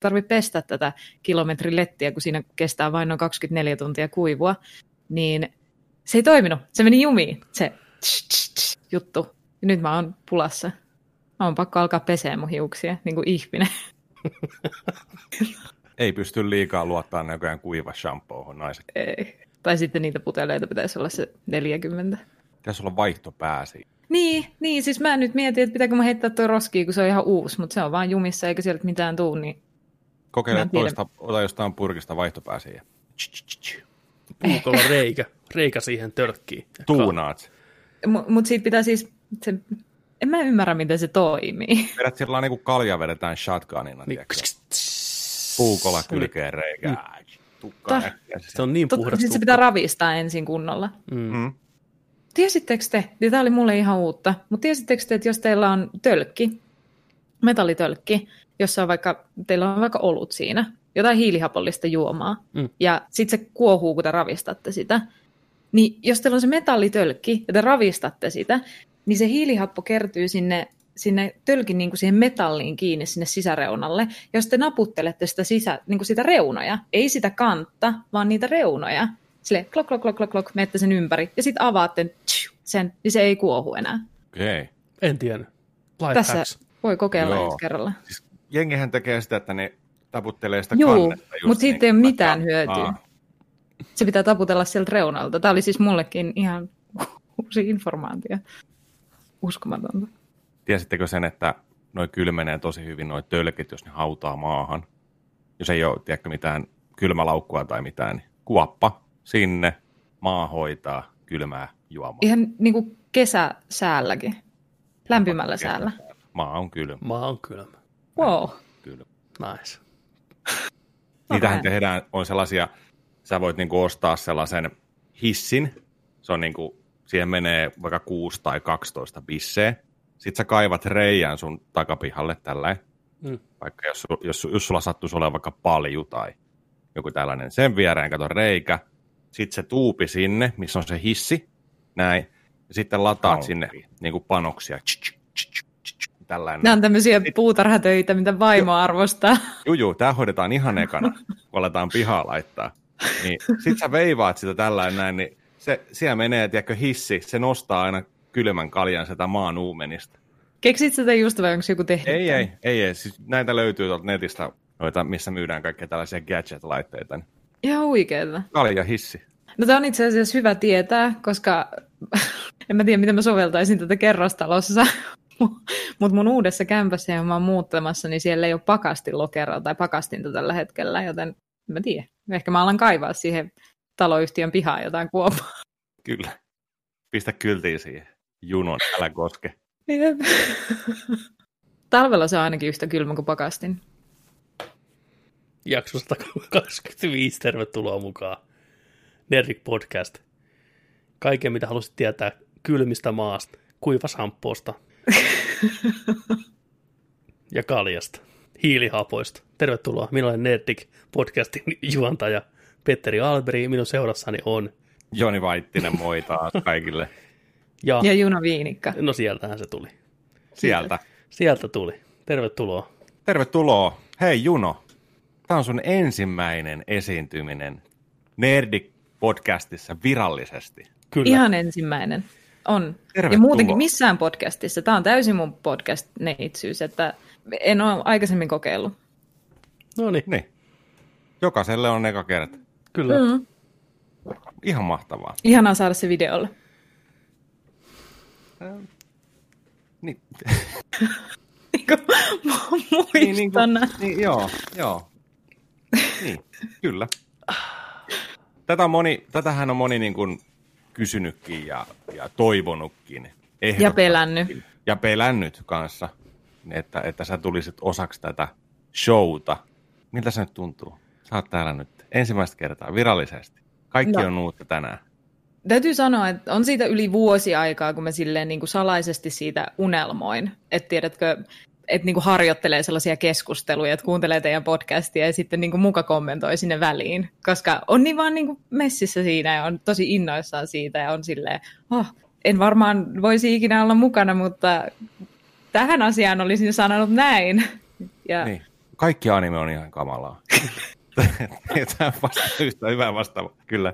tarvitse pestä tätä kilometrilettiä, kun siinä kestää vain noin 24 tuntia kuivua, niin se ei toiminut. Se meni jumiin, se tsch, tsch, tsch, juttu. Ja nyt mä oon pulassa. Mä oon pakko alkaa pesee mun hiuksia, niin kuin ihminen. Ei pysty liikaa luottaa näköjään kuiva shampoohon naiset. Ei. Tai sitten niitä puteleita pitäisi olla se 40. Pitäisi olla vaihtopääsi. Niin, niin, siis mä nyt mietin, että pitääkö mä heittää tuo roskiin, kun se on ihan uusi, mutta se on vaan jumissa eikä sieltä mitään tuu, niin Kokeile toista, ota jostain purkista vaihtopääsiä. Puukolla reikä, reikä siihen tölkkiin. Ja Tuunaat. Mutta mut siitä pitää siis, se, en mä ymmärrä, miten se toimii. Vedät sillä lailla niin kuin kalja vedetään shotgunina. Niin? Puukolla kylkeen reikää. Tukkaan Ta- äkkiä Se on niin puhdas siis se tukka. pitää ravistaa ensin kunnolla. Mm. Tiesittekö te, ja tämä oli mulle ihan uutta, mutta tiesittekö te, että jos teillä on tölkki, metallitölkki, jossa on vaikka, teillä on vaikka olut siinä, jotain hiilihapollista juomaa, Mm. ja sitten se kuohuu, kun te ravistatte sitä, niin jos teillä on se metallitölkki, ja te ravistatte sitä, niin se hiilihappo kertyy sinne, sinne tölkin niin kuin siihen metalliin kiinni sinne sisäreunalle. Jos te naputtelette sitä, sisä, niin kuin sitä reunoja, ei sitä kantta, vaan niitä reunoja, sille klok, klok, klok, klok, klok, menette sen ympäri, ja sitten avaatte sen, niin se ei kuohu enää. Okei. Okay. En tiedä. Tässä Lifehacks. Voi kokeilla Joo. ensi kerralla. Siis jengihän tekee sitä, että ne taputtelee sitä Juu, kannetta. just mut siitä niin ei ole mitään hyötyä. Aa, Se pitää taputella sieltä reunalta. Tämä oli siis mullekin ihan uusi informaatio. Uskomatonta. Tiesittekö sen, että noi kylmenee tosi hyvin noi tölkit, jos ne hautaa maahan? Jos ei ole, tiedätkö, mitään kylmälaukkua tai mitään, niin kuoppa sinne, maa hoitaa kylmää juomaa. Ihan niin kuin kesäsäälläkin. Lämpimällä säällä. Maa on kylmä. Maa on kylmä. Wow. kylmä. Nice. Niitähän Alright. tehdään, on sellaisia, sä voit niinku ostaa sellaisen hissin, se on niinku, siihen menee vaikka 6 tai 12 bisseä. Sitten sä kaivat reijän sun takapihalle tälleen, Mm. vaikka jos, jos, jos sulla sattuisi olemaan vaikka palju tai joku tällainen. Sen viereen kato reikä, sitten se tuupi sinne, missä on se hissi, näin, ja sitten lataat Pankki. sinne niinku panoksia. Tsch, tsch, tsch, tsch, tsch, Tällainen. Nämä on tämmöisiä puutarhatöitä, mitä vaimo arvostaa. Juu, juu, tämä hoidetaan ihan ekana, kun aletaan pihaa laittaa. Niin, sit sä veivaat sitä tällainen näin, niin se, siellä menee, tiedätkö, hissi, se nostaa aina kylmän kaljan sitä maan uumenista. Keksit sitä just vai onko joku tehnyt? Ei, ei, ei, ei. Siis näitä löytyy tuolta netistä, noita, missä myydään kaikkea tällaisia gadget-laitteita. Niin Ihan huikeeta. Kalja hissi. No tämä on itse asiassa hyvä tietää, koska en mä tiedä, miten mä soveltaisin tätä kerrostalossa. Mutta mun uudessa kämpässä, johon mä oon muuttamassa, niin siellä ei ole pakastinlokeroa tai pakastinta tällä hetkellä, joten en mä tiedä. Ehkä mä alan kaivaa siihen taloyhtiön pihaan jotain kuopaa. Kyllä. Pistä kyltiin siihen. Junon, älä koske. Jep. Talvella se on ainakin yhtä kylmä kuin pakastin. Jakso 125, tervetuloa mukaan. Nerdik Podcast. Kaiken, mitä halusit tietää kylmistä maasta, kuivasamppoosta ja kaljasta, hiilihapoista. Tervetuloa. Minä olen Nerdik Podcastin juontaja Petteri Alberi. Minun seurassani on, Joni Vaittinen, moi taas kaikille. ja, Ja Juno Viinikka. no sieltähän se tuli. Sieltä. Sieltä tuli. Tervetuloa. Tervetuloa. Hei Juno, tämä on sun ensimmäinen esiintyminen Nerdik-podcastissa virallisesti. Kyllä. Ihan ensimmäinen. On. Ja Tervetuloa. muutenkin missään podcastissa. Tämä on täysin mun podcast-neitsyys, että en ole aikaisemmin kokeillut. No niin, Niin. Jokaiselle on eka kerta. kyllä. Mm. Ihan mahtavaa. Ihanaa saada se videolle. Niin, Niin kuin niin, niin, muistan. kuin, niin, joo, joo. Niin, kyllä. Tätä on moni, tätähän on moni niin kuin kysynytkin ja, ja toivonutkin. Ja pelännyt. Ja pelännyt kanssa, että, että sä tulisit osaksi tätä showta. Miltä se nyt tuntuu? Sä oot täällä nyt ensimmäistä kertaa virallisesti. Kaikki No. on uutta tänään. Täytyy sanoa, että on siitä yli vuosi aikaa, kun mä silleen niin kuin salaisesti siitä unelmoin. Että tiedätkö, että niin kuin harjoittelee sellaisia keskusteluja, että kuuntelee teidän podcastia ja sitten niin kuin muka kommentoi sinne väliin. Koska on niin vaan niin kuin messissä siinä ja on tosi innoissaan siitä ja on silleen, oh, en varmaan voisi ikinä olla mukana, mutta tähän asiaan olisin sanonut näin. Ja Niin. kaikki anime on ihan kamalaa. Tämä vasta yhtä hyvä vastaava, kyllä.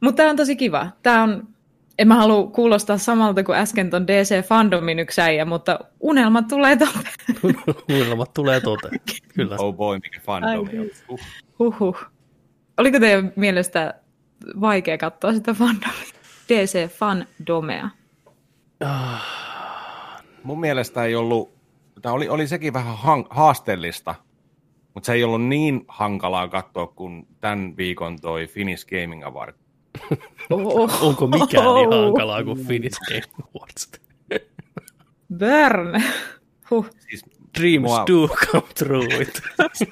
Mutta tämä on tosi kiva. Tämä on, en mä halua kuulostaa samalta kuin äsken ton DC Fandomin yksi äijä, mutta unelmat tulee toteen. Unelmat tulee toteen, kyllä. Oh boy, mikä fandom. Uh. Huhhuh. Oliko teidän mielestä vaikea katsoa sitä fandomia? DC Fandomea. Mun mielestä ei ollut, tämä oli, oli sekin vähän hang, haasteellista, mutta se ei ollut niin hankalaa katsoa kuin tämän viikon toi Finnish Gaming Award. Oh. Onko mikään niin hankalaa kuin Finnish Game Awards? Burn. Huh. Siis, Dreams Mua- do come true. It.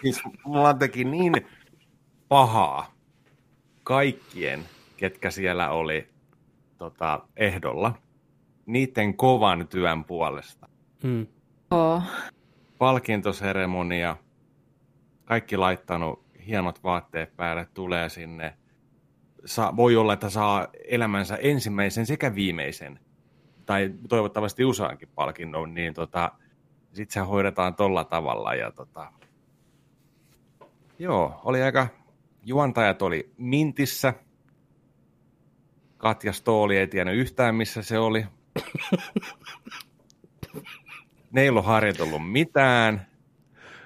siis mulla teki niin pahaa kaikkien, ketkä siellä oli tota, ehdolla, niiden kovan työn puolesta. Mm. Oh. palkintoseremonia, kaikki laittanut hienot vaatteet päälle, tulee sinne. Saa, voi olla, että saa elämänsä ensimmäisen sekä viimeisen, tai toivottavasti useankin palkinnon, niin tota, sitten se hoidetaan tolla tavalla. Ja tota, joo, oli aika, juontajat oli Mintissä, Katja Stooli ei tiennyt yhtään, missä se oli. Ne ei ollut harjoitellut mitään.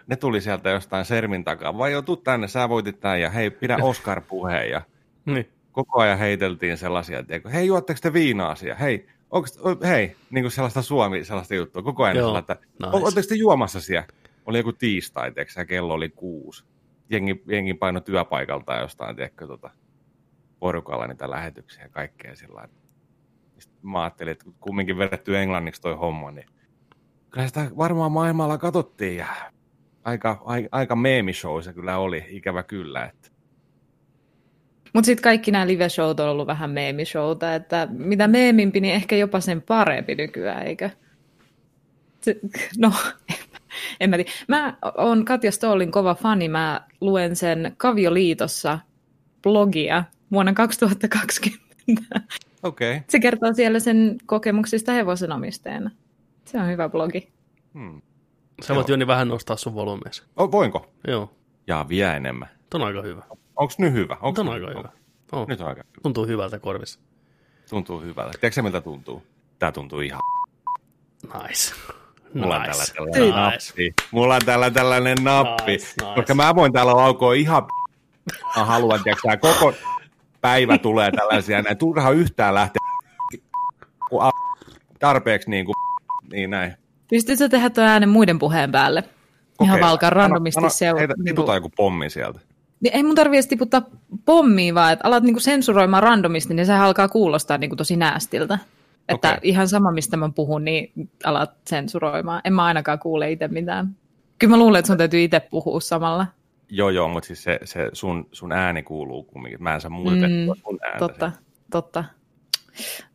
Ne tuli sieltä jostain sermin takaa. Vai jo, tuu tänne, sä voitit tämän ja hei, pidä Oscar-puheen. Ja Niin. koko ajan heiteltiin sellaisia, että hei, juotteko te viinaa siellä? Hei, onks, hei, niin kuin sellaista Suomi, sellaista juttua. Koko ajan Joo, sellaista, että nice. oletteko te juomassa siellä? Oli joku tiistai, tiedätkö, ja kello oli kuusi. Jengi, jengi paino työpaikalta jostain, tiedätkö, tota, porukalla niitä lähetyksiä ja kaikkea sillä mä ajattelin, että kumminkin vedetty englanniksi toi homma, niin kyllä sitä varmaan maailmalla katsottiin ja aika, aika, aika meemishow se kyllä oli, ikävä kyllä. Että. Mutta sitten kaikki nämä live-showt on ollut vähän meemishowta, että mitä meemimpi, niin ehkä jopa sen parempi nykyään, eikö? No, en mä tiedä. Mä oon Katja Stollin kova fani, mä luen sen Kavioliitossa blogia vuonna 2020. Okei. Okay. Se kertoo siellä sen kokemuksista hevosen omistajana. Se on hyvä blogi. Hmm. Sä voit Joni vähän nostaa sun volyymeesi. O, voinko? Joo, Jaa, vielä enemmän. Tuo on aika hyvä. Onko nyt hyvä? Onks on aika hyvä. Oh. Nyt on aika hyvä. Tuntuu hyvältä korvissa. Tuntuu hyvältä. Tiedätkö miltä tuntuu? Tää tuntuu ihan... Nice. Mulla on nice. täällä tällainen nice. nappi. Mulla on täällä tällainen nappi. Nice, nice. Koska mä voin täällä laukoa ihan... Mä haluan, tiedätkö koko päivä tulee tällaisia, näin turha yhtään lähteä tarpeeksi niin kuin, niin näin. Pystytkö tehdä tuon äänen muiden puheen päälle? Ihan Kokeile. vaan alkaa Sano- randomisti sano- seura- heitä- Tiputa joku pommi sieltä. Niin ei mun tarvii edes tiputtaa pommia, vaan että alat niinku sensuroimaan randomisti, niin sehän alkaa kuulostaa niinku tosi näästiltä. Että Okei. ihan sama, mistä mä puhun, niin alat sensuroimaan. En mä ainakaan kuule itse mitään. Kyllä mä luulen, että sun täytyy itse puhua samalla. Joo, joo, mutta siis se, se sun, sun ääni kuuluu kumminkin. Mä en saa muutettua Mm, sun ääntä. Totta, totta.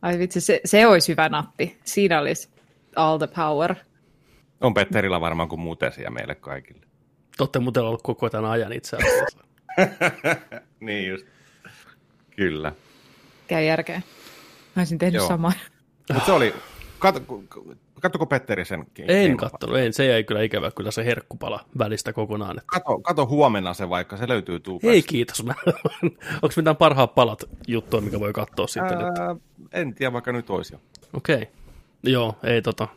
Ai vitsi, se, se olisi hyvä nappi. Siinä olisi all the power. On Petterillä varmaan kuin mutesi ja meille kaikille. Te olette muuten ollut koko tämän ajan itse asiassa. niin just. Kyllä. Käy järkeä. Mä olisin tehnyt Joo. samaa. Mutta se oli, katso, katsoko Petteri sen? en kattonut, en, se jäi kyllä ikävä kyllä se herkkupala välistä kokonaan. Että. Kato, kato huomenna se vaikka, se löytyy tuupasta. Ei kiitos. Mä, onko mitään parhaat palat juttua, mikä voi katsoa sitten? Että... Ää, en tiedä, vaikka nyt olisi jo. Okei. Okay. Joo, ei tota.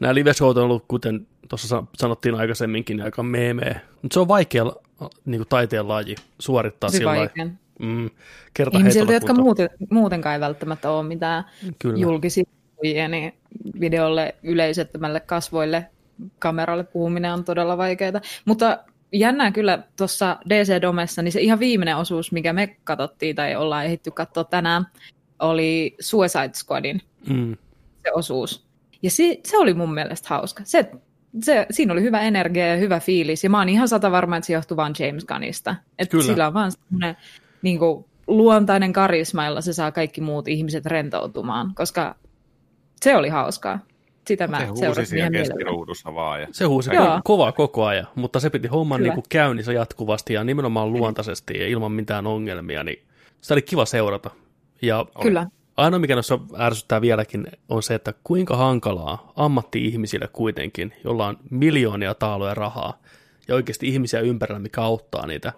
Nämä live on ollut, kuten tuossa sa- sanottiin aikaisemminkin, aika meemee. Mutta se on vaikea niin kuin taiteen laji suorittaa sillä. Mm, kerta Ihmisiltä, jotka muuten, muutenkaan ei välttämättä ole mitään Kyllä. julkisia niin videolle, yleisettömälle kasvoille, kameralle puhuminen on todella vaikeaa. Mutta jännää kyllä tuossa DC-domessa, niin se ihan viimeinen osuus, mikä me katsottiin tai ollaan ehditty katsoa tänään, oli Suicide Squadin Mm. se osuus. Ja se, se oli mun mielestä hauska. Se, se, siinä oli hyvä energia ja hyvä fiilis, ja mä oon ihan sata varma, että se johtuu vaan James Gunnista. Että Kyllä. sillä on vaan semmoinen niin kuin, luontainen karisma, jolla se saa kaikki muut ihmiset rentoutumaan, koska se oli hauskaa. Sitä mä se huusi seurasin siinä ihan mielelläni. keskiruudussa vaan. Ja... Se huusi Joo. ko- kova koko ajan, mutta se piti homman Kyllä. niin kuin käynnissä jatkuvasti ja nimenomaan luontaisesti ja ilman mitään ongelmia, niin sitä oli kiva seurata. Ja Kyllä. Ainoa, mikä noissa ärsyttää vieläkin, on se, että kuinka hankalaa ammatti-ihmisille kuitenkin, jolla on miljoonia taaloja rahaa, ja oikeasti ihmisiä ympärillä, mikä auttaa niitä,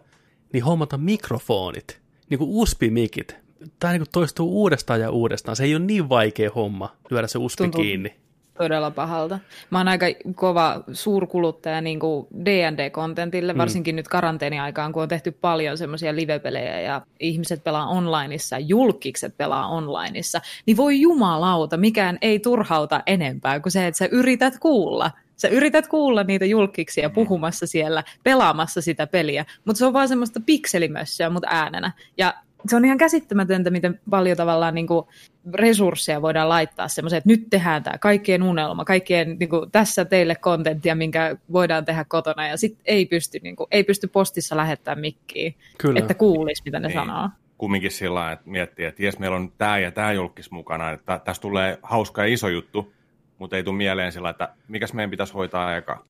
niin hommata mikrofonit, niin kuin USB-mikit. Tämä niin kuin toistuu uudestaan ja uudestaan. Se ei ole niin vaikea homma lyödä se USB Tuntuu kiinni. Todella pahalta. Mä oon aika kova suurkuluttaja niin kuin D&D-kontentille, Mm. varsinkin nyt karanteeniaikaan, kun on tehty paljon semmoisia livepelejä ja ihmiset pelaa onlineissa, julkikset pelaa onlineissa, niin voi jumalauta, mikään ei turhauta enempää kuin se, että sä yrität kuulla. Sä yrität kuulla niitä julkiksia puhumassa siellä, pelaamassa sitä peliä, mutta se on vaan semmoista pikselimössöä, mutta äänenä. Ja se on ihan käsittämätöntä, miten paljon tavallaan niin kuin resursseja voidaan laittaa semmoiseen, että nyt tehdään tämä kaikkien unelma, kaikkien niin kuin, tässä teille kontenttia, minkä voidaan tehdä kotona, ja sitten ei pysty, niin kuin, ei pysty postissa lähettämään mikkiin, Kyllä. että kuulisi, mitä ne Niin. sanoo. kumminkin sillä että miettii, että jes, meillä on tämä ja tämä julkis mukana, että tässä tulee hauska ja iso juttu, mutta ei tule mieleen sillä, että mikäs meidän pitäisi hoitaa eka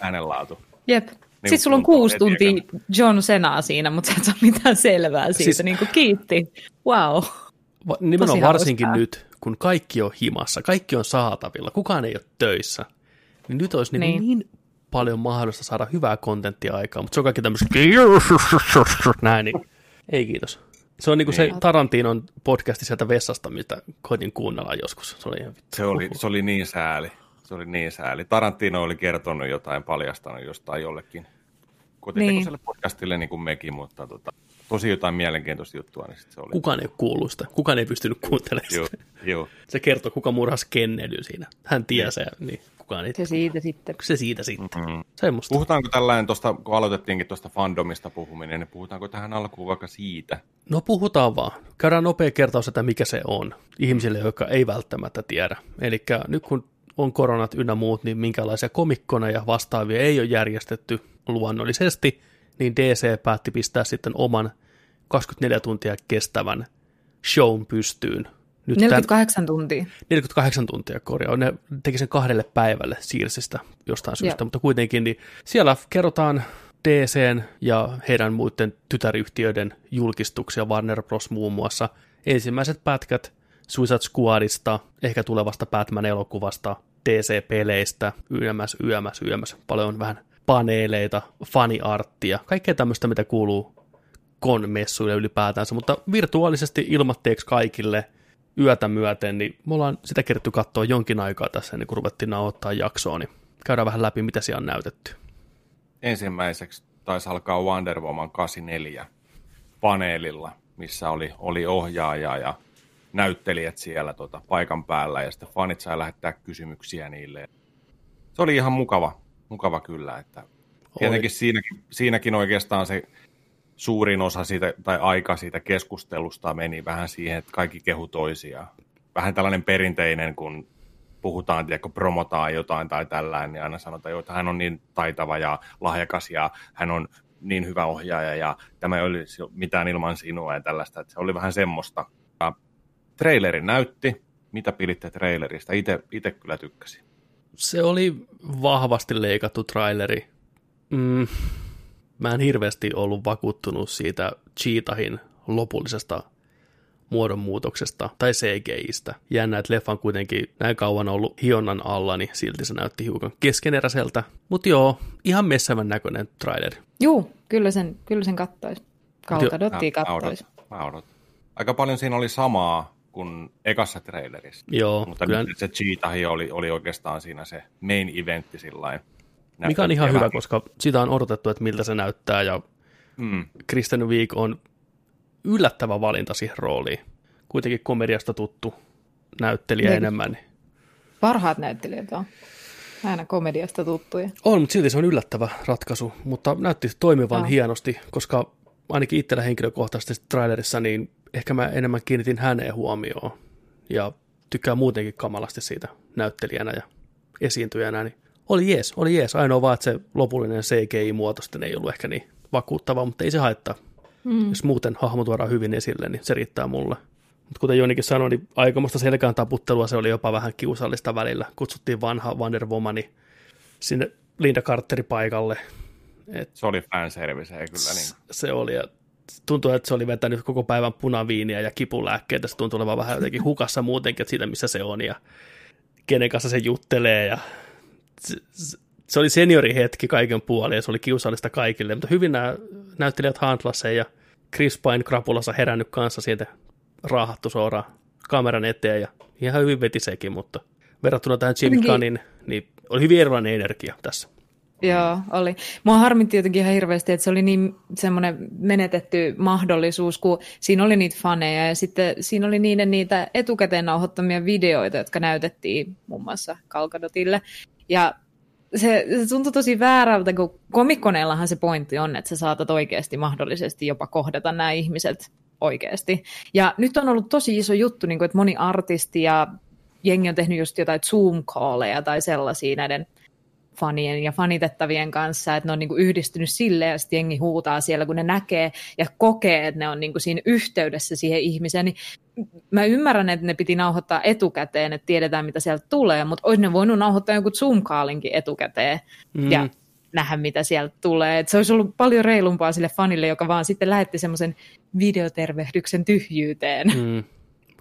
äänenlaatu. Jep. Niin Sitten sulla on kuusi tuntia. John Senaa siinä, mutta sä et saa mitään selvää siitä. Siis-. Niin kuin kiitti. Wow. Va- nimenomaan varsinkin hauskaa. nyt, kun kaikki on himassa, kaikki on saatavilla, kukaan ei ole töissä, niin nyt olisi niin, Niin. niin paljon mahdollista saada hyvää kontenttia aikaan, mutta se on kaikki tämmöistä näin, niin ei kiitos. Se on niin kuin se. Tarantinon podcasti sieltä vessasta, mitä koitin kuunnella joskus. Se oli ihan vittu. Se oli, se oli niin sääli. Se oli niin sääli. Tarantino oli kertonut jotain, paljastanut jostain jollekin kotitekoiselle niin. podcastille niin kuin mekin, mutta tota, tosi jotain mielenkiintoista juttua, niin sit se oli. Kukaan ei ole kuullut sitä. Kukaan ei pystynyt kuuntelemaan Joo, sitä. joo. Se kertoo, kuka murhasi Kennedyn siinä. Hän tiesi, niin kukaan ei. Se siitä sitten. Se siitä sitten. Mm. Semmoista. Puhutaanko tällainen, tosta, kun aloitettiinkin tuosta fandomista puhuminen, niin puhutaanko tähän alkuun vaikka siitä? No puhutaan vaan. Käydään nopea kertaus, että mikä se on ihmisille, jotka ei välttämättä tiedä. Eli nyt kun on koronat ynnä muut, niin minkälaisia komikkona ja vastaavia ei ole järjestetty luonnollisesti, niin DC päätti pistää sitten oman 24 tuntia kestävän shown pystyyn. Nyt 48 tuntia. 48 tuntia korjaa. Ne teki sen kahdelle päivälle siirsistä jostain syystä, Joo. mutta kuitenkin niin siellä kerrotaan DCn ja heidän muiden tytäryhtiöiden julkistuksia, Warner Bros. muun muassa. Ensimmäiset pätkät Suicide Squadista, ehkä tulevasta Batman-elokuvasta, DC-peleistä, yömäs, yömäs, yömäs. Paljon vähän paneeleita, faniarttia, kaikkea tämmöistä, mitä kuuluu kon-messuille ylipäätänsä, mutta virtuaalisesti ilmatteeksi kaikille yötä myöten, niin me ollaan sitä kerätty katsoa jonkin aikaa tässä, ennen kuin ruvettiin nauhoittaa jaksoa, niin käydään vähän läpi, mitä siellä on näytetty. Ensimmäiseksi taisi alkaa Wonder Woman 84 paneelilla, missä oli, oli ohjaaja ja näyttelijät siellä tota, paikan päällä ja sitten fanit sai lähettää kysymyksiä niille. Se oli ihan mukava, mukava kyllä, että tietenkin siinäkin, siinäkin oikeastaan se suurin osa siitä, tai aika siitä keskustelusta meni vähän siihen, että kaikki kehu toisiaan. Vähän tällainen perinteinen, kun puhutaan, tiedätkö, promotaan jotain tai tällään, niin aina sanotaan, että hän on niin taitava ja lahjakas ja hän on niin hyvä ohjaaja ja tämä ei olisi mitään ilman sinua ja tällaista. Että se oli vähän semmoista. Traileri näytti. Mitä pilitte trailerista? Itse kyllä tykkäsin. Se oli vahvasti leikattu traileri. Mm, mä en hirveästi ollut vakuuttunut siitä Cheetahin lopullisesta muodonmuutoksesta tai CGIstä. Jännä, että leffan kuitenkin näin kauan ollut hionnan alla, niin silti se näytti hiukan keskeneräiseltä. Mutta joo, ihan messävän näköinen traileri. Juu, kyllä sen, kyllä sen kattois. Kautta dottia Mä- mä kattois. mä odotan. Aika paljon siinä oli samaa kuin ekassa trailerissa. Joo, Mutta kyllä, se Cheetahi oli, oli oikeastaan siinä se main eventti sillain. mikä on ihan hyvä, koska sitä on odotettu, että miltä se näyttää, ja Mm, Kristen Wiig on yllättävä valinta siihen rooliin. Kuitenkin komediasta tuttu näyttelijä Niin. enemmän. niin- Parhaat näyttelijät on. Aina komediasta tuttuja. On, mutta silti se on yllättävä ratkaisu, mutta näytti toimivan Joo. hienosti, koska ainakin itsellä henkilökohtaisesti trailerissa, niin ehkä mä enemmän kiinnitin häneen huomioon ja tykkää muutenkin kamalasti siitä näyttelijänä ja esiintyjänä, niin oli jees, oli jees. Ainoa vaan, että se lopullinen CGI-muoto sitten ei ollut ehkä niin vakuuttava, mutta ei se haittaa. Mm. Jos muuten hahmo tuodaan hyvin esille, niin se riittää mulle. Mutta kuten Jonikin sanoi, niin aikamoista selkään taputtelua se oli jopa vähän kiusallista välillä. Kutsuttiin vanha Wonder Womani sinne Linda Carterin paikalle. Et se oli fanservice, ei kyllä niin. se oli, ja tuntui, että se oli vetänyt koko päivän punaviiniä ja kipulääkkeitä. Se tuntui olevan vähän jotenkin hukassa muutenkin, että siitä missä se on ja kenen kanssa se juttelee. Ja se, se, oli seniorihetki kaiken puolin ja se oli kiusallista kaikille, mutta hyvin nämä näyttelijät Handlasen ja Chris Pine krapulassa herännyt kanssa siitä raahattu suoraan kameran eteen ja ihan hyvin veti sekin, mutta verrattuna tähän Jim Gunnin, niin oli hyvin erilainen energia tässä. Joo, oli. Mua harmitti jotenkin ihan hirveästi, että se oli niin semmoinen menetetty mahdollisuus, kun siinä oli niitä faneja ja sitten siinä oli niiden niitä etukäteen nauhoittamia videoita, jotka näytettiin muun muassa Kalkadotille. Ja se, se tuntui tosi väärältä, kun komikkoneellahan se pointti on, että sä saatat oikeasti mahdollisesti jopa kohdata nämä ihmiset oikeasti. Ja nyt on ollut tosi iso juttu, niin kuin, että moni artisti ja jengi on tehnyt just jotain Zoom-calleja tai sellaisia näiden fanien ja fanitettavien kanssa, että ne on niin kuin yhdistynyt silleen, ja sitten jengi huutaa siellä, kun ne näkee ja kokee, että ne on niin kuin siinä yhteydessä siihen ihmiseen, niin mä ymmärrän, että ne piti nauhoittaa etukäteen, että tiedetään, mitä sieltä tulee, mutta olisi ne voinut nauhoittaa jonkun zoom etukäteen, mm. ja nähdä, mitä sieltä tulee. Et se olisi ollut paljon reilumpaa sille fanille, joka vaan sitten lähetti semmoisen videotervehdyksen tyhjyyteen. Mm,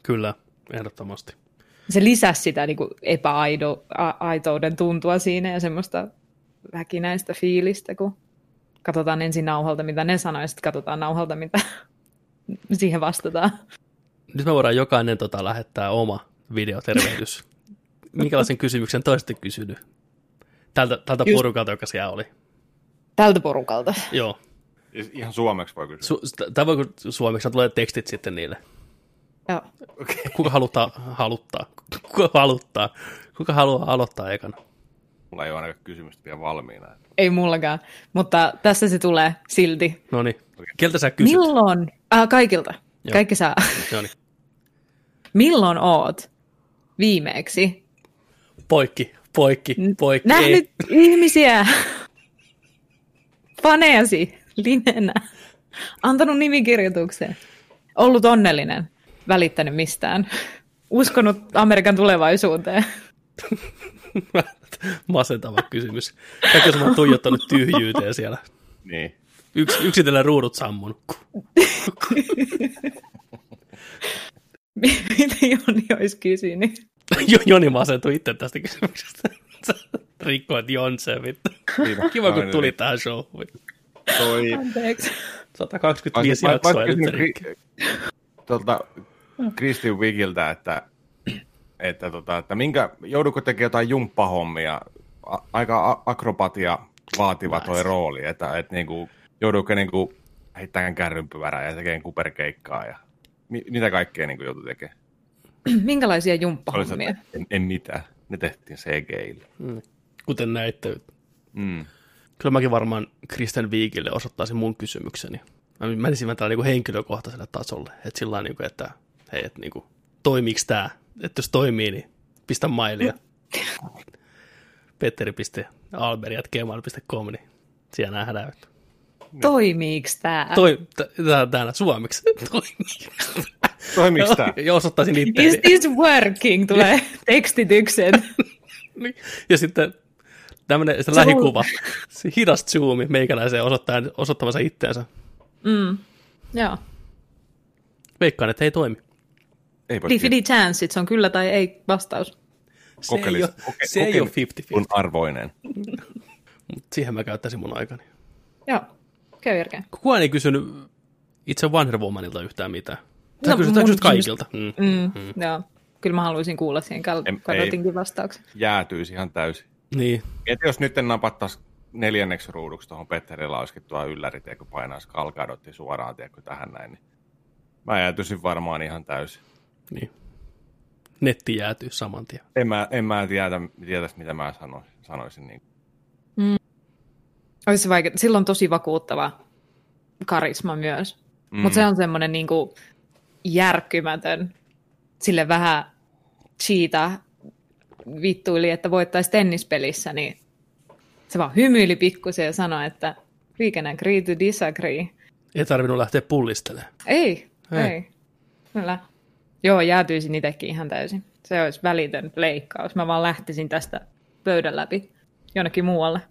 kyllä, ehdottomasti se lisäsi sitä niin kuin epäaitouden tuntua siinä ja semmoista väkinäistä fiilistä, kun katsotaan ensin nauhalta, mitä ne sanoo, ja sitten katsotaan nauhalta, mitä siihen vastataan. Nyt me voidaan jokainen tota, lähettää oma videotervehdys. Minkälaisen kysymyksen toista kysynyt? Tältä, tältä Just... porukalta, joka siellä oli. Tältä porukalta? Joo. Ihan suomeksi voi kysyä. Su- tai voi suomeksi, tulee tekstit sitten niille. Joo. Okay. Kuka haluttaa, haluttaa, kuka haluttaa, kuka haluaa aloittaa ekana? Mulla ei ole ainakaan kysymystä vielä valmiina. Ei mullakaan, mutta tässä se tulee silti. No niin. Keltä sä kysyt? Milloin? Ah, kaikilta. Joo. Kaikki saa. No niin. Milloin oot viimeeksi? Poikki, poikki, poikki. Nähnyt ei. ihmisiä, faneasi, limenä, antanut nimikirjoituksen, ollut onnellinen välittänyt mistään. Uskonut Amerikan tulevaisuuteen. Masentava kysymys. Kaikki on tuijottanut tyhjyyteen siellä. Niin. Yks, yksitellen ruudut sammunut. Mitä Joni olisi kysynyt? Joni masentui itse tästä kysymyksestä. Rikkoit Jonse, vittu. Kiva, kun tuli tähän showhun. Toi... Anteeksi. 125 jaksoa nyt rikki. Tuolta Kristin Wigiltä, että, että, tota, että minkä, joudutko tekemään jotain jumppahommia, a, aika akrobatia vaativa toi rooli, että, että niin kuin, joudutko niin kuin, heittämään kärrynpyvärää ja tekemään kuperkeikkaa ja mi, mitä kaikkea niin kuin joutui tekemään? Minkälaisia jumppahommia? En, en mitään. Ne tehtiin CGille. Mm. Kuten näitte. Mm. Kyllä mäkin varmaan Kristen Viikille osoittaisin mun kysymykseni. Mä menisin tällä niin henkilökohtaiselle tasolle. Että sillä niin kuin, että hei, että niin kuin, toimiiko tämä? Että jos toimii, niin pistä mailia. petteri.alberi.gmail.com, niin siellä nähdään. Toimiiko tämä? Toi, täällä suomeksi. Toimiiko tämä? Ja osoittaisin itse. Is this working? Tulee tekstitykset. Niin. ja sitten tämmöinen se lähikuva, se hidas zoomi meikäläiseen osoittamassa itteensä. Mm, joo. Veikkaan, että ei toimi. Ei Diffidi chance, se on kyllä tai ei vastaus. Se ei ole, koke, se ei ole 50-50. arvoinen. siihen mä käyttäisin mun aikani. Joo, käy järkeä. Kukaan ei kysynyt itse Wonder Womanilta yhtään mitään. Sä no, kysyt, kysyt kaikilta. Mm. Mm, mm. Joo, kyllä mä haluaisin kuulla siihen Karotinkin vastauksen. Jäätyisi ihan täysin. Niin. Et jos nyt napattaisi neljänneksi ruuduksi tuohon Petterillä olisikin tuo ylläri, tiedätkö, painaisi kalkadotti suoraan, tiedätkö, tähän näin, niin mä jäätyisin varmaan ihan täysin. Niin. Netti jäätyy saman tien. En mä, en mä tiedä, tiedä mitä mä sanoisin. sanoisin niin. Mm. Olisi vaikea. Sillä on tosi vakuuttava karisma myös. Mm. Mutta se on semmoinen niin järkkymätön, sille vähän cheata vittuili, että voittaisi tennispelissä, niin se vaan hymyili pikkusen ja sanoi, että we can agree to disagree. Ei tarvinnut lähteä pullistelemaan. Ei, ei. ei. Kyllä. Joo, jäätyisin itsekin ihan täysin. Se olisi välitön leikkaus. Mä vaan lähtisin tästä pöydän läpi jonnekin muualle.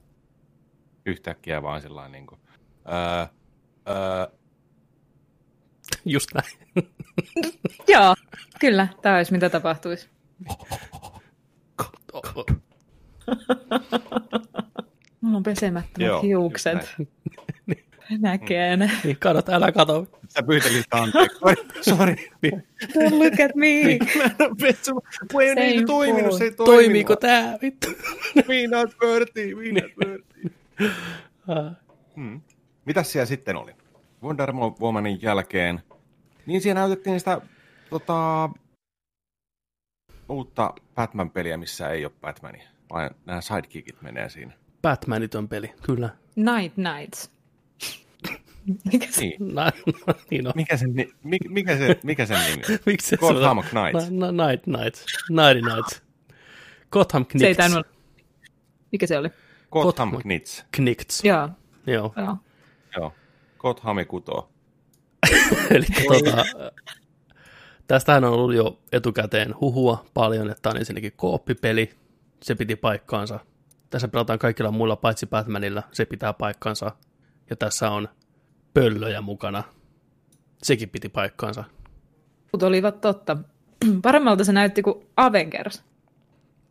Yhtäkkiä vaan sellainen niin kuin, öö, öö. Just näin. Joo, kyllä. Tämä olisi mitä tapahtuisi. Mulla on pesemättömät Joo, hiukset. Näkee ne. Niin katot, älä kato. Sä pyytelit anteeksi. Sori. Niin. Don't look at me. Mä en ole pessu. Kun ei ole niin toiminut, se ei toiminut. Toimiiko tää? Vittu. We not worthy, we not worthy. Ah. Hmm. Mitäs siellä sitten oli? Wonder Womanin jälkeen. Niin siellä näytettiin sitä tota, uutta Batman-peliä, missä ei ole Batmania. Vai nämä sidekickit menee siinä. Batmanitön peli, kyllä. Night Nights. Mikä se? Niin. Na, no, niin on. Mikä sen, mikä, se, mikä sen nimi on? Miksi se Gotham? Knights. Na, na, night Nights. Nighty Nights. Gotham Knicks. Se ei tainnut. Mikä se oli? Gotham Gotham. Knights. Joo. Joo. Joo. Joo. Gotham kutoo. Eli tota, tästähän on ollut jo etukäteen huhua paljon, että tämä on ensinnäkin kooppipeli. Se piti paikkaansa. Tässä pelataan kaikilla muilla paitsi Batmanilla. Se pitää paikkansa. Ja tässä on pöllöjä mukana. Sekin piti paikkaansa. Mutta olivat totta. Paremmalta se näytti kuin Avengers.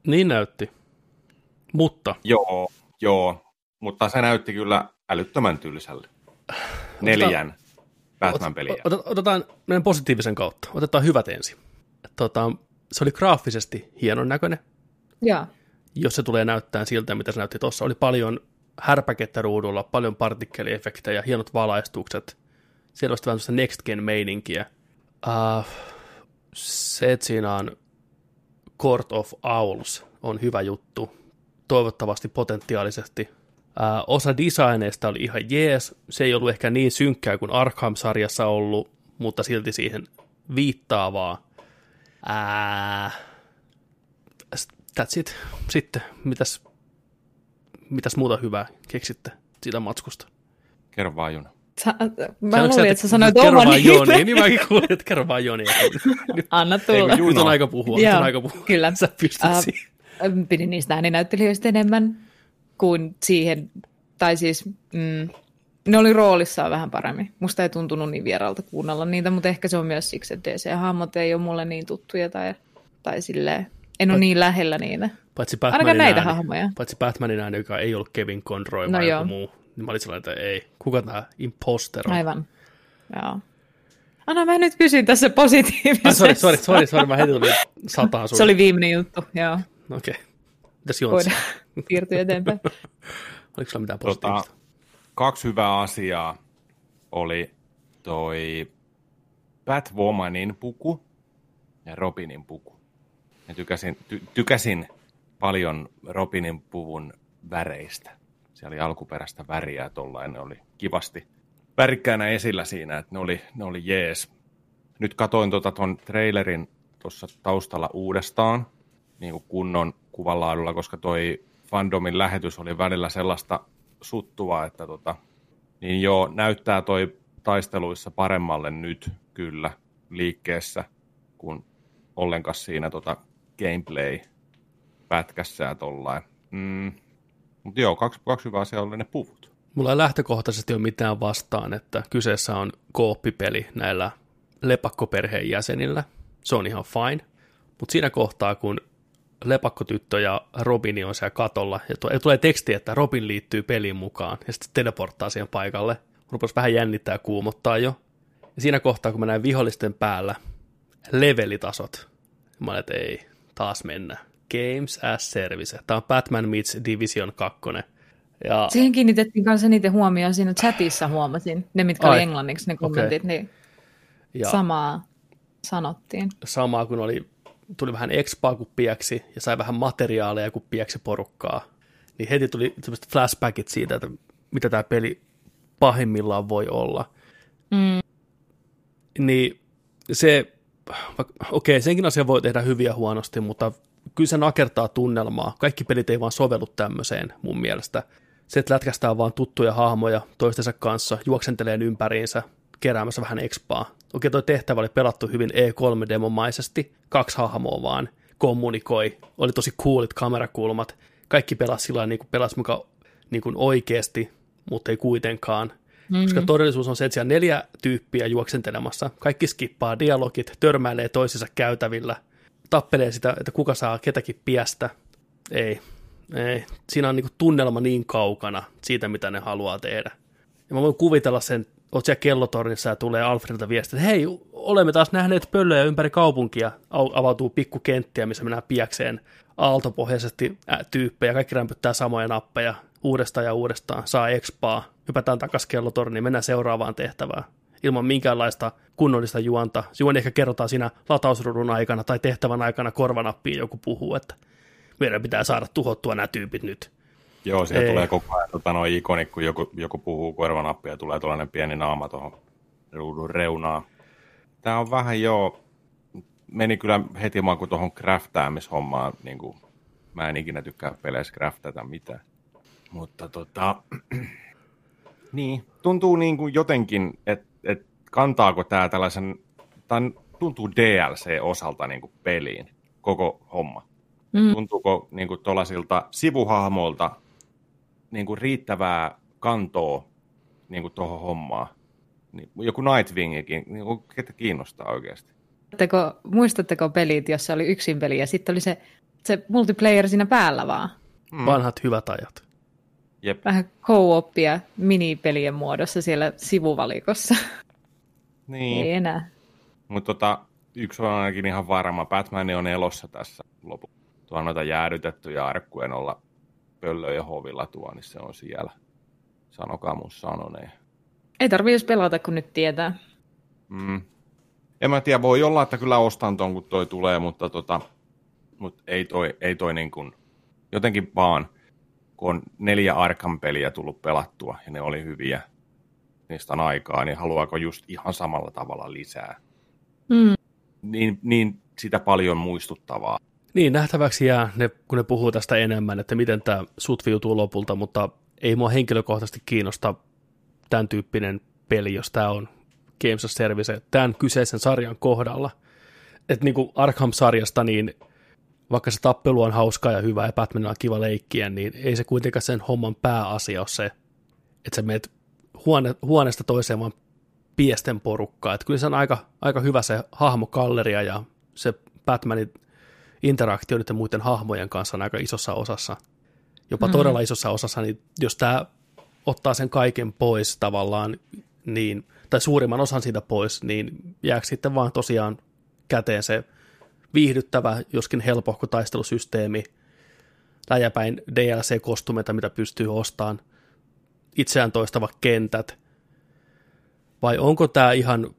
Niin näytti. Mutta Joo, joo. Mutta se näytti kyllä älyttömän tylsälle. Neljän Batman-peliä. Ot- Otetaan meidän positiivisen kautta. Otetaan hyvät ensin. Tota, se oli graafisesti hienon näköinen, Joo. jos se tulee näyttämään siltä, mitä se näytti tuossa. Oli paljon härpäkettä ruudulla, paljon partikkeliefektejä, hienot valaistukset. Olisi vähän sellaista next gen meininkiä. Uh, se, että siinä on Court of Owls on hyvä juttu. Toivottavasti potentiaalisesti. Uh, osa designeista oli ihan jees. Se ei ollut ehkä niin synkkää kuin Arkham-sarjassa ollut, mutta silti siihen viittaavaa. Uh, that's it. Sitten, mitäs, mitäs muuta hyvää keksitte siitä matskusta? Kerro vaan Juna. Sä, mä Sanoitko luulin, että sä sanoit kerro oman vaan Joni, niin mäkin kuulin, että kerro vaan Joni. Anna tulla. Juno? nyt on aika puhua, nyt on aika puhua. kyllä. Sä pystyt Äh, siihen. Pidin niistä ääninäyttelijöistä enemmän kuin siihen, tai siis mm, ne oli roolissaan vähän paremmin. Musta ei tuntunut niin vieraalta kuunnella niitä, mutta ehkä se on myös siksi, että DC-hahmot ei ole mulle niin tuttuja tai, tai silleen, en ole niin lähellä niitä. Paitsi Batmanin näitä ääni, hahmoja. paitsi Batmanin ääni, joka ei ollut Kevin Conroy No vai joku muu. Niin mä olin sellainen, että ei, kuka tämä imposter on? Aivan. Joo. Anna mä nyt pysyn tässä positiivisessa. Ah, sorry, sorry, sorry, sorry, mä heti tulin sataan sun. Se oli viimeinen juttu, joo. Okei. Okay. Mitäs Jontsi? Voidaan siirtyä eteenpäin. Oliko sulla mitään Tota, positiivista? kaksi hyvää asiaa oli toi Batwomanin puku ja Robinin puku. Ja tykäsin, ty, tykäsin paljon Robinin puvun väreistä. Siellä oli alkuperäistä väriä tuollainen, ne oli kivasti värikkäänä esillä siinä, että ne oli, ne oli jees. Nyt katoin tuota ton trailerin tuossa taustalla uudestaan, niin kuin kunnon kuvanlaadulla, koska toi fandomin lähetys oli välillä sellaista suttuvaa, että tota, niin joo, näyttää toi taisteluissa paremmalle nyt kyllä liikkeessä kuin ollenkaan siinä tota gameplay-pätkässä ja tollain. Mm. Mutta joo, kaksi, kaksi hyvää asiaa oli ne puvut. Mulla ei lähtökohtaisesti ole mitään vastaan, että kyseessä on kooppipeli näillä lepakkoperheen jäsenillä. Se on ihan fine. Mutta siinä kohtaa, kun lepakkotyttö ja Robini on siellä katolla, ja tu- ja tulee teksti, että Robin liittyy peliin mukaan, ja sitten teleporttaa siihen paikalle. Rupes vähän jännittää ja kuumottaa jo. Ja siinä kohtaa, kun mä näin vihollisten päällä levelitasot, mä olin, että ei, taas mennä. Games as Service. Tämä on Batman meets Division 2. Ja Siihen kiinnitettiin kanssa niiden huomioon siinä chatissa huomasin. Ne, mitkä Ai. oli englanniksi ne kommentit, niin ja samaa sanottiin. samaa kun oli, tuli vähän expaa kun pieksi ja sai vähän materiaaleja kun pieksi porukkaa, niin heti tuli sellaiset flashbackit siitä, että mitä tämä peli pahimmillaan voi olla. Mm. Niin se, okei, senkin asia voi tehdä hyviä huonosti, mutta kyllä se nakertaa tunnelmaa. Kaikki pelit ei vaan sovellu tämmöiseen mun mielestä. Se, että lätkästään vaan tuttuja hahmoja toistensa kanssa, juoksentelee ympäriinsä, keräämässä vähän expaa. Okei, toi tehtävä oli pelattu hyvin E3-demomaisesti, kaksi hahmoa vaan kommunikoi, oli tosi coolit kamerakulmat, kaikki pelasi sillä niin kuin pelasi muka niin kuin oikeasti, mutta ei kuitenkaan. Mm-hmm. Koska todellisuus on se, että siellä neljä tyyppiä juoksentelemassa, kaikki skippaa dialogit, törmäilee toisensa käytävillä, tappelee sitä, että kuka saa ketäkin piestä. Ei, Ei, siinä on niin tunnelma niin kaukana siitä, mitä ne haluaa tehdä. Ja mä voin kuvitella sen, oot siellä kellotornissa ja tulee Alfredilta viesti, että hei, olemme taas nähneet pöllöjä ympäri kaupunkia, avautuu pikkukenttiä, missä mennään piakseen aaltopohjaisesti tyyppejä, kaikki rämpyttää samoja nappeja uudestaan ja uudestaan, saa expaa, hypätään takaisin kellotorniin, mennään seuraavaan tehtävään ilman minkäänlaista kunnollista juonta. Juoni ehkä kerrotaan siinä latausrudun aikana tai tehtävän aikana korvanappiin joku puhuu, että meidän pitää saada tuhottua nämä tyypit nyt. Joo, siellä Ei. tulee koko ajan tota, noin ikoni, kun joku, joku puhuu korvanappia ja tulee tuollainen pieni naama tuohon ruudun reunaan. Tämä on vähän jo, meni kyllä heti kuin tuohon craftaamishommaan, niin kuin, mä en ikinä tykkää peleissä craftata mitään. Mutta tota, niin, tuntuu niin kuin jotenkin, että et kantaako tämä tällaisen, tämä tuntuu DLC-osalta niin kuin peliin, koko homma. Mm. Tuntuuko niin kuin tuollaisilta sivuhahmoilta niin kuin riittävää kantoa niin kuin tuohon hommaan? Niin, joku Nightwingikin, niin kuin, ketä kiinnostaa oikeasti? Muistatteko, muistatteko pelit, jossa oli yksin peli ja sitten oli se, se multiplayer siinä päällä vaan? Mm. Vanhat hyvät ajat. Jep. Vähän co-oppia minipelien muodossa siellä sivuvalikossa. Niin. Ei enää. Mutta tota, yksi on ainakin ihan varma. Batman on elossa tässä lopu. Tuo noita jäädytettyjä arkkujen olla pöllöjen hovilla tuo, niin se on siellä. Sanokaa mun sanoneen. Ei tarvii edes pelata, kun nyt tietää. Mm. En mä tiedä, voi olla, että kyllä ostan ton, kun toi tulee, mutta, tota, mutta ei toi, ei toi niin kuin, jotenkin vaan, kun on neljä Arkham-peliä tullut pelattua, ja ne oli hyviä, niistä on aikaa, niin haluaako just ihan samalla tavalla lisää. Mm. Niin, niin sitä paljon muistuttavaa. Niin, nähtäväksi jää, ne, kun ne puhuu tästä enemmän, että miten tämä sutviutuu lopulta, mutta ei mua henkilökohtaisesti kiinnosta tämän tyyppinen peli, jos tämä on Games of Service tämän kyseisen sarjan kohdalla. Että niin kuin Arkham-sarjasta, niin vaikka se tappelu on hauskaa ja hyvä ja Batman on kiva leikkiä, niin ei se kuitenkaan sen homman pääasia ole se, että sä menet huone, huoneesta toiseen vaan piesten porukkaa. Että kyllä se on aika, aika hyvä se hahmokalleria ja se Batmanin interaktio niiden muiden hahmojen kanssa on aika isossa osassa. Jopa mm. todella isossa osassa, niin jos tämä ottaa sen kaiken pois tavallaan, niin, tai suurimman osan siitä pois, niin jääkö sitten vaan tosiaan käteen se viihdyttävä, joskin helpohko taistelusysteemi, läjäpäin DLC-kostumeita, mitä pystyy ostamaan – itseään toistava kentät, vai onko tämä ihan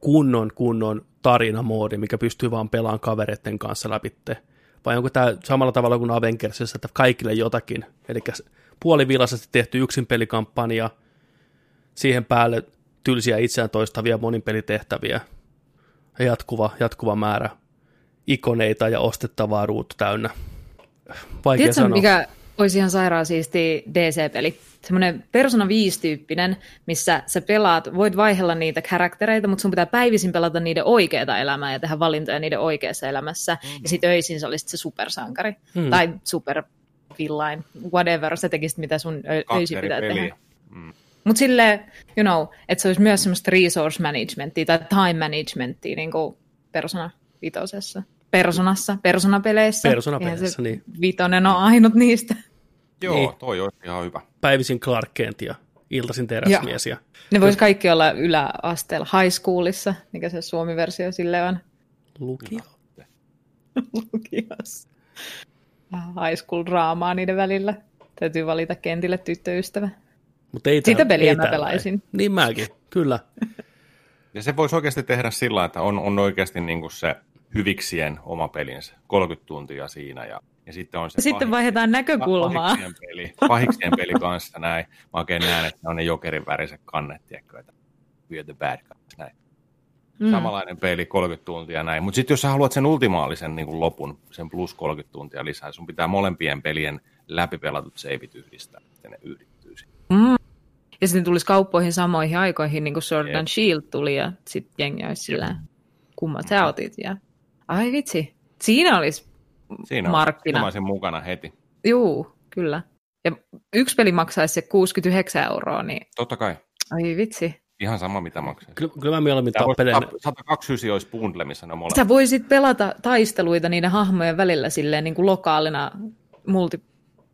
kunnon kunnon tarinamoodi, mikä pystyy vaan pelaamaan kavereiden kanssa läpitte, vai onko tämä samalla tavalla kuin Avengersissa, että kaikille jotakin, eli puolivillaisesti tehty yksin pelikampanja, siihen päälle tylsiä itseään toistavia monipelitehtäviä, ja jatkuva, jatkuva määrä ikoneita ja ostettavaa ruutu täynnä. Vaikea Tiedätkö, sanoa. mikä olisi ihan sairaan siisti DC-peli? semmoinen Persona 5-tyyppinen, missä sä pelaat, voit vaihella niitä karaktereita, mutta sun pitää päivisin pelata niiden oikeaa elämää ja tehdä valintoja niiden oikeassa elämässä. Mm-hmm. Ja sitten öisin sä olisit se supersankari. Mm. Tai super villain, whatever, sä tekisit mitä sun öisin pitää peliä. tehdä. Mm. Mutta silleen, you know, että se olisi myös semmoista resource managementia tai time managementia niin kuin Persona vitosessa. Personassa, Persona-peleissä. Persona-peleissä, niin. Vitonen on ainut niistä. Joo, niin. toi olisi ihan hyvä. Päivisin Clark Kent ja iltaisin teräsmies. Ja... Ne vois kaikki olla yläasteella high schoolissa, mikä se suomi-versio sille on. Lukio. Lukios. High school draamaa niiden välillä. Täytyy valita kentille tyttöystävä. Mut ei Sitä peliä ei mä pelaisin. Niin mäkin, kyllä. Ja se voisi oikeasti tehdä sillä, että on, on oikeasti niin se hyviksien oma pelinsä. 30 tuntia siinä ja ja sitten, on se sitten vaihdetaan näkökulmaa. Pahiksien peli, pahiksien peli kanssa näin. Mä oikein näen, että ne on ne jokerin väriset kannet, tiedätkö, että we're the bad guys, näin. Mm. Samanlainen peli, 30 tuntia näin. Mutta sitten jos sä haluat sen ultimaalisen niin kuin lopun, sen plus 30 tuntia lisää, sun pitää molempien pelien läpipelatut seivit yhdistää, että ne yhdittyy. Mm. Ja sitten tulisi kauppoihin samoihin aikoihin, niin kuin Sword and Shield tuli, ja sitten jengi olisi sillä, kummat sä otit. Ja... Ai vitsi, siinä olisi Siinä markkina. on mukana heti. Juu, kyllä. Ja yksi peli maksaisi se 69 euroa, niin... Totta kai. Ai vitsi. Ihan sama, mitä maksaa. Kyllä, kyllä mä mieluummin tappelen... 129 olisi bundle, missä ne molemmat. Sä voisit pelata taisteluita niiden hahmojen välillä silleen niin kuin lokaalina multi,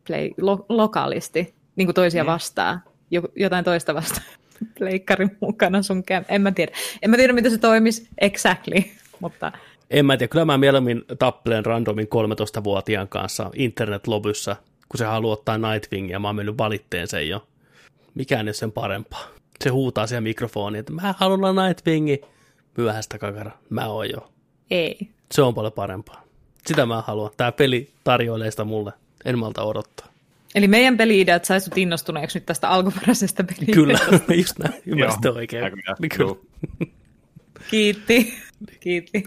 play, lo, lokaalisti, niin kuin toisia Mm. vastaan, jo, jotain toista vastaan pleikkarin mukana sun käm. En mä tiedä. En mä tiedä, miten se toimisi exactly, mutta En mä tiedä, kyllä mä mieluummin tappelen randomin 13-vuotiaan kanssa internetlobyssä, kun se haluaa ottaa Nightwingia, mä oon mennyt valitteen sen jo. Mikään ei ole sen parempaa. Se huutaa siihen mikrofoniin, että mä haluan olla Nightwingi. Myöhäistä kakara, mä oon jo. ei. Se on paljon parempaa. Sitä mä haluan. Tää peli tarjoilee sitä mulle. En malta odottaa. Eli meidän peli-ideat sai sut innostuneeksi nyt tästä alkuperäisestä peli Kyllä, just näin. Ymmärsitte Joo, oikein. Kyllä. Kiitti. Kiitti.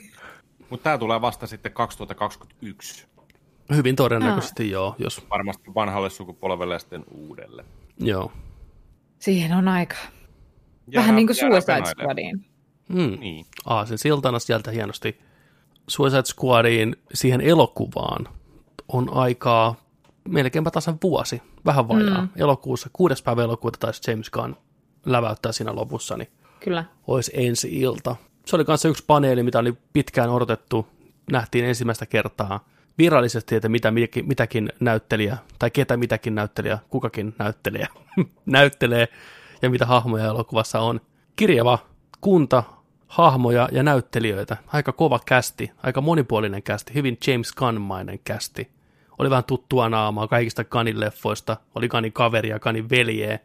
Mutta tämä tulee vasta sitten 2021. Hyvin todennäköisesti joo, jos Varmasti vanhalle sukupolvelle ja sitten uudelle. joo. Siihen on aika. Jäädään- Vähän niin kuin Suicide. Squadiin. Mm. Niin. Aasin siltana sieltä hienosti Suicide Squadiin siihen elokuvaan on aikaa melkeinpä tasan vuosi, vähän vajaa. Mm. Elokuussa, kuudes päivä elokuuta taisi James Gunn läväyttää siinä lopussa, niin Kyllä. olisi ensi ilta. Se oli kanssa yksi paneeli, mitä oli pitkään odotettu. Nähtiin ensimmäistä kertaa virallisesti, että mitä mitäkin, näyttelijä, tai ketä mitäkin näyttelijä, kukakin näyttelijä näyttelee, ja mitä hahmoja elokuvassa on. Kirjava kunta, hahmoja ja näyttelijöitä. Aika kova kästi, aika monipuolinen kästi, hyvin James Gunn-mainen kästi. Oli vähän tuttua naamaa kaikista Gunnin leffoista, oli Gunnin kaveri ja Gunnin veljeä,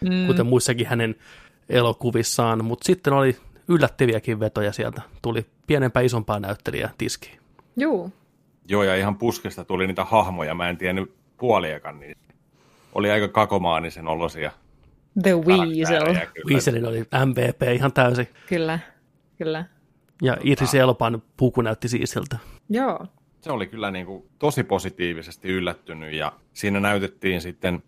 mm. kuten muissakin hänen elokuvissaan, mutta sitten oli yllättäviäkin vetoja sieltä. Tuli pienempää isompaa näyttelijää tiskiin. Juu. Joo, ja ihan puskesta tuli niitä hahmoja, mä en tiennyt puoliakaan niin Oli aika kakomaanisen olosia. The Weasel. Weaselin oli MVP ihan täysin. Kyllä. Kyllä. Ja Idris Elban puku näytti siisiltä. Joo. Se oli kyllä niin kuin tosi positiivisesti yllättynyt, ja siinä näytettiin sitten,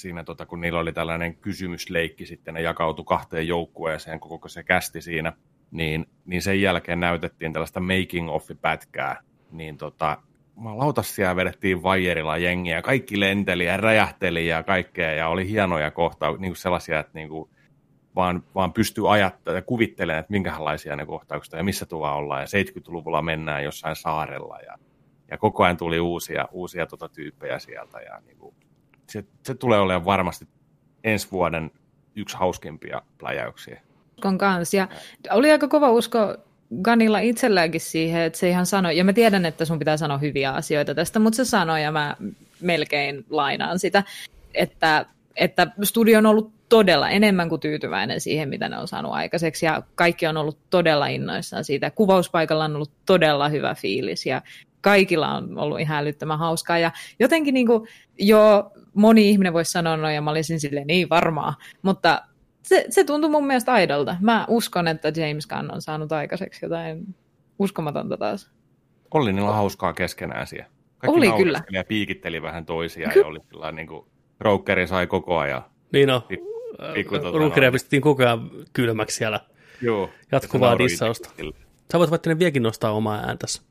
siinä tota, kun niillä oli tällainen kysymysleikki sitten, ne jakautui kahteen joukkueeseen, koko se kästi siinä, niin, niin sen jälkeen näytettiin tällaista making of pätkää, niin tota, lautas siellä vedettiin vaijerilla jengiä, kaikki lenteli ja räjähteli ja kaikkea, ja oli hienoja kohtauksia, niin kuin sellaisia, että niin kuin vaan, vaan pystyy ajattelemaan ja kuvittelemaan, että minkälaisia ne kohtaukset ja missä tuolla ollaan. Ja 70-luvulla mennään jossain saarella ja, ja koko ajan tuli uusia, uusia tota tyyppejä sieltä. Ja niin kuin, se, se tulee olemaan varmasti ensi vuoden yksi hauskimpia pläjäyksiä. Uskon kanssa. Ja oli aika kova usko Ganilla itselläänkin siihen, että se ihan sanoi, ja mä tiedän, että sun pitää sanoa hyviä asioita tästä, mutta se sanoi, ja mä melkein lainaan sitä, että, että studio on ollut todella enemmän kuin tyytyväinen siihen, mitä ne on saanut aikaiseksi, ja kaikki on ollut todella innoissaan siitä. Kuvauspaikalla on ollut todella hyvä fiilis, ja kaikilla on ollut ihan älyttömän hauskaa, ja jotenkin niin kuin, jo moni ihminen voisi sanoa, no ja mä olisin silleen niin varmaa, mutta se, se tuntui mun mielestä aidolta. Mä uskon, että James Gunn on saanut aikaiseksi jotain uskomatonta taas. Oli niillä hauskaa keskenään siellä. Kaikki Oli kyllä. ja piikitteli vähän toisiaan ja oli sillä niin kuin Brokeri sai koko ajan. Niin no, Pi- pikku tota noin. pistettiin koko ajan kylmäksi siellä. Joo. Jatkuvaa dissausta. Sä voit vaikka vieläkin nostaa omaa ääntäsi.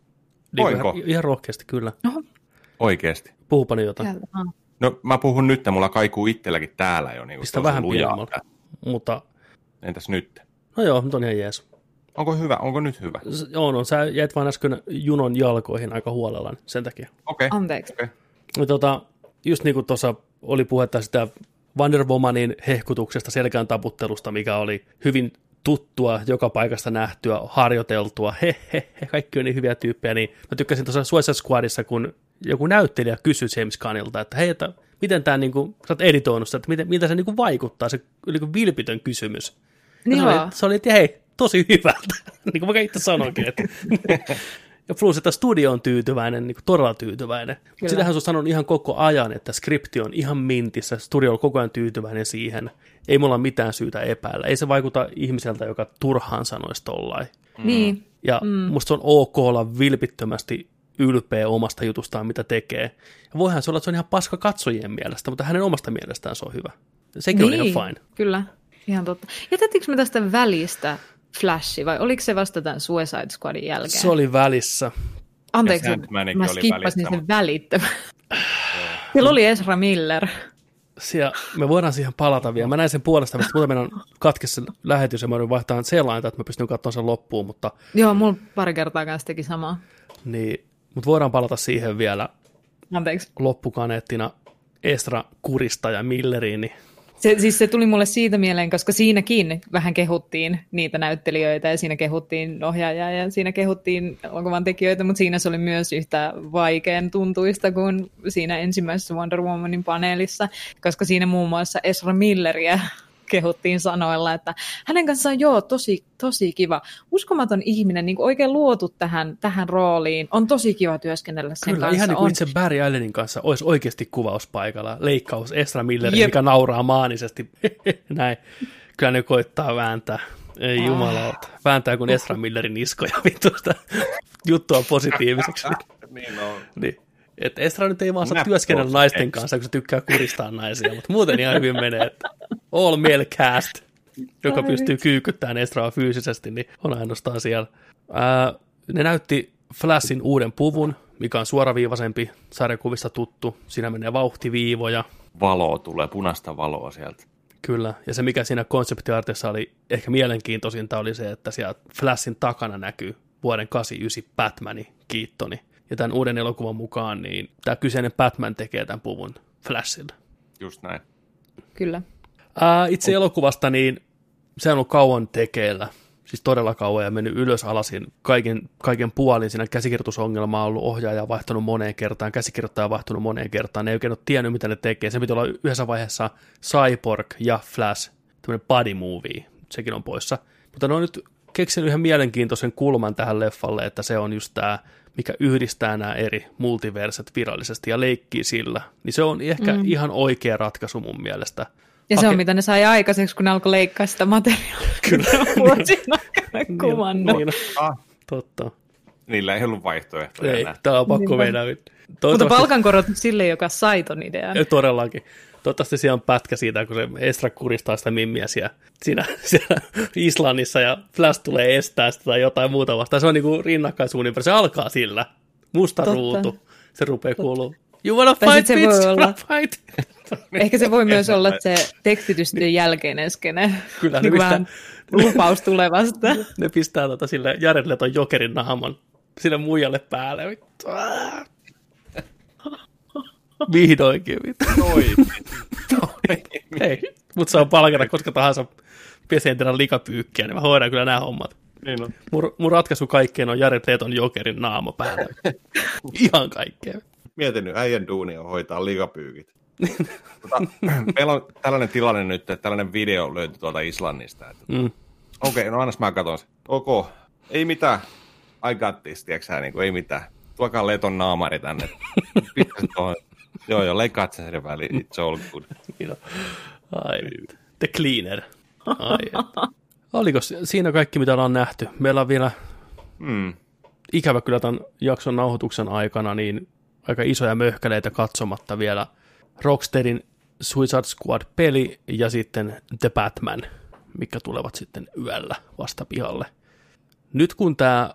Niin Voinko? ihan, ihan rohkeasti, kyllä. Oikeesti. Puhupa nyt jotain. No mä puhun nyt, mulla kaikuu itselläkin täällä jo. Niin Pistä tosi vähän lujaa. pienemmälle. Mutta, Entäs nyt? no joo, nyt on ihan jees. Onko hyvä? Onko nyt hyvä? S- Joo, no, sä jäit vaan äsken junon jalkoihin aika huolella niin sen takia. Okei. Okay. Anteeksi. Okay. No, tota, just niin kuin tuossa oli puhetta sitä Wonder Womanin hehkutuksesta, selkään taputtelusta, mikä oli hyvin tuttua, joka paikasta nähtyä, harjoiteltua, he, he, he, kaikki on niin hyviä tyyppejä, niin mä tykkäsin tuossa Suicide Squadissa, kun joku näyttelijä kysyi James Gunnilta, että hei, että miten tämä, niin kuin, sä oot editoinut sitä, että miten, miltä se niin kuin vaikuttaa, se niin vilpitön kysymys. Ja se, oli, se oli, että hei, tosi hyvältä, niin kuin mä itse sanoinkin, että ja plus, että studio on tyytyväinen, niin kuin todella tyytyväinen. Mutta sitähän se on sanonut ihan koko ajan, että skripti on ihan mintissä, studio on koko ajan tyytyväinen siihen. Ei mulla ole mitään syytä epäillä. Ei se vaikuta ihmiseltä, joka turhaan sanoisi tollain. Niin. Ja mm. musta se on ok olla vilpittömästi ylpeä omasta jutustaan, mitä tekee. Ja voihan se olla, että se on ihan paska katsojien mielestä, mutta hänen omasta mielestään se on hyvä. Sekin niin. on ihan fine. Kyllä, ihan totta. Jätettiinkö me tästä välistä Flashi, vai oliko se vasta tämän Suicide Squadin jälkeen? Se oli välissä. Anteeksi, mä skippasin sen mutta- välittömän. Siellä oli Ezra Miller. Siellä, me voidaan siihen palata vielä. Mä näin sen puolesta, että muuten meidän on katkes se lähetys ja mä joudun vaihtamaan selainta, että mä pystyn katsomaan sen loppuun, mutta, Joo, mulla pari kertaa kanssa teki samaa. niin, mutta voidaan palata siihen vielä Anteeksi. loppukaneettina. Estra Kurista ja Milleriin, niin se, siis se tuli mulle siitä mieleen, koska siinäkin vähän kehuttiin niitä näyttelijöitä ja siinä kehuttiin ohjaajaa ja siinä kehuttiin elokuvan tekijöitä, mutta siinä se oli myös yhtä vaikean tuntuista kuin siinä ensimmäisessä Wonder Womanin paneelissa, koska siinä muun muassa Ezra Milleriä kehuttiin sanoilla, että hänen kanssaan joo, tosi, tosi kiva. Uskomaton ihminen, niin kuin oikein luotu tähän, tähän rooliin. On tosi kiva työskennellä sen Kyllä, kanssa. ihan niin kuin on. itse Barry Allenin kanssa olisi oikeasti kuvauspaikalla. Leikkaus Estra Millerin, mikä nauraa maanisesti. Näin. Kyllä ne koittaa vääntää. Ei Ah. jumalauta. Vääntää kuin Esra Millerin iskoja vittuista juttua positiiviseksi. niin on. niin. Et Estra nyt ei vaan saa työskennellä naisten kanssa, kun se tykkää kuristaa naisia, mutta muuten ihan hyvin menee, että all male cast, joka pystyy kyykyttämään Estraa fyysisesti, niin on ainoastaan siellä. Ää, ne näytti Flashin uuden puvun, mikä on suoraviivaisempi, sarjakuvista tuttu. Siinä menee vauhtiviivoja, Valoa tulee, punaista valoa sieltä. Kyllä, ja se mikä siinä konseptiartissa oli ehkä mielenkiintoisinta oli se, että siellä Flashin takana näkyy vuoden 89 Batmanin kiittoni. Ja tämän uuden elokuvan mukaan, niin tämä kyseinen Batman tekee tämän puvun Flashille. Just näin. Kyllä. Ää, itse elokuvasta, niin se on ollut kauan tekeillä, siis todella kauan ja mennyt ylös alasin kaiken, kaiken puolin. Siinä käsikirjoitusongelma on ollut ohjaaja vaihtunut moneen kertaan, käsikirjoittaja vaihtunut moneen kertaan. Ne ei oikein ole tiennyt, mitä ne tekee. Se piti olla yhdessä vaiheessa Cyborg ja Flash, tämmöinen body movie. Sekin on poissa. Mutta ne on nyt keksinyt yhden mielenkiintoisen kulman tähän leffalle, että se on just tämä, mikä yhdistää nämä eri multiverset virallisesti ja leikkii sillä. Niin se on ehkä mm. ihan oikea ratkaisu mun mielestä. Ja se on Hake- mitä ne sai aikaiseksi, kun ne alkoi leikkaa sitä materiaalia. Kyllä. Vuosien aikana kuvannut. Niin, Ah, totta. niillä ei ollut vaihtoehtoja Ei, enää. tämä on pakko Niinpä. meidän. Mutta palkankorotus sille, joka sai ton idean. Ei, todellakin. Toivottavasti siellä on pätkä siitä, kun se Estra kuristaa sitä mimmiä siellä, siinä, siellä Islannissa ja Flash tulee estää sitä tai jotain muuta vastaan. Se on niinku rinnakkaisuuniverse. Se alkaa sillä. Musta Totta. ruutu. Se rupeaa kuuluu. You wanna Tai fight, se voi bitch? olla- Wanna fight? Ehkä se voi myös olla se tekstitysten jälkeinen skene. Kyllä, ne niin kuin pistää- lupaus tulevasta. Ne pistää tota sille Jared Leton jokerin naaman sille muijalle päälle. Vihdoinkin. Vittu. Toi. Ei, mutta saa palkata koska tahansa pesenterän likapyykkiä, niin mä hoidan kyllä nämä hommat. niin on. Mun, mun ratkaisu kaikkeen on Jared Leton jokerin naama päällä. Ihan kaikkea. Mietin nyt, äijän duuni on hoitaa ligapyykit. tota, meillä on tällainen tilanne nyt, että tällainen video löytyi tuolta Islannista. Että, Mm. Okei, okay, no annas mä katon sen. Ok, ei mitään. I got this, tiiäksä, niin kuin, ei mitään. Tuokaa Leton naamari tänne. Tuohon. Joo, joo, leikkaat sen sen väliin. It's all good. Niin. Ai. The Cleaner. Ai. Oliko si- siinä kaikki, mitä ollaan nähty? Meillä on vielä Mm. ikävä kyllä tämän jakson nauhoituksen aikana niin aika isoja möhkäleitä katsomatta vielä Rocksteadin Suicide Squad-peli ja sitten The Batman, mikä tulevat sitten yöllä vasta pihalle. Nyt kun tämä,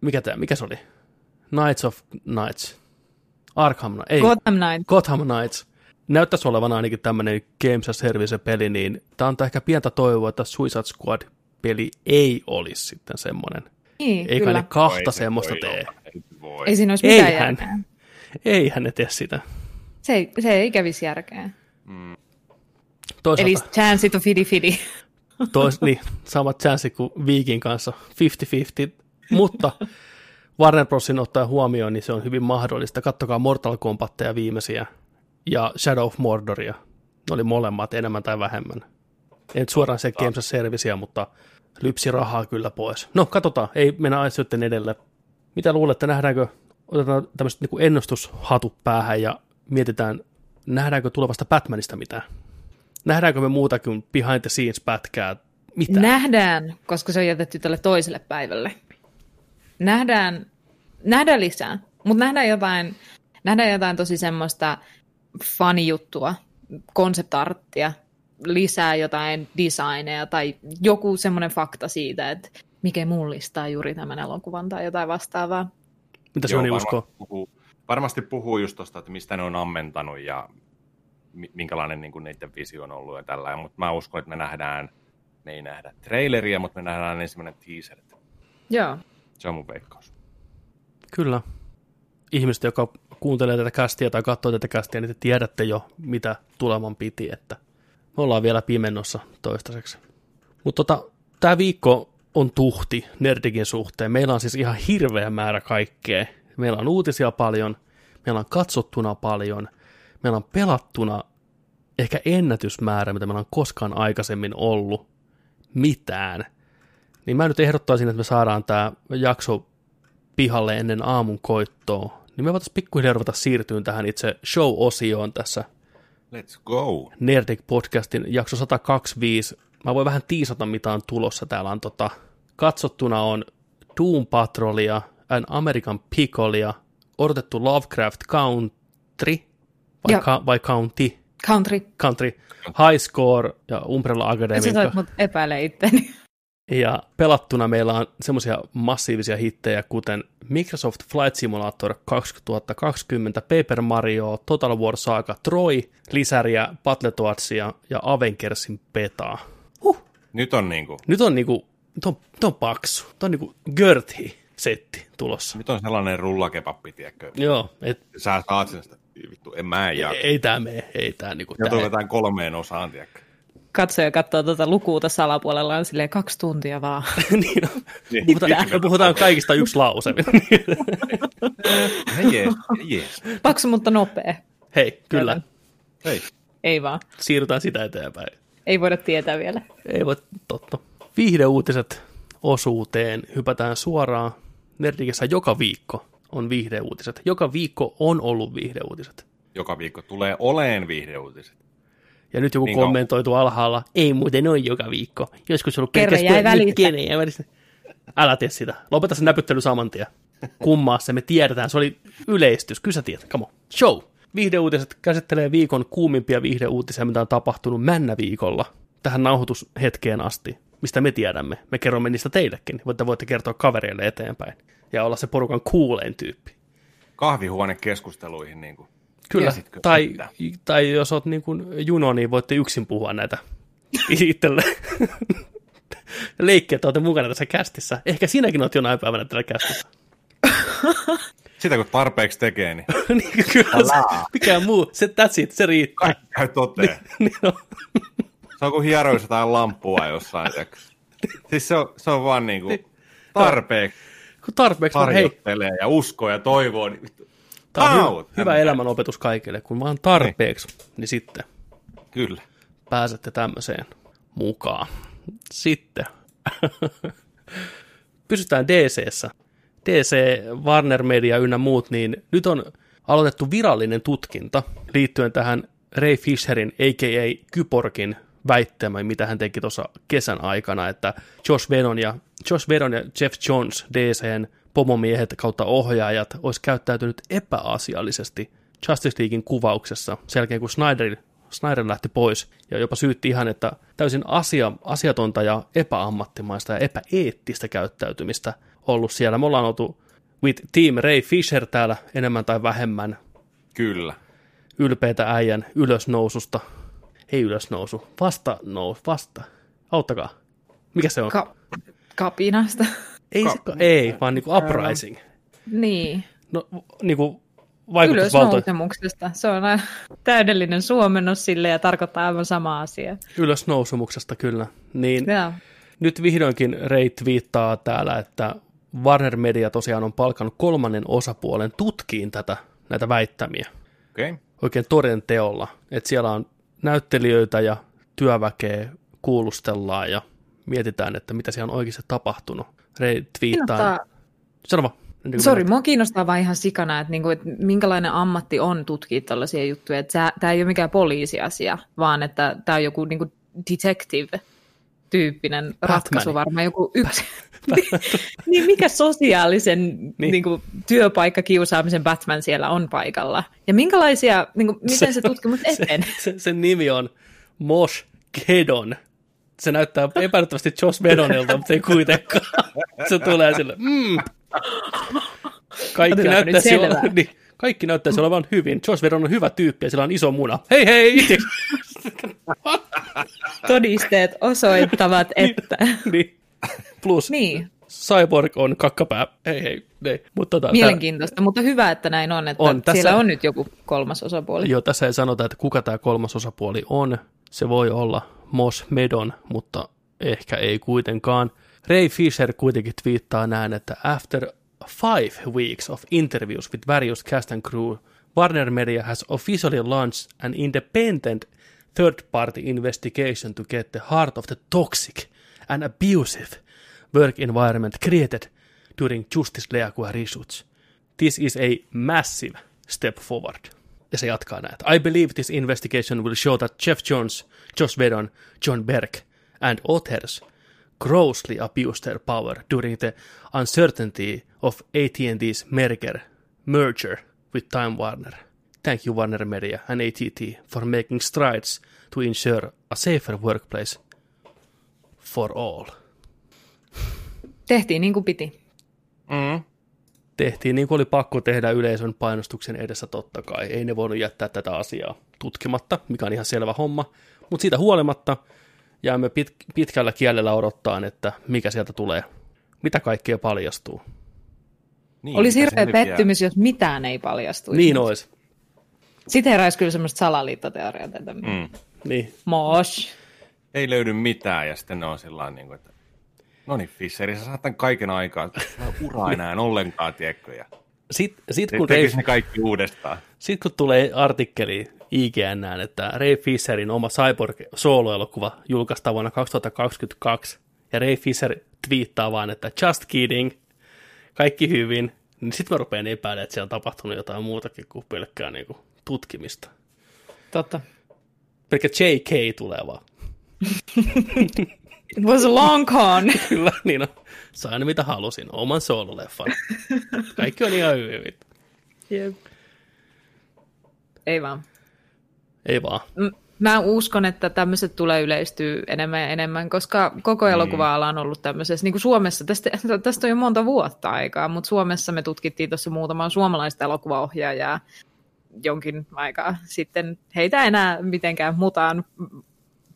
mikä tämä, mikä se oli? Knights of Knights. Arkham, ei, Gotham Knight. Gotham Knights. Näyttäisi olevan ainakin tämmöinen Games as Service-peli, niin tämä antaa ehkä pientä toivoa, että Suicide Squad-peli ei olisi sitten semmoinen. Niin, Eikä kyllä. ne kahta Ei se semmoista voi tee. Ei voi. Ei siinä olisi mitään Eihän. järkeä. Eihän ne tee sitä. Se ei, se ei kävisi järkeä. Toisaalta, Eli chance on fidi fidi. tois, niin, samat chanssit kuin Viikin kanssa, 50-50, mutta Warner Brosin ottaa huomioon, niin se on hyvin mahdollista. Kattokaa Mortal Kombatteja viimeisiä ja Shadow of Mordoria. Ne oli molemmat enemmän tai vähemmän. Ei nyt suoraan se Games of Servicea, mutta lypsi rahaa kyllä pois. No, katsotaan, ei mennä asioiden edelle. Mitä luulette, nähdäänkö, otetaan tämmöiset niin ennustushatut päähän ja mietitään, nähdäänkö tulevasta Batmanista mitään? Nähdäänkö me muuta kuin behind the scenes pätkää? Mitä? Nähdään, koska se on jätetty tälle toiselle päivälle. Nähdään, nähdään lisää, mutta nähdään jotain, nähdään jotain tosi semmoista fanijuttua, konseptarttia, lisää jotain designeja tai joku semmoinen fakta siitä, että mikä mullistaa juuri tämän elokuvan tai jotain vastaavaa. Mitä se on varmasti usko? Puhuu, varmasti puhuu just tuosta, että mistä ne on ammentanut ja mi- minkälainen niin kuin niiden visio on ollut ja tällä. Mutta mä uskon, että me nähdään, me ei nähdä traileria, mutta me nähdään ensimmäinen teaser. Joo. Se on mun veikkaus. Kyllä. ihmiset, joka kuuntelee tätä kästiä tai katsoo tätä kästiä, niin te tiedätte jo, mitä tuleman piti, että me ollaan vielä pimennossa toistaiseksi. Mutta tota, tämä viikko on tuhti Nerdikin suhteen. Meillä on siis ihan hirveä määrä kaikkea. Meillä on uutisia paljon, meillä on katsottuna paljon, meillä on pelattuna ehkä ennätysmäärä, mitä meillä on koskaan aikaisemmin ollut. Mitään. Niin mä nyt ehdottaisin, että me saadaan tämä jakso pihalle ennen aamun koittoa. Niin me voitaisiin pikkuhiljaa ruveta siirtyä tähän itse show-osioon tässä Let's go. Nerdic Podcastin jakso 125. Mä voin vähän tiisata, mitä on tulossa. Täällä on tota, katsottuna on Doom Patrolia, An American Pickleia, odotettu Lovecraft Country, vai, ka- vai County, Country. Country, High Score ja Umbrella Sä Academy. toit mut epäile itteni. Ja pelattuna meillä on semmoisia massiivisia hittejä, kuten Microsoft Flight Simulator 2020, Paper Mario, Total War Saga, Troy, lisäriä, Battletoadsia ja Avengersin petaa. Nyt on niinku, Nyt on niinku, nyt on, nyt on paksu, nyt on niinku görthi setti tulossa. nyt on sellainen rullakepappi, tiedätkö? Joo, et, Sä saat sen sitä, vittu, en mä en jaa. ei tää mene, ei tää niinku, Ja tää, jotain kolmeen osaan, tiedätkö? Katsoja katsoo tuota lukua tässä alapuolella on silleen kaksi tuntia vaan. niin on. Niin. Puhutaan, me puhutaan kaikista yksi lause. Hei jees, hei jees. Paksu, mutta nopea. Hei, kyllä, Hei. Ei vaan. siirrytään sitä eteenpäin. Ei voida tietää vielä. Ei voi, totta. Viihdeuutiset osuuteen hypätään suoraan. Nerdikissä joka viikko on viihdeuutiset. Joka viikko on ollut viihdeuutiset. Joka viikko tulee oleen viihdeuutiset. Ja nyt joku Niin niin kauan. kommentoi tuolla alhaalla, ei muuten ole joka viikko. Joskus on ollut Kerran pelkästään jäi välistä. jäi välistä. Älä tee sitä. Lopeta se näpyttely saman tien. Kummaa se, me tiedetään. Se oli yleistys. Kyllä sä tiedät. Come on. Show. Viihdeuutiset käsittelee viikon kuumimpia viihdeuutisia, mitä on tapahtunut männä viikolla tähän nauhoitushetkeen asti, mistä me tiedämme. Me kerromme niistä teillekin, mutta voitte kertoa kavereille eteenpäin ja olla se porukan kuulein tyyppi. Kahvihuonekeskusteluihin niin kuin. Kyllä, Tiesitkö, tai, tai jos oot niin kuin Juno, niin voitte yksin puhua näitä itselle. Leikkiä, että olette mukana tässä kästissä. Ehkä sinäkin oot jonain päivänä tällä kästissä. Sitä kun tarpeeksi tekee, niin niin, kyllä, se, mikään muu, se, that's it, se riittää. kaikki käy toteen. Niin on. Se on kuin hieroisi jotain lampua jossain. Siis se on, se on vaan niin kuin tarpeeksi Kun tarpeeksi, vaan, hei, ja uskoo ja toivoo. Niin. Tämä on Au, hyvä, elämänopetus kaikille. Kun vaan tarpeeksi, niin sitten Kyllä. pääsette tämmöiseen mukaan. Sitten pysytään DCssä. DC, Warner Media ynnä muut, niin nyt on aloitettu virallinen tutkinta liittyen tähän Ray Fisherin, a.k.a. Kyborgin väittämään, mitä hän teki tuossa kesän aikana, että Josh Whedon ja, Josh Whedon ja Jeff Jones, DCn pomomiehet kautta ohjaajat, olisi käyttäytynyt epäasiallisesti Justice Leaguein kuvauksessa sen jälkeen, kun Snyder, Snyder lähti pois ja jopa syytti ihan, että täysin asia, asiatonta ja epäammattimaista ja epäeettistä käyttäytymistä ollut siellä. Me ollaan oltu with Team Ray Fisher täällä enemmän tai vähemmän Kyllä. ylpeitä äijän ylösnoususta. Ei ylösnousu, vasta nous, vasta. Auttakaa. Mikä se on? Ka- kapinasta. Ei, se, ei, vaan niinku uprising. niin. No, niinku vaikutusvalto, Ylösnousemuksesta. Se on täydellinen suomennos sille ja tarkoittaa aivan sama asia. ylösnousumuksesta kyllä. Niin Joo. nyt vihdoinkin Ray viittaa täällä, että Warner Media tosiaan on palkannut kolmannen osapuolen tutkiin tätä, näitä väittämiä Okei. Okay. oikein toden teolla. Että siellä on näyttelijöitä ja työväkeä kuulustellaan ja mietitään, että mitä siellä on oikeasti tapahtunut. Kiinnostaa, Sano vaan. Kuin Sori, mua kiinnostaa vaan ihan sikana, että, niinku, että minkälainen ammatti on tutkia tällaisia juttuja. Että tämä ei ole mikään poliisiasia, vaan että tämä on joku niinku detective-tyyppinen ratkaisu, varmaan joku yksi. niin mikä sosiaalisen Niin. niin. niinku, työpaikkakiusaamisen Batman siellä on paikalla? Ja minkälaisia, niinku, miten se, se tutkimus etenee? Se, se, sen nimi on Mosh Kedon. Se näyttää epäilyttävästi Josh Whedonilta, mutta ei kuitenkaan. Se tulee sille, mm. Kaikki näyttää, selvää. niin, kaikki näyttää olevan hyvin. Josh Whedon on hyvä tyyppi ja sillä on iso muna. Hei hei! Todisteet osoittavat, että... niin. Plus niin, Cyborg on kakkapää. Ei, ei, ei. Mutta tota, Mielenkiintoista, tää... mutta hyvä, että näin on, että on, tässä... siellä on nyt joku kolmas osapuoli. Joo, tässä ei sanota, että kuka tämä kolmas osapuoli on. Se voi olla Mos Medon, mutta ehkä ei kuitenkaan. Ray Fisher kuitenkin twiittaa näin, että after five weeks of interviews with various cast and crew, Warner Media has officially launched an independent third-party investigation to get the heart of the toxic and abusive work environment created during Justice League reshoots. This is a massive step forward. Ja se jatkaa näitä. I believe this investigation will show that Jeff Jones, Josh Whedon, John Berg and others grossly abused their power during the uncertainty of AT&T's merger, merger with Time Warner. Thank you Warner Media and AT&T for making strides to ensure a safer workplace for all. Tehtiin niin kuin piti. Mm. Tehtiin niin kuin oli pakko tehdä yleisön painostuksen edessä totta kai. Ei ne voinut jättää tätä asiaa tutkimatta, mikä on ihan selvä homma. Mutta siitä huolimatta jäämme pit- pitkällä kielellä odottaa, että mikä sieltä tulee. Mitä kaikkea paljastuu. Niin, olisi hirveä pettymys, jos mitään ei paljastuisi. Niin olisi. Sitten heräisi kyllä semmoista salaliittoteoriaa. Tätä. Mm. Niin. Mosh. Ei löydy mitään ja sitten ne on sillä niin kuin, että no niin Fisheri, sä saat tämän kaiken aikaa. Ura enää ollenkaan, tiedätkö? Ja sitten sit, kun Ray, ne kaikki uudestaan. Sitten kun tulee artikkeli IGNään, että Ray Fisherin oma Cyborg-sooloelokuva julkaistaan vuonna 2022, ja Ray Fisher twiittaa vaan, että just kidding, kaikki hyvin, niin sitten mä rupean epäilemään, että siellä on tapahtunut jotain muutakin kuin pelkkää niin kuin, tutkimista. Totta. Pelkkä JK tulee vaan. It was a long con. Kyllä, niin on. Sain mitä halusin, oman soololeffan. Kaikki on ihan hyvin. Yep. Ei vaan. Ei vaan. Mä uskon, että tämmöiset tulee yleistyä enemmän ja enemmän, koska koko mm. elokuva-ala on ollut tämmöisessä, niin kuin Suomessa, tästä, tästä on jo monta vuotta aikaa, mutta Suomessa me tutkittiin tuossa muutamaa suomalaista elokuvaohjaajaa jonkin aikaa sitten. Heitä enää mitenkään mutaan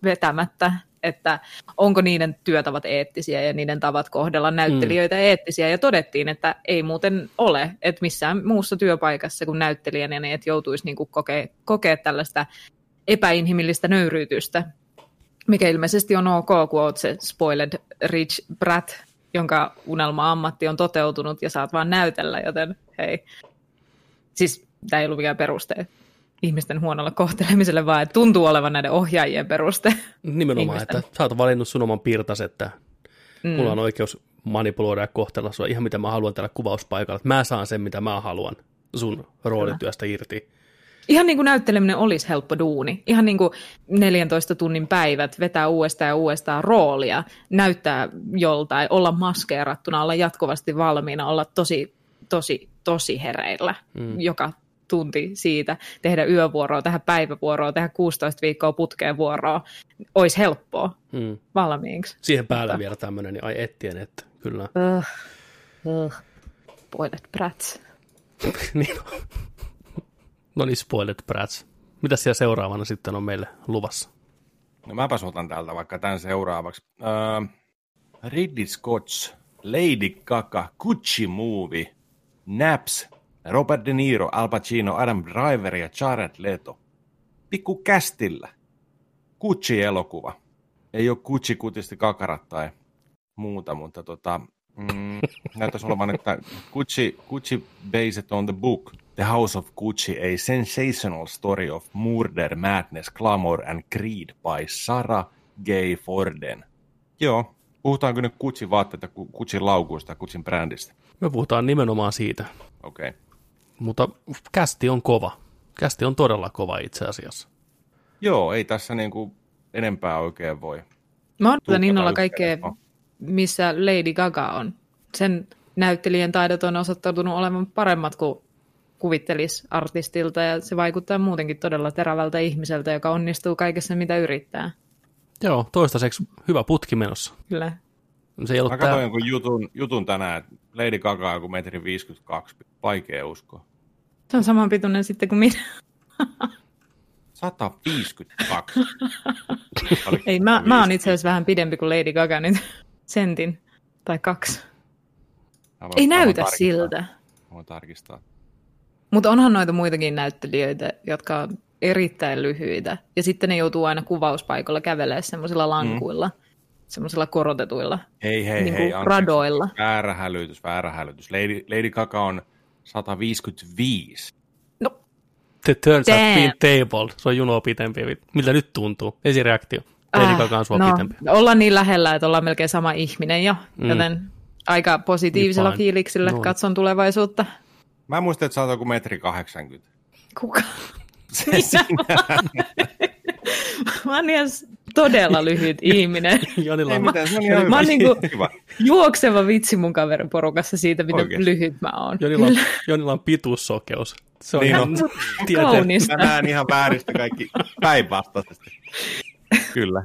vetämättä, että onko niiden työtavat eettisiä ja niiden tavat kohdella näyttelijöitä mm. eettisiä. Ja todettiin, että ei muuten ole, että missään muussa työpaikassa kuin näyttelijänä, niin että joutuisi niin kuin kokea, kokea tällaista epäinhimillistä nöyryytystä, mikä ilmeisesti on ok, kun olet se spoiled rich brat, jonka unelma-ammatti on toteutunut ja saat vaan näytellä, joten hei. Siis tämä ei ollut mikään peruste ihmisten huonolle kohtelemiselle, vaan että tuntuu olevan näiden ohjaajien peruste. Nimenomaan, ihmisten. että sä oot valinnut sun oman pirtas, että mm. mulla on oikeus manipuloida ja kohtella sua ihan mitä mä haluan tällä kuvauspaikalla. Mä saan sen, mitä mä haluan sun roolityöstä irti. Ihan niin kuin näytteleminen olisi helppo duuni. Ihan niin kuin 14 tunnin päivät, vetää uudestaan ja uudestaan roolia, näyttää joltain, olla maskeerattuna, olla jatkuvasti valmiina, olla tosi, tosi, tosi hereillä mm. joka tunti siitä, tehdä yövuoroa, tehdä päivävuoroa, tehdä 16 viikkoa putkeen vuoroa, olisi helppoa mm. valmiiksi. Siihen päälle Mutta... vielä tämmöinen, niin ai ettien, että kyllä. Uh, uh. Spoilet brats. niin No niin, spoilet brats. Mitä siellä seuraavana sitten on meille luvassa? No mäpäs otan täältä vaikka tämän seuraavaksi. Uh, Ridley Scott's Lady Gaga Gucci Movie Naps Robert De Niro, Al Pacino, Adam Driver ja Jared Leto. Pikku kästillä. Gucci-elokuva. Ei ole Gucci-kutisti kakarat tai muuta, mutta tota, mm, näyttäisi olevan, että Gucci, Gucci based on the book The House of Gucci, a sensational story of murder, madness, glamour and greed by Sarah Gay Forden. Joo, puhutaanko nyt Gucci vaatteita, Gucci laukuista, Gucci brändistä? Me puhutaan nimenomaan siitä. Okei. Okay. Mutta kästi on kova. Kästi on todella kova itse asiassa. Joo, ei tässä niin kuin enempää oikein voi. Mä odotan innolla kaikkea, missä Lady Gaga on. Sen näyttelijän taidot on osoittautunut olevan paremmat kuin kuvittelisi artistilta, ja se vaikuttaa muutenkin todella terävältä ihmiseltä, joka onnistuu kaikessa, mitä yrittää. Joo, toistaiseksi hyvä putki menossa. Kyllä. Se ei Mä katsoin tää... jonkun jutun, jutun tänään, että Lady Gaga on joku metri 52. Vaikea uskoa. Se on saman pituinen sitten kuin minä. 152. Ei, mä, mä oon itse asiassa vähän pidempi kuin Lady Gaga nyt. Sentin tai kaksi. Voin- Ei voin näytä tarkistaa. siltä. Voin tarkistaa. Mutta onhan noita muitakin näyttelijöitä, jotka on erittäin lyhyitä. Ja sitten ne joutuu aina kuvauspaikoilla kävelemään semmoisilla lankuilla, mm. Semmoisilla korotetuilla Hei, hei, niin hei. anteeksi. radoilla. Väärä hälytys, väärä hälytys. Lady, Lady Gaga on 155. No, The turns Damn. been table. Se on junoa pitempi. Miltä nyt tuntuu? Esireaktio. Lady Ah, Gaga on sua no, pitempi. ollaan niin lähellä, että ollaan melkein sama ihminen jo, Mm. joten aika positiivisella Niin fine. fiiliksellä No. katson tulevaisuutta. Mä muistan, että sä oot joku metri 80. Kuka? Se sinä. Mä oon ihan todella lyhyt ihminen. Jonilla on mitään, se on ihan Mä oon niinku juokseva vitsi mun kaverin porukassa siitä, miten Oikeesti? lyhyt mä oon. Jonilla, on, Jonilla on pituussokeus. Se on Niin ihan on. Kaunista. Mä näen ihan vääristä kaikki päinvastaisesti. Kyllä.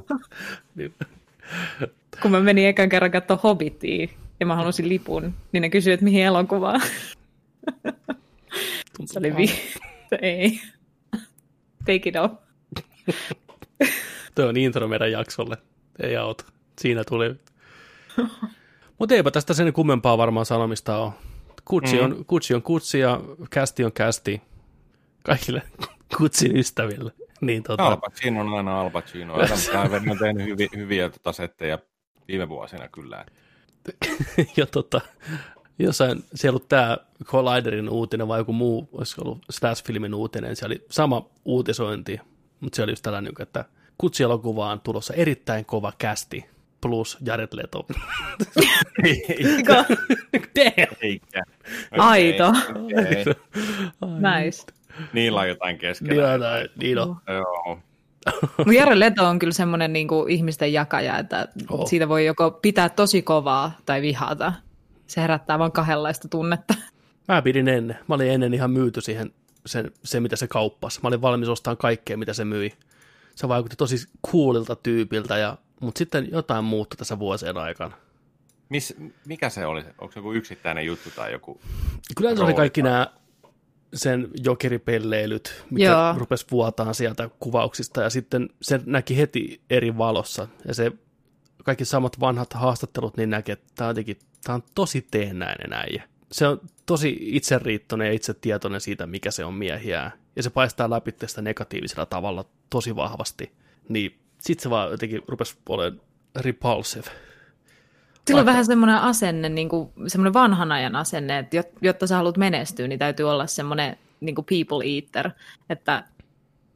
Kun mä menin ekan kerran katsoa Hobbitia ja mä halusin lipun, niin ne kysyivät, että mihin elokuvaan. Se oli vi... Ei. Take it off. Tuo on intro meidän jaksolle. Ei auta. Siinä tuli. Mutta eipä tästä sen kummempaa varmaan sanomista ole. Kutsi Mm. on, kutsi on kutsi ja kästi on kästi. Kaikille kutsin ystäville. Niin tota, Al Pacino on aina Al Pacino. Driver on tehnyt hyviä, hyviä tota setteja viime vuosina kyllä. ja tota, jossain, siellä ollut tämä Colliderin uutinen vai joku muu, olisiko ollut Slash-filmin uutinen, siellä oli sama uutisointi, mutta se oli just tällainen, että kutsielokuvaan tulossa erittäin kova kästi plus Jared Leto. Damn! Eikä. Aito. Okei. Nice. Niillä on jotain keskellä. niin on. Joo. Mutta Jare Leto on kyllä semmoinen niinku ihmisten jakaja, että Oh. oh. siitä voi joko pitää tosi kovaa tai vihata. Se herättää vain kahdenlaista tunnetta. Mä pidin ennen. Mä olin ennen ihan myyty siihen, sen, se mitä se kauppasi. Mä olin valmis ostamaan kaikkea, mitä se myi. Se vaikutti tosi coolilta tyypiltä, ja, mutta sitten jotain muuttui tässä vuosien aikana. Mis, mikä se oli? Onko se joku yksittäinen juttu tai joku? Kyllä se oli kaikki tai- nämä sen jokeripelleilyt, mikä Joo. rupesi vuotaan sieltä kuvauksista, ja sitten se näki heti eri valossa, ja se kaikki samat vanhat haastattelut, niin näki, että tämä on, jotenkin, tämä on tosi teennäinen äijä. Se on tosi itseriittoinen ja itsetietoinen siitä, mikä se on miehiä, ja se paistaa läpi tästä negatiivisella tavalla tosi vahvasti. Niin sitten se vaan jotenkin rupesi olemaan repulsive. Sillä on Vaikka- vähän semmoinen asenne, niin kuin, semmoinen vanhan ajan asenne, että jot- jotta sä haluat menestyä, niin täytyy olla semmoinen niin kuin people eater, että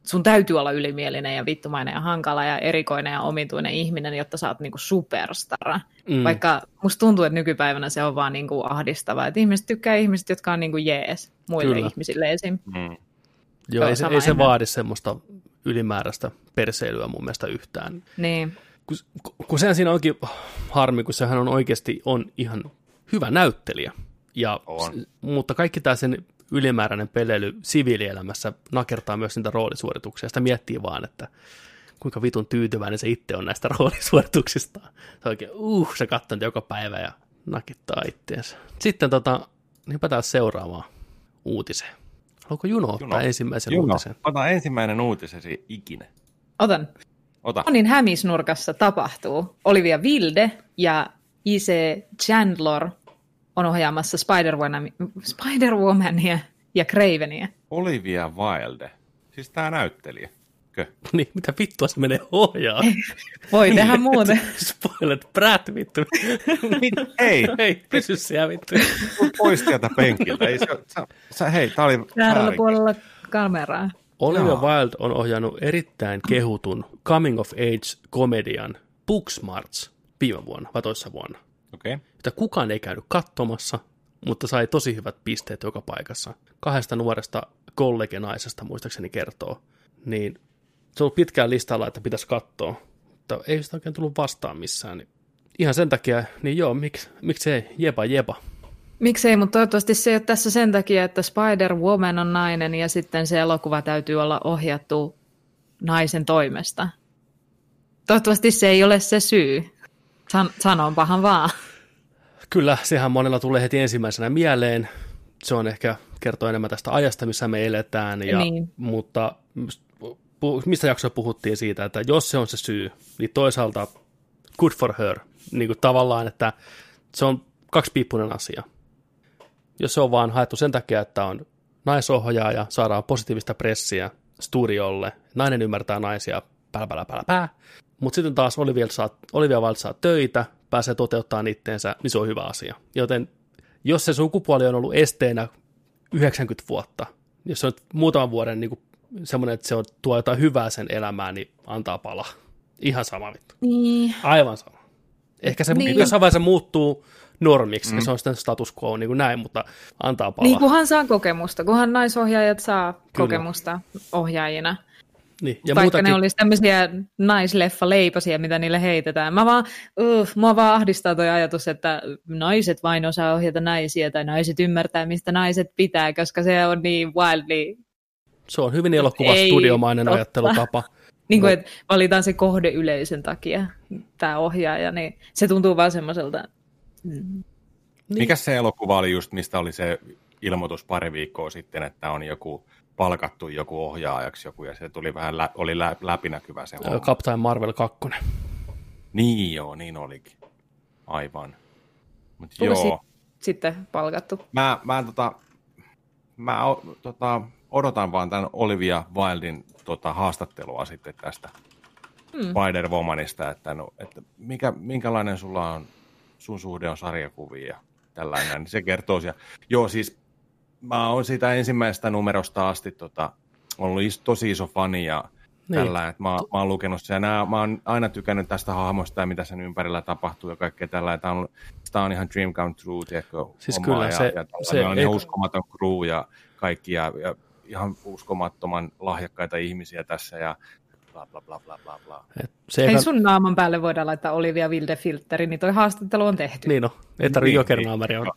sun täytyy olla ylimielinen ja vittumainen ja hankala ja erikoinen ja omituinen ihminen, jotta sä oot niin kuin superstara. Mm. Vaikka musta tuntuu, että nykypäivänä se on vaan niin kuin ahdistava, että ihmiset tykkää ihmiset, jotka on niin kuin jees muille Kyllä. ihmisille esim. Mm. Joo, Joo, ei se, ei se vaadi semmoista ylimääräistä perseilyä mun mielestä yhtään. Niin. kun, kun sehän siinä onkin harmi, kun sehän on oikeasti on ihan hyvä näyttelijä. Ja, On. s- mutta kaikki tämä sen ylimääräinen peleily siviilielämässä nakertaa myös niitä roolisuorituksia. Sitä miettii vaan, että kuinka vitun tyytyväinen se itse on näistä roolisuorituksista. Se oikein, uh, se katsoo joka päivä ja nakittaa itteensä. Sitten tota, hypätään seuraavaan uutiseen. Haluatko Juno ottaa Juno. ensimmäisen Juno, uutisen? ota ensimmäinen uutisesi ikinä. Otan. Ota. Monin hämisnurkassa tapahtuu. Olivia Wilde ja I.C. Chandler on ohjaamassa Spider-Woman- Spider-Womania ja Cravenia. Olivia Wilde. Siis tää näyttelijä. Kö? Niin, mitä vittua se menee ohjaa? Voi tehdä muuten. Spoilet, Brad vittu. Ei, Ei, pysy siellä vittu. pois sieltä penkiltä. Ei, se, sä, sä, hei, tää oli Väärällä väärin. puolella kameraa. Olivia. Wilde on ohjannut erittäin kehutun coming of age komedian Booksmarts viime vuonna vai toissa vuonna, Okei. Okay. jota kukaan ei käynyt katsomassa, mutta sai tosi hyvät pisteet joka paikassa. Kahdesta nuoresta kollegenaisesta muistaakseni kertoo. Niin se on ollut pitkään listalla, että pitäisi katsoa, mutta ei sitä oikein tullut vastaan missään. Niin ihan sen takia, niin joo, miksi, miksi ei, jepa jepa. Miksei, mutta toivottavasti se ei ole tässä sen takia, että Spider-Woman on nainen ja sitten se elokuva täytyy olla ohjattu naisen toimesta. Toivottavasti se ei ole se syy. San- sanonpahan vaan. Kyllä, sehän monella tulee heti ensimmäisenä mieleen. Se on ehkä kertoo enemmän tästä ajasta, missä me eletään, ja, Niin. mutta mistä jaksoa puhuttiin siitä, että jos se on se syy, niin toisaalta good for her, niin kuin tavallaan, että se on kaksipiippunen asia. jos se on vaan haettu sen takia, että on naisohjaaja, saadaan positiivista pressiä studiolle, nainen ymmärtää naisia, pää, pää, pää, pää. Mutta sitten taas Olivia, saa, Olivia Wilde saa töitä, pääsee toteuttamaan itteensä, niin se on hyvä asia. Joten jos se sukupuoli on ollut esteenä 90 vuotta, jos se on muutaman vuoden niin semmoinen, että se on, tuo jotain hyvää sen elämään, niin antaa palaa. Ihan sama vittu. Niin. Aivan sama. Ehkä se Niin. jossain vaiheessa muuttuu normiksi, mm. ja se on sitten status quo niin kuin näin, mutta antaa palaa. Niin, kunhan saa kokemusta, kunhan naisohjaajat saa Kyllä. kokemusta ohjaajina. niin. Ja Vaikka muutakin... ne olisi tämmöisiä naisleffa-leiposia, mitä niille heitetään. Mä vaan, uh, mua vaan ahdistaa toi ajatus, että naiset vain osaa ohjata naisia, tai naiset ymmärtää, mistä naiset pitää, koska se on niin wildly, Se on hyvin elokuva Ei studiomainen totta. ajattelutapa. niin kuin, että valitaan se kohde yleisön takia, tämä ohjaaja, niin se tuntuu vaan semmoiselta, Niin. Mikä se elokuva oli just, mistä oli se ilmoitus pari viikkoa sitten, että on joku palkattu joku ohjaajaksi joku, ja se tuli vähän, lä- oli lä- läpinäkyvä se homma. Captain Marvel 2. Niin joo, niin olikin. Aivan. Mut joo, sitten palkattu. mä, mä, tota, mä tota, odotan vaan tämän Olivia Wildin tota, haastattelua sitten tästä Hmm. Spider-Womanista, että, no, että mikä, minkälainen sulla on, sun suhde on sarjakuviin ja tällainen, niin se kertoo siellä. Joo, siis mä oon siitä ensimmäisestä numerosta asti tota, ollut is, tosi iso fani ja Niin. tällä, että mä, mä oon lukenut sen. Nää, mä oon aina tykännyt tästä hahmosta ja mitä sen ympärillä tapahtuu ja kaikkea tällä. Tämä on, tää on ihan dream come true, tiedätkö, Siis kyllä, ja, se- ja se se on ihan uskomaton crew ja kaikki ja, ja ihan uskomattoman lahjakkaita ihmisiä tässä ja bla bla bla bla bla bla. Et se Ei sun naaman päälle voida laittaa Olivia Wilde-filtteri, niin toi haastattelu on tehty. Niin no, ei tarvitse Niin, Jokernaamari on.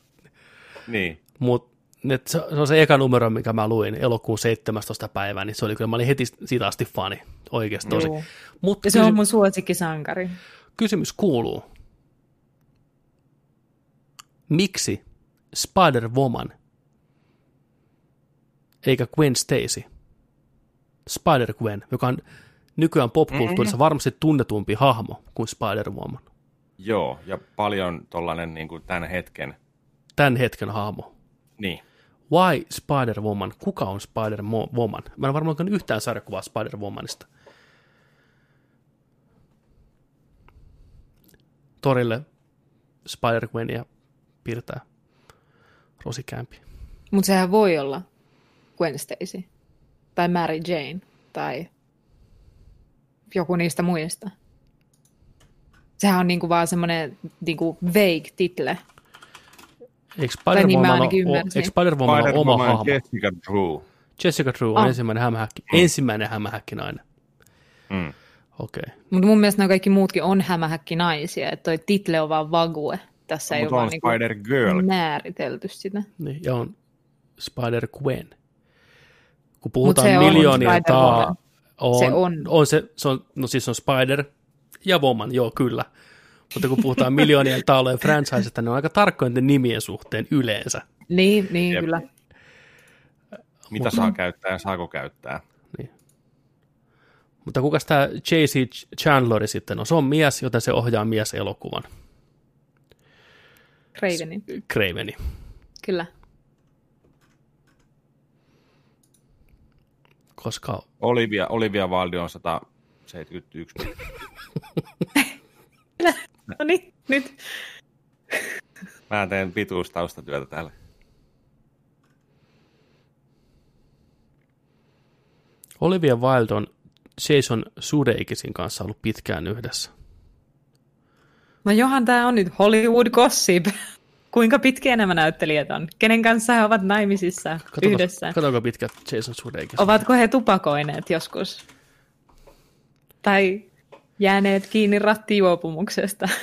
Niin, Mutta se, se on se eka numero, mikä mä luin elokuun 17. päivää, niin se oli kyllä, mä olin heti siitä asti fani, oikeasti tosi. Mutta Ja se kysy- on mun suosikkisankari. kysymys kuuluu, miksi Spider-Woman eikä Gwen Stacy, Spider-Gwen, joka on nykyään popkulttuurissa varmasti tunnetumpi hahmo kuin Spider-Woman, joo, ja paljon tollanen niin kuin tämän hetken, tämän hetken hahmo. niin, Why Spider-Woman? Kuka on Spider-Woman? Mä en varmaan yhtään sarjakuvaa Spider-Womanista. Torille Spider-Gwenia piirtää Rosikämpi. Mutta sehän voi olla Gwen Stacy. Tai Mary Jane. Tai joku niistä muista. Sehän on niinku vaan semmoinen niinku vague title. Eikö niin Spider-Woman, ainakin ole, ole oma hahmo? Jessica Drew. Jessica Drew on Ah. ensimmäinen hämähäkki. Ensimmäinen hämähäkkinainen. Mm. Okei. Okay. Mutta mun mielestä nämä kaikki muutkin on hämähäkki naisia. Että toi title on vaan vague. Tässä ei Mutta ole vaan on niinku Spider-Girl. määritelty sitä. Niin, ja on Spider-Gwen. Kun puhutaan se on miljoonien Spider-Woman. taa, on, Se on. on se, se on, no siis on Spider ja Woman, joo kyllä. Mutta kun puhutaan miljoonien taalojen franchisesta, ne on aika niiden nimien suhteen yleensä. Niin, niin Jep. kyllä. Mitä saa käyttää ja saako käyttää. Niin. Mutta kukas tämä J.C. Chandleri sitten on? Se on mies, joten se ohjaa mies-elokuvan. Cravenin. Craveni. Kyllä. Koska Olivia, Olivia Wilde on 171. No niin, nyt. Mä teen pituustaustatyötä täällä. Olivia Wilde on Jason Sudeikisin kanssa ollut pitkään yhdessä. No johan tämä on nyt Hollywood gossip. Kuinka pitkiä nämä näyttelijät on? Kenen kanssa he ovat naimisissa Katsotaan, yhdessä? Katsotaanko pitkät Jason Sudeikis. Ovatko he tupakoineet joskus? Tai jääneet kiinni rattijuopumuksesta?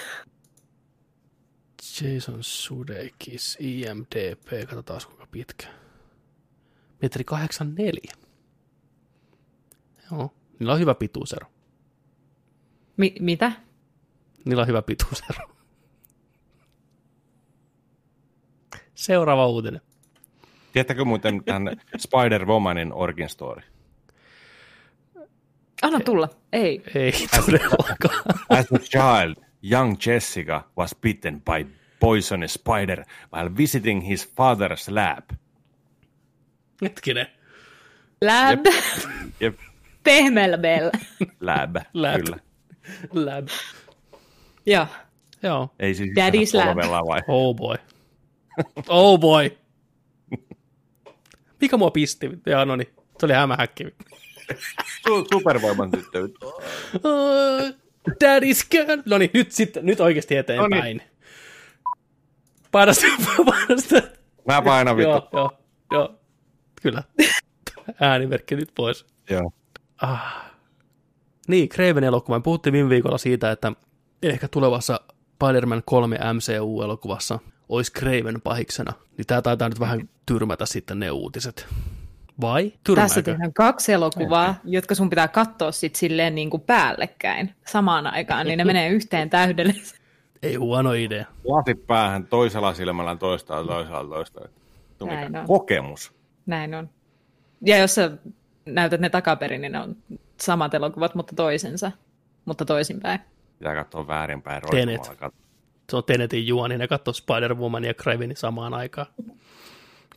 Jason Sudeikis, IMDP, katsotaan kuinka pitkä. Metri 84. Joo, niillä on hyvä pituusero. Mi- mitä? Niillä on hyvä pituusero. Seuraava uutinen. Tiedättekö muuten tämän Spider-Womanin origin story? Anna tulla. Ei. Ei todellakaan. As a child, young Jessica was bitten by poisonous spider while visiting his father's lab. Hetkinen. Lab. Jep, Pehmelbel. lab, Lab. kyllä. Lab. Joo. Joo. Ei siis Daddy's lab. vai? Oh boy. Oh boy. Mikä mua pisti? Joo, no niin. Se oli hämähäkki. Su- supervoiman tyttö. Daddy's girl. No niin, nyt sitten, nyt oikeasti eteenpäin. Paina sitä, paina sitä. Mä painan vittu. Joo, joo, joo. Kyllä. Äänimerkki nyt pois. Joo. Niin, Craven elokuva. Puhuttiin viime viikolla siitä, että ehkä tulevassa Spider-Man 3 MCU-elokuvassa olisi Craven pahiksena. Niin tää taitaa nyt vähän tyrmätä sitten ne uutiset. Vai? Tyrmääkö? Tässä tehdään kaksi elokuvaa, jotka sun pitää katsoa sit silleen niin kuin päällekkäin samaan aikaan, niin ne menee yhteen täydellisesti. Ei huono idea. Lasi päähän toisella silmällä toista toisella toista. Näin on. Kokemus. Näin on. Ja jos sä näytät ne takaperin, niin ne on samat elokuvat, mutta toisensa, mutta toisinpäin. Pitää katsoa väärinpäin Tenet. roikkumalla. Se on Tenetin juoni, ne katsoo Spider-Woman ja Cravenin samaan aikaan.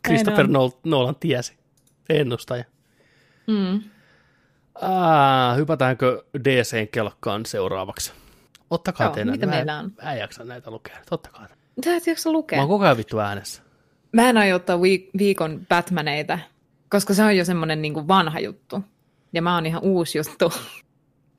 Christopher Nolan tiesi. Ennustaja. Mm. Ah, hypätäänkö DCn kelkkaan seuraavaksi? Ottakaa Joo, teidän. mitä mä, meillä on? Mä en jaksa näitä lukea. Ottakaa. Sä et jaksa Mä lukea. oon koko ajan vittu äänessä. Mä en aio ottaa viik- viikon Batmaneita, koska se on jo semmoinen niin vanha juttu. Ja mä oon ihan uusi juttu.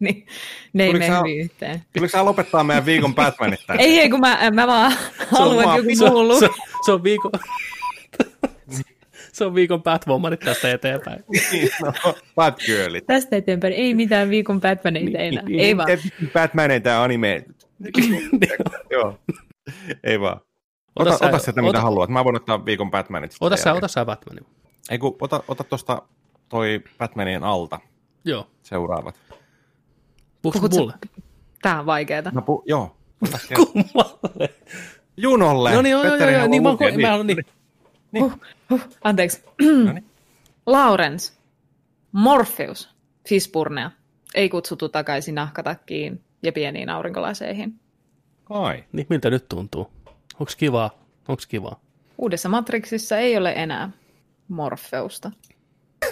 niin ne ei mene hyvin yhteen. Tuliko sä lopettaa meidän viikon Batmanit tänne? Ei, ei, kun mä, mä vaan haluan, että joku muu se, lu- se, on viikon... se on viikon Batwomanit tästä eteenpäin. Niin, no, Batgirlit. Tästä eteenpäin ei mitään viikon Batmaneita enää. Ei vaan. Batmaneita anime. Joo. Ei vaan. Ota, Ota sä- ota sieltä mitä ota- haluat. Mä voin ottaa viikon Batmanit. Ota sä, ota sä Batmanin. Ei kun, ota, ota tuosta toi Batmanien alta Joo. seuraavat. Puhuks Puhut sä- mulle? Tää on vaikeeta. Mä pu- joo. Kummalle. Junolle. No niin, joo, joo, joo, niin mä, mä oon niin. Huh, huh, anteeksi. No niin. Lawrence. Morpheus. Fispurnea. Ei kutsuttu takaisin nahkatakkiin ja pieniin aurinkolaseihin. Ai. Niin, miltä nyt tuntuu? Onks kivaa? Onks kivaa? Uudessa Matrixissa ei ole enää Morpheusta.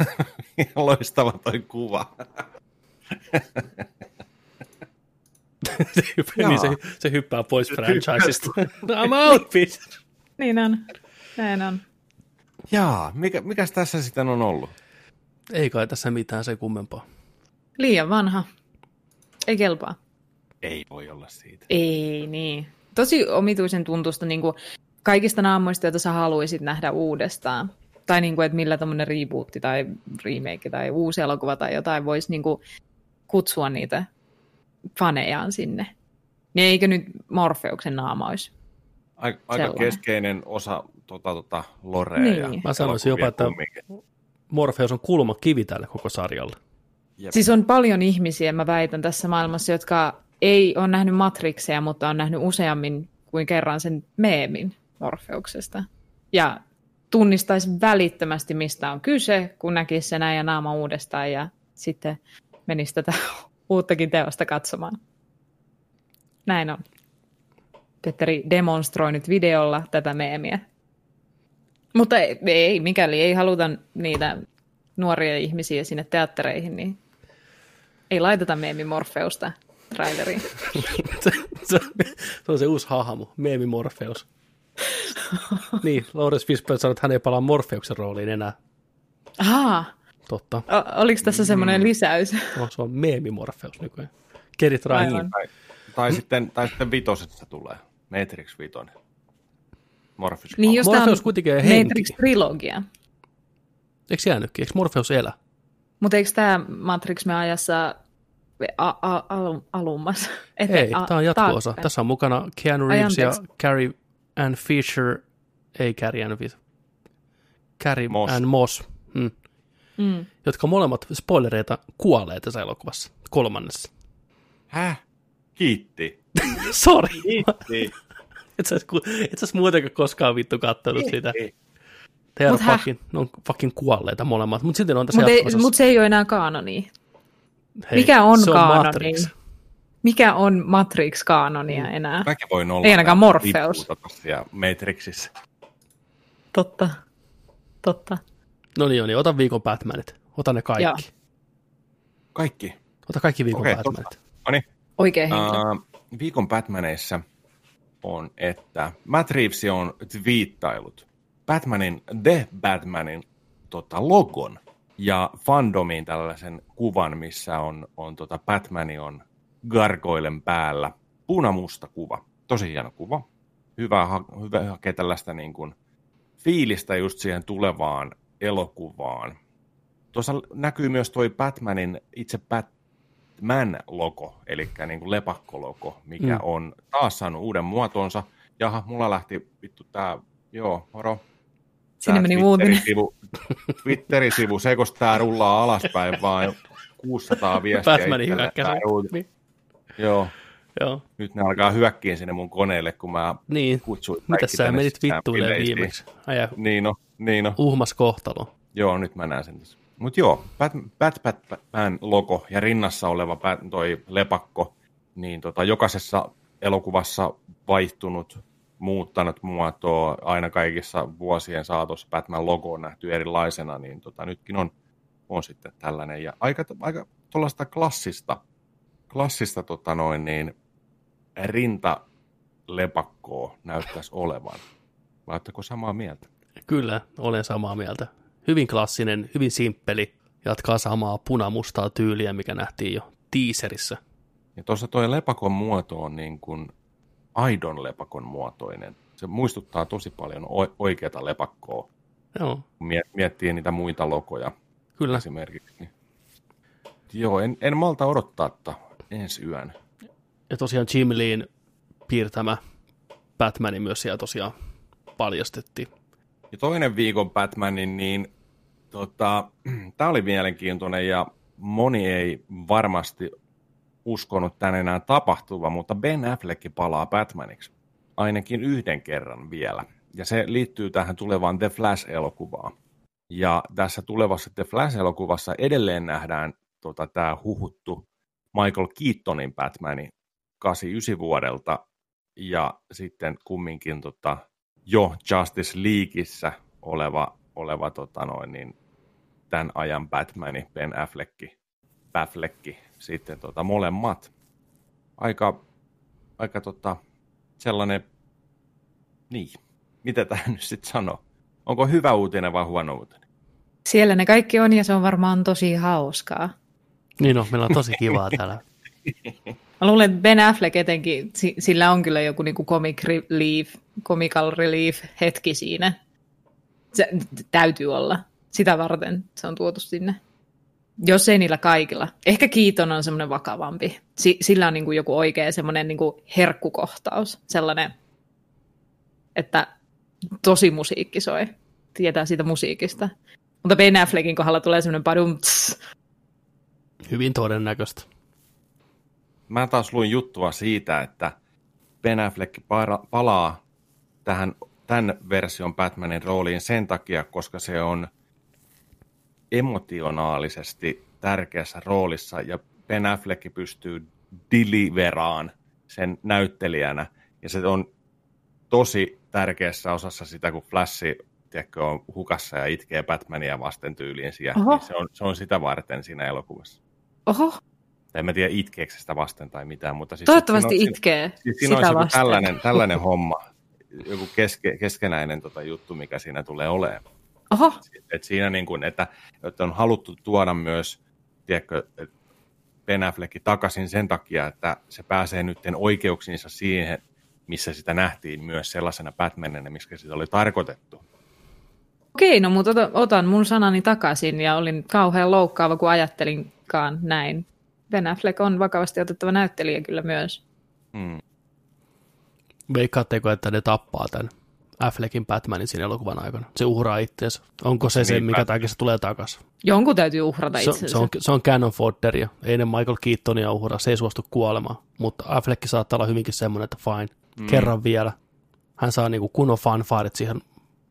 Loistava toi kuva. se, hyppää, niin se, se hyppää pois franchisesta. I'm out, bitch. Niin on. Näin on. Jaa, mikä, mikäs tässä sitten on ollut? Ei kai tässä mitään se kummempaa. Liian vanha. Ei kelpaa. Ei voi olla siitä. Ei niin. Tosi omituisen tuntusta niin kuin kaikista naamoista, joita sä haluaisit nähdä uudestaan. Tai niin kuin, että millä tämmöinen rebootti tai remake tai uusi elokuva tai jotain voisi niin kuin kutsua niitä fanejaan sinne. Niin eikö nyt Morfeuksen naama olisi? Aika, aika Sellainen. keskeinen osa tota, tota, lorea. Niin. Ja Mä sanoisin jopa, että kumminkin. Morpheus on kulma kivi tälle koko sarjalle. Jep. Siis on paljon ihmisiä, mä väitän tässä maailmassa, jotka ei ole nähnyt Matrixia, mutta on nähnyt useammin kuin kerran sen meemin Morfeuksesta. Ja tunnistaisi välittömästi, mistä on kyse, kun näkisi sen ja naama uudestaan ja sitten menisi tätä uuttakin teosta katsomaan. Näin on. Petteri demonstroi nyt videolla tätä meemiä. Mutta ei, ei, mikäli ei haluta niitä nuoria ihmisiä sinne teattereihin, niin ei laiteta meemi Morfeusta traileriin. se, se, se on se uusi hahmo, meemi Morpheus. niin, Lawrence Fishburne sanoi, että hän ei palaa Morpheuksen rooliin enää. Ahaa, Totta. o- oliko tässä semmoinen lisäys? No, se on meemi Morpheus nykyään. Get it right. Aivan. Tai, tai, sitten, tai sitten vitosesta tulee. Matrix vitonen. Morpheus. Niin jos tämä Morpheus on kuitenkin on henki. Matrix-trilogia. Eikö jäänytkin? Eikö Morpheus elä? Mutta eikö tämä Matrix me ajassa a- a- al- alummassa? Ete- Ei, a- tämä on jatko-osa. Tässä on mukana Keanu Ai, Reeves ja. Carrie Ann Fisher, ei Carrie Ann Fisher, Carrie Moss. Ann Moss, mm, Mm. jotka molemmat spoilereita kuolee tässä elokuvassa, kolmannessa. Häh? Kiitti. Sorry, Kiitti. et sä, et sä muutenkaan koskaan vittu kattonut sitä. They Mut häh? fucking, ne on fucking kuolleita molemmat, mutta sitten on tässä Mutta jatko mut se ei ole enää kaanoni. Hei, mikä on se on kaanoni? Matrix. Mikä on Matrix-kaanonia enää? Kaikki voi olla. Ei ainakaan Morpheus. Ja Matrixissa. Totta. Totta. No niin, niin, ota viikon Batmanit. Ota ne kaikki. Joo. Kaikki. Ota kaikki viikon Okei, Batmanit. No niin. Oikein henkilö. Uh, viikon Batmaneissa on, että Matt Reeves on twiittailut Batmanin, The Batmanin tota, logon ja fandomiin tällaisen kuvan, missä on, on tota Batmani on gargoilen päällä. Punamusta kuva. Tosi hieno kuva. Hyvä, ha- hyvä hakea tällaista niin kuin fiilistä just siihen tulevaan elokuvaan. Tuossa näkyy myös toi Batmanin itse Batman-logo, eli niin kuin lepakkologo, mikä Mm. on taas saanut uuden muotonsa. Jaha, mulla lähti vittu tää, joo, moro. Sinne meni uutinen. Twitteri-sivu, Twitteri-sivu, se kun tää rullaa alaspäin vaan 600 viestiä. Batmanin hyökkäsi. Niin. Joo, Joo. nyt ne alkaa hyökkiä sinne mun koneelle, kun mä Niin. kutsuin Mitä sä menit bileisiin. viimeksi? Äijä Niin no, niin no. uhmas kohtalo. Joo, nyt mä näen sen tässä. Mutta joo, Bat, Bat, Bat, Batman logo ja rinnassa oleva Bat, toi lepakko, niin tota, jokaisessa elokuvassa vaihtunut, muuttanut muotoa, aina kaikissa vuosien saatossa Batman logo on nähty erilaisena, niin tota, nytkin on, on sitten tällainen. Ja aika, aika tuollaista klassista, klassista tota noin, niin, rintalepakkoa näyttäisi olevan. Vai samaa mieltä? Kyllä, olen samaa mieltä. Hyvin klassinen, hyvin simppeli. Jatkaa samaa punamustaa tyyliä, mikä nähtiin jo teaserissä. Ja tuossa tuo lepakon muoto on niin kuin aidon lepakon muotoinen. Se muistuttaa tosi paljon oikeata lepakkoa, Joo, miettii niitä muita logoja kyllä. esimerkiksi. Niin. Joo, en, en malta odottaa, että ensi yön. Ja tosiaan Jim Leen piirtämä Batmani myös siellä tosiaan paljastettiin. Ja toinen viikon Batmanin, niin tota, tämä oli mielenkiintoinen ja moni ei varmasti uskonut tän enää tapahtuva, mutta Ben Affleck palaa Batmaniksi ainakin yhden kerran vielä. Ja se liittyy tähän tulevaan The Flash-elokuvaan. Ja tässä tulevassa The Flash-elokuvassa edelleen nähdään tota, tämä huhuttu Michael Keatonin Batmani 89 vuodelta ja sitten kumminkin tota, jo Justice Leagueissä oleva, oleva tota noin, niin, tämän ajan Batmani, Ben Affleck, Affleck sitten tota, molemmat. Aika, aika tota, sellainen, niin, mitä tämä nyt sitten sanoo? Onko hyvä uutinen vai huono uutinen? Siellä ne kaikki on ja se on varmaan tosi hauskaa. Niin on, meillä on tosi kivaa täällä. Mä luulen, että Ben Affleck etenkin, si- sillä on kyllä joku niinku comic relief, comical relief hetki siinä. Se täytyy olla. Sitä varten se on tuotu sinne. Jos ei niillä kaikilla. Ehkä Kiiton on semmoinen vakavampi. Si- sillä on niinku joku oikea semmoinen niinku herkkukohtaus. Sellainen, että tosi musiikki soi. Tietää siitä musiikista. Mutta Ben Affleckin kohdalla tulee semmoinen padum tss. Hyvin todennäköistä. Mä taas luin juttua siitä, että Ben Affleck para- palaa tähän tämän version Batmanin rooliin sen takia, koska se on emotionaalisesti tärkeässä roolissa ja Ben Affleck pystyy deliveraan sen näyttelijänä. Ja se on tosi tärkeässä osassa sitä, kun Flash tiedätkö, on hukassa ja itkee Batmania vasten tyyliin siellä, niin se on, se on sitä varten siinä elokuvassa. Oho, Tai en mä tiedä itkeekö sitä vasten tai mitään, mutta siis toivottavasti siinä on, itkee Siis siinä sitä on vasten. tällainen, tällainen homma, joku keske, keskenäinen tota juttu, mikä siinä tulee olemaan. Oho, Et siinä niin kuin, että, että on haluttu tuoda myös, tiedätkö, Ben Affleck takaisin sen takia, että se pääsee nyt oikeuksiinsa siihen, missä sitä nähtiin myös sellaisena Batmanina, missä sitä oli tarkoitettu. Okei, no mutta ota- otan mun sanani takaisin ja olin kauhean loukkaava, kun ajattelinkaan näin. Ben Affleck on vakavasti otettava näyttelijä kyllä myös. Hmm. Veikkaatteko, että ne tappaa tämän Affleckin Batmanin siinä elokuvan aikana? Se uhraa itseensä. Onko se se, Niin, mikä Bat- takia se tulee takaisin? Jonkun täytyy uhrata Se, itsensä. se, on, se on canon fodderia. Ei ne Michael Keatonia uhraa, se ei suostu kuolemaan. Mutta Affleck saattaa olla hyvinkin semmoinen, että fine, mm. kerran vielä. Hän saa niinku kunnon fanfaarit siihen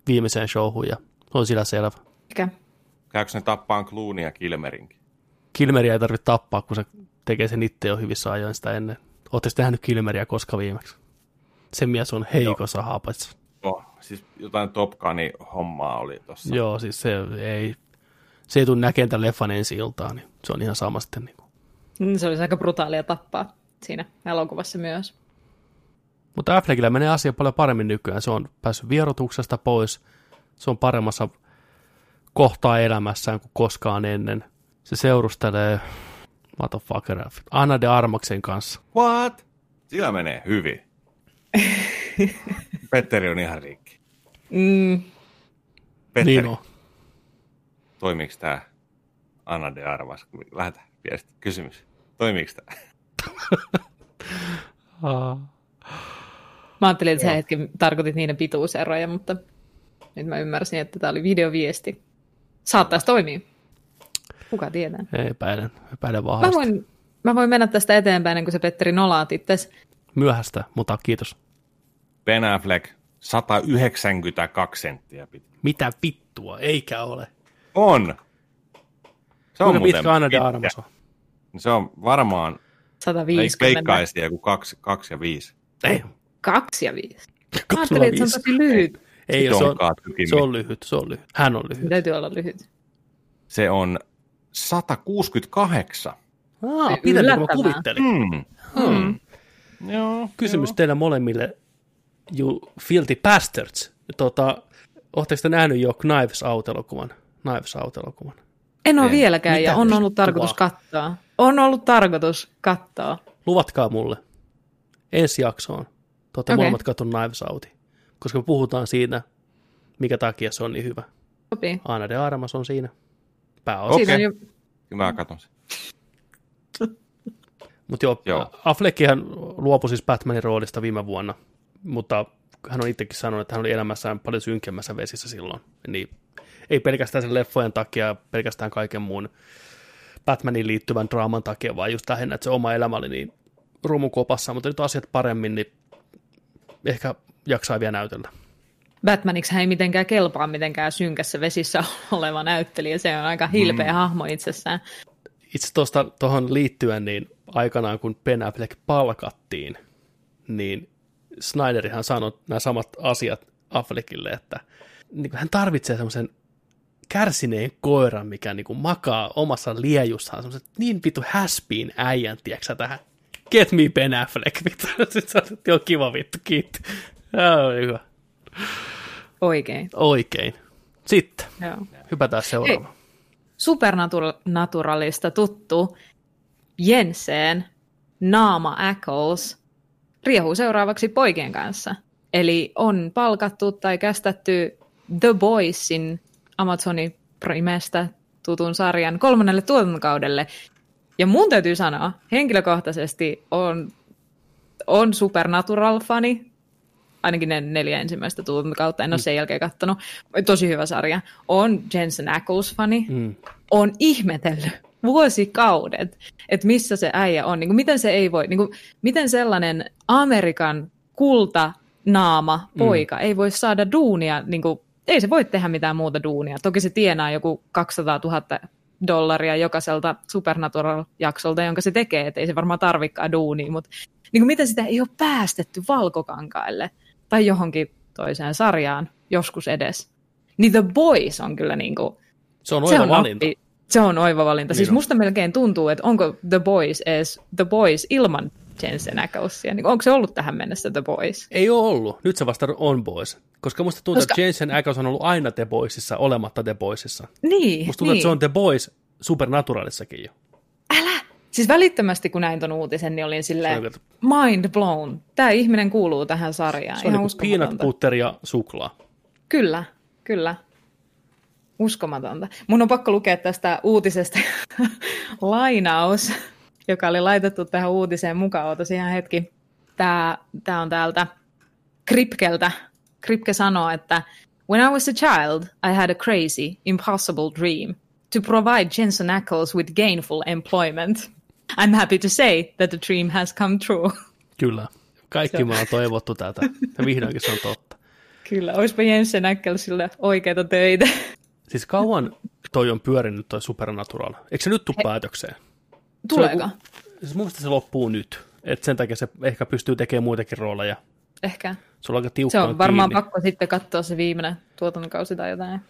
viimeiseen showhun ja se on sillä selvä. Mikä? Käykö ne tappaan Clooney ja Kilmerinkin? Kilmeriä ei tarvitse tappaa, kun se tekee sen itse jo hyvissä ajoin sitä ennen. Oletteko te nähnyt Kilmeriä koska viimeksi? Se mies on heikossa haapassa. Oh, siis jotain Top Gunin hommaa oli tossa. Joo, siis se ei, se ei tule näkemään tämän leffan ensi iltaan, niin se on ihan sama sitten. Niin kuin. Mm, Se olisi aika brutaalia tappaa siinä elokuvassa myös. Mutta Affleckillä menee asia paljon paremmin nykyään. Se on päässyt vierotuksesta pois. Se on paremmassa kohtaa elämässään kuin koskaan ennen. Se seurustelee motherfucker, Anna de Armaksen kanssa. What? Sillä menee hyvin. Petteri on ihan rikki. Mm, Petteri, Niin on. toimiiko tämä Anna de Armas? Lähetä viesti. Kysymys. Toimiiko tämä? Mä ajattelin, että sä hetken tarkoitit niiden pituuseroja, mutta nyt mä ymmärsin, että tämä oli videoviesti. Saattaisi toimia. Kuka tietää. Epäilen, epäilen Mä vahvasti. voin, mä voin mennä tästä eteenpäin, kuin se Petteri nolaat itses. Myöhäistä, mutta kiitos. Ben Affleck, 192 senttiä pitkä. Mitä vittua, eikä ole. On! Se on Kuinka pitkä Anna de pitkä. On? Se on varmaan, 150. veikkaisi joku 2, 2 ja 5. Ei, Kaksi ja viisi. Mä kaksi ajattelin, että se on tosi lyhyt. Ei, se on, se on lyhyt, se on lyhyt. Hän on lyhyt. Täytyy olla lyhyt. Se on 168. Aa, pidempi kuin mä kuvittelin. Hmm. Hmm. Joo. Kysymys teille molemmille, you filthy bastards. Tota, Oletteko te nähnyt jo Knives Out-elokuvan? Knives Out-elokuvan. En ole En. vieläkään, Mitä ja on ollut tarkoitus katsoa. On ollut tarkoitus katsoa. Luvatkaa mulle. Ensi jaksoon. Te olette Okei. molemmat katson Knives Outin. Koska me puhutaan siitä, mikä takia se on niin hyvä. Sopii. Anna de Armas on siinä. Pääosa. Okei. Siitä on jo... Mä katson sen. Mutta joo, Joo. Affleckihan luopui siis Batmanin roolista viime vuonna, mutta hän on itsekin sanonut, että hän oli elämässään paljon synkemmässä vesissä silloin. Niin ei pelkästään sen leffojen takia, pelkästään kaiken muun Batmanin liittyvän draaman takia, vaan just lähinnä, että se oma elämä oli niin rumukopassa, mutta nyt asiat paremmin, niin ehkä jaksaa vielä näytellä. Batmaniksi hän ei mitenkään kelpaa mitenkään synkässä vesissä oleva näyttelijä. Se on aika hilpeä mm. hahmo itsessään. Itse tuosta tuohon liittyen, niin aikanaan kun Ben Affleck palkattiin, niin Snyderihan sanoi nämä samat asiat Affleckille, että niin hän tarvitsee semmoisen kärsineen koiran, mikä niin kuin makaa omassa liejussaan, semmoisen niin vitu häspiin äijän, tiedätkö tähän? Get me Ben Affleck, vittu. Sitten joo kiva vittu, kiitti. Joo, hyvä. Oikein. Oikein. Sitten, Joo. hypätään seuraavaan. Supernaturalista tuttu Jensen Naama Ackles riehuu seuraavaksi poikien kanssa. Eli on palkattu tai kästetty The Boysin Amazonin Primestä tutun sarjan kolmannelle tuotantokaudelle. Ja mun täytyy sanoa, henkilökohtaisesti on, on Supernatural-fani, ainakin ne neljä ensimmäistä tuotantokautta, en ole sen jälkeen kattonut. Tosi hyvä sarja. On Jensen Ackles-fani, Mm. on ihmetellyt vuosikaudet, että missä se äijä on. Niin kuin, miten se ei voi, niin kuin, miten sellainen Amerikan kulta naama poika mm. ei voi saada duunia, niin kuin, ei se voi tehdä mitään muuta duunia. Toki se tienaa joku 200 000 dollaria jokaiselta Supernatural-jaksolta, jonka se tekee, että ei se varmaan tarvikaan duunia, mutta niin kuin, miten sitä ei ole päästetty valkokankaille tai johonkin toiseen sarjaan joskus edes. Niin The Boys on kyllä niin kuin, Se on se oiva on valinta. nappi. Se on oiva valinta. Niin siis on. musta melkein tuntuu, että onko The Boys edes The Boys ilman Jensen Acklesia. Niin onko se ollut tähän mennessä The Boys? Ei ole ollut. Nyt se vasta on Boys. Koska musta tuntuu, Koska- että Jensen Ackles on ollut aina The Boysissa, olematta The Boysissa. Niin, Musta tuntuu, niin. että se on The Boys Supernaturalissakin jo. Älä! Siis välittömästi, kun näin ton uutisen, niin olin silleen on, mind blown. Tämä ihminen kuuluu tähän sarjaan. se on Ihan niin peanut butter ja suklaa. Kyllä, kyllä. Uskomatonta. Mun on pakko lukea tästä uutisesta lainaus, joka oli laitettu tähän uutiseen mukaan. Ootas ihan hetki. Tämä, tämä on täältä Kripkeltä. Kripke sanoo, että When I was a child, I had a crazy, impossible dream to provide Jensen Ackles with gainful employment. I'm happy to say that the dream has come true. Kyllä. Kaikki me on toivottu tätä. Ja vihdoinkin se on totta. Kyllä, olisipa Jensen Ackelsille oikeita töitä. Siis kauan toi on pyörinyt toi Supernatural. Eikö se nyt tule päätökseen? Tuleeko? joku- siis mun mielestä se loppuu nyt. Et sen takia se ehkä pystyy tekemään muitakin rooleja. Ehkä. Sulla on aika Se tiukka on varmaan kiinni. pakko sitten katsoa se viimeinen tuotantokausi tai jotain.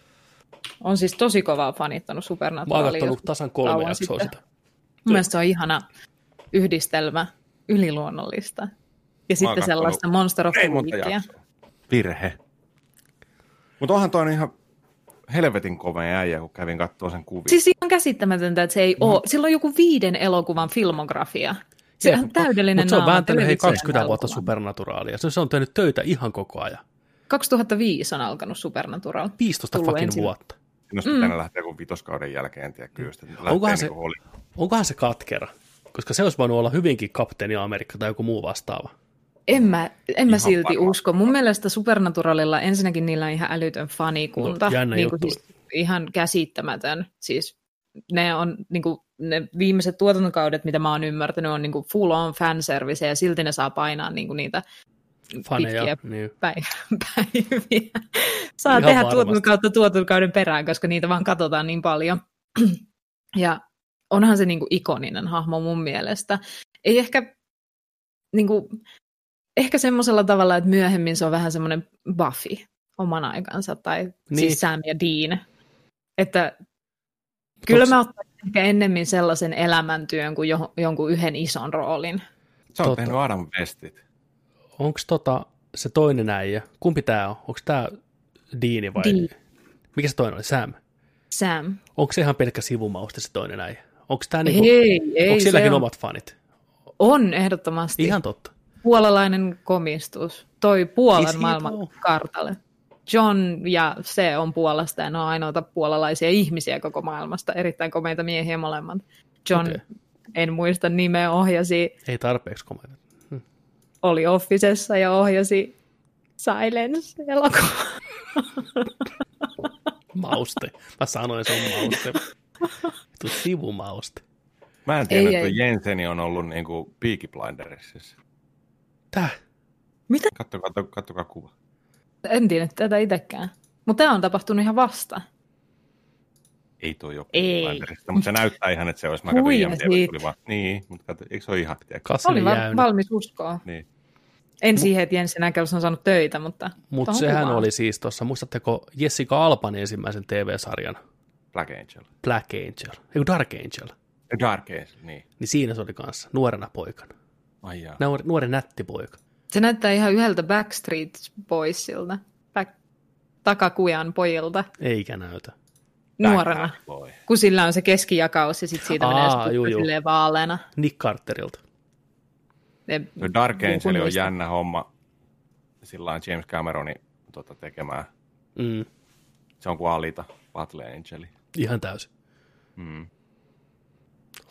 On siis tosi kovaa fanittanut Mä oon Supernaturalia. tasan kolme jaksoa sitten. sitä. Mun mielestä se on ihana yhdistelmä yliluonnollista. Ja sitten sellaista Monster of Weekia. Virhe. Mutta onhan toi ihan helvetin komea äijä, kun kävin katsoa sen kuvia. Siis ihan käsittämätöntä, että se ei ole. Sillä on joku viiden elokuvan filmografia. Se on täydellinen Mutta se on vääntänyt hei television 20 vuotta elokuvan. Supernaturalia. Se, se on tehnyt töitä ihan koko ajan. 2005 on alkanut Supernatural. 15 Tullut fucking ensin. vuotta. Siinä olisi pitänyt lähteä joku vitoskauden jälkeen, just, että lähtee Onkohan niin se- kuin oli. Onkohan se katkera? Koska se olisi voinut olla hyvinkin kapteeni Amerikka tai joku muu vastaava. En mä, en mä silti varma. usko. Mun mielestä Supernaturalilla ensinnäkin niillä on ihan älytön fanikunta. No, niin kuin siis ihan käsittämätön. Siis ne on niin kuin, ne viimeiset tuotantokaudet, mitä mä oon ymmärtänyt, on niin kuin full on fanservice ja silti ne saa painaa niin kuin niitä Faneja. pitkiä Niin. päiv- päiviä. Saa Ihan tehdä tuotantokautta tuotantokauden perään, koska niitä vaan katsotaan niin paljon. ja onhan se niin kuin ikoninen hahmo mun mielestä. Ei ehkä, niin kuin, ehkä semmoisella tavalla, että myöhemmin se on vähän semmoinen Buffy oman aikansa, tai niin. Niin. siis Sam ja Dean. Että kyllä Toks- mä ottaisin ehkä ennemmin sellaisen elämäntyön kuin jo, jonkun yhden ison roolin. Se on Totta. tehnyt Adam Westit. Onko tota se toinen äijä? Kumpi tää on? Onko tää Diini vai? Dean. Mikä se toinen oli? Sam. Sam. Onko se ihan pelkkä sivumauste se toinen äijä? Onko tää niinku, Ei, ei. onko silläkin on, omat fanit? on ehdottomasti. Ihan totta. Puolalainen komistus, toi Puolan Is he maailman kartalle. John ja se on Puolasta ja ne on ainoita puolalaisia ihmisiä koko maailmasta, erittäin komeita miehiä molemmat. John, okay. en muista nimeä, ohjasi, Ei tarpeeksi komeita. oli Officessa ja ohjasi Silence-elokuva. Mauste. Mä sanoin, se on mauste. Vittu sivumauste. Mä en tiedä, Ei, että ei. Jenseni on ollut niin kuin Peaky Blindersissa. Mitä? Katso, katso, katsokaa kuva. En tiedä tätä itsekään. Mutta tämä on tapahtunut ihan vasta. Ei toi ole Ei. Mutta se näyttää ihan, että se olisi. Mä katsoin IMDb, tuli vaan. Niin, mutta katso, eikö se ole ihan? Kasvi Oli va- valmis uskoa. Niin. En siihen, että Jensen Äkäls on saanut töitä, mutta... Mutta sehän kuvaan. oli siis tuossa, muistatteko Jessica Alban ensimmäisen TV-sarjan Black Angel. Black Angel, ei kun Dark Angel, Dark Angel, niin. niin siinä se oli kanssa nuorena poikana. Ai jaa. Nuori, nuori nätti poika. Se näyttää ihan yhdeltä Backstreet Boysilta. Back... Takakujan pojilta. Eikä näytä. nuorena. Boy. Kun sillä on se keskijakaus ja sitten siitä Aa, menee juu, juu. vaaleana. Nick Carterilta. Ne, No Dark Angel on jännä homma. Sillä on James Cameronin tota, tekemää. Mm, Se on kuin Alita, Battle Angeli. ihan täysin. Mm.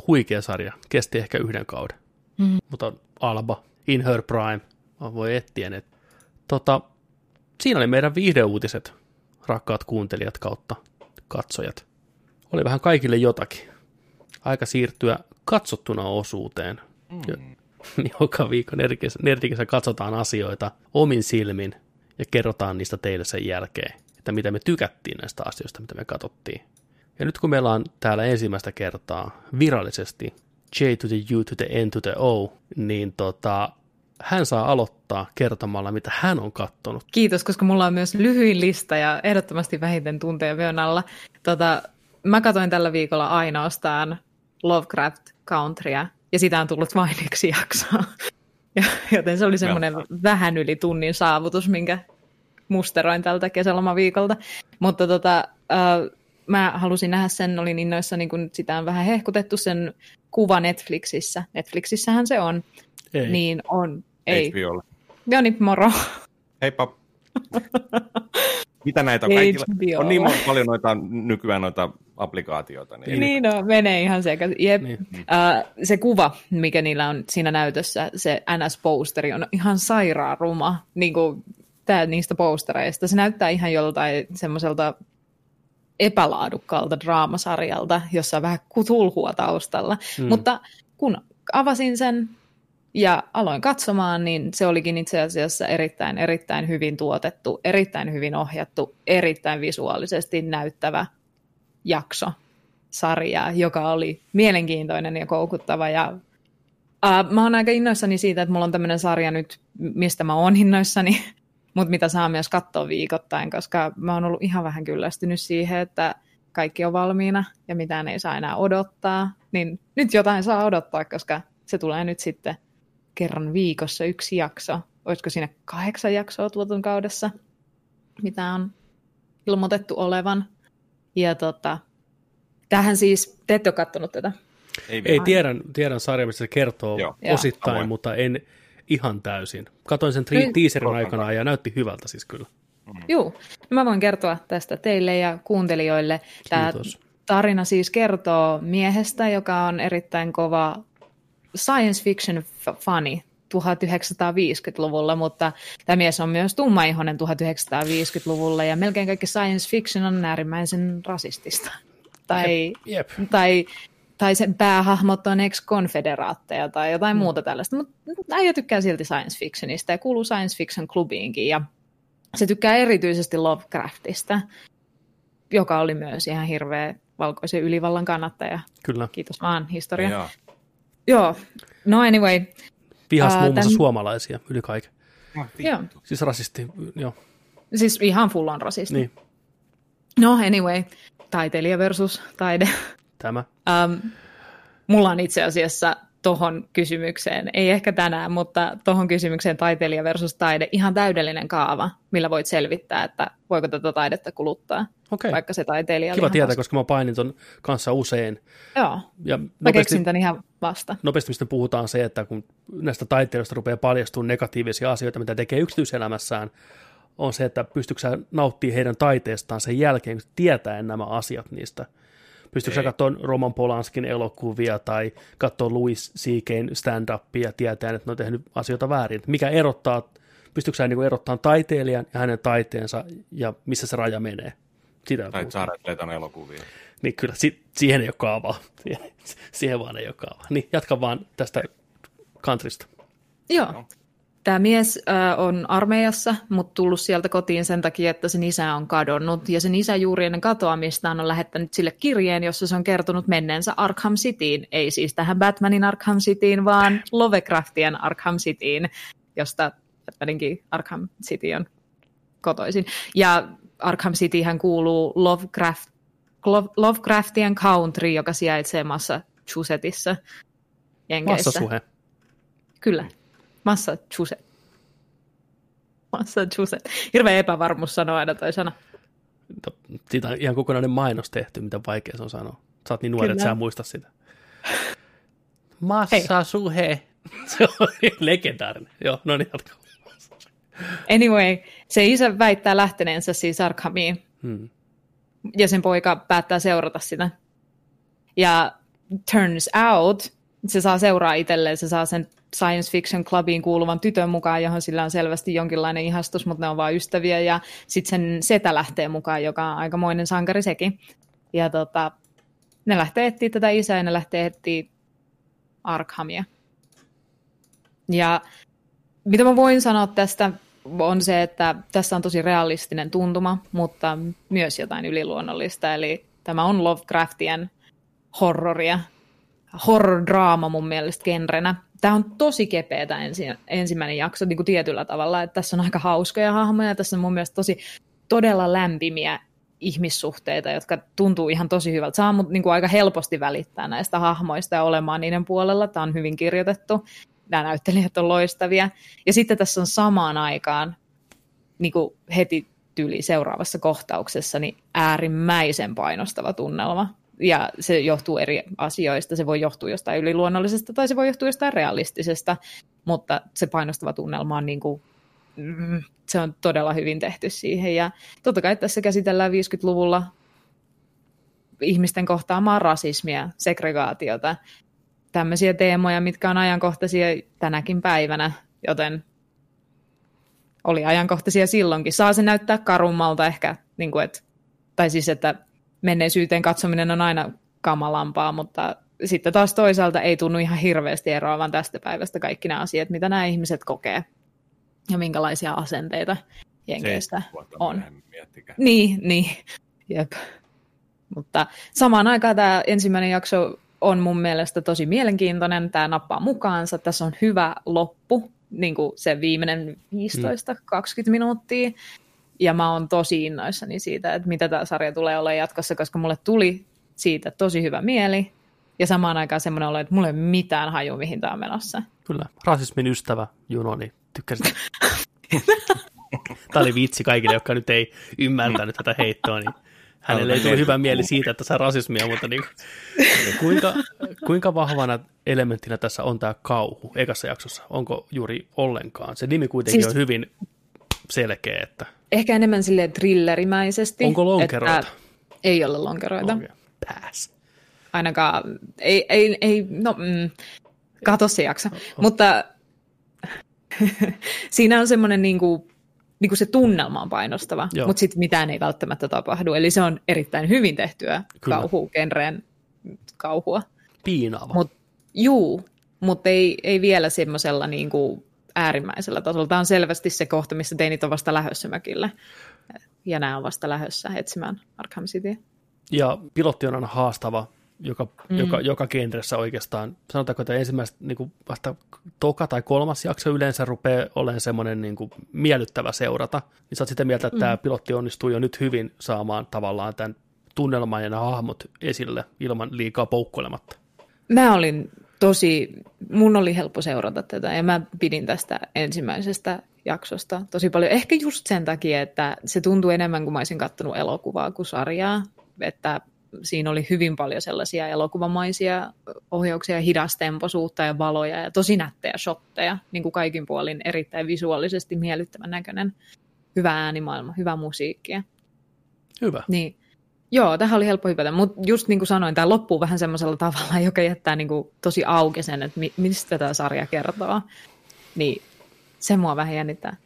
Huikea sarja. Kesti ehkä yhden kauden. Mm. Mutta Alba, In Her Prime, voi etsiä ne. Tota, siinä oli meidän viihdeuutiset, rakkaat kuuntelijat kautta katsojat. Oli vähän kaikille jotakin. Aika siirtyä katsottuna osuuteen. Mm. Joka viikon Nerdikissä, Nerdikissä katsotaan asioita omin silmin ja kerrotaan niistä teille sen jälkeen, että mitä me tykättiin näistä asioista, mitä me katsottiin. Ja nyt kun meillä on täällä ensimmäistä kertaa virallisesti J to the U to the N to the O, niin tota, hän saa aloittaa kertomalla, mitä hän on kattonut. Kiitos, koska mulla on myös lyhyin lista ja ehdottomasti vähiten tunteja vyön alla. Tota, mä katsoin tällä viikolla ainoastaan Lovecraft Countrya, ja sitä on tullut vain yksi jakso. Ja, joten se oli semmoinen vähän yli tunnin saavutus, minkä musteroin tältä kesälomaviikolta. Mutta tota, äh, mä halusin nähdä sen, olin innoissani, kun sitä on vähän hehkutettu sen kuva Netflixissä. Netflixissähän se on. Ei. Niin on. Ei. HBOlle. Joni, moro. Heippa. Mitä näitä on kaikilla? HBO. On niin paljon noita nykyään noita applikaatioita. Niin, Niin, no, menee ihan sekä. Jep. Niin. Niin. Uh, se kuva, mikä niillä on siinä näytössä, se NS-posteri on ihan sairaan ruma, niin kuin tää niistä postereista. Se näyttää ihan joltain semmoiselta epälaadukkaalta draamasarjalta, jossa on vähän kutulhua taustalla. Mm. Mm. Mutta kun avasin sen ja aloin katsomaan, niin se olikin itse asiassa erittäin, erittäin hyvin tuotettu, erittäin hyvin ohjattu, erittäin visuaalisesti näyttävä jakso sarjaa, joka oli mielenkiintoinen ja koukuttava ja Uh, mä oon aika innoissani siitä, että mulla on tämmöinen sarja nyt, mistä mä oon innoissani, mutta mitä saa myös katsoa viikoittain, koska mä oon ollut ihan vähän kyllästynyt siihen, että kaikki on valmiina ja mitään ei saa enää odottaa. Niin nyt jotain saa odottaa, koska se tulee nyt sitten kerran viikossa yksi jakso. Olisiko siinä kahdeksan jaksoa tuotun kaudessa, mitä on ilmoitettu olevan. Ja tota, tähän siis, te ette ole kattonut tätä. Ei, Ei tiedän, tiedän sarja, mistä se kertoo Joo. osittain, Joo. mutta en ihan täysin. Katoin sen tri- teaserin aikana ja näytti hyvältä siis kyllä. Mm. Joo, no mä voin kertoa tästä teille ja kuuntelijoille. Tämä Kiitos. tarina siis kertoo miehestä, joka on erittäin kova science fiction fani 1950-luvulla, mutta tämä mies on myös tummaihoinen 1950-luvulla ja melkein kaikki science fiction on äärimmäisen rasistista. Tai, yep. tai tai sen päähahmot on ex-konfederaatteja tai jotain mm. muuta tällaista, mutta äijä tykkää silti science fictionista ja kuuluu science fiction klubiinkin ja se tykkää erityisesti Lovecraftista, joka oli myös ihan hirveä valkoisen ylivallan kannattaja. Kyllä. Kiitos vaan, historia. Ja. Joo, no anyway. Vihas uh, muun muassa tämän... suomalaisia yli kaiken. No, joo. Siis rasisti, joo. Siis ihan full on rasisti. Niin. No anyway, taiteilija versus taide. Tämä. Um, mulla on itse asiassa tohon kysymykseen, ei ehkä tänään, mutta tohon kysymykseen taiteilija versus taide, ihan täydellinen kaava, millä voit selvittää, että voiko tätä taidetta kuluttaa, okay. vaikka se taiteilija Kiva tietää, koska mä painin ton kanssa usein. Joo, ja mä nopeasti, keksin tämän ihan vasta. Nopeasti mistä puhutaan se, että kun näistä taiteilijoista rupeaa paljastumaan negatiivisia asioita, mitä tekee yksityiselämässään, on se, että pystyykö nauttimaan heidän taiteestaan sen jälkeen, kun tietää nämä asiat niistä – Pystyykö sä katsoa Roman Polanskin elokuvia tai katsoa Louis C.K.'n stand-upia tietäen, että ne on tehnyt asioita väärin? Mikä erottaa, pystyykö sä niin erottaa taiteilijan ja hänen taiteensa ja missä se raja menee? Sitä tai Jared Leton elokuvia. Niin kyllä, si- siihen ei ole kaavaa. Siihen, siihen vaan ei ole kaavaa. Niin, jatka vaan tästä kantrista. Joo. No. Tämä mies on armeijassa, mutta tullut sieltä kotiin sen takia, että sen isä on kadonnut. Ja sen isä juuri ennen katoamistaan on lähettänyt sille kirjeen, jossa se on kertonut menneensä Arkham Cityin. Ei siis tähän Batmanin Arkham Cityin, vaan Lovecraftien Arkham Cityin, josta Batmaninkin Arkham City on kotoisin. Ja Arkham Cityhän kuuluu Lovecraft, Lovecraftien Country, joka sijaitsee Massachusettsissa. Jenkeissä. Massasuhe. Kyllä. Massachusetts. Massachusetts. Hirveä epävarmuus sanoa aina toi sana. No, siitä on ihan kokonainen mainos tehty, mitä vaikea se on sanoa. Sä oot niin nuori, että sä muista sitä. Massasuhe. se on legendaarinen. Joo, no niin, jatka. Anyway, se isä väittää lähteneensä siis Arkhamiin. Hmm. Ja sen poika päättää seurata sitä. Ja turns out, se saa seuraa itselleen, se saa sen science fiction clubiin kuuluvan tytön mukaan, johon sillä on selvästi jonkinlainen ihastus, mutta ne on vain ystäviä, ja sitten sen setä lähtee mukaan, joka on aikamoinen sankari sekin. Ja tota, ne lähtee etsiä tätä isää, ja ne lähtee etsiä Arkhamia. Ja mitä mä voin sanoa tästä, on se, että tässä on tosi realistinen tuntuma, mutta myös jotain yliluonnollista, eli tämä on Lovecraftien horroria, horror-draama mun mielestä genrenä. Tämä on tosi kepeätä ensi, ensimmäinen jakso niin kuin tietyllä tavalla, että tässä on aika hauskoja hahmoja, tässä on mun mielestä tosi todella lämpimiä ihmissuhteita, jotka tuntuu ihan tosi hyvältä. Saa mut niin kuin aika helposti välittää näistä hahmoista ja olemaan niiden puolella. Tämä on hyvin kirjoitettu. Nämä näyttelijät on loistavia. Ja sitten tässä on samaan aikaan niin kuin heti tyli seuraavassa kohtauksessa niin äärimmäisen painostava tunnelma ja se johtuu eri asioista. Se voi johtua jostain yliluonnollisesta tai se voi johtua jostain realistisesta, mutta se painostava tunnelma on niin kuin, mm, se on todella hyvin tehty siihen. Ja totta kai tässä käsitellään 50-luvulla ihmisten kohtaamaa rasismia, segregaatiota, tämmöisiä teemoja, mitkä on ajankohtaisia tänäkin päivänä, joten oli ajankohtaisia silloinkin. Saa se näyttää karummalta ehkä, niin kuin et, tai siis että menneisyyteen katsominen on aina kamalampaa, mutta sitten taas toisaalta ei tunnu ihan hirveästi eroavan tästä päivästä kaikki nämä asiat, mitä nämä ihmiset kokee ja minkälaisia asenteita jenkeistä on. Niin, niin. Jep. Mutta samaan aikaan tämä ensimmäinen jakso on mun mielestä tosi mielenkiintoinen. Tämä nappaa mukaansa. Tässä on hyvä loppu, niin kuin se viimeinen 15-20 minuuttia. Ja mä oon tosi innoissani siitä, että mitä tämä sarja tulee olemaan jatkossa, koska mulle tuli siitä tosi hyvä mieli. Ja samaan aikaan semmoinen olo, että mulla ei ole mitään haju, mihin tämä on menossa. Kyllä. Rasismin ystävä Juno, niin tykkäsit. Tämä oli vitsi kaikille, jotka nyt ei ymmärtänyt tätä heittoa, niin hänelle ei tullut hyvä mieli siitä, että saa rasismia, mutta niin, kuinka, kuinka vahvana elementtinä tässä on tämä kauhu ekassa jaksossa? Onko juuri ollenkaan? Se nimi kuitenkin siis, on hyvin selkeä. Että... Ehkä enemmän sille thrillerimäisesti. Onko lonkeroita? Että ei ole lonkeroita. Okay. Pass. Ainakaan, ei, ei, ei no, mm, kato se jakso. Oh. Mutta siinä on semmoinen niin kuin, niin kuin se tunnelma on painostava, Joo. mutta sitten mitään ei välttämättä tapahdu. Eli se on erittäin hyvin tehtyä kauhu, genreen kauhua. Piinaava. Mut, juu, mutta ei, ei vielä semmoisella niin kuin äärimmäisellä tasolla. Tämä on selvästi se kohta, missä teinit on vasta lähössä mökille. Ja nämä on vasta lähössä etsimään Arkham City. Ja pilotti on aina haastava joka, mm. joka, joka genressä oikeastaan. Sanotaanko, että ensimmäistä niin kuin vasta toka tai kolmas jakso yleensä rupeaa olemaan semmoinen niin kuin miellyttävä seurata. Niin sä oot sitä mieltä, että mm. tämä pilotti onnistuu jo nyt hyvin saamaan tavallaan tämän tunnelman ja nämä hahmot esille ilman liikaa poukkoilematta. Mä olin tosi, mun oli helppo seurata tätä ja mä pidin tästä ensimmäisestä jaksosta tosi paljon. Ehkä just sen takia, että se tuntui enemmän kuin mä olisin kattonut elokuvaa kuin sarjaa. Että siinä oli hyvin paljon sellaisia elokuvamaisia ohjauksia, hidastempoisuutta ja valoja ja tosi nättejä shotteja, niin kuin kaikin puolin erittäin visuaalisesti miellyttävän näköinen. Hyvä äänimaailma, hyvä musiikkia. Hyvä. Niin, joo, tähän oli helppo hypätä, mutta just niin kuin sanoin, tämä loppuu vähän semmoisella tavalla, joka jättää niin kuin tosi auki sen, että mistä tämä sarja kertoo. Niin se mua vähän jännittää.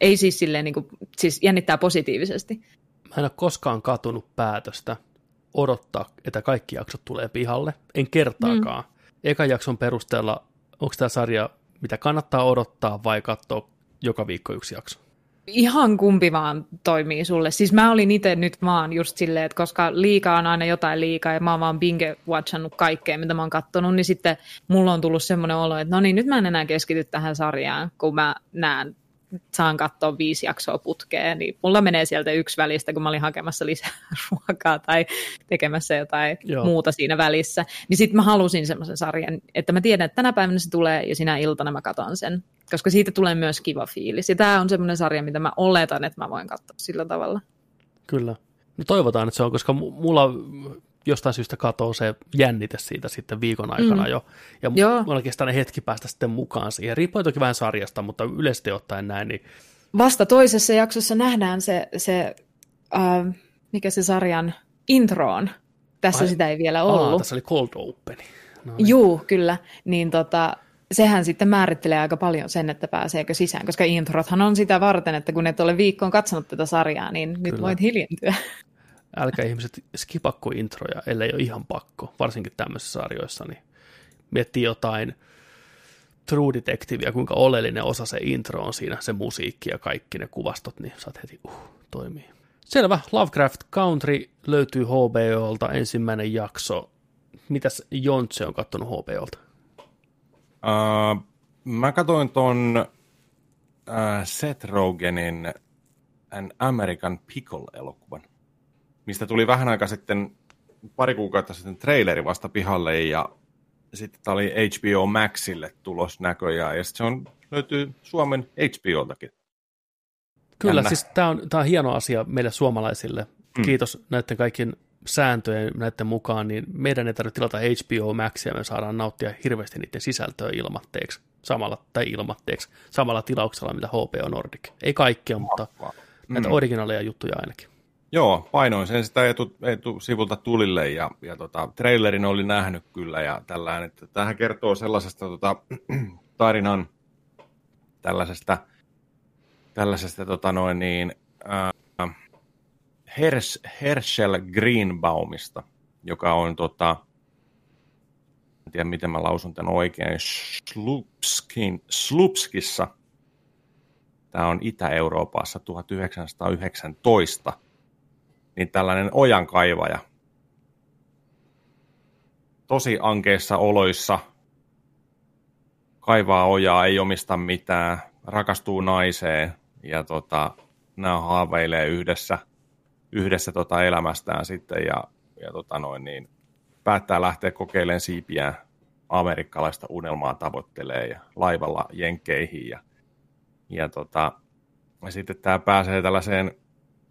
Ei siis silleen, niin kuin, siis jännittää positiivisesti. Mä en ole koskaan katunut päätöstä, odottaa, että kaikki jaksot tulee pihalle. En kertaakaan. Mm. Ekan jakson perusteella, onko tämä sarja, mitä kannattaa odottaa vai katsoa joka viikko yksi jakso? Ihan kumpi vaan toimii sulle. Siis mä olin itse nyt vaan just silleen, että koska liikaa on aina jotain liikaa ja mä oon vaan binge-watchannut kaikkea, mitä mä oon kattonut, niin sitten mulla on tullut semmoinen olo, että no niin, nyt mä en enää keskity tähän sarjaan, kun mä näen saan katsoa viisi jaksoa putkeen, niin mulla menee sieltä yksi välistä, kun mä olin hakemassa lisää ruokaa tai tekemässä jotain Joo. muuta siinä välissä. Niin sitten mä halusin semmoisen sarjan, että mä tiedän, että tänä päivänä se tulee ja sinä iltana mä katon sen, koska siitä tulee myös kiva fiilis. Ja tämä on semmoinen sarja, mitä mä oletan, että mä voin katsoa sillä tavalla. Kyllä. No toivotaan, että se on, koska mulla jostain syystä katoo se jännite siitä sitten viikon aikana mm. jo. Ja Joo. mulla kestää hetki päästä sitten mukaan siihen. Riippuu toki vähän sarjasta, mutta yleisesti ottaen näin. Niin... Vasta toisessa jaksossa nähdään se, se äh, mikä se sarjan intro on. Tässä Ai, sitä ei vielä ollut. Aa, tässä oli Cold Open. No niin. Juu, kyllä. Niin tota, sehän sitten määrittelee aika paljon sen, että pääseekö sisään, koska introthan on sitä varten, että kun et ole viikkoon katsonut tätä sarjaa, niin Kyllä. nyt voit hiljentyä älkää ihmiset skipakko introja, ellei ole ihan pakko, varsinkin tämmöisissä sarjoissa, niin miettii jotain True Detectivea, kuinka oleellinen osa se intro on siinä, se musiikki ja kaikki ne kuvastot, niin saat heti, uh, toimii. Selvä, Lovecraft Country löytyy HBOlta ensimmäinen jakso. Mitäs Jontse on kattonut HBOlta? Uh, mä katsoin ton uh, Seth Rogenin An American Pickle-elokuvan mistä tuli vähän aika sitten, pari kuukautta sitten traileri vasta pihalle ja sitten tämä oli HBO Maxille tulos näköjään ja se on, löytyy Suomen HBOltakin. Kyllä, Jännä. siis tämä on, tämä on hieno asia meille suomalaisille. Mm. Kiitos näiden kaikkien sääntöjen näiden mukaan, niin meidän ei tarvitse tilata HBO Maxia, me saadaan nauttia hirveästi niiden sisältöä ilmatteeksi, samalla, tai ilmatteeksi, samalla tilauksella, mitä HBO Nordic. Ei kaikkea, mutta näitä mm. originaaleja juttuja ainakin. Joo, painoin sen sitä etu, etusivulta tulille ja, ja tota, trailerin oli nähnyt kyllä ja tällainen, että tähän kertoo sellaisesta tota, tarinan tällaisesta, tällaisesta tota noin niin, äh, Hers, Herschel Greenbaumista, joka on tota, en tiedä miten mä lausun tämän oikein, Slupskin, Slupskissa, tämä on Itä-Euroopassa 1919, niin tällainen ojankaivaja. tosi ankeissa oloissa, kaivaa ojaa, ei omista mitään, rakastuu naiseen ja tota, nämä haaveilee yhdessä, yhdessä tota elämästään sitten ja, ja tota noin, niin, päättää lähteä kokeilemaan siipiään amerikkalaista unelmaa tavoittelee ja laivalla jenkkeihin ja, ja, tota, ja sitten tämä pääsee tällaiseen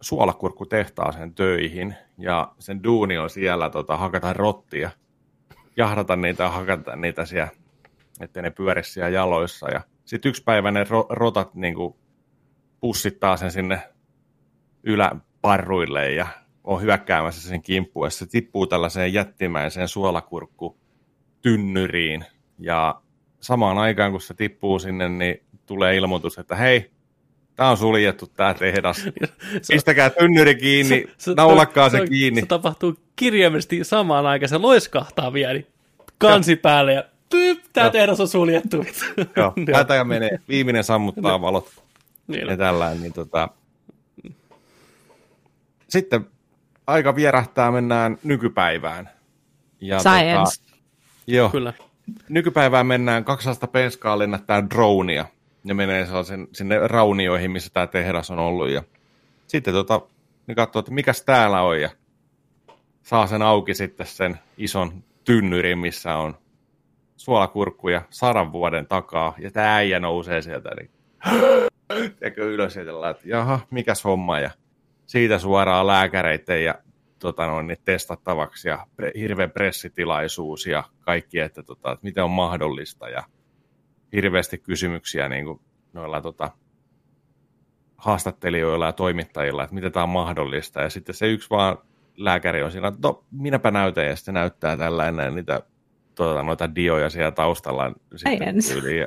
suolakurkkutehtaaseen töihin ja sen duuni on siellä tota, hakata rottia, jahdata niitä ja hakata niitä siellä, ettei ne pyöri siellä jaloissa. Ja sitten yksi päivä ne ro- rotat niin kuin, pussittaa sen sinne yläparruille ja on hyökkäämässä sen kimppuun, ja se tippuu tällaiseen jättimäiseen suolakurkku tynnyriin, ja samaan aikaan kun se tippuu sinne, niin tulee ilmoitus, että hei, tämä on suljettu tämä tehdas. Pistäkää tynnyri kiinni, se, se, naulakkaa se, se, kiinni. Se tapahtuu kirjaimellisesti samaan aikaan, se loiskahtaa vielä, niin kansi ja. päälle ja tämä tehdas on suljettu. Joo, hätä menee, viimeinen sammuttaa valot niin ja tällainen. Niin tota... Sitten aika vierähtää, mennään nykypäivään. Ja Science. Tota, joo, Kyllä. nykypäivään mennään 200 penskaa lennättää dronia ja menee sinne raunioihin, missä tämä tehdas on ollut. Ja sitten tota, ne katsoo, että mikäs täällä on ja saa sen auki sitten sen ison tynnyrin, missä on suolakurkkuja sadan vuoden takaa, ja tämä äijä nousee sieltä, niin Tiedätkö ylös että jaha, mikäs homma, ja siitä suoraan lääkäreiden ja tota noin, niin testattavaksi ja pre, hirveä pressitilaisuus ja kaikki, että, tota, että miten on mahdollista ja hirveästi kysymyksiä niin kuin noilla tota, haastattelijoilla ja toimittajilla, että miten tämä on mahdollista. Ja sitten se yksi vaan lääkäri on siinä, että no, minäpä näytän, ja sitten näyttää tällainen niitä tuota, noita dioja siellä taustalla. Sitten yli,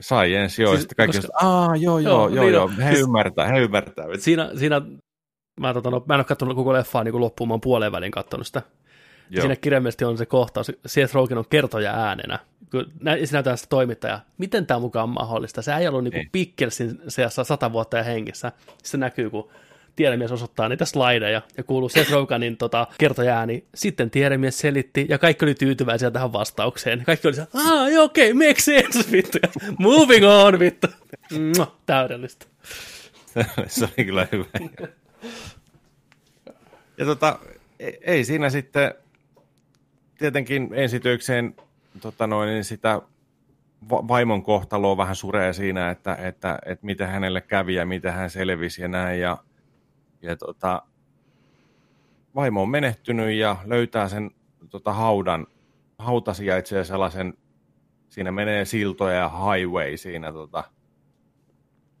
Science, joo, siis, sitten kaikki koska... Aa, joo, joo, joo, niin joo, he siis, ymmärtää, he ymmärtää. Siinä, siinä mä, tota, no, mä en ole katsonut koko leffaa niin loppuun, mä oon puoleen välin katsonut sitä. Joo. Siinä kirjaimellisesti on se kohtaus, Seth Rogen on kertoja äänenä, kun näytetään sitä toimittajaa, miten tämä mukaan on mahdollista. Se ei ollut niin Pikkelsin seassa sata vuotta ja hengissä. Se näkyy, kun tiedemies osoittaa niitä slideja ja kuuluu Seth Rogenin tota, kertojääni. Sitten tiedemies selitti ja kaikki oli tyytyväisiä tähän vastaukseen. Kaikki oli se, joo, okei, okay, make sense, vittu. Moving on, vittu. Mwah, täydellistä. se oli kyllä hyvä. Ja tota, ei, ei siinä sitten tietenkin ensityökseen tota noin, niin sitä vaimon kohtaloa vähän suree siinä, että, että, että miten hänelle kävi ja miten hän selvisi ja näin. Ja ja tota, vaimo on menehtynyt ja löytää sen tota, haudan. Hauta sijaitsee sellaisen, siinä menee siltoja ja highway siinä. Tota,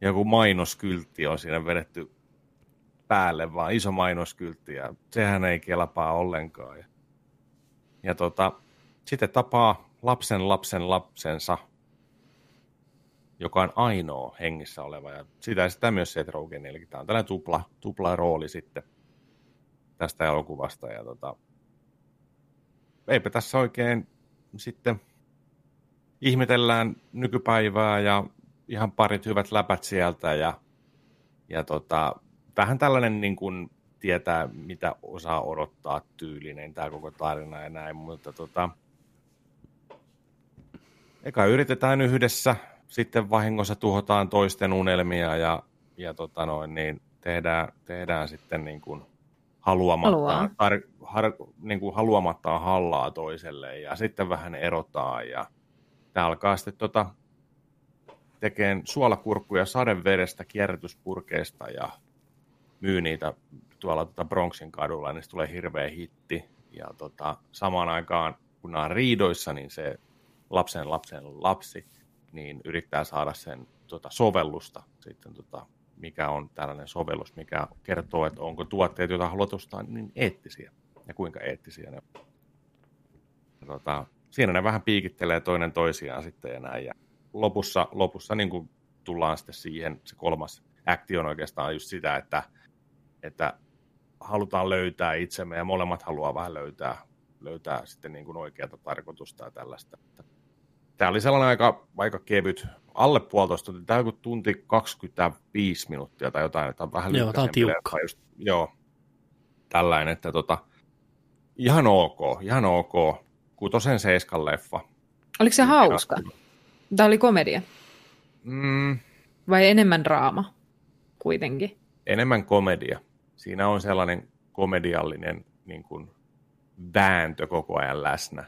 joku mainoskyltti on siinä vedetty päälle, vaan iso mainoskyltti ja sehän ei kelpaa ollenkaan. Ja, ja tota, sitten tapaa lapsen lapsen lapsensa, joka on ainoa hengissä oleva. Ja sitä sitä myös Seth Rogen, eli tämä on tällainen tupla, tupla rooli sitten tästä elokuvasta. Ja tota, eipä tässä oikein sitten ihmetellään nykypäivää ja ihan parit hyvät läpät sieltä ja, ja tota, vähän tällainen niin kuin tietää, mitä osaa odottaa tyylinen tämä koko tarina ja näin, mutta tota, eka yritetään yhdessä sitten vahingossa tuhotaan toisten unelmia ja, ja tota noin, niin tehdään, tehdään sitten niin kuin haluamattaan, tar, har, niin kuin haluamattaan hallaa toiselle ja sitten vähän erotaan ja tämä alkaa sitten tota, tekemään suolakurkkuja sadevedestä kierrätyspurkeista ja myy niitä tuolla tota Bronxin kadulla, niin se tulee hirveä hitti. Ja tota, samaan aikaan, kun nämä on riidoissa, niin se lapsen lapsen lapsi niin yrittää saada sen tota, sovellusta sitten, tota, mikä on tällainen sovellus, mikä kertoo, että onko tuotteet, joita haluat ostaa, niin eettisiä ja kuinka eettisiä ne on. Tota, siinä ne vähän piikittelee toinen toisiaan sitten ja näin. Ja lopussa, lopussa niin kuin tullaan sitten siihen, se kolmas akti on oikeastaan just sitä, että, että halutaan löytää itsemme ja molemmat haluaa vähän löytää, löytää sitten niin kuin oikeata tarkoitusta ja tällaista tämä oli sellainen aika, aika kevyt, alle puolitoista tuntia, tämä on tunti 25 minuuttia tai jotain, että on vähän Joo, tämä on tiukka. Just, joo, tällainen, että tota, ihan ok, ihan ok, kutosen seiskan leffa. Oliko se Kyllä. hauska? Tämä oli komedia. Mm, Vai enemmän draama kuitenkin? enemmän komedia. Siinä on sellainen komediallinen niin kuin, vääntö koko ajan läsnä.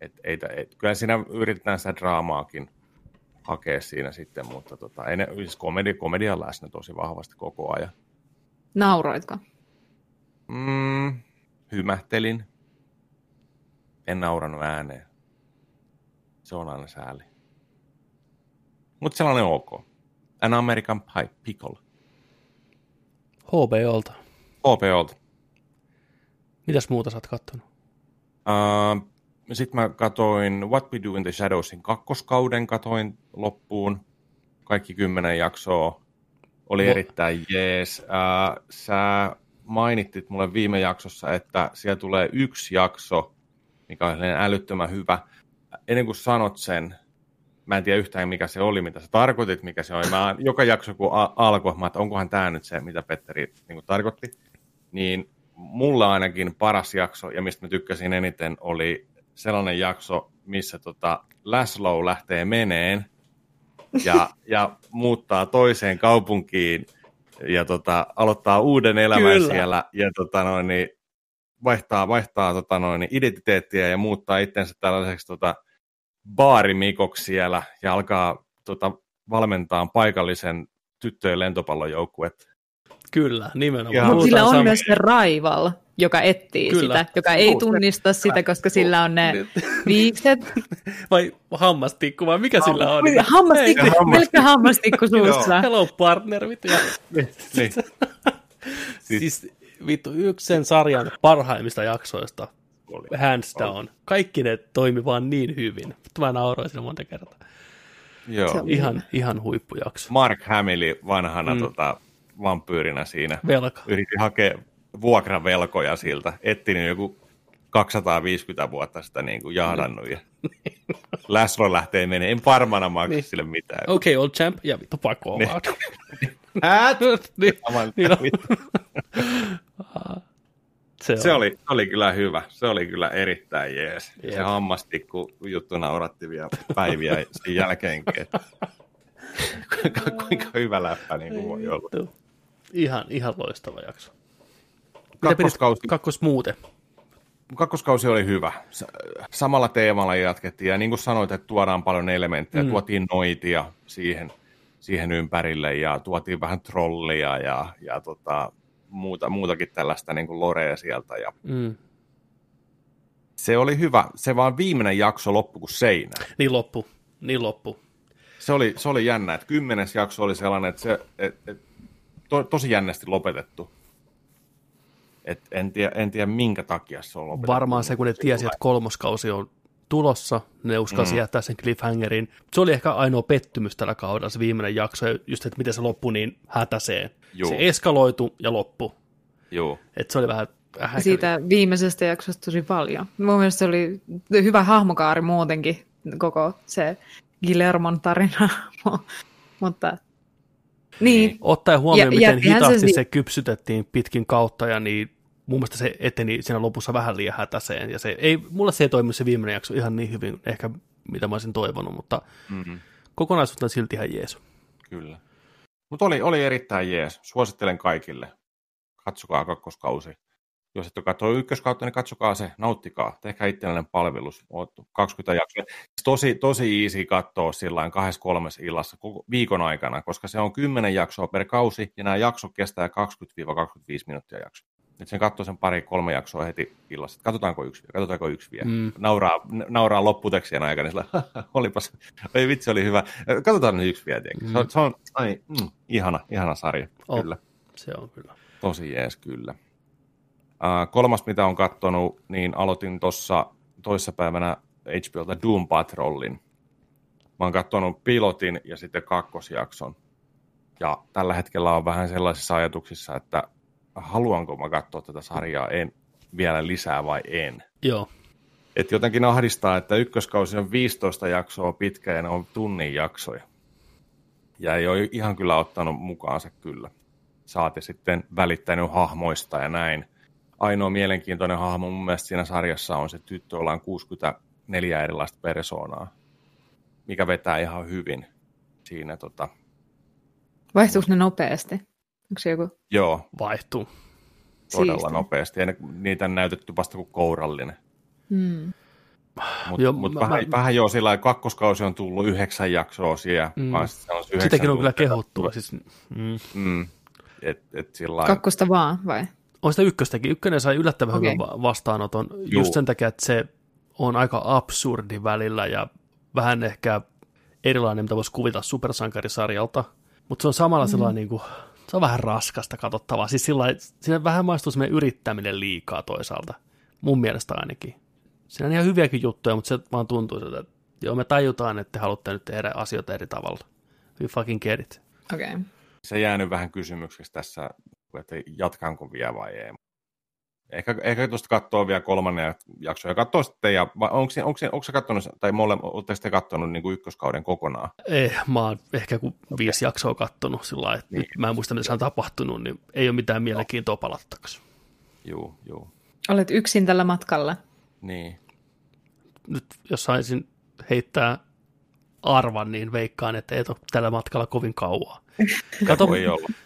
Et, ei, et, kyllä siinä yritetään sitä draamaakin hakea siinä sitten, mutta tota, ei ne, siis komedia, komedia on läsnä tosi vahvasti koko ajan. Nauroitko? Mm, hymähtelin. En nauranut ääneen. Se on aina sääli. Mutta sellainen ok. An American Pie Pickle. HBOlta. OPOlta. Mitäs muuta sä oot kattonut? Uh, Sitten mä katoin What We Do in the Shadowsin kakkoskauden katoin loppuun. Kaikki kymmenen jaksoa. Oli Mo- erittäin jees. Uh, sä mainittit mulle viime jaksossa, että siellä tulee yksi jakso, mikä on älyttömän hyvä. Ennen kuin sanot sen, mä en tiedä yhtään mikä se oli, mitä sä tarkoitit, mikä se oli. Mä, joka jakso kun a- alkoi, mä että onkohan tämä nyt se, mitä Petteri niin kuin tarkoitti. Niin mulla ainakin paras jakso, ja mistä mä tykkäsin eniten, oli sellainen jakso, missä tota Laszlo lähtee meneen ja, ja muuttaa toiseen kaupunkiin ja tota, aloittaa uuden elämän Kyllä. siellä ja tota noin, niin vaihtaa, vaihtaa tota noin, niin identiteettiä ja muuttaa itsensä tällaiseksi tota, baarimikoksi siellä ja alkaa tota, valmentaa paikallisen tyttöjen lentopallojoukkuetta. Kyllä, nimenomaan. Mutta sillä on myös se rival, joka etsii Kyllä. sitä, joka ei Juu, se- tunnista sitä, koska sillä on ne viikset. Vai hammastikku, vai mikä sillä on? Hammastikku, Ei, se hammastikku. pelkkä hammastikku suussa. Hello partner, vittu. Ja, Niin. siis vittu, yksi sen sarjan parhaimmista jaksoista, Oli. hands down. Kaikki ne toimi vaan niin hyvin. Mä nauroin siinä monta kertaa. Joo. Ihan, ihan huippujakso. Mark Hamill vanhana Mm. tota, vampyyrinä siinä. Velka. Yritti hakea vuokravelkoja siltä. Etsinyt joku 250 vuotta sitä niin kuin jahdannut. Ja Läslo lähtee menee. En varmana maksa Niin. niin. sille mitään. Okei, okay, old champ, ja vittu pakko Niin. vaan. Niin, niin on. Se, Se oli, oli kyllä hyvä. Se oli kyllä erittäin jees. Jep. Se hammastikku juttu nauratti vielä päiviä sen jälkeenkin. kuinka, kuinka hyvä läppä niin kuin voi olla. Ihan, ihan loistava jakso. Kakkoskausi, kakkos muuten? kakkoskausi oli hyvä. Samalla teemalla jatkettiin, ja niin kuin sanoit, että tuodaan paljon elementtejä. Mm. Tuotiin noitia siihen, siihen ympärille, ja tuotiin vähän trollia, ja, ja tota, muuta, muutakin tällaista niin kuin lorea sieltä. Ja Mm. se oli hyvä. Se vaan viimeinen jakso loppu kuin seinä. Niin loppu. Niin loppu. Se oli, se oli jännä, että kymmenes jakso oli sellainen, että se et, et, to, tosi jännästi lopetettu. Et en, tiedä, en tiedä, minkä takia se on lopetettu. Varmaan se, kun ne tiesi, että kolmoskausi on tulossa, ne uskalsi Mm. jättää sen cliffhangerin. Se oli ehkä ainoa pettymys tällä kaudella, se viimeinen jakso, ja just, että miten se loppui niin hätäseen. Juu. Se eskaloitu ja loppu. Joo. Että se oli vähän... vähän Siitä viimeisestä jaksosta tosi paljon. Mun mielestä se oli hyvä hahmokaari muutenkin, koko se Guillermon tarina. Mutta niin, Ottaen huomioon, Ja- miten jättihän se hitaasti si- se kypsytettiin pitkin kautta, ja niin mun mielestä se eteni siinä lopussa vähän liian hätäseen. Ja se ei, mulle se ei toimi se viimeinen jakso ihan niin hyvin, ehkä mitä mä olisin toivonut, mutta Mm-hmm. kokonaisuutena silti ihan jees. Kyllä. Mutta oli, oli erittäin jees. Suosittelen kaikille. Katsokaa kakkoskausi. Jos et ole katsonut ykköskautta, niin katsokaa se, nauttikaa. Tehkää itsellinen palvelus. Oot 20 jaksoa. Tosi, tosi easy katsoa sillä kahdessa kolmessa illassa koko viikon aikana, koska se on 10 jaksoa per kausi, ja nämä jaksot kestää 20-25 minuuttia jakso. Nyt sen katsoo sen pari, kolme jaksoa heti illassa. Katsotaanko yksi vielä, katsotaanko yksi vielä. Mm. Nauraa, nauraa lopputeksien aikana, niin sillä, olipas, oi vitsi, oli hyvä. Katsotaan nyt yksi vielä, tiedätkö. Se on, se on ai, mm, ihana, ihana sarja, On. kyllä. Se on kyllä. Tosi jees, kyllä. Uh, kolmas, mitä on kattonut, niin aloitin tuossa toissapäivänä HBOlta Doom Patrolin. Mä oon katsonut pilotin ja sitten kakkosjakson. Ja tällä hetkellä on vähän sellaisissa ajatuksissa, että haluanko mä katsoa tätä sarjaa en, vielä lisää vai en. Joo, Et jotenkin ahdistaa, että ykköskausi on 15 jaksoa pitkä ja ne on tunnin jaksoja. Ja ei ole ihan kyllä ottanut mukaansa kyllä. Saati sitten välittänyt hahmoista ja näin. ainoa mielenkiintoinen hahmo mun mielestä siinä sarjassa on se tyttö, jolla on 64 erilaista persoonaa, mikä vetää ihan hyvin siinä. Tota... Vaihtuuko ne nopeasti? Onko se joku? Joo. Vaihtuu. Todella Siisti. nopeasti. Ja niitä on näytetty vasta kuin kourallinen. Hmm. Mutta mut mä, vähän, mä... vähän joo, sillä kakkoskausi on tullut yhdeksän jaksoa siellä. Mm. On Sitäkin on kyllä kehuttua. Siis, mm. Mm. Et, et sillä Kakkosta vaan, vai? On sitä ykköstäkin. Ykkönen sai yllättävän okay. hyvän vastaanoton. Juu. Just sen takia, että se on aika absurdi välillä ja vähän ehkä erilainen, mitä voisi kuvitella supersankarisarjalta. Mutta se on samalla mm. sellainen niin kuin, se on vähän raskasta katsottavaa. Siis sillä siinä vähän maistuu semmoinen yrittäminen liikaa toisaalta. Mun mielestä ainakin. Siinä on ihan hyviäkin juttuja, mutta se vaan tuntuu siltä, että joo, me tajutaan, että te haluatte nyt tehdä asioita eri tavalla. We fucking get it. Okei. Okay. Se jäänyt vähän kysymykseksi tässä, että jatkanko vielä vai ei. Ehkä, ehkä tuosta katsoa vielä kolmannen jakson ja katsoa sitten, ja onko, onko, onko, onko se katsonut, tai mole, oletteko te katsonut niin kuin ykköskauden kokonaan? Ei, mä oon ehkä kun viisi jaksoa kattonut sillä että niin. mä en muista, mitä se on tapahtunut, niin ei ole mitään mielenkiintoa palattaksi. Joo, joo. Olet yksin tällä matkalla. Niin. Nyt jos saisin heittää arvan, niin veikkaan, että ei ole tällä matkalla kovin kauaa. Kato,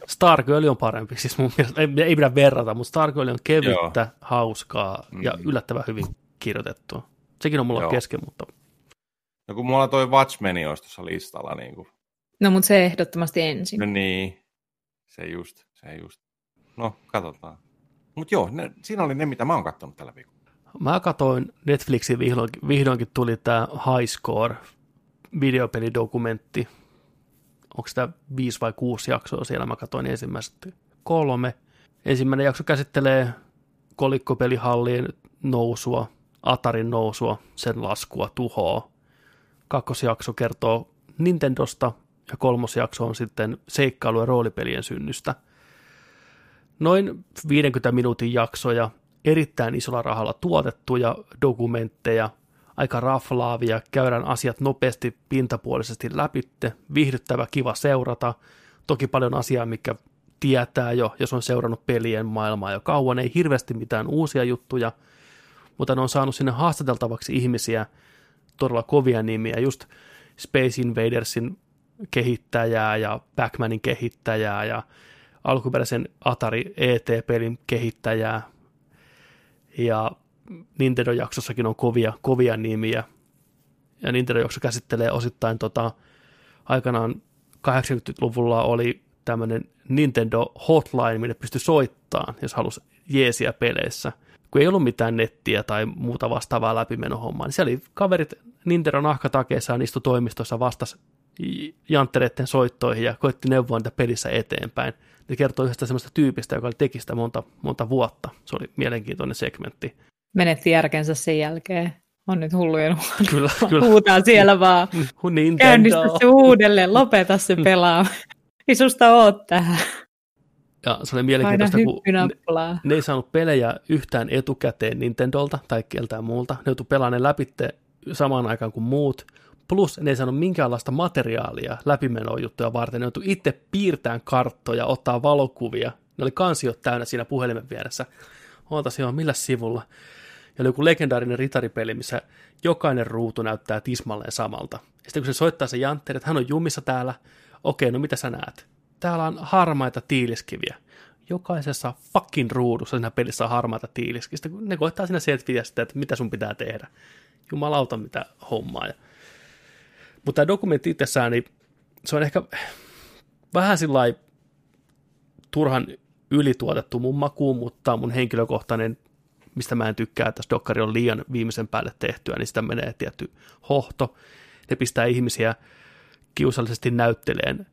Stargirl on parempi, siis mun mielestä, ei, ei pidä verrata, mutta Stargirl on kevyttä, Joo. hauskaa ja mm. yllättävän hyvin kirjoitettua. Sekin on mulla Joo. kesken, mutta... No kun mulla toi Watchmeni olisi tuossa listalla. Niin kuin... No mutta se ehdottomasti ensin. No niin, se just, se just. No, katsotaan. Mutta joo, ne, siinä oli ne, mitä mä oon katsonut tällä viikolla. Mä katsoin Netflixin vihdoinkin, vihdoinkin tuli tämä High Score videopelidokumentti. Onko sitä viisi vai kuusi jaksoa siellä? Mä katsoin ensimmäiset kolme. Ensimmäinen jakso käsittelee kolikkopelihallien nousua, Atarin nousua, sen laskua, tuhoa. Kakkosjakso kertoo Nintendosta ja kolmosjakso on sitten seikkailu- ja roolipelien synnystä. Noin 50 minuutin jaksoja, erittäin isolla rahalla tuotettuja dokumentteja, aika raflaavia, käydään asiat nopeasti pintapuolisesti läpitte, viihdyttävä, kiva seurata, toki paljon asiaa, mikä tietää jo, jos on seurannut pelien maailmaa jo kauan, ei hirveästi mitään uusia juttuja, mutta ne on saanut sinne haastateltavaksi ihmisiä, todella kovia nimiä, just Space Invadersin kehittäjää ja Backmanin kehittäjää ja alkuperäisen Atari ET-pelin kehittäjää. Ja Nintendo-jaksossakin on kovia, kovia nimiä. Ja Nintendo-jakso käsittelee osittain tota, aikanaan 80-luvulla oli tämmöinen Nintendo Hotline, minne pystyi soittamaan, jos halusi jeesiä peleissä. Kun ei ollut mitään nettiä tai muuta vastaavaa läpimenohommaa, niin siellä oli kaverit Nintendo nahkatakeessa ja istui toimistossa vastas janttereiden soittoihin ja koitti neuvoa niitä pelissä eteenpäin. Ne kertoi yhdestä semmoista tyypistä, joka oli tekistä monta, monta vuotta. Se oli mielenkiintoinen segmentti menetti järkensä sen jälkeen. On nyt hullujen kyllä, kyllä. Huutaa siellä vaan. Nintendo. Käynnistä se uudelleen, lopeta se pelaa. Ei susta oot tähän. Ja se oli mielenkiintoista, kun ne, ne ei saanut pelejä yhtään etukäteen Nintendolta tai keltään muulta. Ne joutui pelaamaan ne läpi samaan aikaan kuin muut. Plus ne ei saanut minkäänlaista materiaalia läpimenojuttuja varten. Ne joutui itse piirtämään karttoja, ottaa valokuvia. Ne oli kansiot täynnä siinä puhelimen vieressä. Ootas joo, millä sivulla? Oli joku legendaarinen ritaripeli, missä jokainen ruutu näyttää tismalleen samalta. Ja sitten kun se soittaa se jantteri, että hän on jumissa täällä, okei, no mitä sä näet? Täällä on harmaita tiiliskiviä. Jokaisessa fucking ruudussa siinä pelissä on harmaita tiiliskiviä. Sitten ne koittaa siinä selviä sitä, että mitä sun pitää tehdä. Jumalauta, mitä hommaa. Mutta tämä dokumentti itsessään, niin se on ehkä vähän sillä turhan ylituotettu mun makuun, mutta mun henkilökohtainen mistä mä en tykkää, että dokkari on liian viimeisen päälle tehtyä, niin sitä menee tietty hohto. Ne pistää ihmisiä kiusallisesti näytteleen,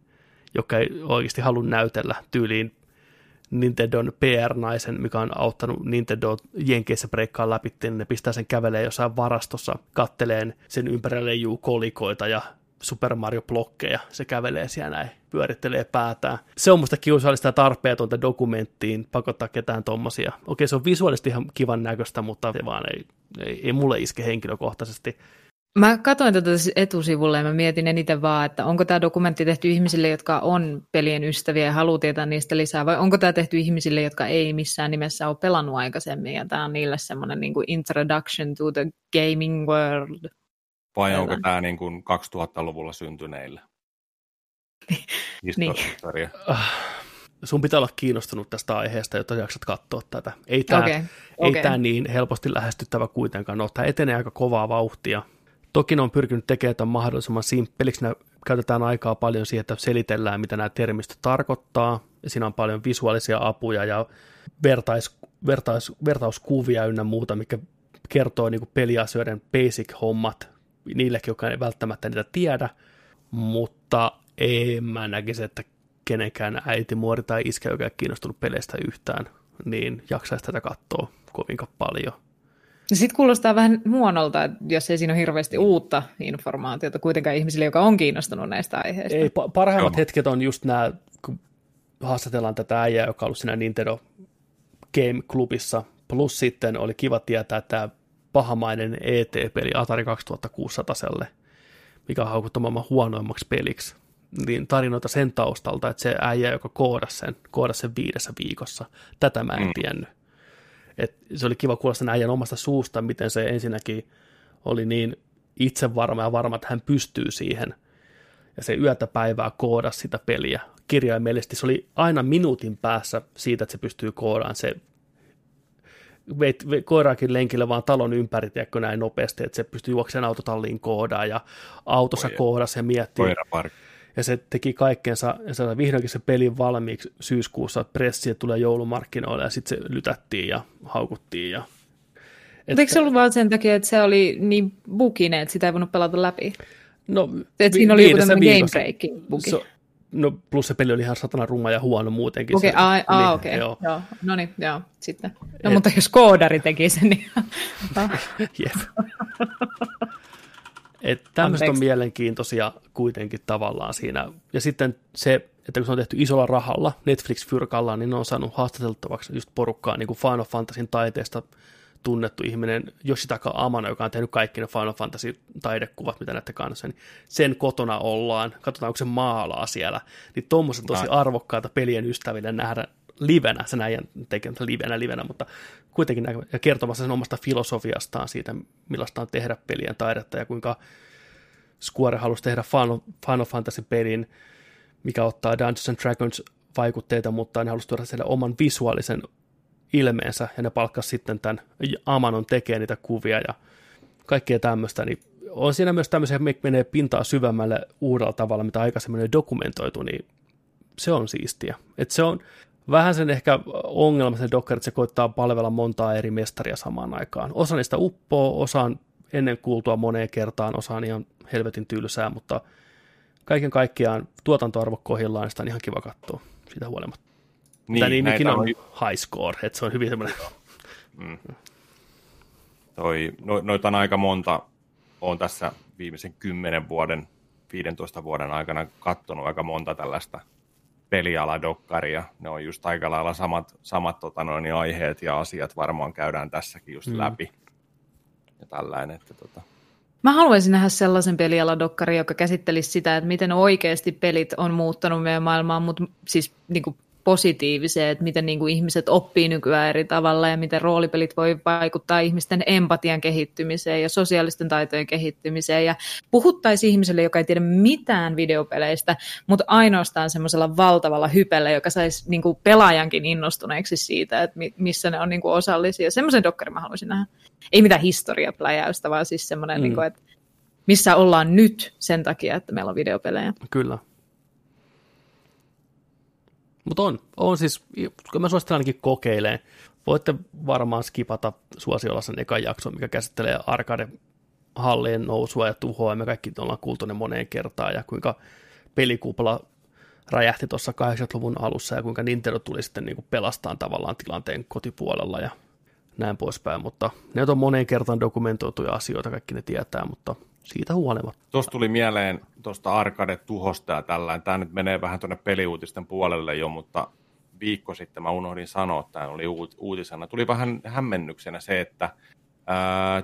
joka ei oikeasti halua näytellä tyyliin Nintendon PR-naisen, mikä on auttanut Nintendo Jenkeissä breikkaa läpi, niin ne pistää sen kävelee jossain varastossa, katteleen sen ympärille juu kolikoita ja Super Mario-blokkeja, se kävelee siellä näin, pyörittelee päätään. Se on musta kiusallista ja tarpeetonta dokumenttiin pakottaa ketään tommosia. Okei, se on visuaalisesti ihan kivan näköistä, mutta se vaan ei, ei, ei mulle iske henkilökohtaisesti. Mä katsoin tätä etusivulle ja mä mietin eniten vaan, että onko tämä dokumentti tehty ihmisille, jotka on pelien ystäviä ja haluaa tietää niistä lisää, vai onko tämä tehty ihmisille, jotka ei missään nimessä ole pelannut aikaisemmin, ja tämä on niille semmoinen niin introduction to the gaming world. Vai onko tämä niin kuin 2000-luvulla syntyneille? niin. Ah, sun pitää olla kiinnostunut tästä aiheesta, jotta jaksat katsoa tätä. Ei tämä, okay. ei okay. tämä niin helposti lähestyttävä kuitenkaan ole. Tämä etenee aika kovaa vauhtia. Toki ne on pyrkinyt tekemään tämän mahdollisimman simppeliksi. Ne käytetään aikaa paljon siihen, että selitellään, mitä nämä termistöt tarkoittaa. Ja siinä on paljon visuaalisia apuja ja vertais, vertais, vertauskuvia ynnä muuta, mikä kertoo niin peliasioiden basic-hommat niillekin, jotka ei välttämättä niitä tiedä, mutta en mä näkisi, että kenenkään äiti, muori tai iskä, joka ei kiinnostunut peleistä yhtään, niin jaksaisi tätä katsoa kovinkaan paljon. Sitten kuulostaa vähän huonolta, jos ei siinä ole hirveästi uutta informaatiota kuitenkaan ihmisille, joka on kiinnostunut näistä aiheista. Ei, parhaimmat Joo. hetket on just nämä, kun haastatellaan tätä äijää, joka on ollut siinä Nintendo Game Clubissa, plus sitten oli kiva tietää tämä pahamainen ET-peli Atari 2600, mikä on haukuttu maailman huonoimmaksi peliksi niin tarinoita sen taustalta, että se äijä, joka koodasi sen, koodasi sen viidessä viikossa. Tätä mä en mm. tiennyt. Et se oli kiva kuulla sen äijän omasta suusta, miten se ensinnäkin oli niin itsevarma ja varma, että hän pystyy siihen. Ja se yötä päivää koodasi sitä peliä. Kirjaimellisesti se oli aina minuutin päässä siitä, että se pystyy koodaan. Se veit, koiraakin lenkille vaan talon ympäri, tiedätkö, näin nopeasti, että se pystyy juoksemaan autotalliin koodaan ja autossa koodasi ja miettii. Koiraparkki ja se teki kaikkeensa, ja se vihdoinkin se pelin valmiiksi syyskuussa, että pressi tulee joulumarkkinoille, ja sitten se lytättiin ja haukuttiin. Ja... Että... Eikö se ollut vaan sen takia, että se oli niin buginen, että sitä ei voinut pelata läpi? No, että siinä oli joku tämmöinen game break bugi. So, no plus se peli oli ihan satana ruma ja huono muutenkin. Okei, okay, ah, ah, niin, okei. Okay. Joo. joo. No niin, joo, sitten. No Et... mutta jos koodari teki sen, niin... Jep. Että tämmöiset on mielenkiintoisia kuitenkin tavallaan siinä. Ja sitten se, että kun se on tehty isolla rahalla, Netflix-fyrkalla, niin ne on saanut haastateltavaksi just porukkaa niin kuin Final Fantasyn taiteesta tunnettu ihminen Yoshitaka Amano, joka on tehnyt kaikki ne Final Fantasy-taidekuvat, mitä näette kanssa, niin sen kotona ollaan, katsotaan, onko se maalaa siellä, niin tuommoiset tosi arvokkaita pelien ystäville nähdä livenä, se näin tekemässä livenä livenä, mutta kuitenkin näkö, ja kertomassa sen omasta filosofiastaan siitä, millaista on tehdä pelien taidetta ja kuinka Square halusi tehdä Final, Final Fantasy-pelin, mikä ottaa Dungeons and Dragons vaikutteita, mutta ne halusi tuoda sille oman visuaalisen ilmeensä, ja ne palkkasi sitten tämän Amanon tekee niitä kuvia ja kaikkea tämmöistä, niin on siinä myös tämmöisiä, menee pintaa syvemmälle uudella tavalla, mitä aikaisemmin on dokumentoitu, niin se on siistiä. Et se on, vähän sen ehkä ongelma sen Docker, että se koittaa palvella montaa eri mestaria samaan aikaan. Osa niistä uppoo, osa on ennen kuultua moneen kertaan, osa on ihan helvetin tylsää, mutta kaiken kaikkiaan tuotantoarvo kohdillaan, sitä on ihan kiva katsoa sitä huolimatta. Niin, Tämä nimikin on, on high score, että se on hyvin semmoinen... Mm. Toi, no, noita on aika monta, on tässä viimeisen kymmenen vuoden, 15 vuoden aikana katsonut aika monta tällaista pelialadokkaria. Ne on just aika lailla samat, samat tota noin, aiheet ja asiat varmaan käydään tässäkin just mm. läpi. Ja tällainen, että tota... Mä haluaisin nähdä sellaisen pelialadokkari, joka käsittelisi sitä, että miten oikeasti pelit on muuttanut meidän maailmaa, mutta siis niin kuin positiiviseen, että miten niin kuin ihmiset oppii nykyään eri tavalla ja miten roolipelit voi vaikuttaa ihmisten empatian kehittymiseen ja sosiaalisten taitojen kehittymiseen ja puhuttaisiin ihmiselle, joka ei tiedä mitään videopeleistä, mutta ainoastaan semmoisella valtavalla hypellä, joka saisi niin kuin pelaajankin innostuneeksi siitä, että missä ne on niin kuin osallisia. Semmoisen dokkarin mä haluaisin nähdä. Ei mitään historiapläjäystä, vaan siis semmoinen, mm. niin kuin, että missä ollaan nyt sen takia, että meillä on videopelejä. Kyllä. Mutta on, on siis, kun mä suosittelen ainakin kokeilee. Voitte varmaan skipata suosiolla sen ekan jakson, mikä käsittelee arcade hallien nousua ja tuhoa, ja me kaikki ollaan kuultu ne moneen kertaan, ja kuinka pelikupla räjähti tuossa 80-luvun alussa, ja kuinka Nintendo tuli sitten niin pelastaan tavallaan tilanteen kotipuolella, ja näin poispäin, mutta ne on moneen kertaan dokumentoituja asioita, kaikki ne tietää, mutta siitä huolimatta. Tuosta tuli mieleen tuosta Arcade-tuhosta ja tällainen. Tämä nyt menee vähän tuonne peliuutisten puolelle jo, mutta viikko sitten mä unohdin sanoa, että tämä oli uutisena. Tuli vähän hämmennyksenä se, että ää,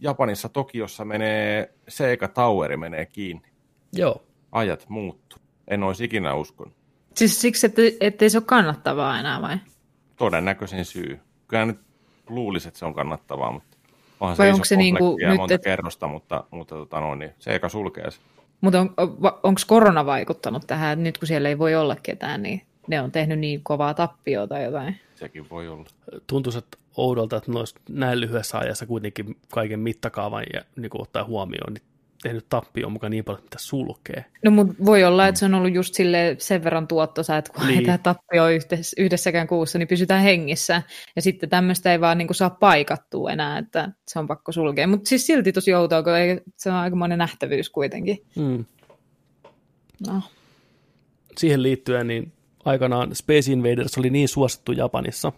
Japanissa Tokiossa menee Sega Toweri menee kiinni. Joo. Ajat muuttuu. En olisi ikinä uskonut. Siis siksi, että, ettei se ole kannattavaa enää vai? Todennäköisin syy. Kyllä nyt luulisi, että se on kannattavaa, mutta onhan Vai se onko iso se niinku komplekti ja nyt, monta et- kerrosta, mutta, mutta tota noin, niin Sega sulkee sen. Mutta on, onko korona vaikuttanut tähän, että nyt kun siellä ei voi olla ketään, niin ne on tehnyt niin kovaa tappioa tai jotain? Sekin voi olla. Tuntuisi että oudolta, että näin lyhyessä ajassa kuitenkin kaiken mittakaavan ja niin kuin ottaa huomioon, niin tehnyt tappioon mukaan niin paljon, mitä sulkee. No mutta voi olla, että se on ollut just sille sen verran tuottosa, että kun Niin. tämä tappio yhdessäkään kuussa, niin pysytään hengissä. Ja sitten tämmöistä ei vaan niin kuin saa paikattua enää, että se on pakko sulkea. Mutta siis silti tosi outoa, kun ei, se on aikamoinen nähtävyys kuitenkin. Mm. No. Siihen liittyen, niin aikanaan Space Invaders oli niin suosittu Japanissa,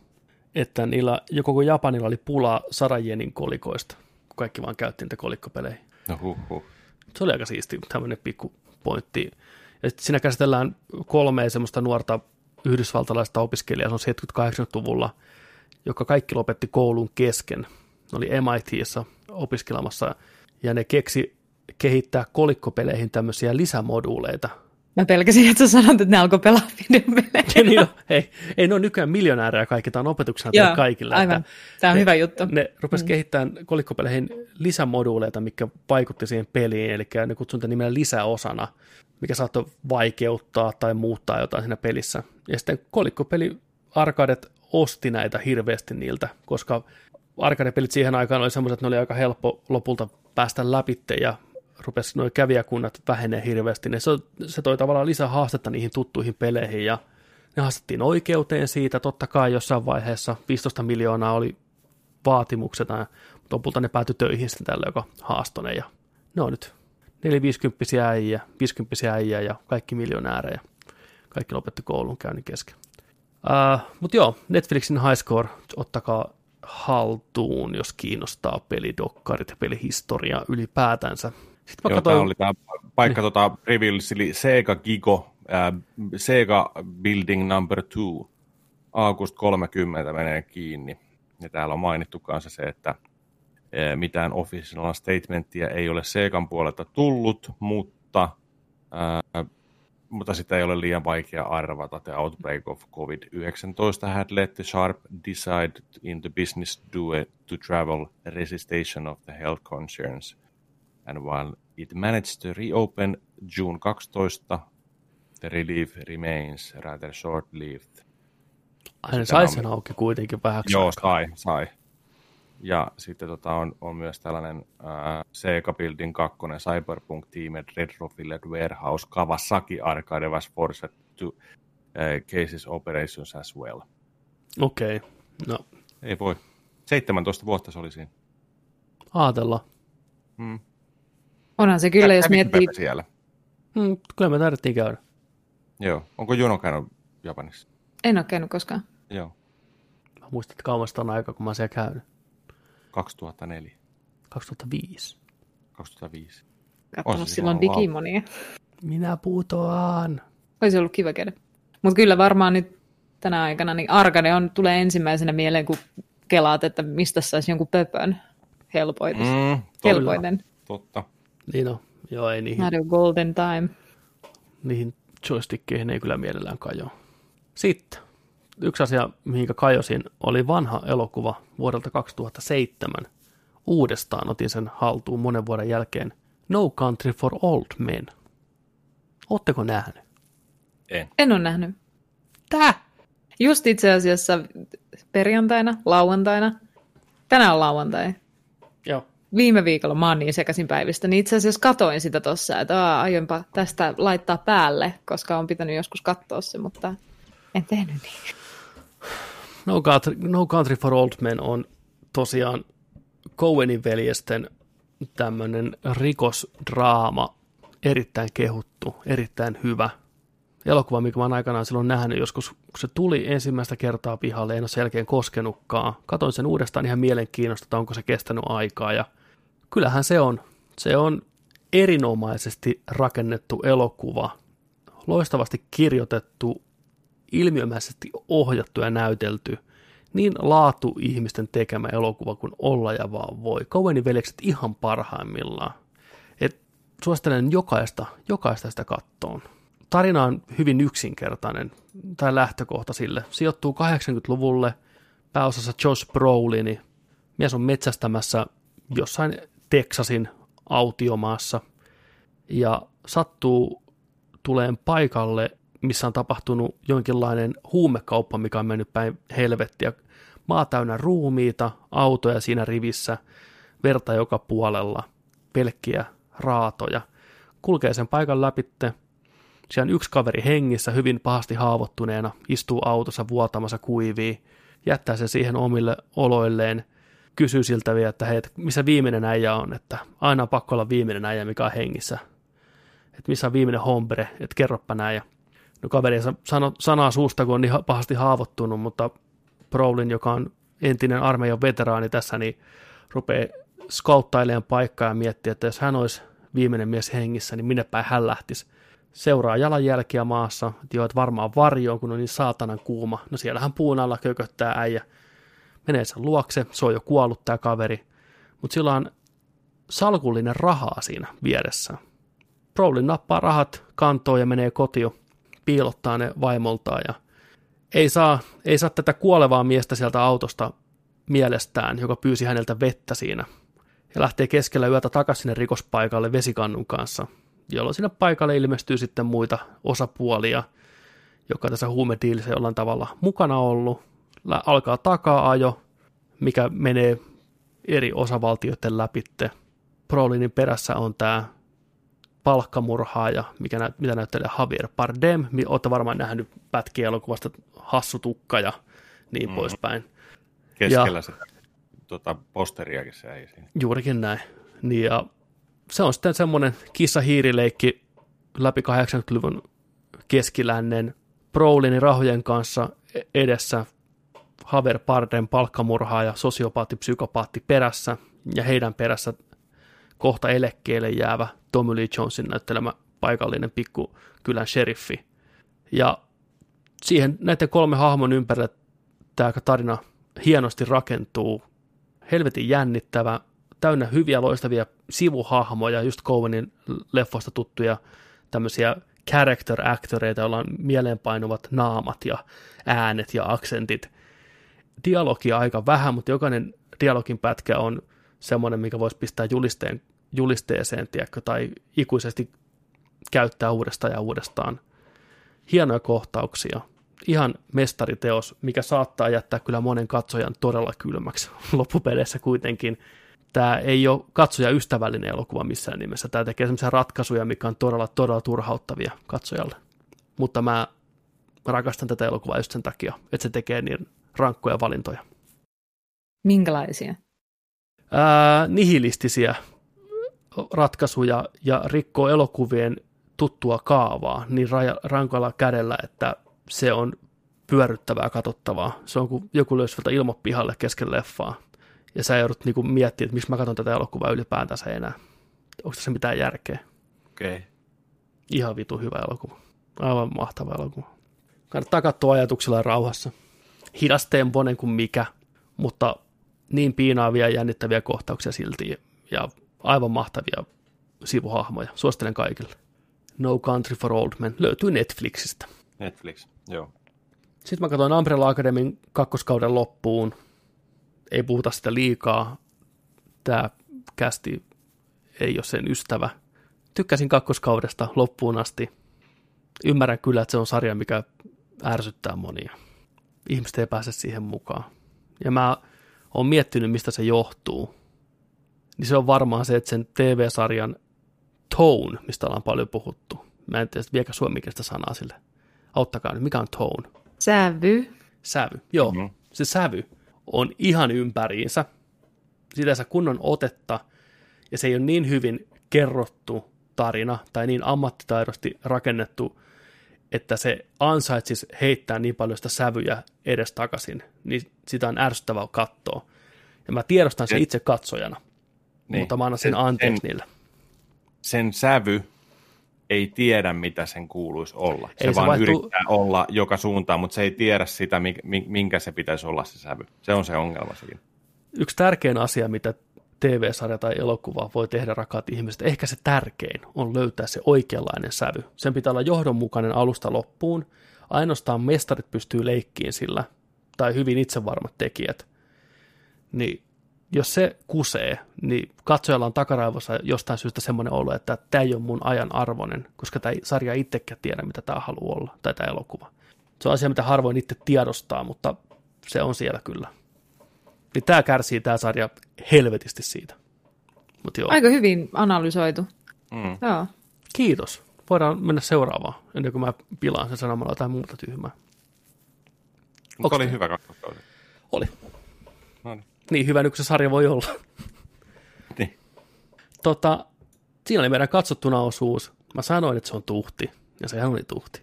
että niillä, jo koko Japanilla oli pulaa Sarajenin kolikoista, kun kaikki vaan käytti niitä kolikkopelejä. No huh, huh. Se oli aika siisti, tämmöinen pikku pointti. Ja siinä käsitellään kolmea semmoista nuorta yhdysvaltalaista opiskelijaa, se on 70-80-luvulla, joka kaikki lopetti koulun kesken. Ne oli MITissä opiskelemassa, ja ne keksi kehittää kolikkopeleihin tämmöisiä lisämoduuleita. Mä pelkäsin, että sä sanot, että ne alkoi pelaa videopelejä. Niin, no, hei, ei ne ole nykyään miljonäärejä kaikki, tämä on opetuksena Joo, kaikille. aivan. Että Tämä on ne- hyvä juttu. Ne rupesi mm. kehittämään kolikkopeleihin lisämoduuleita, mikä vaikutti siihen peliin, eli ne kutsui niitä nimellä lisäosana, mikä saattoi vaikeuttaa tai muuttaa jotain siinä pelissä. Ja sitten kolikkopeli arkadet osti näitä hirveästi niiltä, koska arkadepelit siihen aikaan oli semmoiset, että ne oli aika helppo lopulta päästä läpitte ja rupesi nuo kävijäkunnat vähenee hirveästi, niin se, se toi tavallaan lisää haastetta niihin tuttuihin peleihin ja ne haastettiin oikeuteen siitä, totta kai jossain vaiheessa 15 miljoonaa oli vaatimuksena, mutta lopulta ne päätyi töihin sitten tällä, joka haastone ja ne on nyt 450 äijä, 50 äijä ja kaikki miljonäärejä. Kaikki lopetti koulun käynnin kesken. Uh, mutta joo, Netflixin High Score, ottakaa haltuun, jos kiinnostaa pelidokkarit ja pelihistoria ylipäätänsä. Sitten Joo, katsoin, tämä oli tämä paikka niin. tota, Previls, eli Sega Gigo, ää, Sega Building Number 2, August 30 menee kiinni. Ja täällä on mainittu kanssa se, että ää, mitään official statementtia ei ole Segan puolelta tullut, mutta, ää, mutta sitä ei ole liian vaikea arvata. The outbreak of COVID-19 had led the sharp decide in the business due to travel resistation of the health concerns and while it managed to reopen June 12, the relief remains rather short-lived. aina sai sen auki kuitenkin vähäksi Joo, aikaa. sai, sai. Ja sitten tota on, on myös tällainen äh, Sega Building 2 Cyberpunk Team Retrofilled Warehouse Kawasaki Arcade was forced to uh, cases operations as well. Okei, okay. no Ei voi. 17 vuotta se oli siinä. ajatella. Hmm. Onhan se kyllä, jos miettii, siellä. Hmm, kyllä me tarvittiin käydä. Joo. Onko Juno käynyt Japanissa? en ole käynyt koskaan. Joo. Mä muistan, että kauemmas on aika, kun mä oon siellä käynyt. 2004. 2005. 2005. Katsonut On se silloin Digimonia. Minä putoan. Olisi ollut kiva käydä. Mutta kyllä varmaan nyt tänä aikana niin Arcade on, tulee ensimmäisenä mieleen, kun kelaat, että mistä saisi jonkun pöpön helpoitus. Mm, Mm, totta, Helpoiten. totta. Niin on. Joo, ei niihin, Mario Golden Time. niihin joystickkeihin ei kyllä mielellään kajoa. Sitten yksi asia, mihinkä kajosin, oli vanha elokuva vuodelta 2007. Uudestaan otin sen haltuun monen vuoden jälkeen. No Country for Old Men. Ootteko nähnyt? En. En ole nähnyt. Tää? Just itse asiassa perjantaina, lauantaina. Tänään on lauantai. Joo. Viime viikolla mä oon niin sekaisin päivistä, niin itse asiassa katoin sitä tossa, että aa, aionpa tästä laittaa päälle, koska on pitänyt joskus katsoa se, mutta en tehnyt niin. No Country, no Country for Old Men on tosiaan Coenin veljesten tämmöinen rikosdraama, erittäin kehuttu, erittäin hyvä. Elokuva, mikä mä oon aikanaan silloin nähnyt joskus, kun se tuli ensimmäistä kertaa pihalle, en ole sen jälkeen koskenutkaan. Katoin sen uudestaan ihan mielenkiinnosta, että onko se kestänyt aikaa, ja kyllähän se on. Se on erinomaisesti rakennettu elokuva, loistavasti kirjoitettu, ilmiömäisesti ohjattu ja näytelty, niin laatu ihmisten tekemä elokuva kuin olla ja vaan voi. Cowenin veljekset ihan parhaimmillaan. Et suosittelen jokaista, jokaista sitä kattoon. Tarina on hyvin yksinkertainen, tai lähtökohta sille. Sijoittuu 80-luvulle, pääosassa Josh Brolini. Mies on metsästämässä jossain Texasin autiomaassa, ja sattuu tuleen paikalle, missä on tapahtunut jonkinlainen huumekauppa, mikä on mennyt päin helvettiä. Maa täynnä ruumiita, autoja siinä rivissä, verta joka puolella, pelkkiä raatoja. Kulkee sen paikan läpitte. Siellä on yksi kaveri hengissä, hyvin pahasti haavoittuneena, istuu autossa vuotamassa kuivii, jättää sen siihen omille oloilleen, kysyy siltä vielä, että hei, missä viimeinen äijä on, että aina on pakko olla viimeinen äijä, mikä on hengissä. Että missä on viimeinen hombre, että kerropa näin. Ja no kaveri sano, sanaa suusta, kun on niin pahasti haavoittunut, mutta Brolin, joka on entinen armeijan veteraani tässä, niin rupeaa skauttailemaan paikkaa ja miettiä, että jos hän olisi viimeinen mies hengissä, niin minne päin hän lähtisi. Seuraa jalanjälkiä maassa, että joo, että varmaan varjoon, kun on niin saatanan kuuma. No siellähän puun alla kököttää äijä. Menee sen luokse, se on jo kuollut tämä kaveri, mutta sillä on salkullinen rahaa siinä vieressä. Brolin nappaa rahat kantoon ja menee kotiin, piilottaa ne vaimoltaan ja ei saa, ei saa tätä kuolevaa miestä sieltä autosta mielestään, joka pyysi häneltä vettä siinä. Ja lähtee keskellä yötä takaisin sinne rikospaikalle vesikannun kanssa, jolloin sinne paikalle ilmestyy sitten muita osapuolia, joka tässä huumediilissä jollain tavalla mukana ollut. Alkaa takaa-ajo, mikä menee eri osavaltioiden läpitte. Prolinin perässä on tämä palkkamurhaaja, mikä nä- mitä näyttelee Javier Bardem. Olette varmaan nähnyt pätkiä elokuvasta Hassutukka ja niin mm. poispäin. Keskellä ja, se tuota, posteriakin se ei siinä. Juurikin näin. Niin ja se on sitten semmoinen kissa-hiirileikki läpi 80-luvun keskilännen Brolinin rahojen kanssa e- edessä Haver Parden palkkamurhaaja, sosiopaatti, psykopaatti perässä ja heidän perässä kohta eläkkeelle jäävä Tommy Lee Jonesin näyttelemä paikallinen pikkukylän sheriffi. Ja siihen näiden kolme hahmon ympärille tämä tarina hienosti rakentuu. Helvetin jännittävä, täynnä hyviä loistavia sivuhahmoja, just Cowenin leffoista tuttuja tämmöisiä character actoreita, joilla on mieleenpainuvat naamat ja äänet ja aksentit. Dialogia aika vähän, mutta jokainen dialogin pätkä on semmoinen, mikä voisi pistää julisteen julisteeseen, tiedätkö, tai ikuisesti käyttää uudestaan ja uudestaan. Hienoja kohtauksia. Ihan mestariteos, mikä saattaa jättää kyllä monen katsojan todella kylmäksi loppupeleissä kuitenkin. Tämä ei ole katsoja ystävällinen elokuva missään nimessä. Tämä tekee sellaisia ratkaisuja, mikä on todella, todella turhauttavia katsojalle. Mutta mä rakastan tätä elokuvaa just sen takia, että se tekee niin rankkoja valintoja. Minkälaisia? Ää, nihilistisiä ratkaisuja ja rikkoo elokuvien tuttua kaavaa niin raja, rankalla kädellä, että se on pyörryttävää katsottavaa. Se on kuin joku löysi ilmopihalle kesken leffaa. Ja sä joudut niinku miettimään, että miksi mä katson tätä elokuvaa ylipäätänsä enää. Onko tässä mitään järkeä? Okei. Okay. Ihan vitu hyvä elokuva. Aivan mahtava elokuva. Kannattaa katsoa ajatuksella ja rauhassa. Hidastempoinen kuin mikä, mutta niin piinaavia ja jännittäviä kohtauksia silti. Ja aivan mahtavia sivuhahmoja. Suosittelen kaikille. No Country for Old Men löytyy Netflixistä. Netflix, joo. Sitten mä katsoin Umbrella Academyn kakkoskauden loppuun. Ei puhuta sitä liikaa. Tämä kästi ei ole sen ystävä. Tykkäsin kakkoskaudesta loppuun asti. Ymmärrän kyllä, että se on sarja, mikä ärsyttää monia. Ihmiset ei pääse siihen mukaan. Ja mä oon miettinyt, mistä se johtuu niin se on varmaan se, että sen TV-sarjan tone, mistä ollaan paljon puhuttu. Mä en tiedä, vieläkö suomikielistä sanaa sille. Auttakaa nyt, mikä on tone? Sävy. Sävy, joo. Mm-hmm. Se sävy on ihan ympäriinsä. Sitä saa kunnon otetta, ja se ei ole niin hyvin kerrottu tarina, tai niin ammattitaidosti rakennettu, että se ansaitsisi heittää niin paljon sitä sävyjä edes takaisin, niin sitä on ärsyttävää katsoa. Ja mä tiedostan sen itse katsojana. Niin. Mutta mä annan sen anteeksi sen, niille. Sen sävy ei tiedä, mitä sen kuuluisi olla. Se, Ei se vaan vaihtu- yrittää olla joka suuntaan, mutta se ei tiedä sitä, mi- mi- minkä se pitäisi olla se sävy. Se on se ongelma siinä. Yksi tärkein asia, mitä TV-sarja tai elokuva voi tehdä, rakkaat ihmiset, ehkä se tärkein on löytää se oikeanlainen sävy. Sen pitää olla johdonmukainen alusta loppuun. Ainoastaan mestarit pystyy leikkiin sillä, tai hyvin itsevarmat tekijät. Niin jos se kusee, niin katsojalla on takaraivossa jostain syystä semmoinen olo, että tämä ei ole mun ajan arvoinen, koska tämä sarja itsekään tiedä, mitä tämä haluaa olla, tai tämä elokuva. Se on asia, mitä harvoin itse tiedostaa, mutta se on siellä kyllä. Niin tämä kärsii tämä sarja helvetisti siitä. Mut joo. Aika hyvin analysoitu. Mm. Joo. Kiitos. Voidaan mennä seuraavaan, ennen kuin mä pilaan sen sanomalla jotain muuta tyhmää. Mutta oli te- hyvä kakkauskausi. Oli. No niin. Niin hyvä nyt se sarja voi olla. Niin. Tota, siinä oli meidän katsottuna osuus. Mä sanoin, että se on tuhti. Ja sehän oli tuhti.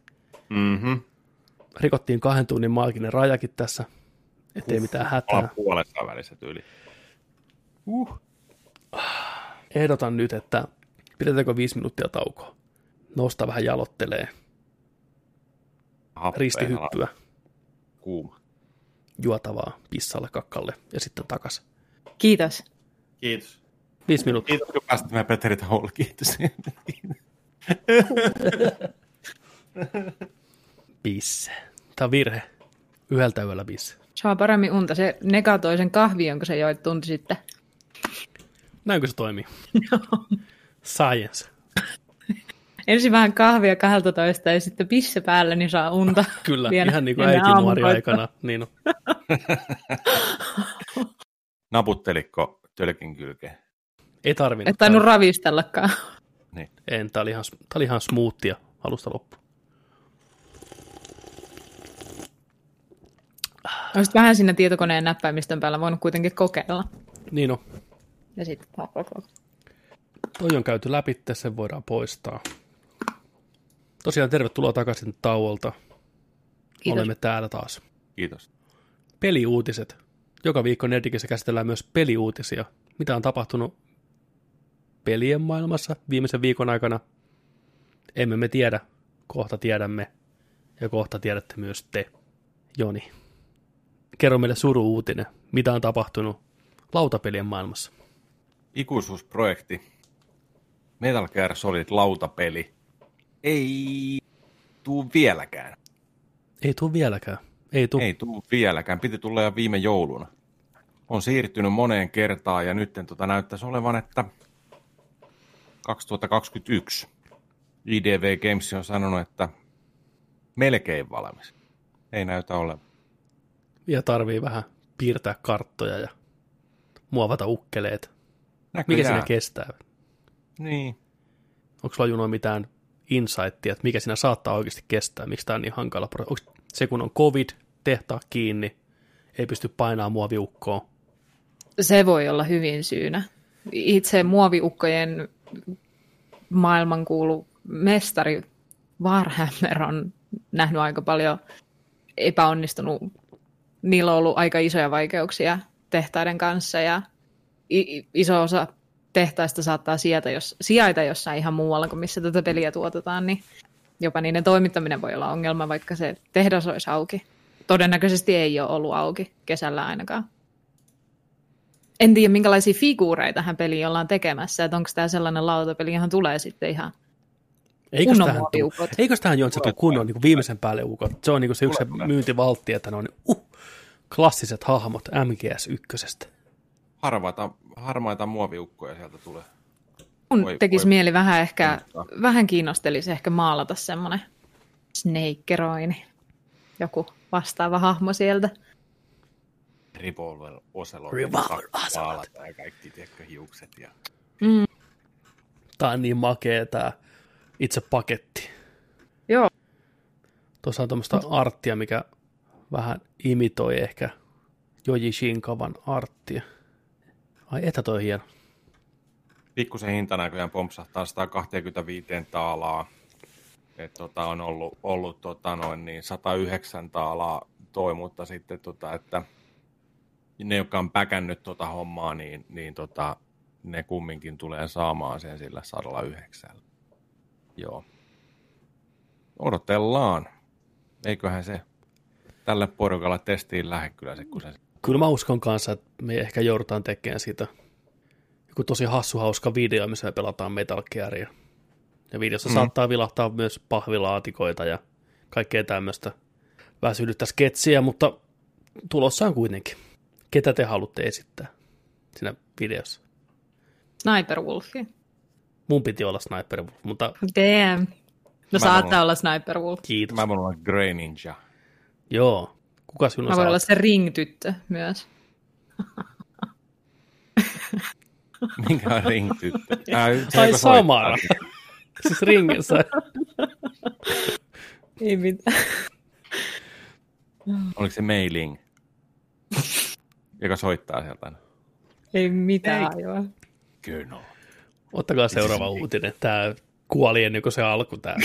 Mm-hmm. Rikottiin kahden tunnin maaginen rajakin tässä. Ettei mitään hätää. Puolessa välissä tyyli. Uh. Ehdotan nyt, että pidetäänkö viisi minuuttia taukoa. Nousta vähän jalottelee. Happeena Ristihyppyä. Kuuma. Juotavaa pissalle, kakkalle ja sitten takas. Kiitos. Kiitos. Viisi minuuttia. Kiitos, kun pääsit meidän Petri Tauolla. Kiitos. Pisse. Tämä on virhe. Yhdeltä yöllä pisse. Saa paremmin unta. Se negatoi sen kahvi, jonka se joit tunti sitten. Näinkö se toimii? Science. Ensin vähän kahvia 12 ja sitten pisse päälle, niin saa unta. Kyllä, Vielä ihan niin kuin äiti nuori aikana. Niin on. Naputteliko tölkin kylkeen? Ei tarvinnut. Et tainnut ravistellakaan. Niin. En, tää oli ihan, tää oli ihan smoothia alusta loppuun. Olisit vähän siinä tietokoneen näppäimistön päällä voinut kuitenkin kokeilla. Niin on. Ja sitten Toi on käyty läpi, sen voidaan poistaa. Tosiaan tervetuloa takaisin tauolta. Kiitos. Olemme täällä taas. Kiitos. Peliuutiset. Joka viikko Nerdikissä käsitellään myös peliuutisia. Mitä on tapahtunut pelien maailmassa viimeisen viikon aikana? Emme me tiedä. Kohta tiedämme. Ja kohta tiedätte myös te. Joni. Kerro meille suru-uutinen. Mitä on tapahtunut lautapelien maailmassa? Ikuisuusprojekti. Metal Gear Solid lautapeli. Ei tuu vieläkään. Ei tuu vieläkään. Ei tuu. Ei tuu vieläkään. Piti tulla jo viime jouluna. On siirtynyt moneen kertaan ja nyt tota näyttäisi olevan, että 2021 IDV Games on sanonut, että melkein valmis. Ei näytä olevan. Ja tarvii vähän piirtää karttoja ja muovata ukkeleet. Mikä Näköjään. siinä kestää? Niin. Onko sulla Juno mitään insightia, että mikä siinä saattaa oikeasti kestää? Miksi tämä on niin hankala? Onko se kun on covid, tehtaa kiinni, ei pysty painamaan muoviukkoon? Se voi olla hyvin syynä. Itse muoviukkojen maailmankuulu mestari Warhammer on nähnyt aika paljon epäonnistunut. Niillä on ollut aika isoja vaikeuksia tehtaiden kanssa ja iso osa tehtaista saattaa sijaita, jos, sijaita jossain ihan muualla kuin missä tätä peliä tuotetaan, niin jopa niiden toimittaminen voi olla ongelma, vaikka se tehdas olisi auki. Todennäköisesti ei ole ollut auki kesällä ainakaan. En tiedä, minkälaisia figuureita tähän peliin ollaan tekemässä, että onko tämä sellainen lautapeli, johon tulee sitten ihan Eikös Kunnon tähän, tuu, muoviukot. eikös tähän jo, että se tuu kunnon niin viimeisen päälle ukot? Se on niin se yksi se myyntivaltti, että ne on uh, klassiset hahmot MGS ykkösestä. Harmaita, muoviukkoja sieltä tulee. Mun Voi- tekisi voi- mieli vähän ehkä, Kiinnostaa. vähän kiinnostelisi ehkä maalata semmoinen snakeroini, joku vastaava hahmo sieltä. Revolver Ocelot. Revolver Ocelot. Ja kaikki, tiedätkö, hiukset. Ja... Tää on niin makea tää itse paketti. Joo, Tuossa on tuommoista arttia, mikä vähän imitoi ehkä Joji Shinkavan arttia. Ai etä toi hieno. Pikkusen hinta näköjään pompsahtaa 125 taalaa. Et tota, on ollut, ollut tota, noin niin 109 taalaa toi, mutta sitten tota, että ne, jotka on päkännyt tota hommaa, niin, niin tota, ne kumminkin tulee saamaan sen sillä 109. Joo. odotellaan. Eiköhän se tälle porukalla testiin lähde kyllä se, kun se... Kyllä mä uskon kanssa, että me ehkä joudutaan tekemään siitä joku tosi hassu hauska video, missä me pelataan Metal Gearia. Ja videossa mm. saattaa vilahtaa myös pahvilaatikoita ja kaikkea tämmöistä väsynyttä sketsiä, mutta tulossa on kuitenkin. Ketä te haluatte esittää siinä videossa? Sniper Wolfi. Mun piti olla Sniper Wolf, mutta... Damn. No Mä saattaa haluan- olla Sniper Wolf. Kiitos. Mä voin olla Grey Ninja. Joo. Kuka sinun Mä voin saa? olla se ring-tyttö myös. Minkä on ring-tyttö? Ää, se, Ai joka Samara. siis ringissä. Ei mitään. Oliko se Meiling? joka soittaa sieltä. Ei mitään ajoa. Kyllä. no. Ottakaa seuraava uutinen. Tää kuoli ennen kuin se alku tää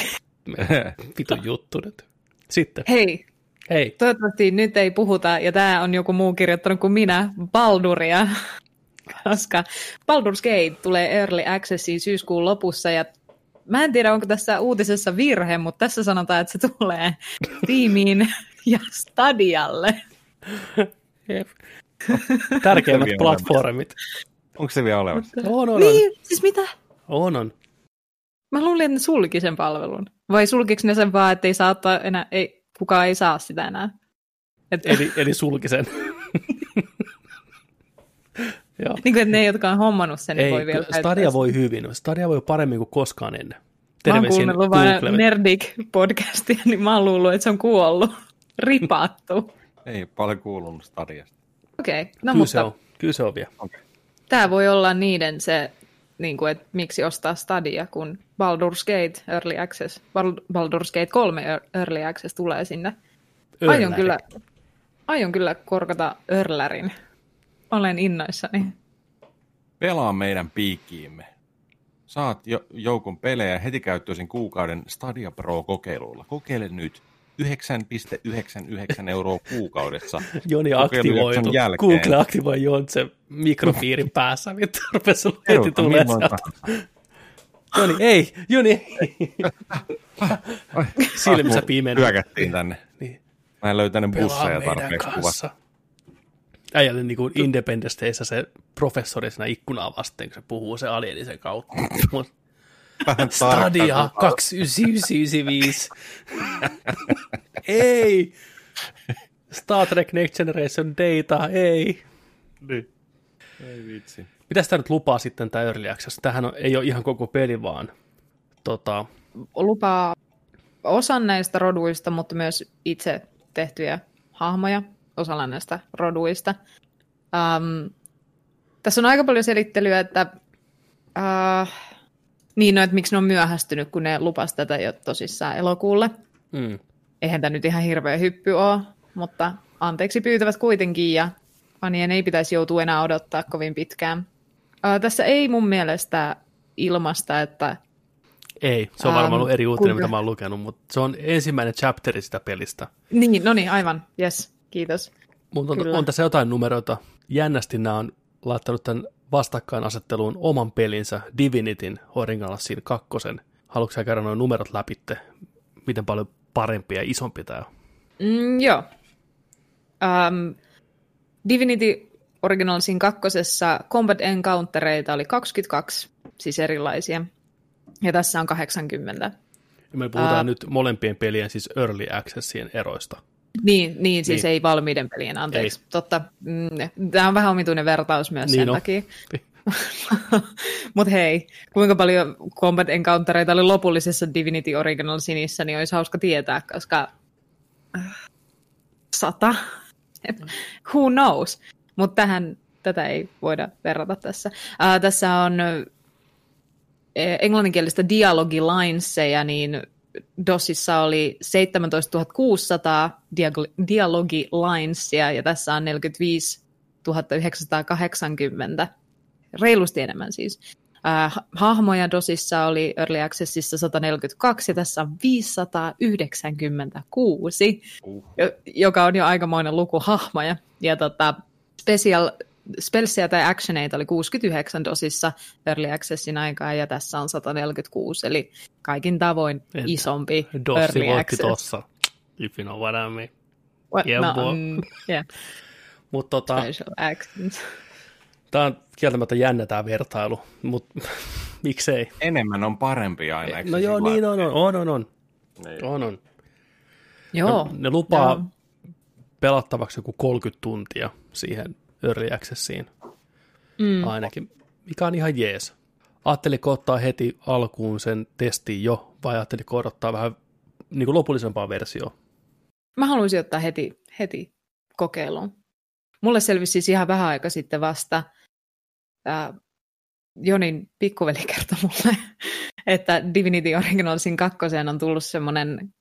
vitun juttu nyt. Sitten. Hei, Hei. toivottavasti nyt ei puhuta, ja tämä on joku muu kirjoittanut kuin minä, Balduria, koska Baldur's Gate tulee Early Accessiin syyskuun lopussa, ja mä en tiedä, onko tässä uutisessa virhe, mutta tässä sanotaan, että se tulee Steamiin ja Stadialle. Jep. Tärkeimmät platformit. Onko se vielä olemassa? On, on, on. Niin, siis mitä? on, on. Mä luulin, että ne sulki sen palvelun. Vai sulkiko ne sen vaan, että ei saa ottaa enää, ei, kukaan ei saa sitä enää? Et, Eli, eli sulki sen. Joo. niin kuin, että ne, jotka on hommannut sen, niin Ei, voi vielä Stadia voi hyvin. Stadia voi paremmin kuin koskaan ennen. Mä oon kuunnellut vain. Nerdik-podcastia, niin mä oon luullut, että se on kuollut. Ripattu. Ei paljon kuulunut Stadiasta. Okei, okay. no Kyllä se mutta on. Kyllä se on vielä. tämä voi olla niiden se, niin kuin, että miksi ostaa Stadia, kun Baldur's Gate Early Access, Bal- Baldur's Gate 3 Ear- Early Access tulee sinne. Aion Örläri. kyllä, aion kyllä korkata Örlärin. Olen innoissani. Pelaa meidän piikkiimme. Saat jo, joukon pelejä heti käyttöisin kuukauden Stadia Pro-kokeilulla. Kokeile nyt. 9,99 euroa kuukaudessa. Joni aktivoitu. jälkeen. Google aktivoi Jontsen mikrofiirin päässä. Vittu, rupesi sulla heti Peruta tulee sieltä. Joni, ei, Joni, ei. Silmissä taas pimeänä. Hyökättiin tänne. Niin. Mä en löytänyt busseja tarpeeksi kuvata. kanssa. Äijälle niin kuin Independence se professori siinä ikkunaa vasten, kun se puhuu se alienisen kautta. Vähän Stadia tarkka- 29995. ei. Star Trek Next Generation Data, ei. Niin. Ei vitsi. Mitäs tämä nyt lupaa sitten tämä Early Access? Tämähän on, ei ole ihan koko peli, vaan tota, Lupaa osan näistä roduista, mutta myös itse tehtyjä hahmoja osalla näistä roduista. Um, tässä on aika paljon selittelyä, että uh, niin, no, että miksi ne on myöhästynyt, kun ne lupas tätä jo tosissaan elokuulle. mm, Eihän tämä nyt ihan hirveä hyppy ole, mutta anteeksi pyytävät kuitenkin ja fanien ei pitäisi joutua enää odottaa kovin pitkään. Uh, tässä ei mun mielestä ilmasta, että ei, se on varmaan Ähm, ollut eri uutinen, kuinka- mitä mä oon lukenut, mutta se on ensimmäinen chapteri sitä pelistä. niin, no niin, aivan, yes, kiitos. Mutta on, Kyllä. on tässä jotain numeroita. Jännästi nämä on laittanut tämän vastakkainasetteluun oman pelinsä Divinityn Original Sin 2. Haluatko sä käydä nuo numerot läpitte? Miten paljon parempi ja isompi tämä on? Mm, joo. Um, Divinity Original Sin 2. Combat Encountereita oli 22, siis erilaisia. Ja tässä on 80. Ja me puhutaan Ää. nyt molempien pelien, siis Early Accessien eroista. Niin, niin siis Niin. ei valmiiden pelien, anteeksi. Ei. Totta, mm, tämä on vähän omituinen vertaus myös Niin sen on. takia. Mutta hei, kuinka paljon Combat Encountereita oli lopullisessa Divinity Original Sinissä, niin olisi hauska tietää, koska äh, sata, who knows. Mutta tähän tätä ei voida verrata tässä. Ää, tässä on ö, englanninkielistä dialogilineseja, niin DOSissa oli 17 600 diag- dialogilinesia ja tässä on 45 980, reilusti enemmän siis. Äh, hahmoja DOSissa oli Early Accessissa 142 ja tässä on 596, Uh. jo- joka on jo aikamoinen luku hahmoja. Ja tota, Special spellsia tai actioneita oli 69 dosissa Early Accessin aikaa, ja tässä on 146, eli kaikin tavoin Et isompi Dossi Early voitti Access. tossa. If you know what I mean. What- Yeah, no, mm, yeah, Mutta tota, special accents. tämä on kieltämättä jännä tämä vertailu, mutta miksei? Enemmän on parempi aina. eikö No joo, niin lailla? on, on, on, on, on. Niin. on, on. Joo, Ne, ne lupaa joo. pelattavaksi joku 30 tuntia siihen Early Accessiin Mm. ainakin, mikä on ihan jees. Ajatteliko ottaa heti alkuun sen testin jo, vai ajatteliko odottaa vähän niin kuin lopullisempaa versioa? Mä haluaisin ottaa heti, heti kokeiluun. Mulle selvisi siis ihan vähän aika sitten vasta, ää, Jonin pikkuveli kertoi mulle, että Divinity Originalsin kakkoseen on tullut semmoinen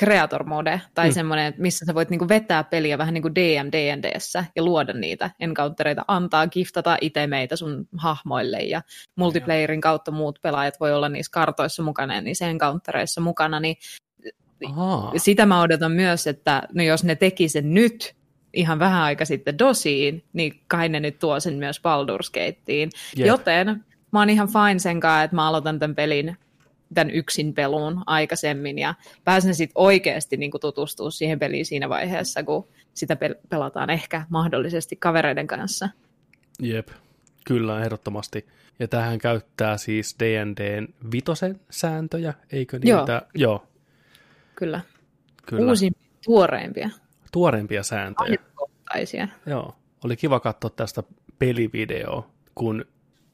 creator mode, tai Mm. mm. semmoinen, missä sä voit niinku vetää peliä vähän niin kuin DM D&Dssä ja luoda niitä encountereita, antaa giftata itemeitä sun hahmoille ja multiplayerin kautta muut pelaajat voi olla niissä kartoissa mukana ja niissä encountereissa mukana, niin Ahaa, sitä mä odotan myös, että no jos ne teki sen nyt ihan vähän aika sitten dosiin, niin kai ne nyt tuo sen myös Baldur's Gateen. Jep. Joten mä oon ihan fine sen kanssa, että mä aloitan tämän pelin, tämän yksin peluun aikaisemmin ja pääsen sitten oikeasti niin tutustua siihen peliin siinä vaiheessa, kun sitä pel- pelataan ehkä mahdollisesti kavereiden kanssa. jep, kyllä ehdottomasti. Ja tähän käyttää siis D&Dn vitosen sääntöjä, eikö Joo. niitä? Joo, Kyllä. kyllä. Uusin, tuoreimpia, Tuoreempia sääntöjä. ajankohtaisia. Joo, oli kiva katsoa tästä pelivideoa, kun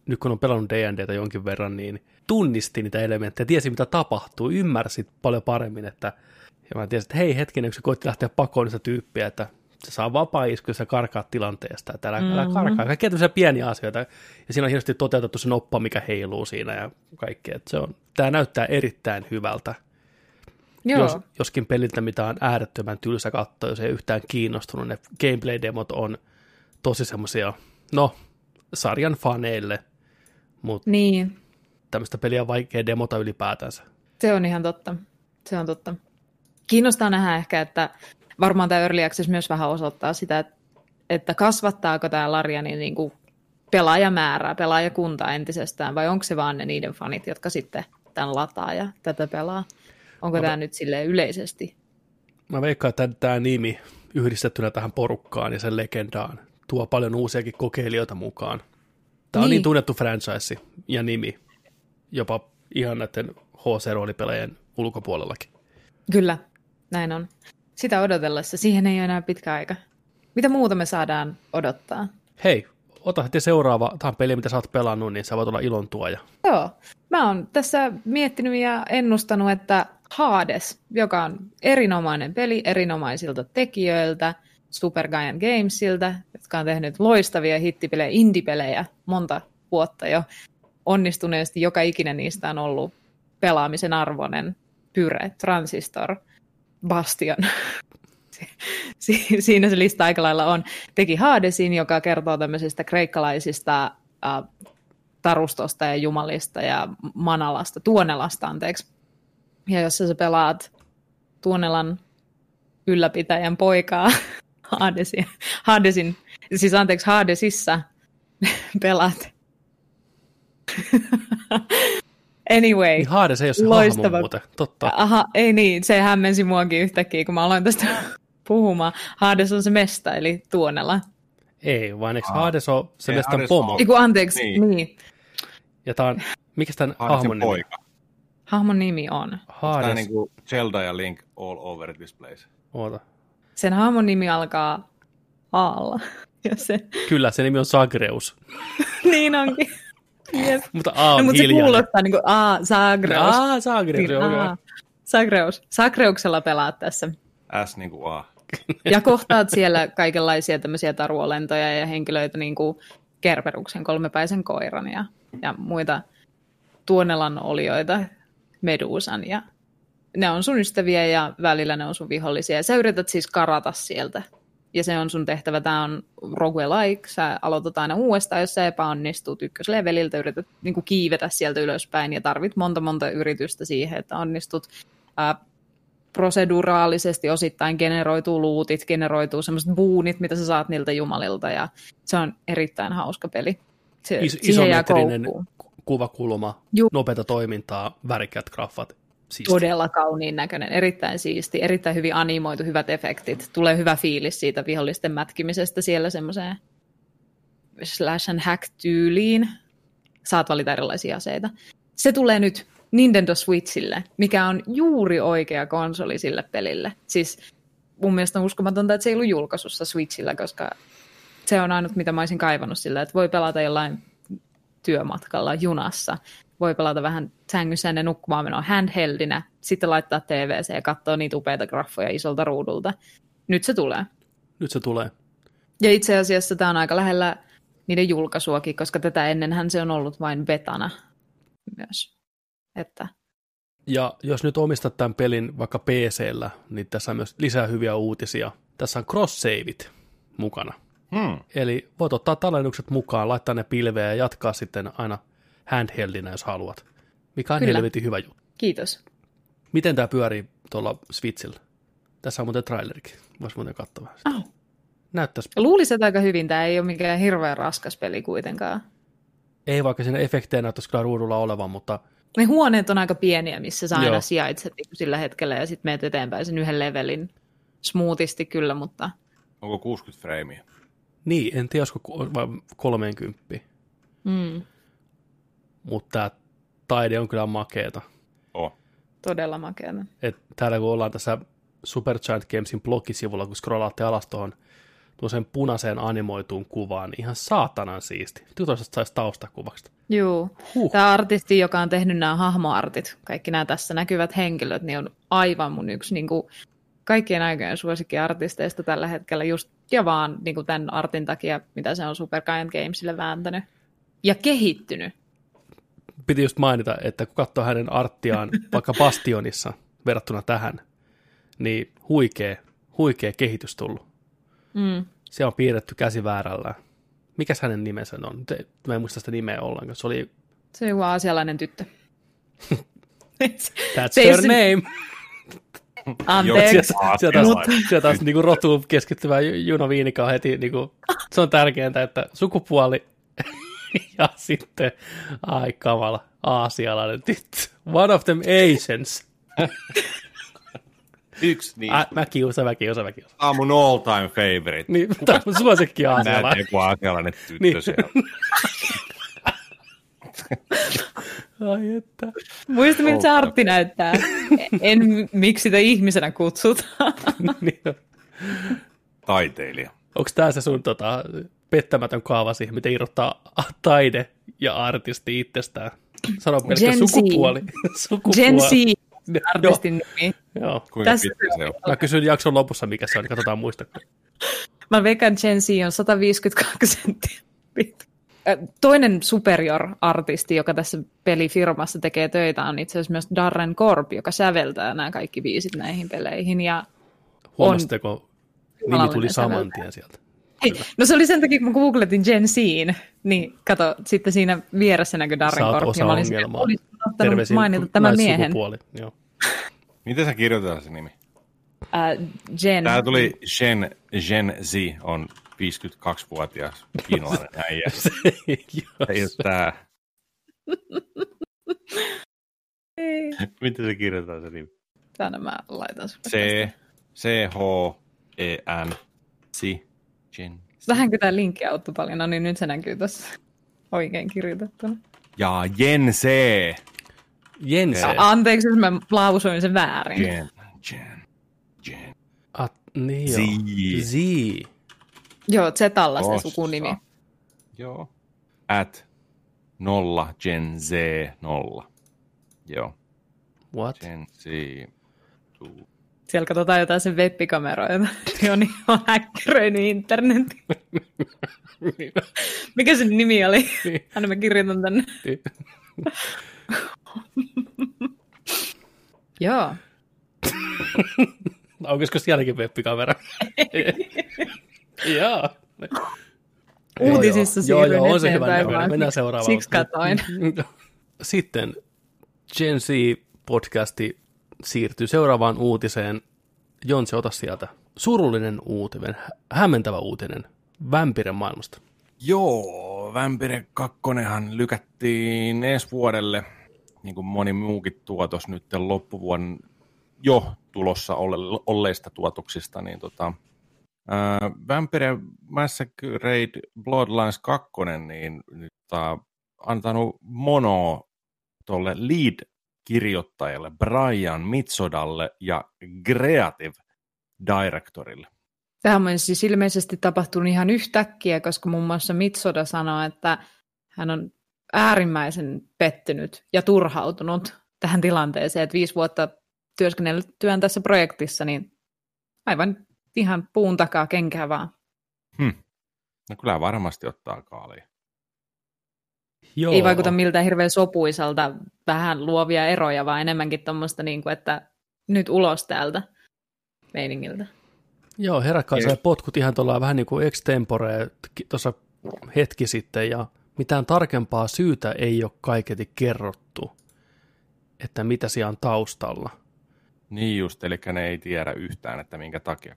nyt kun on pelannut D&Dtä jonkin verran, niin tunnisti niitä elementtejä, tiesi mitä tapahtuu, ymmärsi paljon paremmin, että ja mä tiesin, että hei hetkinen, kun se koitti lähteä pakoon niistä tyyppiä, että se saa vapaa isku, jos sä karkaat tilanteesta, että älä, älä Mhm. karkaa. Kaikkia tämmöisiä pieniä asioita, ja siinä on hienosti toteutettu se noppa, mikä heiluu siinä ja kaikkea. Että se on, tämä näyttää erittäin hyvältä, Joo, jos, joskin peliltä, mitä on äärettömän tylsä katsoa, jos ei yhtään kiinnostunut. Ne gameplay-demot on tosi semmoisia, no, sarjan faneille, mutta niin. tämmöistä peliä on vaikea demota ylipäätänsä. Se on ihan totta. Se on totta. Kiinnostaa nähdä ehkä, että varmaan tämä Early Access myös vähän osoittaa sitä, että- kasvattaako tämä Larianin niin kuin pelaajamäärää, pelaajakuntaa entisestään, vai onko se vaan ne niiden fanit, jotka sitten tämän lataa ja tätä pelaa? Onko Mä- tämä nyt sille yleisesti? Mä veikkaan, että tämä nimi yhdistettynä tähän porukkaan ja sen legendaan tuo paljon uusiakin kokeilijoita mukaan. Tämä on niin Niin. tunnettu franchise ja nimi, jopa ihan näiden HC-roolipelejien ulkopuolellakin. Kyllä, näin on. Sitä odotellessa, siihen ei ole enää pitkä aika. Mitä muuta me saadaan odottaa? Hei, ota heti seuraava, tämä on peli, mitä sä oot pelannut, niin sä voit olla ilon tuoja. Joo, mä oon tässä miettinyt ja ennustanut, että Hades, joka on erinomainen peli erinomaisilta tekijöiltä, Super Giant Gamesilta, jotka on tehnyt loistavia hittipelejä, indie-pelejä monta vuotta jo. Onnistuneesti joka ikinen niistä on ollut pelaamisen arvoinen. Pyre, Transistor, Bastion. Si- Siinä se lista aika lailla on. Teki Hadesin, joka kertoo tämmöisistä kreikkalaisista äh, tarustosta ja jumalista ja manalasta, tuonelasta anteeksi. Ja jos sä pelaat Tuonelan ylläpitäjän poikaa Hadesin, Hadesin siis anteeksi Hadesissa pelaat. anyway, Niin Hades ei ole se Loistava. hahmo muuten, totta. aha, ei niin, se hämmensi muakin yhtäkkiä, kun mä aloin tästä puhumaan. Hades on se mesta, eli Tuonela. Ei, vaan eikö. Hades on se Ei, mestan Hades pomo? Eiku, anteeksi, niin. Niin. Ja tää on, mikä tämän Hadesin hahmon nimi? poika. Hahmon nimi on. Tämä Hades, on niin kuin Zelda ja Link all over this place. oota. Sen hahmon nimi alkaa Aalla. Ja se, Kyllä, se nimi on Sagreus. niin onkin. Yes. Mutta A on No, mutta se hiljainen. kuulostaa niin kuin, aa, Zagreus. Aa, Sagreus, joo, joo. Aa, Zagreus. Zagreuksella pelaat tässä. S niin kuin A. Ja kohtaat siellä kaikenlaisia tämmöisiä taruolentoja ja henkilöitä, niin kuin Kerberuksen kolmepäisen koiran ja, ja muita Tuonelan olioita, Medusan ja ne on sun ystäviä ja välillä ne on sun vihollisia. Ja sä yrität siis karata sieltä. Ja se on sun tehtävä. Tämä on roguelike. Sä aloitat aina uudestaan, jos sä epäonnistut ykkösleveliltä. Yrität niin kuin kiivetä sieltä ylöspäin ja tarvit monta monta yritystä siihen, että onnistut. Ää, proseduraalisesti osittain generoituu luutit, generoituu semmoiset buunit, mitä sä saat niiltä jumalilta, ja se on erittäin hauska peli. Se, Is- isometrinen kuvakulma, Juu. nopeata toimintaa, värikkäät graffat. Siisti. Todella kauniin näköinen, erittäin siisti, erittäin hyvin animoitu, hyvät efektit. Tulee hyvä fiilis siitä vihollisten mätkimisestä siellä semmoiseen slash and hack tyyliin. Saat valita erilaisia aseita. Se tulee nyt Nintendo Switchille, mikä on juuri oikea konsoli sille pelille. Siis mun mielestä on uskomatonta, että se ei ollut julkaisussa Switchillä, koska se on ainut, mitä mä olisin kaivannut sillä, että voi pelata jollain työmatkalla junassa. Voi pelata vähän sängyssä ennen nukkumaan menoa handheldinä, sitten laittaa TVC ja katsoa niitä upeita graffoja isolta ruudulta. Nyt se tulee. Nyt se tulee. Ja itse asiassa tämä on aika lähellä niiden julkaisuakin, koska tätä ennenhän se on ollut vain betana myös. Että Ja jos nyt omistat tämän pelin vaikka PCllä, niin tässä on myös lisää hyviä uutisia. Tässä on cross-saveit mukana. Hmm. Eli voit ottaa tallennukset mukaan, laittaa ne pilveen ja jatkaa sitten aina handheldinä, jos haluat. Mikä on Kyllä. helvetin hyvä juttu. kiitos. Miten tämä pyörii tuolla Switchillä? Tässä on muuten trailerikin. Voisi muuten katsoa vähän sitä. Oh. Näyttäisi. Luulisin, että aika hyvin. Tämä ei ole mikään hirveän raskas peli kuitenkaan. Ei vaikka siinä efektejä näyttäisi kyllä ruudulla olevan, mutta Ne huoneet on aika pieniä, missä sä aina Joo. sijaitset niin kuin sillä hetkellä ja sitten menet eteenpäin sen yhden levelin smoothisti kyllä, mutta Onko 60 freimiä? niin, en tiedä, olisiko ku- vai 30. mm, Mutta tämä taide on kyllä makeeta. Oh. todella makeata. Et täällä kun ollaan tässä Supergiant Gamesin blogisivulla, kun scrollaatte alas tuohon tuollaiseen punaiseen animoituun kuvaan, niin ihan saatanan siisti. Tuosta saisi taustakuvaksi. Joo. Huh. Tämä artisti, joka on tehnyt nämä hahmoartit, kaikki nämä tässä näkyvät henkilöt, niin on aivan mun yksi niin kuin, kaikkien aikojen suosikkiartisteista tällä hetkellä, just ja vaan niin kuin tämän artin takia, mitä se on Super Giant Gamesille vääntänyt. Ja kehittynyt. Piti just mainita, että kun katsoo hänen arttiaan vaikka Bastionissa verrattuna tähän, niin huikea, huikea kehitys tullut. Mm. Se on piirretty käsi väärällä. Mikäs hänen nimensä on? Mä en muista sitä nimeä ollenkaan. Se oli Se on joku aasialainen tyttö. That's Se her se- name. Anteeksi. Sieltä, taas, sieltä taas niinku rotuun keskittyvä Ju- Juno Viinika on heti, niinku, se on tärkeintä, että sukupuoli ja sitten, ai kamala, aasialainen tyttö. One of them Asians. Yksi niin. Ä, mä kiusaan, mä kiusaan, mä kiusaan. Tämä on mun all time favorite. Niin, tämä on suosikki Näet aasialainen. joku asialainen tyttö Niin. siellä. Ai että. Muista, miltä se artti näyttää. En miksi sitä ihmisenä kutsutaan. niin. Taiteilija. Onko tämä se sun tota, pettämätön kaava siihen, miten irrottaa taide ja artisti itsestään? Sano pelkkä Gen sukupuoli. sukupuoli. Gen Z Joo, artistin nimi. joo. Kuinka Tässä- pitkä se on? Mä kysyn jakson lopussa, mikä se on, niin katsotaan muista. Mä veikkaan, Gen Z on 152 senttiä pitkä. Toinen superior-artisti, joka tässä pelifirmassa tekee töitä, on itse asiassa myös Darren Korb, joka säveltää nämä kaikki biisit näihin peleihin. Ja Huomasitteko, nimi tuli saman tien sieltä. Hei, no se oli sen takia, kun mä googletin Gen Zin, niin kato, sitten siinä vieressä näkyy Darren Sä oot Korb. osa ja mä olin ongelmaa. olisin ottanut Terveisin mainita tämän miehen. Joo. Miten sä kirjoitetaan se nimi? Äh, Gen. Tää tuli Gen, Gen Z, on 52-vuotias kiinalainen äijä. Joo, Ei ole tää. Ei. Miten se kirjoitetaan se nimi? Tänne mä laitan sun. C, C, H, E, N, Si, Gen Z. Vähänkö tämä linkki auttoi paljon? No niin, nyt se näkyy tässä oikein kirjoitettuna. Ja Gen C. Jense. Se. Anteeksi, jos mä lausuin sen väärin. Gen, Gen, Gen. At, niin Z. joo. Z. Joo, Zetalla se sukunimi. Joo. At nolla Gen Z nolla. Joo. What? Gen Z. Tuu. Siellä katsotaan jotain sen webbikameroita. Joni on häkkäröinyt internetin. Mikä sen nimi oli? Niin. Aina mä kirjoitan tänne. Joo. Aukisiko sielläkin webbikamera? Joo. Uutisissa joo, joo, joo, on se hyvä näköinen. Mennään seuraavaan. Siksi katoin. Sitten Gen Z podcasti siirtyy seuraavaan uutiseen. Jonsi, ota sieltä. Surullinen uutinen, hämmentävä uutinen Vampire maailmasta. Joo, Vampire 2 lykättiin ensi vuodelle, niin kuin moni muukin tuotos nyt loppuvuoden jo tulossa olle, olleista tuotoksista, niin tota, ää, Vampire Massacre Bloodlines 2, niin tota, antanut mono tuolle lead-kirjoittajalle Brian Mitsodalle ja Creative Directorille. Tähän on siis ilmeisesti tapahtunut ihan yhtäkkiä, koska muun muassa Mitsoda sanoi, että hän on äärimmäisen pettynyt ja turhautunut tähän tilanteeseen, että viisi vuotta työskennellyttyään tässä projektissa, niin aivan ihan puun takaa kenkää vaan. Hmm. No kyllä varmasti ottaa kaalia. Joo. Ei vaikuta miltään hirveän sopuisalta, vähän luovia eroja, vaan enemmänkin tuommoista, niin kuin, että nyt ulos täältä meiningiltä. Joo, heräkkaa sai potkut ihan tuolla vähän niin kuin extempore tuossa hetki sitten, ja mitään tarkempaa syytä ei ole kaiketi kerrottu, että mitä siellä on taustalla. Niin just, eli ne ei tiedä yhtään, että minkä takia.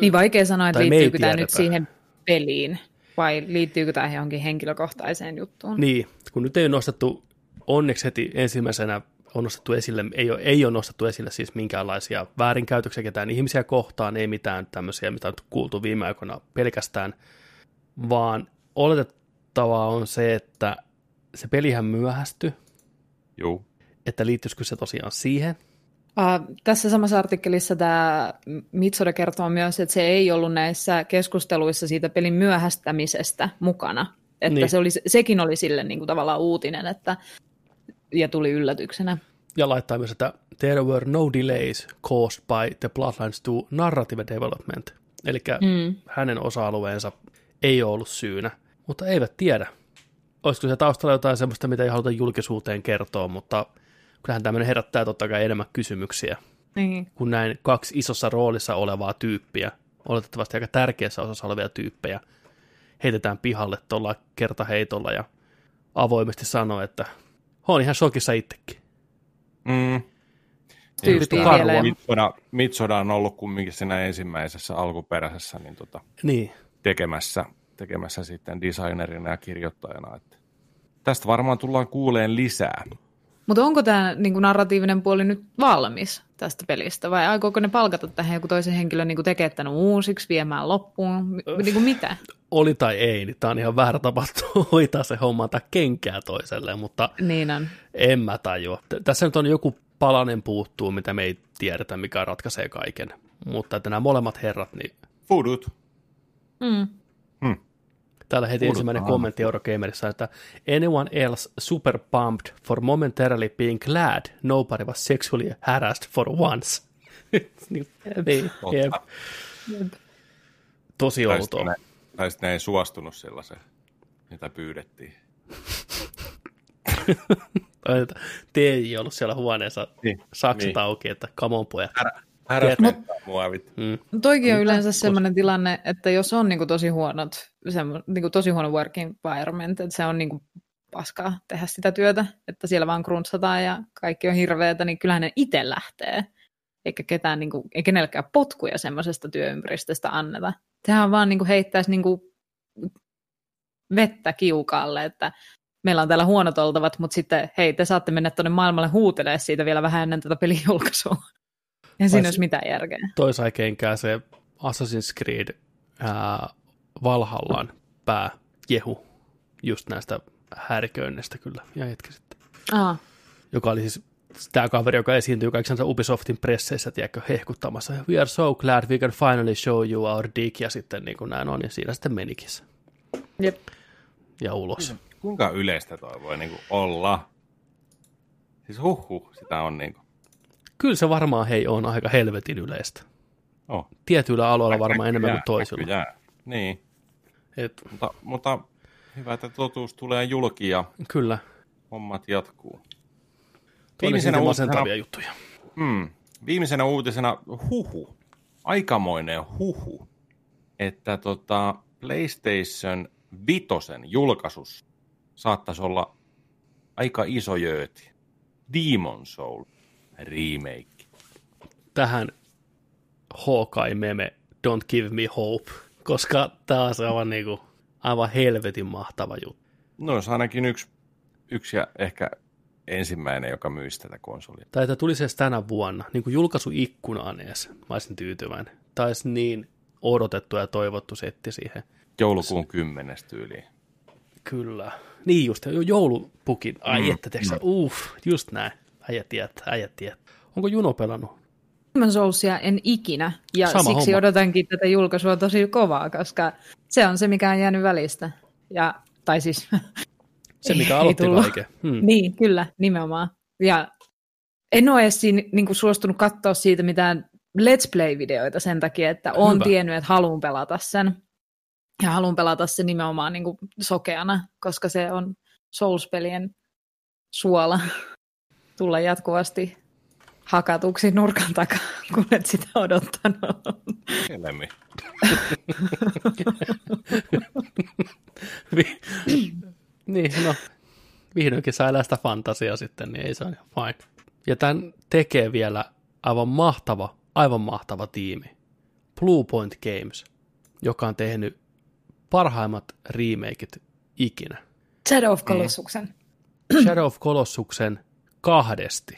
Niin vaikea sanoa, että liittyykö tämä nyt siihen peliin, vai liittyykö tämä johonkin henkilökohtaiseen juttuun. Niin, kun nyt ei ole nostettu onneksi heti ensimmäisenä on nostettu esille, ei ole, ei ole nostettu esille siis minkäänlaisia väärinkäytöksiä ketään ihmisiä kohtaan, ei mitään tämmöisiä, mitä on kuultu viime aikoina pelkästään, vaan oletettavaa on se, että se pelihän myöhästyi. Joo. Että liittyisikö se tosiaan siihen? Uh, tässä samassa artikkelissa tämä Mitsoda kertoo myös, että se ei ollut näissä keskusteluissa siitä pelin myöhästämisestä mukana. Että niin. se oli, sekin oli sille niin kuin tavallaan uutinen, että ja tuli yllätyksenä. Ja laittaa myös, että there were no delays caused by the Bloodlines to narrative development. Eli mm. hänen osa-alueensa ei ollut syynä, mutta eivät tiedä. Olisiko se taustalla jotain sellaista, mitä ei haluta julkisuuteen kertoa, mutta kyllähän tämmöinen herättää totta kai enemmän kysymyksiä. Niin. Kun näin kaksi isossa roolissa olevaa tyyppiä, oletettavasti aika tärkeässä osassa olevia tyyppejä, heitetään pihalle tuolla kertaheitolla ja avoimesti sanoo, että on ihan shokissa itsekin. Mm. Mitsoda, Mitsoda on ollut kumminkin siinä ensimmäisessä alkuperäisessä niin tota, niin. Tekemässä, tekemässä sitten designerina ja kirjoittajana. Että tästä varmaan tullaan kuuleen lisää. Mutta onko tämä niinku narratiivinen puoli nyt valmis tästä pelistä, vai aikooko ne palkata tähän joku toisen henkilön niinku tekemään tämän uusiksi, viemään loppuun, niinku mitä? Oli tai ei, niin tämä on ihan väärä tapa hoitaa se homma tai kenkää toiselle, mutta niin on. en mä tajua. Tässä nyt on joku palanen puuttuu, mitä me ei tiedetä, mikä ratkaisee kaiken, mutta että nämä molemmat herrat, niin... Fudut. Mm. Hmm. Täällä heti ensimmäinen kommentti Eurogamerissa, että anyone else super pumped for momentarily being glad nobody was sexually harassed for once. niin, niin, jep. Tosi outoa. Tai sitten ne ei suostunut sellaiseen, mitä pyydettiin. Te ei ollut siellä huoneessa niin, sakset niin. auki, että come on pojat. Häräsmentää mua mm. Toikin on yleensä sellainen tilanne, että jos on niin kuin tosi huonot, niin kuin tosi huono working environment, että se on niin kuin paskaa tehdä sitä työtä, että siellä vaan gruntsataan ja kaikki on hirveätä, niin kyllähän ne itse lähtee. Eikä ketään, niin kuin, ei kenellekään potkuja semmoisesta työympäristöstä anneta. Sehän vaan niin kuin heittäisi niin kuin vettä kiukaalle, että meillä on täällä huonot oltavat, mutta sitten hei, te saatte mennä tuonne maailmalle huutelee siitä vielä vähän ennen tätä pelin julkaisua. Ja siinä olisi mitään järkeä. Toisaikenkään se Assassin's Creed ää, Valhallan pääjehu just näistä häiriköinneistä kyllä, ja hetki sitten. Aa. Joka oli siis tämä kaveri, joka esiintyy kaikissa Ubisoftin presseissä, tiedätkö, hehkuttamassa. We are so glad we can finally show you our dick, ja sitten niin kuin näin on, ja siinä sitten menikin se. Jep. Ja ulos. Kuinka yleistä toi voi niin kuin olla? Siis huhhuh, sitä on niin kuin kyllä se varmaan hei on aika helvetin yleistä. Oh. Tietyillä aloilla varmaan enemmän kuin toisilla. Jää. Niin. Et... Mutta, mutta hyvä, että totuus tulee julki ja kyllä. hommat jatkuu. Viimeisenä uutisena, juttuja. Mm, viimeisenä uutisena huhu, aikamoinen huhu, että tota PlayStation Vitosen julkaisus saattaisi olla aika iso jööti. Demon Soul remake. Tähän Hawkeye-meme Don't Give Me Hope, koska tämä on se aivan, niin kuin, aivan helvetin mahtava juttu. No olisi ainakin yksi, yksi ja ehkä ensimmäinen, joka myisi tätä konsolia. Tai että tulisi edes tänä vuonna, niin kuin julkaisuikkunaan edes, mä olisin tyytyväinen. Tai niin odotettu ja toivottu setti siihen. Joulukuun kymmenes tyyliin. Kyllä. Niin just, joulupukin. Ai mm. että, tiiäksä, mm. uff, just näin. Äijä tietää, äijä tietää. Onko Juno pelannut? Demon's Soulsia en ikinä, ja Sama siksi homma. odotankin tätä julkaisua tosi kovaa, koska se on se, mikä on jäänyt välistä. Ja, tai siis... Se, mikä aloitti kaiken. Hmm. Niin, kyllä, nimenomaan. Ja en ole edes siinä, niin kuin suostunut katsoa siitä mitään Let's Play-videoita sen takia, että on Hyvä. tiennyt, että haluan pelata sen. Ja haluan pelata sen nimenomaan niin kuin sokeana, koska se on Souls-pelien suola tulla jatkuvasti hakatuksi nurkan takaa, kun et sitä odottanut. Elämi. niin, no, vihdoinkin saa elää sitä fantasiaa sitten, niin ei se ole fine. Ja tämän tekee vielä aivan mahtava, aivan mahtava tiimi. Blue Point Games, joka on tehnyt parhaimmat remakeit ikinä. Shadow of Colossuksen. Shadow of Colossuksen kahdesti.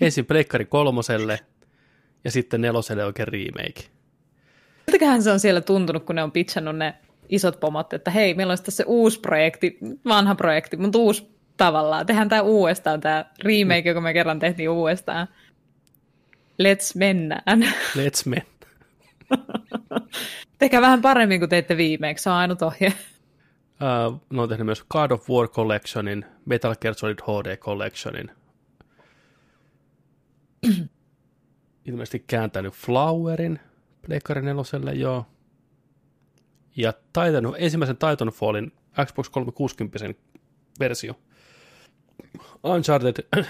Ensin Pleikkari kolmoselle ja sitten neloselle oikein remake. Miltäköhän se on siellä tuntunut, kun ne on pitchannut ne isot pomot, että hei, meillä olisi tässä uusi projekti, vanha projekti, mutta uusi tavallaan. Tehdään tämä uudestaan, tämä remake, joka me kerran tehtiin uudestaan. Let's mennään. Let's mennä. Tehkää vähän paremmin kuin teitte viimeksi, se on ainut ohje. Uh, ne on tehnyt myös God of War Collectionin, Metal Gear Solid HD Collectionin, ilmeisesti kääntänyt Flowerin Pleikkari neloselle, joo. Ja taitanut ensimmäisen Titanfallin Xbox 360 versio. Uncharted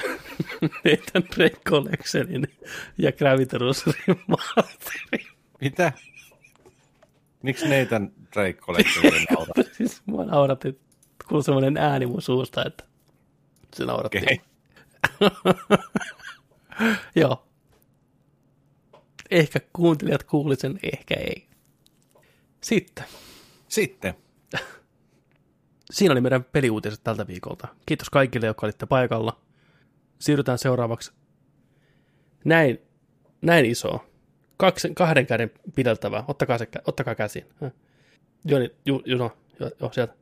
Nathan Drake Collectionin ja Gravitarus Remasterin. Mitä? Miksi Nathan Drake naurat? siis mua nauratti, kuului semmoinen ääni mun suusta, että se nauratti. Okay. Joo. Ehkä kuuntelijat kuuli sen, ehkä ei. Sitten. Sitten. Siinä oli meidän peliuutiset tältä viikolta. Kiitos kaikille, jotka olitte paikalla. Siirrytään seuraavaksi näin, näin iso. Kaksi, kahden käden pideltävä. Ottakaa, se, ottakaa käsiin. Joni, ju, ju, no, jo, jo, sieltä.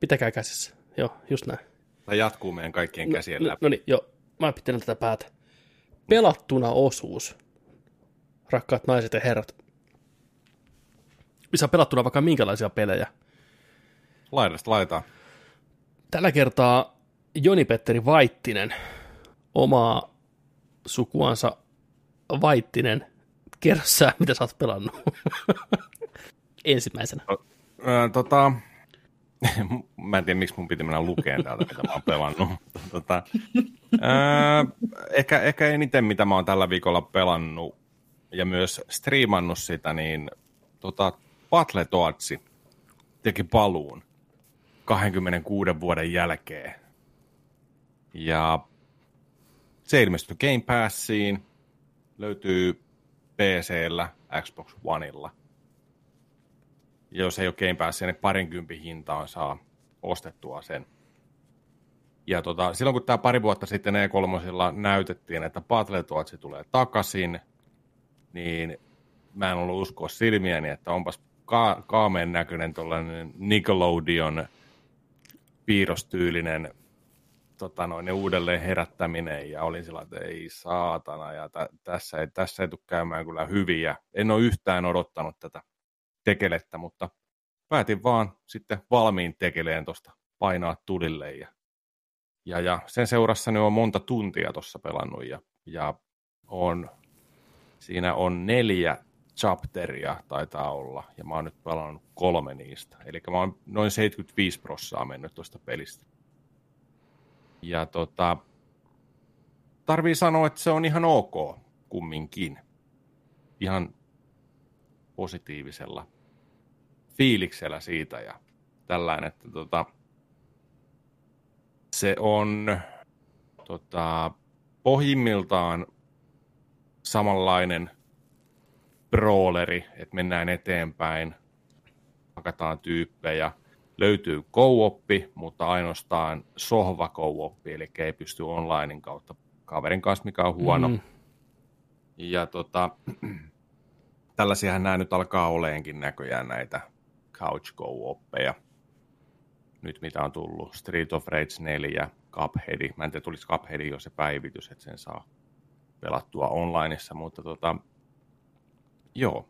Pitäkää käsissä. Joo, just näin. Tai jatkuu meidän kaikkien no, käsien no, läpi. No niin, joo. Mä pitelen tätä päätä pelattuna osuus, rakkaat naiset ja herrat. Missä pelattuna vaikka minkälaisia pelejä. Laidasta laitaa. Tällä kertaa Joni-Petteri Vaittinen, omaa sukuansa Vaittinen, kerro sä, mitä sä oot pelannut ensimmäisenä. Ö, tota, mä en tiedä, miksi mun piti mennä lukeen täältä, mitä mä oon pelannut. tota, ää, ehkä, ehkä eniten, mitä mä oon tällä viikolla pelannut ja myös striimannut sitä, niin tota, Battletoadsi teki paluun 26 vuoden jälkeen. Ja se ilmestyi Game Passiin, löytyy PCllä, Xbox Oneilla – jos ei ole Game Passia, niin parinkympin hintaan saa ostettua sen. Ja tota, silloin kun tämä pari vuotta sitten E3 näytettiin, että Battletoads tulee takaisin, niin mä en ollut uskoa silmiäni, että onpas ka- kaameen näköinen tuollainen Nickelodeon piirrostyylinen tota noin, uudelleen herättäminen ja olin sillä että ei saatana ja t- tässä, ei, tässä ei tule käymään kyllä hyviä. En ole yhtään odottanut tätä tekelettä, mutta päätin vaan sitten valmiin tekeleen tuosta painaa tulille ja, ja, ja sen seurassa on monta tuntia tuossa pelannut ja, ja on, siinä on neljä chapteria taitaa olla, ja mä oon nyt pelannut kolme niistä. Eli mä oon noin 75 prossaa mennyt tuosta pelistä. Ja tota, tarvii sanoa, että se on ihan ok kumminkin. Ihan positiivisella fiiliksellä siitä ja tällainen, että tota, se on tota, pohjimmiltaan samanlainen brawleri, että mennään eteenpäin, hakataan tyyppejä. Löytyy co mutta ainoastaan sohva co eli ei pysty onlinein kautta kaverin kanssa, mikä on huono. Mm. Ja tota, tällaisiahan nämä nyt alkaa oleenkin näköjään näitä couch co Nyt mitä on tullut, Street of Rage 4, Cuphead. Mä en tiedä, tulisi Cuphead jo se päivitys, että sen saa pelattua onlineissa, mutta tota, joo,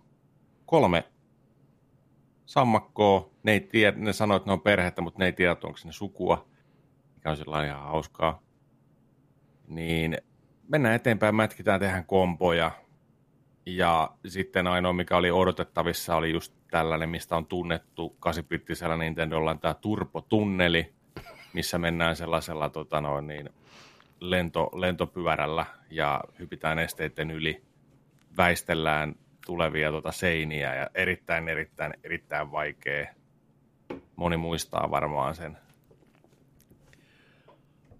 kolme sammakkoa, ne, ei tiedä, ne sanoo, että ne on perhettä, mutta ne ei tiedä, onko ne sukua, mikä on sellainen ihan hauskaa. Niin mennään eteenpäin, mätkitään, tehdään kompoja, ja sitten ainoa, mikä oli odotettavissa, oli just tällainen, mistä on tunnettu 8-bittisellä Nintendolla tämä turpotunneli, missä mennään sellaisella tota noin, niin, lento, lentopyörällä ja hypitään esteiden yli, väistellään tulevia tuota seiniä ja erittäin, erittäin, erittäin vaikea. Moni muistaa varmaan sen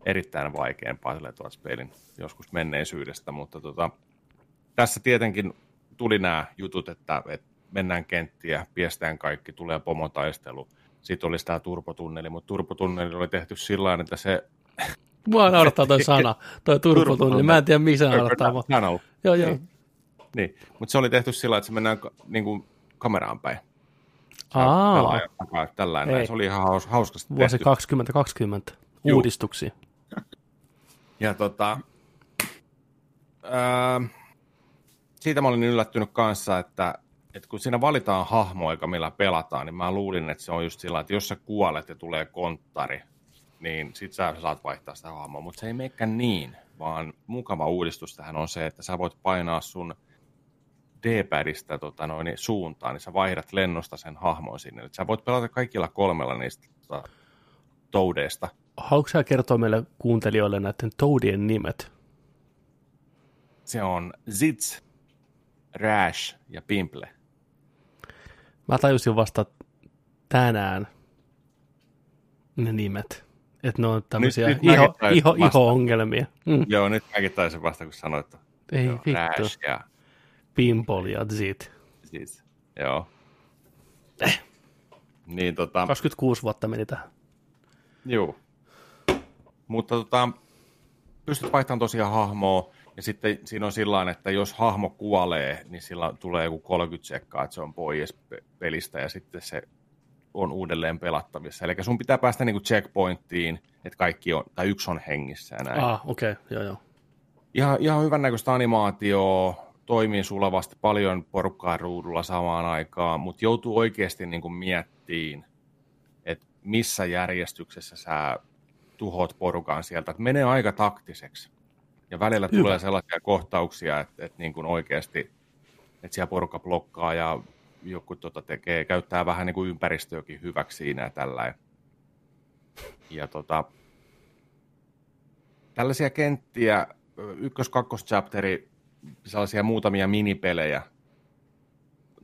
erittäin vaikean Puzzle pelin joskus menneisyydestä, mutta tota, tässä tietenkin tuli nämä jutut, että, että mennään kenttiä, piestään kaikki, tulee pomotaistelu. Sitten olisi tämä turpotunneli, mutta turpotunneli oli tehty sillä että se... Mua naurattaa toi sana, toi turpotunneli. Mä en tiedä, missä naurattaa. Joo, joo. Niin, niin. mutta se oli tehty sillä että se mennään niin kuin kameraan päin. Aa. Tällainen. Se oli ihan haus, hauskasti Vuosi tehty. 2020 Juh. uudistuksia. Ja tota, ää, siitä mä olin yllättynyt kanssa, että, että kun siinä valitaan hahmoja, millä pelataan, niin mä luulin, että se on just sillä, että jos sä kuolet ja tulee konttari, niin sit sä saat vaihtaa sitä hahmoa, mutta se ei meikään niin, vaan mukava uudistus tähän on se, että sä voit painaa sun D-padista tota noin, suuntaan, niin sä vaihdat lennosta sen hahmon sinne. Eli sä voit pelata kaikilla kolmella niistä tota, toudeista. Haluatko sä kertoa meille kuuntelijoille näiden toadien nimet? Se on Zitz, Rash ja Pimple. Mä tajusin vasta tänään ne nimet. Että ne on tämmöisiä nyt, nyt iho, iho, iho-ongelmia. Mm. Joo, nyt mäkin taisin vasta, kun sanoit. Ei joo, vittu. Rash ja... Pimple ja Zit. Zit, joo. Eh. Niin, tota... 26 vuotta meni tähän. Joo. Mutta tota, pystyt vaihtamaan tosiaan hahmoa, ja sitten siinä on sillä että jos hahmo kuolee, niin sillä tulee joku 30 sekkaa, että se on pois pelistä, ja sitten se on uudelleen pelattavissa. Eli sun pitää päästä niinku checkpointtiin, että kaikki on, tai yksi on hengissä ja näin. Ah, okei, okay. joo joo. Ihan, ihan hyvän näköistä animaatio, toimii sulavasti paljon porukkaa ruudulla samaan aikaan, mutta joutuu oikeasti niinku miettiin, että missä järjestyksessä sä tuhot porukan sieltä. Että menee aika taktiseksi. Ja välillä Hyvä. tulee sellaisia kohtauksia, että, että niin kuin oikeasti että siellä porukka blokkaa ja joku tota tekee, käyttää vähän niin kuin ympäristöäkin hyväksi siinä ja tällä. Ja tota, tällaisia kenttiä, ykkös kakkos chapteri, sellaisia muutamia minipelejä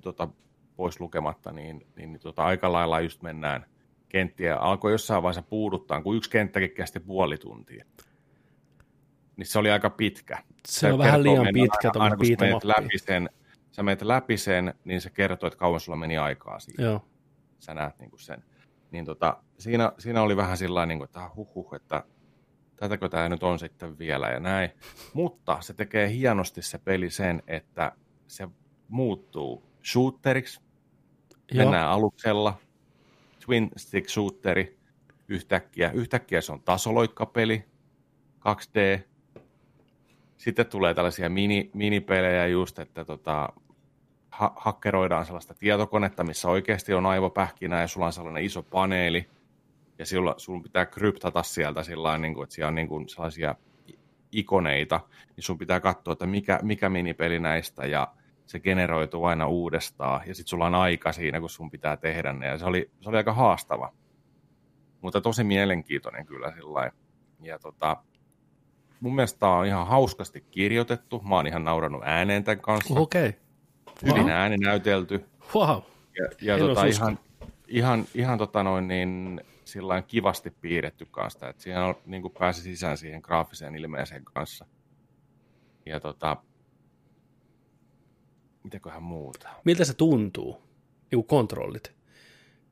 tota, pois lukematta, niin, niin, niin tota, aika lailla just mennään kenttiä. Alkoi jossain vaiheessa puuduttaa, kun yksi kenttäkin kesti puoli tuntia. Niin se oli aika pitkä. Se, se on vähän liian pitkä aina, kun sä läpi sen, sä menet läpi sen, niin se kertoo, että kauan sulla meni aikaa siinä. Joo. Sä näet niin kuin sen. Niin tota, siinä, siinä oli vähän sillä niin kuin, että huh, huh, että tätäkö tämä nyt on sitten vielä ja näin. Mutta se tekee hienosti se peli sen, että se muuttuu shooteriksi. Joo. Mennään aluksella. Twin stick shooteri yhtäkkiä. Yhtäkkiä se on tasoloikkapeli. 2D. Sitten tulee tällaisia mini, minipelejä just, että tota, ha- hakkeroidaan sellaista tietokonetta, missä oikeasti on aivopähkinä ja sulla on sellainen iso paneeli, ja sulla, sun pitää kryptata sieltä sillä niin kuin, että siellä on niin kuin sellaisia ikoneita, niin sun pitää katsoa, että mikä, mikä minipeli näistä, ja se generoituu aina uudestaan, ja sitten sulla on aika siinä, kun sun pitää tehdä ne, ja se oli, se oli aika haastava, mutta tosi mielenkiintoinen kyllä sillä Ja tota, mun mielestä tämä on ihan hauskasti kirjoitettu, mä oon ihan naurannut ääneen tämän kanssa. Okei. Okay. Wow. Hyvin ääni näytelty. Wow. Ja, ja tota, ihan, ihan, ihan tota noin niin, sillain kivasti piirretty kanssa, että siihen on, niin kuin pääsi sisään siihen graafiseen ilmeeseen kanssa. ja tota, mitäköhän muuta. Miltä se tuntuu, niin kontrollit?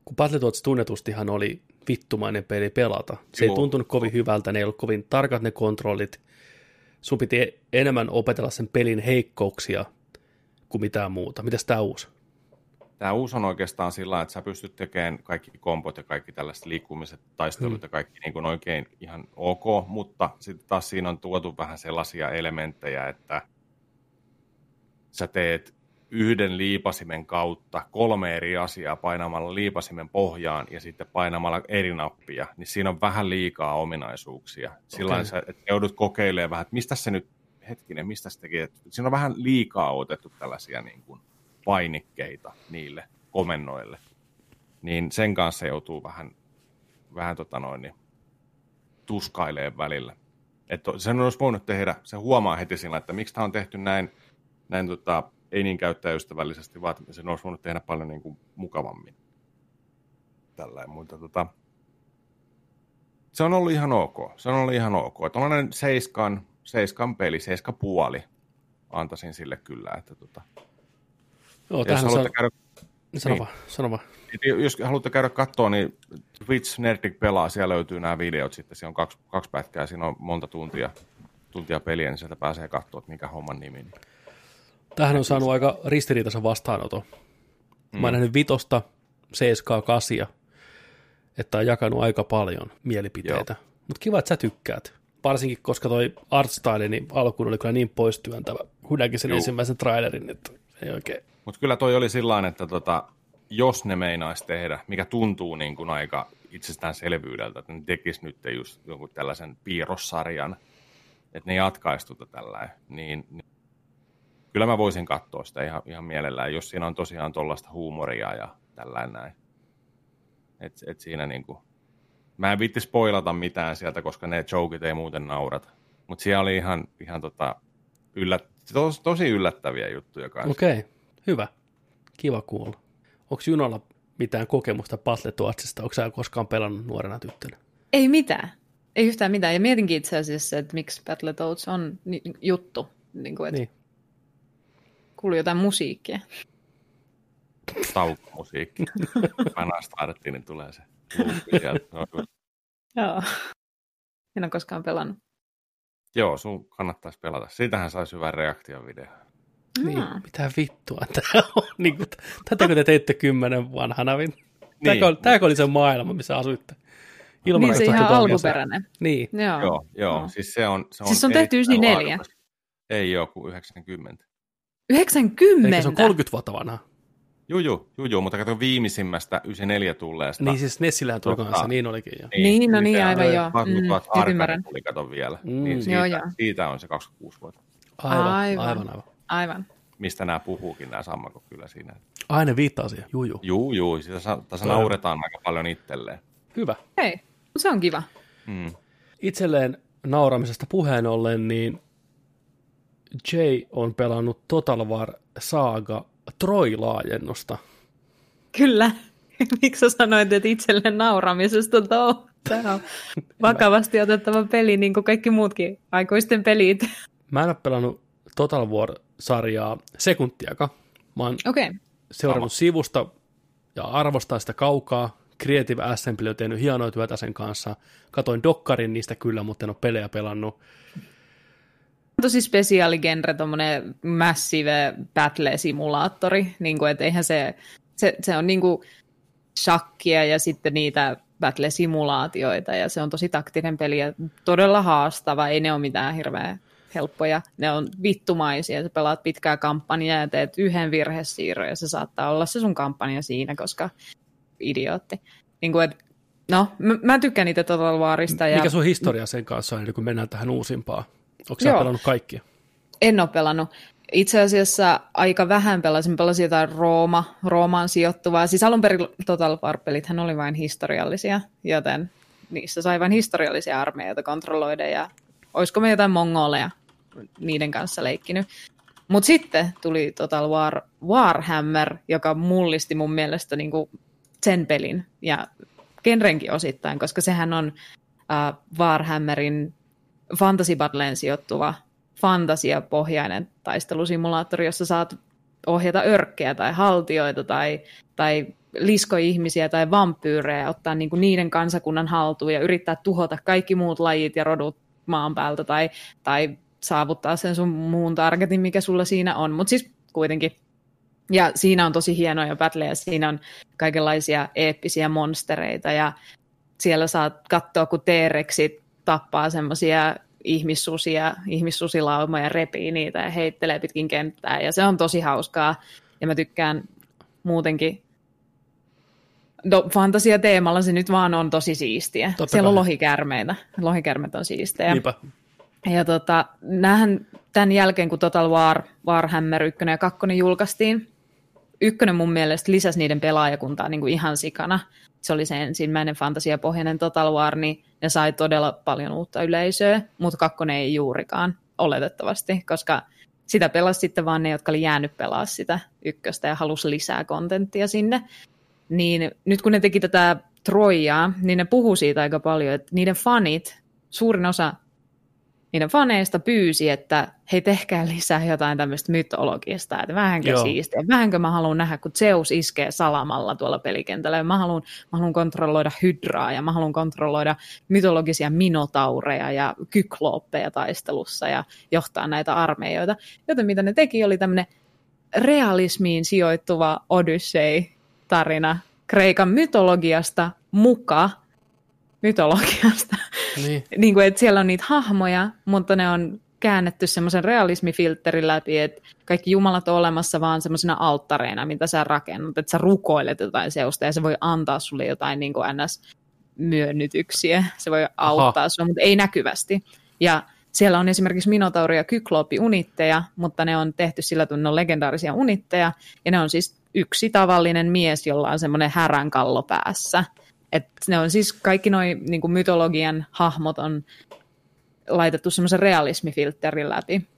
Kun Battletoads tunnetustihan oli vittumainen peli pelata. Se Joo. ei tuntunut kovin hyvältä, ne ei ollut kovin tarkat ne kontrollit. Sun piti enemmän opetella sen pelin heikkouksia kuin mitään muuta. Mitäs tämä uusi? Tämä uusi on oikeastaan sillä että sä pystyt tekemään kaikki kompot ja kaikki tällaiset liikkumiset, taistelut mm. ja kaikki niin kuin oikein ihan ok, mutta sitten taas siinä on tuotu vähän sellaisia elementtejä, että sä teet yhden liipasimen kautta kolme eri asiaa painamalla liipasimen pohjaan ja sitten painamalla eri nappia, niin siinä on vähän liikaa ominaisuuksia. Sillä okay. sä että joudut kokeilemaan vähän, että mistä se nyt, hetkinen, mistä se tekee, siinä on vähän liikaa otettu tällaisia niin kuin painikkeita niille komennoille. Niin sen kanssa joutuu vähän, vähän tota noin, niin, tuskailee välillä. Että sen olisi voinut tehdä, se huomaa heti sillä, että miksi tämä on tehty näin, näin tota, ei niin käyttäjäystävällisesti, vaan sen olisi voinut tehdä paljon niin kuin mukavammin. Tällainen, mutta tota, se on ollut ihan ok. Se on ollut ihan ok. Tuollainen seiskan, seiskan peli, seiska puoli antaisin sille kyllä. Että tota, Joo, jos haluatte on... käydä... Sano niin. vaan, sano vaan. Jos haluatte käydä katsoa, niin Twitch Nerdic pelaa, siellä löytyy nämä videot sitten, siinä on kaksi, kaksi pätkää, siinä on monta tuntia, tuntia peliä, niin sieltä pääsee katsoa, että mikä homman nimi. Tähän on saanut aika ristiriitaisen vastaanoton. Mm. Mä oon nähnyt vitosta, CSK 8, että on jakanut aika paljon mielipiteitä. Mutta kiva, että sä tykkäät. Varsinkin, koska toi artstyle niin alkuun oli kyllä niin poistyöntävä. Kun sen Juu. ensimmäisen trailerin, että ei oikein. Mutta kyllä toi oli sillä että tota, jos ne meinaisi tehdä, mikä tuntuu niin kuin aika itsestäänselvyydeltä, että ne tekisi nyt just jonkun tällaisen piirrossarjan, että ne jatkaisi tuota tällä, niin, niin kyllä mä voisin katsoa sitä ihan, ihan mielellään, jos siinä on tosiaan tuollaista huumoria ja tällainen näin. Et, et siinä niinku, mä en vitti spoilata mitään sieltä, koska ne jokit ei muuten naurata. Mutta siellä oli ihan, ihan tota, yllät, tos, tosi yllättäviä juttuja kanssa. Okei, okay. Hyvä. Kiva kuulla. Onko Junolla mitään kokemusta Battletoadsista? Onko sä koskaan pelannut nuorena tyttönä? Ei mitään. Ei yhtään mitään. Ja mietinkin itse asiassa, että miksi Battletoads on juttu. Niin kuin, että niin kuului jotain musiikkia. Taukomusiikki. Mä starttiin, niin tulee se Joo. En ole koskaan pelannut. Joo, sun kannattaisi pelata. Siitähän saisi hyvän reaktiovideo. Niin, mm. mitä vittua tämä on? Niin kuin, tätäkö te teitte kymmenen vanhana? Niin. Tämäkö, oli, tämäkö oli se maailma, missä asuitte? Ilman, niin se ihan alkuperäinen. Niin. Joo, joo, joo. No. Siis se on, se on, siis on tehty 94. Ei ole kuin 90. 90? Eikä se on 30 vuotta vanha. Juu, juu mutta kato viimeisimmästä 94 tulleesta. Niin siis Nessillähän tuli tota, kanssa, niin olikin jo. Niin, niin no niin, aivan joo. Mm, ymmärrän. tuli kato vielä. Mm. Niin siitä, joo, joo. siitä on se 26 vuotta. Aivan, aivan, aivan. aivan. Aivan. Mistä nämä puhuukin, nämä sammakot kyllä siinä. Aina viittaa siihen, juu, juu. Juu, juu, sitä tässä nauretaan aika paljon itselleen. Hyvä. Hei, se on kiva. Mm. Itselleen nauramisesta puheen ollen, niin Jay on pelannut Total War Saga Troy-laajennusta. Kyllä. Miksi sä sanoit, että itselle nauramisesta tuo? Tämä on vakavasti otettava peli, niin kuin kaikki muutkin aikuisten pelit. Mä en ole pelannut Total War-sarjaa sekuntiakaan. Mä oon okay. seurannut Sama. sivusta ja arvostaa sitä kaukaa. Creative Assembly on tehnyt hienoa työtä sen kanssa. Katoin Dokkarin niistä kyllä, mutta en ole pelejä pelannut tosi spesiaali genre, tommonen massive battle-simulaattori, niin kuin, että eihän se, se, se on niin kuin shakkia ja sitten niitä battle-simulaatioita, ja se on tosi taktinen peli ja todella haastava, ei ne ole mitään hirveän helppoja. Ne on vittumaisia, sä pelaat pitkää kampanjaa ja teet yhden virhesiirron ja se saattaa olla se sun kampanja siinä, koska idiootti. Niin kuin, et, no, mä, mä tykkään niitä Total Warista. Mikä ja... sun historia sen kanssa on, kun mennään tähän uusimpaan? Onko sä pelannut kaikkia? En ole pelannut. Itse asiassa aika vähän pelasin. Pelasin jotain Rooma, Roomaan sijoittuvaa. Siis alun perin Total War-pelithän oli vain historiallisia, joten niissä sai vain historiallisia armeijoita kontrolloida ja olisiko me jotain mongoleja niiden kanssa leikkinyt. Mutta sitten tuli Total War Warhammer, joka mullisti mun mielestä niinku sen pelin ja genrenkin osittain, koska sehän on uh, Warhammerin Fantasy Battleen sijoittuva fantasiapohjainen taistelusimulaattori, jossa saat ohjata örkkejä tai haltioita tai, tai liskoihmisiä tai vampyyrejä, ottaa niin kuin niiden kansakunnan haltuun ja yrittää tuhota kaikki muut lajit ja rodut maan päältä tai, tai saavuttaa sen sun muun targetin, mikä sulla siinä on. Mutta siis kuitenkin. Ja siinä on tosi hienoja battleja, siinä on kaikenlaisia eeppisiä monstereita ja siellä saat katsoa, kun T-rexit tappaa semmoisia ihmissusia, ihmissusilaumoja, repii niitä ja heittelee pitkin kenttää. Ja se on tosi hauskaa. Ja mä tykkään muutenkin No, fantasia-teemalla se nyt vaan on tosi siistiä. Totta Siellä kai. on lohikärmeitä. Lohikärmet on siistejä. Niinpä. Ja tota, näähän tämän jälkeen, kun Total War, Warhammer 1 ja 2 julkaistiin, ykkönen mun mielestä lisäsi niiden pelaajakuntaa niin kuin ihan sikana. Se oli se ensimmäinen fantasiapohjainen Total War, niin ne sai todella paljon uutta yleisöä, mutta kakkonen ei juurikaan oletettavasti, koska sitä pelasi sitten vaan ne, jotka oli jäänyt pelaa sitä ykköstä ja halusi lisää kontenttia sinne. Niin nyt kun ne teki tätä Troijaa, niin ne puhuu siitä aika paljon, että niiden fanit, suurin osa niiden faneista pyysi, että hei tehkää lisää jotain tämmöistä mytologista, että vähänkö Joo. siistiä, vähänkö mä haluan nähdä, kun Zeus iskee salamalla tuolla pelikentällä, mä haluan, mä haluan kontrolloida hydraa ja mä haluan kontrolloida mytologisia minotaureja ja kyklooppeja taistelussa ja johtaa näitä armeijoita. Joten mitä ne teki oli tämmöinen realismiin sijoittuva Odyssey-tarina Kreikan mytologiasta muka mytologiasta. Niin. niin kuin, että siellä on niitä hahmoja, mutta ne on käännetty semmoisen realismifilterin läpi, että kaikki jumalat on olemassa vaan semmoisena alttareina, mitä sä rakennut, että sä rukoilet jotain seusta ja se voi antaa sulle jotain niin kuin ns. myönnytyksiä, se voi auttaa Aha. sua, mutta ei näkyvästi. Ja siellä on esimerkiksi Minotauri ja Kykloopi unitteja, mutta ne on tehty sillä, että ne on legendaarisia unitteja, ja ne on siis yksi tavallinen mies, jolla on semmoinen häränkallo päässä. Et ne on siis kaikki nuo niin mytologian hahmot on laitettu semmoisen realismifilterin läpi.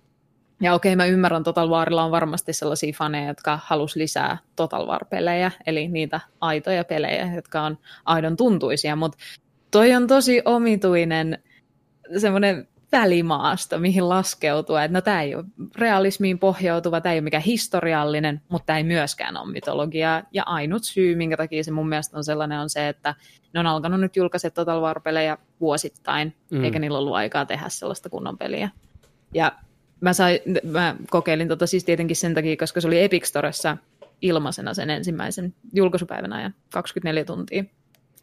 Ja okei, mä ymmärrän, Total Warilla on varmasti sellaisia faneja, jotka halus lisää Total War-pelejä, eli niitä aitoja pelejä, jotka on aidon tuntuisia, mutta toi on tosi omituinen semmoinen välimaasto, mihin laskeutua. Että no tämä ei ole realismiin pohjautuva, tämä ei ole mikään historiallinen, mutta tämä ei myöskään ole mytologiaa. Ja ainut syy, minkä takia se mun mielestä on sellainen, on se, että ne on alkanut nyt julkaista Total War-pelejä vuosittain, mm. eikä niillä ollut aikaa tehdä sellaista kunnon peliä. Ja mä, sai, mä kokeilin tota siis tietenkin sen takia, koska se oli Epic Storessa ilmaisena sen ensimmäisen julkaisupäivän ajan, 24 tuntia.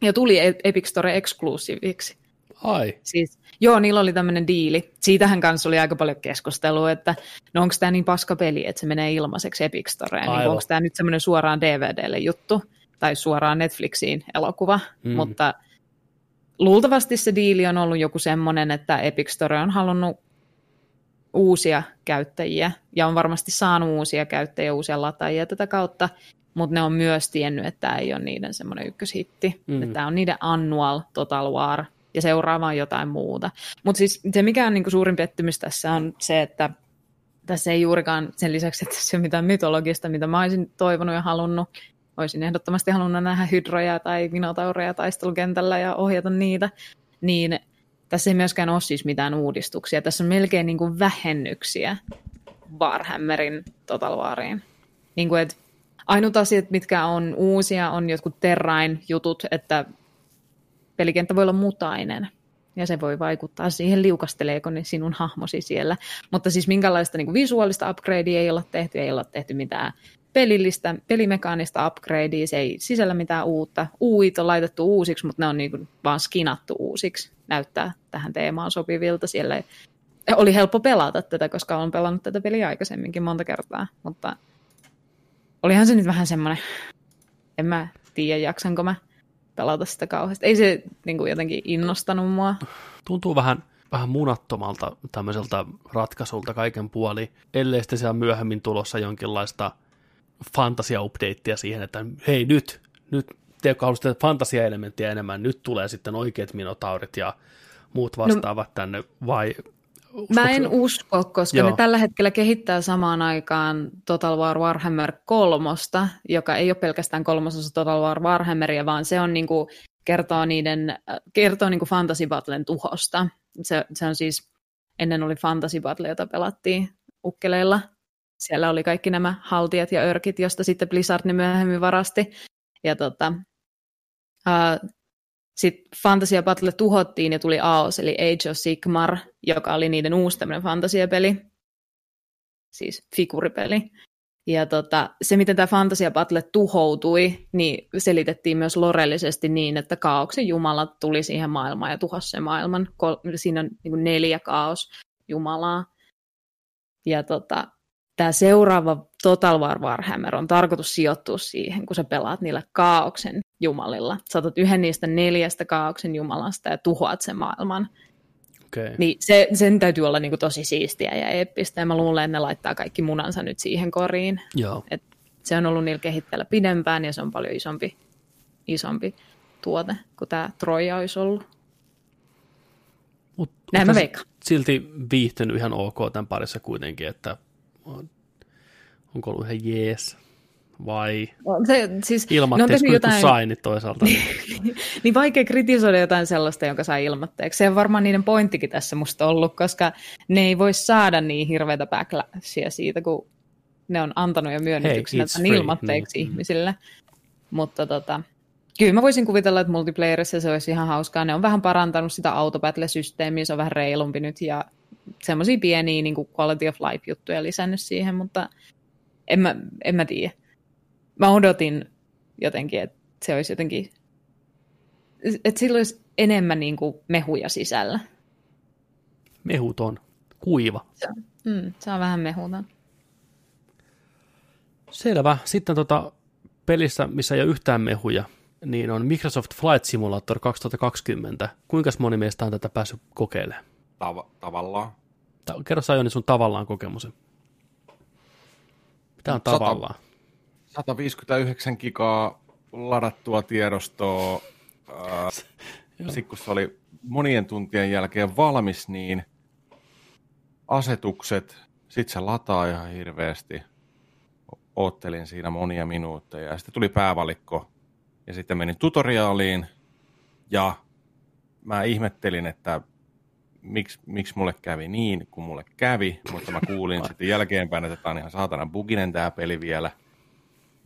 Ja tuli e- Epic Store eksklusiiviksi. Ai. Siis, joo, niillä oli tämmöinen diili. Siitähän kanssa oli aika paljon keskustelua, että no onko tämä niin paska peli, että se menee ilmaiseksi Epic Storeen. Niin onko tämä nyt semmoinen suoraan DVDlle juttu tai suoraan Netflixiin elokuva. Mm. Mutta luultavasti se diili on ollut joku semmoinen, että Epic Store on halunnut uusia käyttäjiä ja on varmasti saanut uusia käyttäjiä, uusia lataajia tätä kautta, mutta ne on myös tiennyt, että tämä ei ole niiden semmoinen ykköshitti. Mm. Että tämä on niiden annual Total War ja seuraavaan jotain muuta. Mutta siis se, mikä on niinku suurin pettymys tässä on se, että tässä ei juurikaan sen lisäksi, että se on mitään mytologista, mitä mä olisin toivonut ja halunnut. Olisin ehdottomasti halunnut nähdä hydroja tai minotaureja taistelukentällä ja ohjata niitä. Niin tässä ei myöskään ole siis mitään uudistuksia. Tässä on melkein niin kuin vähennyksiä Warhammerin Total Wariin. Niin kuin, että ainut asiat, mitkä on uusia, on jotkut Terrain jutut, että pelikenttä voi olla mutainen ja se voi vaikuttaa siihen, liukasteleeko ne sinun hahmosi siellä. Mutta siis minkälaista niin visuaalista upgradea ei olla tehty, ei olla tehty mitään pelillistä, pelimekaanista upgradea, se ei sisällä mitään uutta. Uit on laitettu uusiksi, mutta ne on niin kuin vaan skinattu uusiksi. Näyttää tähän teemaan sopivilta. Siellä oli helppo pelata tätä, koska olen pelannut tätä peliä aikaisemminkin monta kertaa, mutta olihan se nyt vähän semmoinen, en mä tiedä jaksanko mä pelata sitä kauheasti. Ei se niin kuin jotenkin innostanut mua. Tuntuu vähän, vähän munattomalta tämmöiseltä ratkasulta kaiken puoli, ellei sitten siellä myöhemmin tulossa jonkinlaista fantasia-updatea siihen, että hei nyt, nyt te, jotka haluaisitte fantasia-elementtiä enemmän, nyt tulee sitten oikeat minotaurit ja muut no- vastaavat no, tänne, vai Mä en usko, koska Joo. ne tällä hetkellä kehittää samaan aikaan Total War Warhammer kolmosta, joka ei ole pelkästään kolmososa Total War Warhammeria, vaan se on niinku, kertoo niiden, kertoo niinku Fantasy Battlen tuhosta. Se, se on siis ennen oli Fantasy Battle, jota pelattiin ukkeleilla. Siellä oli kaikki nämä haltijat ja örkit, josta sitten Blizzard ne myöhemmin varasti. Ja tota, uh, sitten Fantasia Battle tuhottiin ja tuli AOS, eli Age of Sigmar, joka oli niiden uusi tämmöinen fantasiapeli, siis figuripeli. Ja tota, se, miten tämä Fantasia Battle tuhoutui, niin selitettiin myös lorellisesti niin, että kaauksen jumala tuli siihen maailmaan ja tuhosi sen maailman. Siinä on niin neljä kaos jumalaa. Ja tota, tämä seuraava Total War Warhammer on tarkoitus sijoittua siihen, kun sä pelaat niillä kaauksen jumalilla. Sä otat yhden niistä neljästä kaauksen jumalasta ja tuhoat sen maailman. Okay. Niin se, sen täytyy olla niin kuin tosi siistiä ja eeppistä, ja mä luulen, että ne laittaa kaikki munansa nyt siihen koriin. Joo. Et se on ollut niillä kehittellä pidempään, ja se on paljon isompi, isompi tuote kuin tämä Troja olisi ollut. Mut, Näin mä veikkaan. Silti viihtynyt ihan ok tämän parissa kuitenkin, että onko ollut ihan jees vai se, siis, ilmatteeksi kun jotain... sai, niin toisaalta. niin vaikea kritisoida jotain sellaista, jonka sai ilmatteeksi. Se on varmaan niiden pointtikin tässä musta ollut, koska ne ei voi saada niin hirveätä backlashia siitä, kun ne on antanut jo myönnytyksenä hey, ilmatteeksi niin. ihmisille. Mutta tota, kyllä mä voisin kuvitella, että multiplayerissa se olisi ihan hauskaa. Ne on vähän parantanut sitä autobattle-systeemiä, se on vähän reilumpi nyt ja semmoisia pieniä niin kuin quality of life-juttuja lisännyt siihen, mutta en mä, en mä tiedä. Mä odotin jotenkin, että se olisi jotenkin, että sillä olisi enemmän niin kuin mehuja sisällä. Mehuton, kuiva. Se on, mm, se on vähän mehuton. Selvä. Sitten tota, pelissä, missä ei ole yhtään mehuja, niin on Microsoft Flight Simulator 2020. Kuinka moni meistä on tätä päässyt kokeilemaan? Tav- tavallaan. Ta- kerro sä Joni sun tavallaan kokemus. Mitä on tavallaan? 159 gigaa ladattua tiedostoa. Äh, Sitten kun se oli monien tuntien jälkeen valmis, niin asetukset, sitten se lataa ihan hirveästi. Oottelin siinä monia minuutteja. Ja sitten tuli päävalikko ja sitten menin tutoriaaliin ja mä ihmettelin, että miksi, miksi mulle kävi niin, kun mulle kävi, mutta mä kuulin sitten jälkeenpäin, että tämä on ihan saatana buginen tämä peli vielä.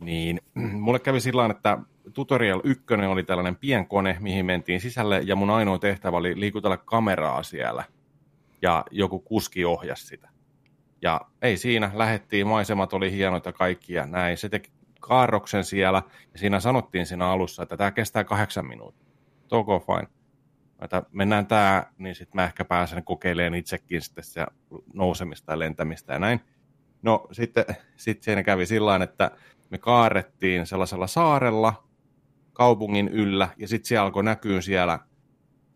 Niin mulle kävi sillä että Tutorial 1 oli tällainen pienkone, mihin mentiin sisälle, ja mun ainoa tehtävä oli liikutella kameraa siellä, ja joku kuski ohjasi sitä. Ja ei siinä, lähettiin, maisemat oli hienot ja kaikki ja näin. Se teki kaarroksen siellä, ja siinä sanottiin siinä alussa, että tämä kestää kahdeksan minuuttia. Toko fine että mennään tämä, niin sitten mä ehkä pääsen kokeilemaan itsekin sitten se nousemista ja lentämistä ja näin. No sitten sit siinä kävi sillä että me kaarrettiin sellaisella saarella kaupungin yllä, ja sitten siellä alkoi näkyä siellä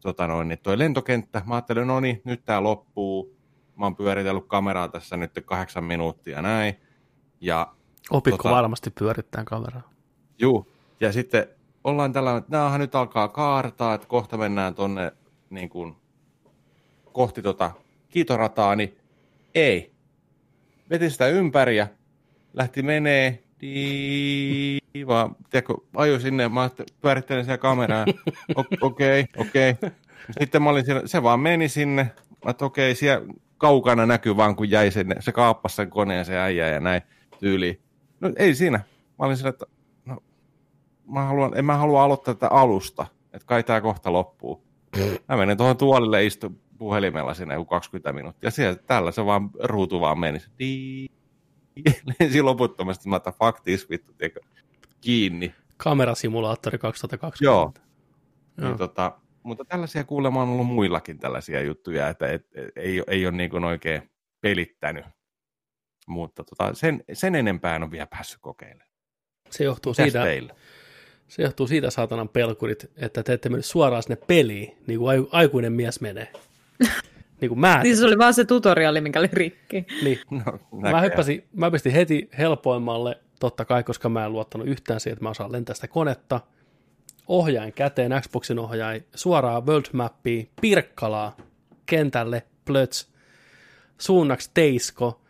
tota noin, niin toi lentokenttä. Mä ajattelin, no niin, nyt tämä loppuu. Mä oon pyöritellyt kameraa tässä nyt kahdeksan minuuttia näin. Ja, Opitko tota, varmasti pyörittää kameraa? Juu, ja sitten ollaan tällä, että näähän nyt alkaa kaartaa, että kohta mennään tonne niin kuin, kohti tota kiitorataa, niin ei. Veti sitä ympäriä, lähti menee, dii, vaan, tiedätkö, aju sinne, mä pyörittelen siellä kameraa, okei, okei. Okay, okay. Sitten mä olin siellä, se vaan meni sinne, että okei, okay, siellä kaukana näkyy vaan, kun jäi sinne, se kaappasi sen koneen se äijä ja näin tyyli. No ei siinä. Mä olin siellä, että mä haluan, en mä halua aloittaa tätä alusta, että kai tämä kohta loppuu. Mä menen tuohon tuolille istu puhelimella sinne joku 20 minuuttia. Siellä tällä se vaan ruutu vaan meni. Lensi loputtomasti, mä otan fuck this, vittu, tiedätkö, kiinni. Kamerasimulaattori 2020. Joo. Joo. Niin, tota, mutta tällaisia kuulemma on ollut muillakin tällaisia juttuja, että et, et, ei, ei ole niin oikein pelittänyt. Mutta tota, sen, sen enempää en ole vielä päässyt kokeilemaan. Se johtuu Mitäs siitä, teille? Se johtuu siitä, saatanan pelkurit, että te ette mennyt suoraan sinne peliin, niin kuin aikuinen mies menee. niin kuin mä. niin se oli vaan se tutoriali, mikä oli rikki. Niin. No, mä, hyppäsin, mä pistin heti helpoimmalle, totta kai, koska mä en luottanut yhtään siihen, että mä osaan lentää sitä konetta. Ohjain käteen, Xboxin ohjain, suoraan World Mappiin, Pirkkalaa, kentälle, plöts, suunnaksi Teisko,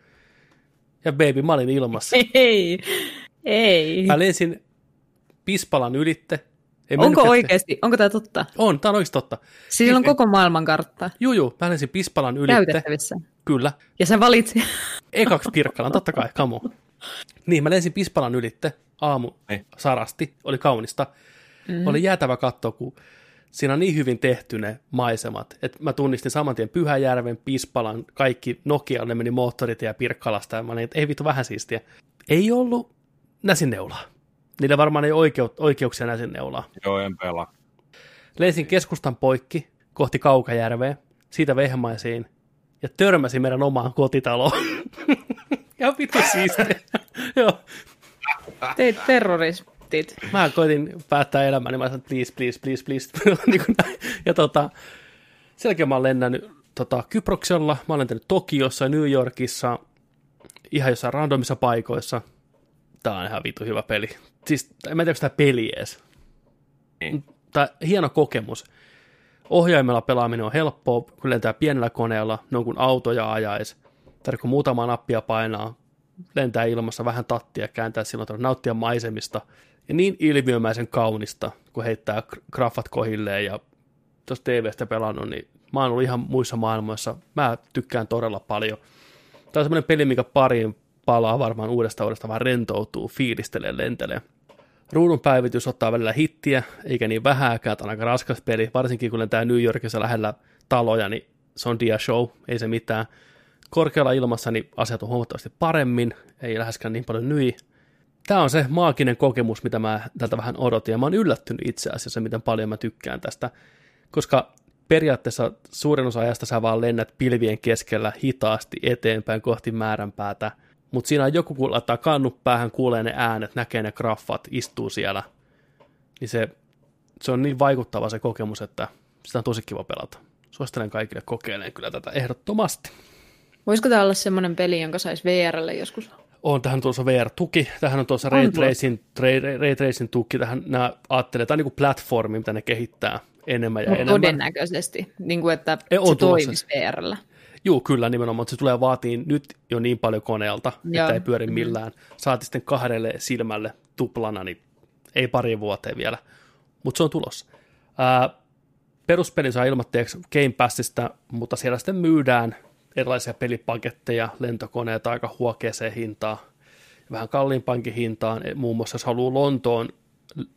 ja baby, mä olin ilmassa. Ei, ei. Mä lensin Pispalan ylitte, Ei Onko oikeasti, onko tämä totta? On, tämä on oikeasti totta. Siis on koko maailman kartta Juu, juu, mä lensin Pispalan ylitte. käytettävissä. Kyllä. Ja se valitsi. Ekaksi Pirkkalan, totta kai, kamo. Niin, mä lensin Pispalan ylitte aamu Niin. sarasti, oli kaunista. Mm. Oli jäätävä katsoa, kun siinä on niin hyvin tehty ne maisemat, että mä tunnistin saman tien Pyhäjärven, Pispalan, kaikki Nokia, ne meni moottorit ja Pirkkalasta, ja mä olin, että ei vittu vähän siistiä. Ei ollut näsinneulaa. Niillä varmaan ei oikeu- oikeuksia näsinneulaa. Joo, en pelaa. Lensin keskustan poikki kohti Kaukajärveä, siitä Vehmaisiin, ja törmäsin meidän omaan kotitaloon. ja vittu siistiä. Joo. Teit terroristit. Mä koitin päättää elämäni, mä sanoin, please, please, please, please. niin kuin näin. ja tota, sen jälkeen mä oon lennänyt tota, Kyproksella, mä oon lentänyt Tokiossa, New Yorkissa, ihan jossain randomissa paikoissa. Tää on ihan vitu hyvä peli. Siis, en mä tiedä, onko tää peli edes. Niin. Tää hieno kokemus. Ohjaimella pelaaminen on helppoa, kun lentää pienellä koneella, ne on kuin autoja ajais. Tarvitse muutama nappia painaa, lentää ilmassa vähän tattia, kääntää silloin, nauttia maisemista. Ja niin ilmiömäisen kaunista, kun heittää gr- graffat kohilleen ja tuossa TVstä pelannut, niin mä oon ollut ihan muissa maailmoissa. Mä tykkään todella paljon. Tämä on semmoinen peli, mikä pariin palaa varmaan uudesta uudesta, vaan rentoutuu, fiilistelee, lentelee. Ruudun päivitys ottaa välillä hittiä, eikä niin vähääkään, tämä on aika raskas peli, varsinkin kun lentää New Yorkissa lähellä taloja, niin se on dia show, ei se mitään. Korkealla ilmassa niin asiat on huomattavasti paremmin, ei läheskään niin paljon nyi. Tämä on se maaginen kokemus, mitä mä tältä vähän odotin, ja mä oon yllättynyt itse asiassa, miten paljon mä tykkään tästä, koska periaatteessa suurin osa ajasta sä vaan lennät pilvien keskellä hitaasti eteenpäin kohti määränpäätä, mutta siinä on joku, kun laittaa kannut päähän, kuulee ne äänet, näkee ne graffat, istuu siellä, niin se, se on niin vaikuttava se kokemus, että sitä on tosi kiva pelata. Suosittelen kaikille kokeilemaan kyllä tätä ehdottomasti. Voisiko tämä olla semmoinen peli, jonka saisi VRlle joskus? On tähän tuossa VR-tuki, tähän on tuossa On Ray. Tracing, Ray, Ray Tracing tuki, tähän nämä ajattelee, tämä on niin kuin platformi, mitä ne kehittää enemmän ja Mut enemmän. todennäköisesti, niin kuin että Ei, on se toimisi VRllä. Juu, kyllä nimenomaan, mutta se tulee vaatiin nyt jo niin paljon koneelta, Joo. että ei pyöri Mhm. millään. Saati sitten kahdelle silmälle tuplana, niin ei pari vuoteen vielä, mutta se on tulossa. Ää, peruspeli saa ilmoitteeksi Game Passista, mutta siellä sitten myydään erilaisia pelipaketteja, lentokoneita aika huokeeseen hintaan, vähän kalliimpaankin hintaan. Muun muassa jos haluaa Lontoon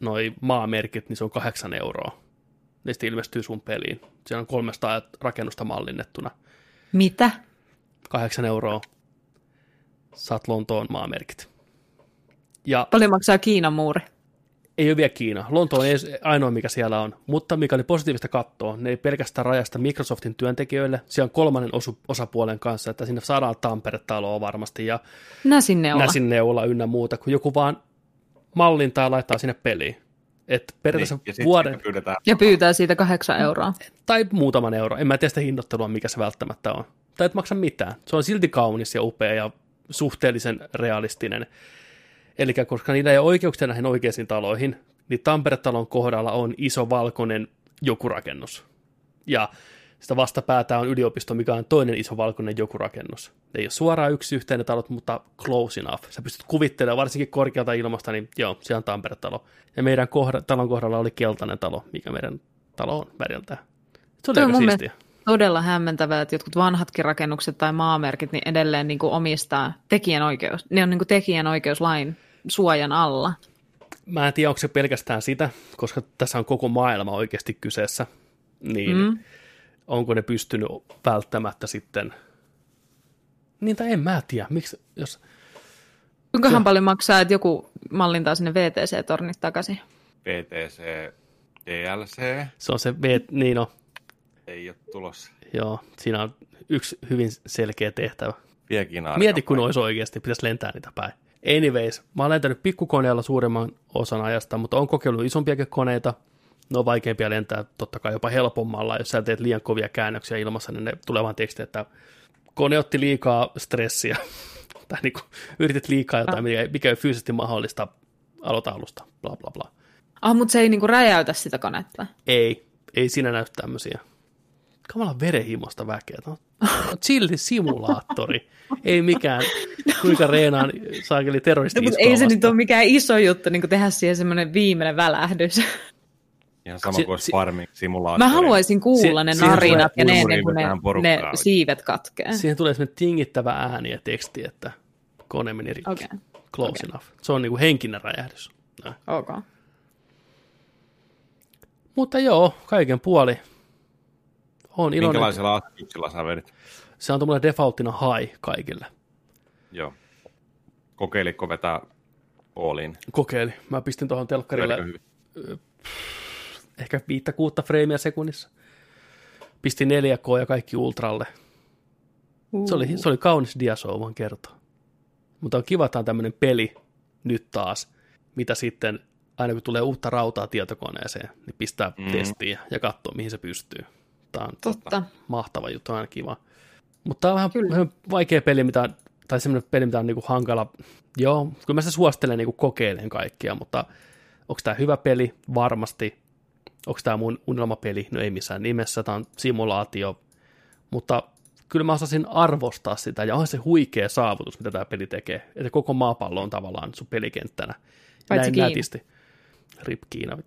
noi maamerkit, niin se on kahdeksan euroa. Niistä ilmestyy sun peliin. Siellä on 300 rakennusta mallinnettuna. Mitä? kahdeksan euroa saat Lontoon maamerkit. Ja Paljon maksaa Kiinan muuri? ei ole vielä Kiina. Lonto on ainoa, mikä siellä on. Mutta mikä oli positiivista katsoa, ne ei pelkästään rajasta Microsoftin työntekijöille. Siellä on kolmannen osu- osapuolen kanssa, että sinne saadaan Tampere-taloa varmasti ja Näsinneula. Näsinneula ynnä muuta, kun joku vaan mallintaa laittaa sinne peliin. Et periaatteessa Niin, ja vuoden, siitä pyydetään Ja pyytää siitä kahdeksan euroa. tai muutaman euro. En mä tiedä sitä hinnoittelua, mikä se välttämättä on. Tai et maksa mitään. Se on silti kaunis ja upea ja suhteellisen realistinen. Eli koska niillä ei ole oikeuksia näihin oikeisiin taloihin, niin Tampere-talon kohdalla on iso valkoinen joku rakennus. Ja sitä vastapäätä on yliopisto, mikä on toinen iso valkoinen joku rakennus. Ne ei ole suoraan yksi yhteinen talot, mutta close enough. Sä pystyt kuvittelemaan, varsinkin korkealta ilmasta, niin joo, se on Tampere-talo. Ja meidän kohda, talon kohdalla oli keltainen talo, mikä meidän talo on väriltä. Se oli aika siistiä. Todella hämmentävää, että jotkut vanhatkin rakennukset tai maamerkit niin edelleen niin kuin omistaa tekijänoikeus. Ne on niin kuin tekijänoikeuslain suojan alla. Mä en tiedä, onko se pelkästään sitä, koska tässä on koko maailma oikeasti kyseessä. Niin mm. Onko ne pystynyt välttämättä sitten... Niin tai en mä tiedä, miksi, jos... Kuinkahan paljon maksaa, että joku mallintaa sinne VTC-tornit takaisin? PTC, DLC, Se on se, V- niin no, ei ole tulossa. joo, siinä on yksi hyvin selkeä tehtävä. Vieläkin Mieti, kun olisi oikeasti, pitäisi lentää niitä päin. Anyways, mä oon lentänyt pikkukoneella suuremman osan ajasta, mutta on kokeillut isompiakin koneita. Ne on vaikeampia lentää totta kai jopa helpommalla. Jos sä teet liian kovia käännöksiä ilmassa, niin ne tulee vaan teksti, että kone otti liikaa stressiä. tai niin kuin, yritit liikaa jotain, mikä, mikä ei fyysisesti mahdollista. Aloita alusta, bla bla bla. Ah, mutta se ei niin kuin räjäytä sitä konetta. Ei, ei siinä näy tämmöisiä. Kamala verenhimosta väkeä. Tämä on chill-simulaattori. ei mikään, kuinka reenaan saakeli terroristi No, mutta ei se nyt ole mikään iso juttu niin kuin tehdä siihen semmoinen viimeinen välähdys. Ihan sama Si- kuin si- farming simulaattori. Mä haluaisin kuulla Si- ne narinat ja ne, ennen kuin ne, ne siivet katkee. Siihen tulee semmoinen tingittävä ääni ja teksti, että kone meni rikki. Okei, Close okei. enough. Se on niinku henkinen räjähdys. Näin. ok. Mutta joo, kaiken puoli. On iloinen. Minkälaisella asetuksella sä vedit? Se on tuommoinen defaulttina high kaikille. Joo. Kokeilitko vetää Allin? Kokeili. Mä pistin tuohon telkkarille ehkä viittä kuutta freimiä sekunnissa. Pistin 4K ja kaikki ultralle. Se oli, se oli kaunis diasou, voin kertoa. Mutta on kiva, että on tämmöinen peli nyt taas, mitä sitten aina kun tulee uutta rautaa tietokoneeseen, niin pistää mm. Testiin ja katsoo, mihin se pystyy. Tämä on Totta. mahtava juttu, aina kiva. Mutta tämä on vähän, Kyllä. vähän vaikea peli, mitä, tai semmoinen peli, mitä on niinku hankala. Joo, kyllä mä sitä suosittelen niinku kokeilemaan kaikkia, mutta onko tämä hyvä peli? Varmasti. Onko tämä mun unelmapeli? No ei missään nimessä, tämä on simulaatio. Mutta kyllä mä osasin arvostaa sitä, ja onhan se huikea saavutus, mitä tämä peli tekee. Että koko maapallo on tavallaan sun pelikenttänä. Ja Paitsi näin Kiina. nätisti. Rip Kiina.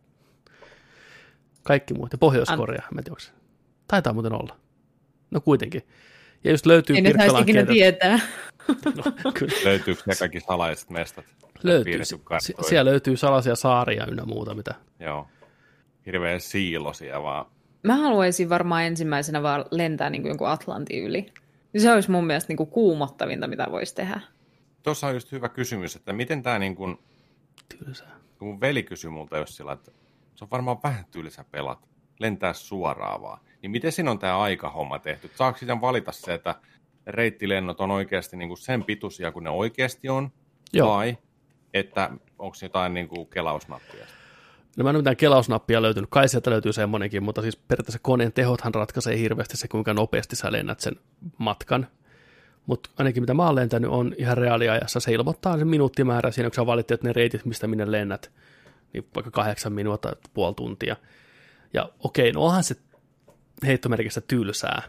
Kaikki muut. Ja Pohjois-Korea, mä en tiedä, onko Taitaa muuten olla. No kuitenkin. Ja just löytyy Ei ne saisi Pirkkalan ikinä kentät- tietää. No, kyllä. Löytyykö ne kaikki salaiset mestat? Löytyy. Piirretty Si- karttoihin? siellä löytyy salaisia saaria ynnä muuta, mitä. Joo. Hirveä siilosia vaan. Mä haluaisin varmaan ensimmäisenä vaan lentää niin kuin jonkun Atlantin yli. Se olisi mun mielestä niin kuin kuumottavinta, mitä voisi tehdä. Tuossa on just hyvä kysymys, että miten tämä niin kuin, Tylsää. kun mun veli kysyi multa jos sillä, että se on varmaan vähän tylsä pelat, lentää suoraan vaan. Niin miten siinä on tämä aikahomma tehty? Saako siitä valita se, että reittilennot on oikeasti niin kuin sen pituisia kuin ne oikeasti on? Joo. Vai että onko jotain niin kuin kelausnappia? No mä en ole mitään kelausnappia löytynyt. Kai sieltä löytyy semmonenkin, mutta siis periaatteessa koneen tehothan ratkaisee hirveästi se, kuinka nopeasti sä lennät sen matkan. Mutta ainakin mitä mä oon lentänyt on ihan reaaliajassa. Se ilmoittaa sen minuuttimäärä siinä, kun sä valitset ne reitit, mistä minne lennät. Niin vaikka kahdeksan minuuttia, puoli tuntia. Ja okei, no onhan se heittomerkissä tylsää.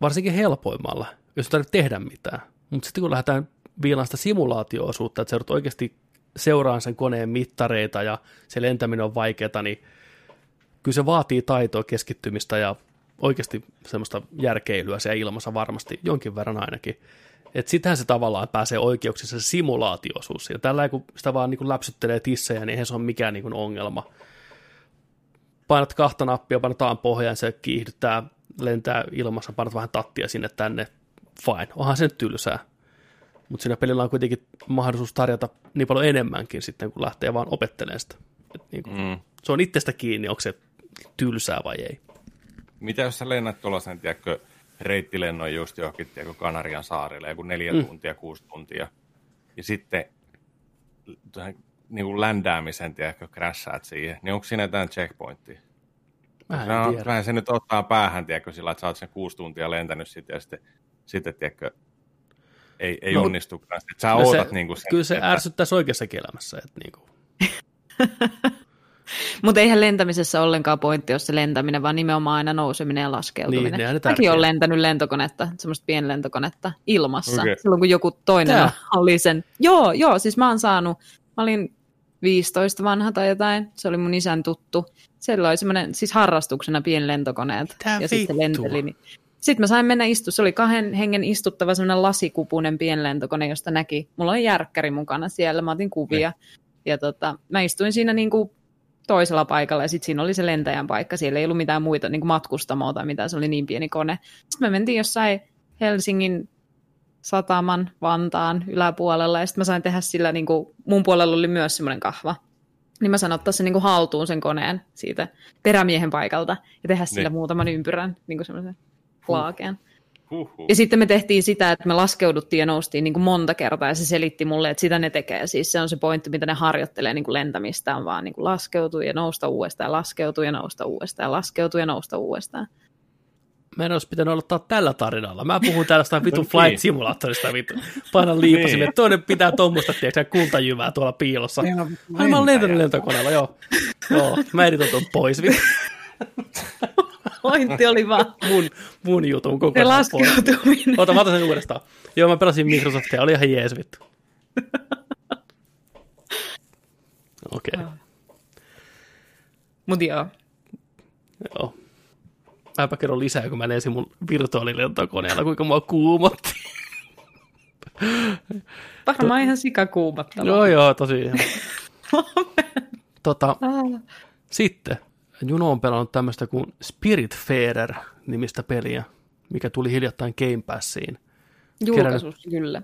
Varsinkin helpoimmalla, jos ei tarvitse tehdä mitään. Mutta sitten kun lähdetään viilaan sitä simulaatio-osuutta, että sä joudut oikeasti seuraan sen koneen mittareita ja se lentäminen on vaikeaa, niin kyllä se vaatii taitoa, keskittymistä ja oikeasti semmoista järkeilyä siellä ilmassa varmasti jonkin verran ainakin. Että sitähän se tavallaan pääsee oikeuksissa se simulaatioosuus. Ja tällä kun sitä vaan niin läpsyttelee tissejä, niin eihän se ole mikään niin ongelma. Painat kahta nappia, painetaan pohjaan, se kiihdyttää, lentää ilmassa, painat vähän tattia sinne tänne, fine. Onhan se nyt tylsää. Mutta siinä pelillä on kuitenkin mahdollisuus tarjota niin paljon enemmänkin sitten, kun lähtee vaan opettelemaan sitä. Et niin kuin, Mm. Se on itsestä kiinni, onko se tylsää vai ei. Mitä jos sä lennät tuollaisen, tiedätkö, reittilennon just johonkin, tiedätkö, Kanarian saarille, joku neljä Mm. tuntia, kuusi tuntia, ja sitten niin kuin ländäämisen, tiedätkö, crashaat siihen, niin onko siinä jotain checkpointtia? Mä en No, tiedä. vähän se nyt ottaa päähän, tiedätkö, sillä että sä oot sen kuusi tuntia lentänyt sitten, ja sitten, sitten tiedätkö, ei, ei No, no, onnistukaan. Sitten sä Kyllä ootat se, niin kuin sen, kyllä se että- ärsyttäisi oikeassakin elämässä. Että niin kuin. Mutta eihän lentämisessä ollenkaan pointti ole se lentäminen, vaan nimenomaan aina nouseminen ja laskeutuminen. Niin, Mäkin olen lentänyt lentokonetta, semmoista pienlentokonetta ilmassa. Okei. Silloin kun joku toinen Tää? oli sen. Joo, joo, siis mä oon saanut, mä olin 15 vanha tai jotain, se oli mun isän tuttu. Siellä oli semmoinen, siis harrastuksena pienlentokoneet. Mitä ja sitten vittua? lenteli. Niin. Sitten mä sain mennä istua, se oli kahden hengen istuttava semmoinen lasikupunen pienlentokone, josta näki. Mulla oli järkkäri mukana siellä, mä otin kuvia. Ja tota, mä istuin siinä niinku toisella paikalla ja sitten siinä oli se lentäjän paikka. Siellä ei ollut mitään muita niin matkustamoa tai mitään, se oli niin pieni kone. Sitten me mentiin jossain Helsingin sataman Vantaan yläpuolella ja sitten mä sain tehdä sillä, niin kuin, mun puolella oli myös semmoinen kahva. Niin mä sain ottaa sen niin kuin haltuun sen koneen siitä perämiehen paikalta ja tehdä sillä Niin. muutaman ympyrän, niin kuin semmoisen flaakeen. Huhhuh. Ja sitten me tehtiin sitä, että me laskeuduttiin ja noustiin niin kuin monta kertaa ja se selitti mulle, että sitä ne tekee. Siis se on se pointti, mitä ne harjoittelee niin kuin lentämistä, on vaan niin kuin laskeutua ja nousta uudestaan, laskeutua ja nousta uudestaan, laskeutua ja nousta uudestaan. Meidän olisi pitänyt aloittaa tällä tarinalla. Mä puhun tällaista vitun Niin. flight simulaattorista vittu. Paina liipasille. Niin. Toinen pitää tuommoista, tiedätkö, kultajyvää tuolla piilossa. Ai mä oon lentänyt lentokoneella, joo. joo. Mä editoin tuon pois. vittu. Pointti oli vaan Mun, mun jutun se kokonaan pois. laskeutuminen. Ota, mä otan sen uudestaan. Joo, mä pelasin Microsoftia, oli ihan jees vittu. Okei. Okay. Mutta joo. Joo. Mäpä kerron lisää, kun mä lensin mun virtuaalilentokoneella, kuinka mua kuumotti. Varmaan ihan sikakuumottavaa. Joo, joo, tosi ihan. tota, sitten Juno on pelannut tämmöistä kuin Spirit Fader nimistä peliä, mikä tuli hiljattain Game Passiin. Julkaisuus, kyllä.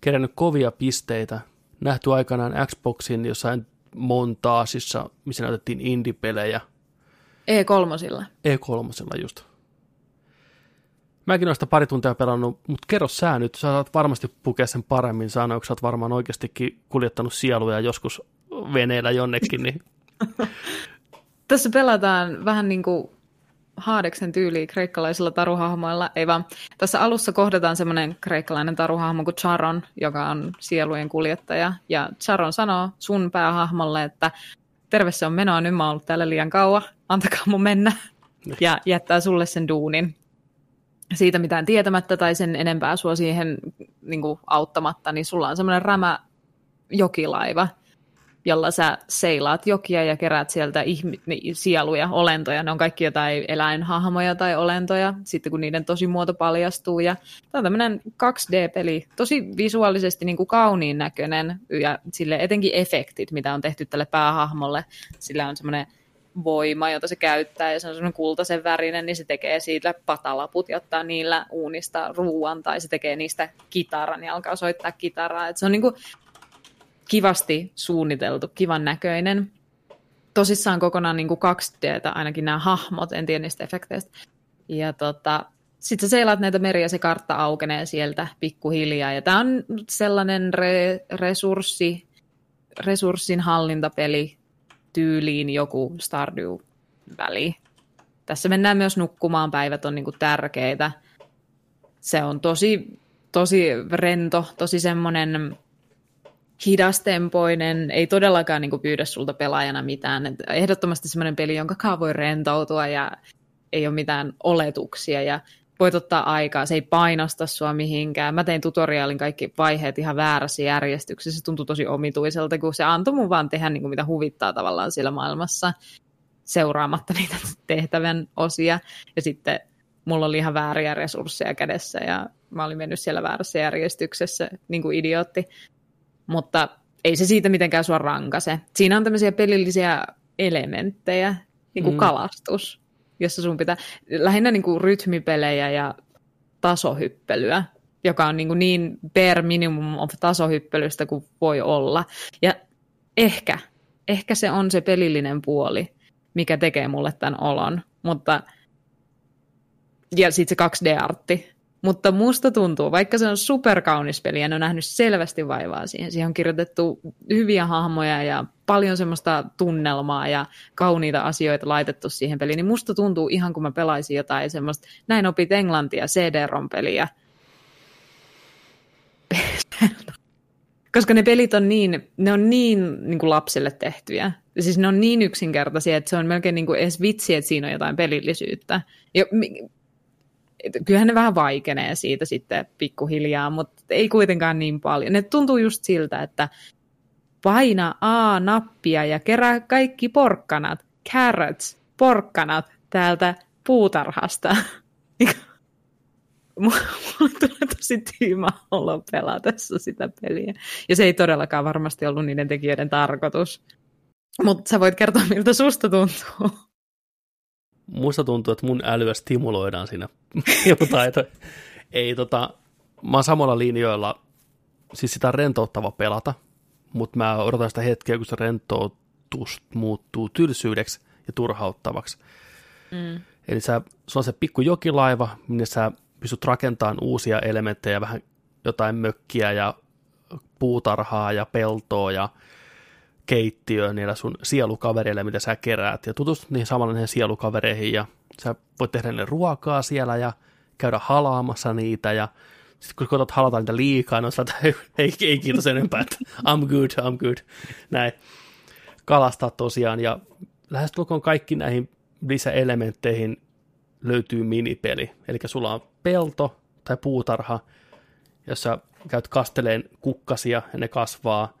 Kerännyt kovia pisteitä. Nähty aikanaan Xboxin jossain montaasissa, missä näytettiin indie-pelejä. E3. E3 just. Mäkin olen sitä pari tuntia pelannut, mutta kerro sä nyt, sä saat varmasti pukea sen paremmin sanoa, kun sä oot varmaan oikeastikin kuljettanut sieluja joskus veneellä jonnekin. Niin... Tässä pelataan vähän niin kuin Haadeksen tyyli kreikkalaisilla taruhahmoilla. Ei vaan. Tässä alussa kohdataan semmoinen kreikkalainen taruhahmo kuin Charon, joka on sielujen kuljettaja. Ja Charon sanoo sun päähahmolle, että terve se on menoa, nyt mä oon ollut täällä liian kauan, antakaa mun mennä. Ja jättää sulle sen duunin siitä mitään tietämättä tai sen enempää sua siihen niin kuin auttamatta, niin sulla on semmoinen rämä jokilaiva, jolla sä seilaat jokia ja keräät sieltä niin, sieluja, olentoja. Ne on kaikki jotain eläinhahmoja tai olentoja, sitten kun niiden tosi muoto paljastuu. Ja tämä on tämmöinen 2D-peli, tosi visuaalisesti niin kuin kauniin näköinen ja sille etenkin efektit, mitä on tehty tälle päähahmolle. Sillä on semmoinen voima, jota se käyttää, ja se on semmoinen kultaisen värinen, niin se tekee siitä patalaput ja ottaa niillä uunista ruuan, tai se tekee niistä kitaran ja alkaa soittaa kitaraa. Et se on niin kuin kivasti suunniteltu, kivan näköinen. Tosissaan kokonaan niin kuin 2D, ainakin nämä hahmot, en tiedä niistä efekteistä. Ja tota, sitten sä seilaat näitä meriä, se kartta aukenee sieltä pikkuhiljaa. Ja tämä on sellainen re, resurssi, resurssin hallintapeli, tyyliin joku Stardew-väli. Tässä mennään myös nukkumaan, päivät on niin kuin tärkeitä. Se on tosi, tosi rento, tosi semmoinen hidastempoinen, ei todellakaan niin kuin pyydä sulta pelaajana mitään. Et ehdottomasti semmoinen peli, jonka voi rentoutua ja ei ole mitään oletuksia ja voit ottaa aikaa, se ei painosta sua mihinkään. Mä tein tutoriaalin kaikki vaiheet ihan väärässä järjestyksessä, se tuntui tosi omituiselta, kun se antoi mun vaan tehdä niin kuin mitä huvittaa tavallaan siellä maailmassa seuraamatta niitä tehtävän osia. Ja sitten mulla oli ihan vääriä resursseja kädessä ja mä olin mennyt siellä väärässä järjestyksessä niin kuin idiootti. Mutta ei se siitä mitenkään sua rankase. Siinä on tämmöisiä pelillisiä elementtejä, niin kuin mm. kalastus jossa sun pitää lähinnä niin kuin rytmipelejä ja tasohyppelyä, joka on niin, kuin niin bare minimum of tasohyppelystä kuin voi olla. Ja ehkä, ehkä se on se pelillinen puoli, mikä tekee mulle tämän olon. Mutta, ja sitten se 2D-artti, mutta musta tuntuu, vaikka se on superkaunis peli ne on nähnyt selvästi vaivaa siihen, siihen on kirjoitettu hyviä hahmoja ja paljon semmoista tunnelmaa ja kauniita asioita laitettu siihen peliin, niin musta tuntuu ihan kuin mä pelaisin jotain semmoista, näin opit englantia CD-ROM-peliä. Koska ne pelit on niin, ne on niin, niin kuin lapsille tehtyjä. Siis ne on niin yksinkertaisia, että se on melkein niin kuin edes vitsi, että siinä on jotain pelillisyyttä. Ja kyllähän ne vähän vaikenee siitä sitten pikkuhiljaa, mutta ei kuitenkaan niin paljon. Ne tuntuu just siltä, että paina A-nappia ja kerää kaikki porkkanat, carrots, porkkanat täältä puutarhasta. Mulla tulee tosi tyymä olo pelatessa sitä peliä. Ja se ei todellakaan varmasti ollut niiden tekijöiden tarkoitus. Mutta sä voit kertoa, miltä susta tuntuu. Musta tuntuu, että mun älyä stimuloidaan siinä jotain. Ei tota, mä oon samalla linjoilla, siis sitä rentouttava pelata, mutta mä odotan sitä hetkeä, kun se rentoutus muuttuu tylsyydeksi ja turhauttavaksi. Mm. Eli sä, se on se pikku jokilaiva, minne sä pystyt rakentamaan uusia elementtejä, vähän jotain mökkiä ja puutarhaa ja peltoa ja keittiöön niillä sun sielukavereille, mitä sä keräät, ja tutustut niihin samalla niihin sielukavereihin, ja sä voit tehdä ne ruokaa siellä, ja käydä halaamassa niitä, ja sitten kun koetat halata niitä liikaa, on että ei, ei kiitos enempää, että I'm good, I'm good, näin. Kalastaa tosiaan, ja lähestulkoon kaikki näihin lisäelementteihin löytyy minipeli, eli sulla on pelto tai puutarha, jossa käyt kasteleen kukkasia ja ne kasvaa,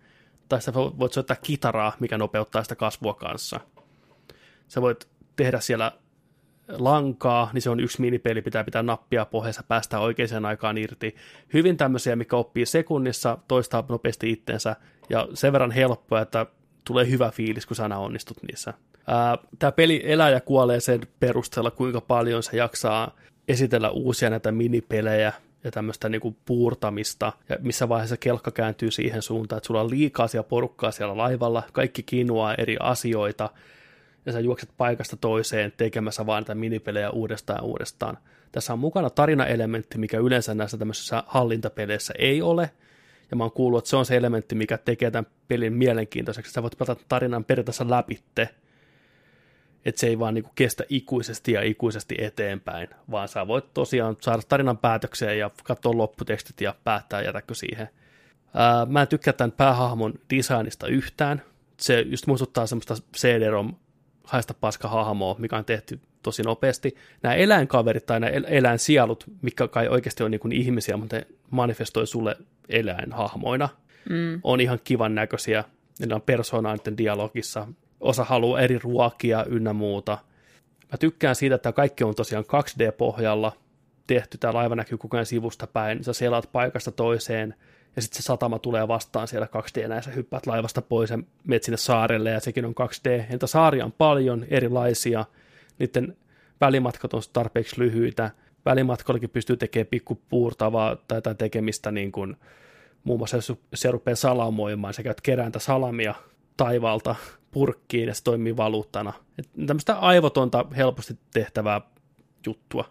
tai sä voit soittaa kitaraa, mikä nopeuttaa sitä kasvua kanssa. Sä voit tehdä siellä lankaa, niin se on yksi minipeli, pitää pitää nappia pohjassa, päästä oikeaan aikaan irti. Hyvin tämmöisiä, mikä oppii sekunnissa, toistaa nopeasti itsensä, ja sen verran helppoa, että tulee hyvä fiilis, kun sä onnistut niissä. Tämä peli elää ja kuolee sen perusteella, kuinka paljon se jaksaa esitellä uusia näitä minipelejä ja tämmöistä niinku puurtamista, ja missä vaiheessa kelkka kääntyy siihen suuntaan, että sulla on liikaa siellä porukkaa siellä laivalla, kaikki kinuaa eri asioita, ja sä juokset paikasta toiseen tekemässä vaan näitä minipelejä uudestaan ja uudestaan. Tässä on mukana tarinaelementti, mikä yleensä näissä tämmöisissä hallintapeleissä ei ole, ja mä oon kuullut, että se on se elementti, mikä tekee tämän pelin mielenkiintoiseksi. Sä voit pelata tarinan periaatteessa läpitte, että se ei vaan niinku kestä ikuisesti ja ikuisesti eteenpäin, vaan sä voit tosiaan saada tarinan päätökseen ja katsoa lopputekstit ja päättää jätäkö siihen. Ää, mä en tykkää tämän päähahmon designista yhtään. Se just muistuttaa semmoista CD-ROM haista paska hahmoa, mikä on tehty tosi nopeasti. Nämä eläinkaverit tai nämä eläinsielut, mikä kai oikeasti on niin ihmisiä, mutta ne manifestoi sulle eläinhahmoina, mm. on ihan kivan näköisiä. Ne on persoonaa dialogissa. Osa haluaa eri ruokia ynnä muuta. Mä tykkään siitä, että kaikki on tosiaan 2D-pohjalla tehty. Tämä laiva näkyy koko ajan sivusta päin. Sä selaat paikasta toiseen – ja sitten se satama tulee vastaan siellä 2D, ja sä hyppäät laivasta pois ja menet sinne saarelle, ja sekin on 2D. Entä saaria on paljon erilaisia, niiden välimatkat on tarpeeksi lyhyitä, välimatkollakin pystyy tekemään pikkupuurtavaa tai, tai tekemistä niin kuin, muun muassa jos se rupeaa salamoimaan, sä käyt kerääntä salamia taivalta purkkiin ja se toimii valuuttana. Et tämmöistä aivotonta, helposti tehtävää juttua.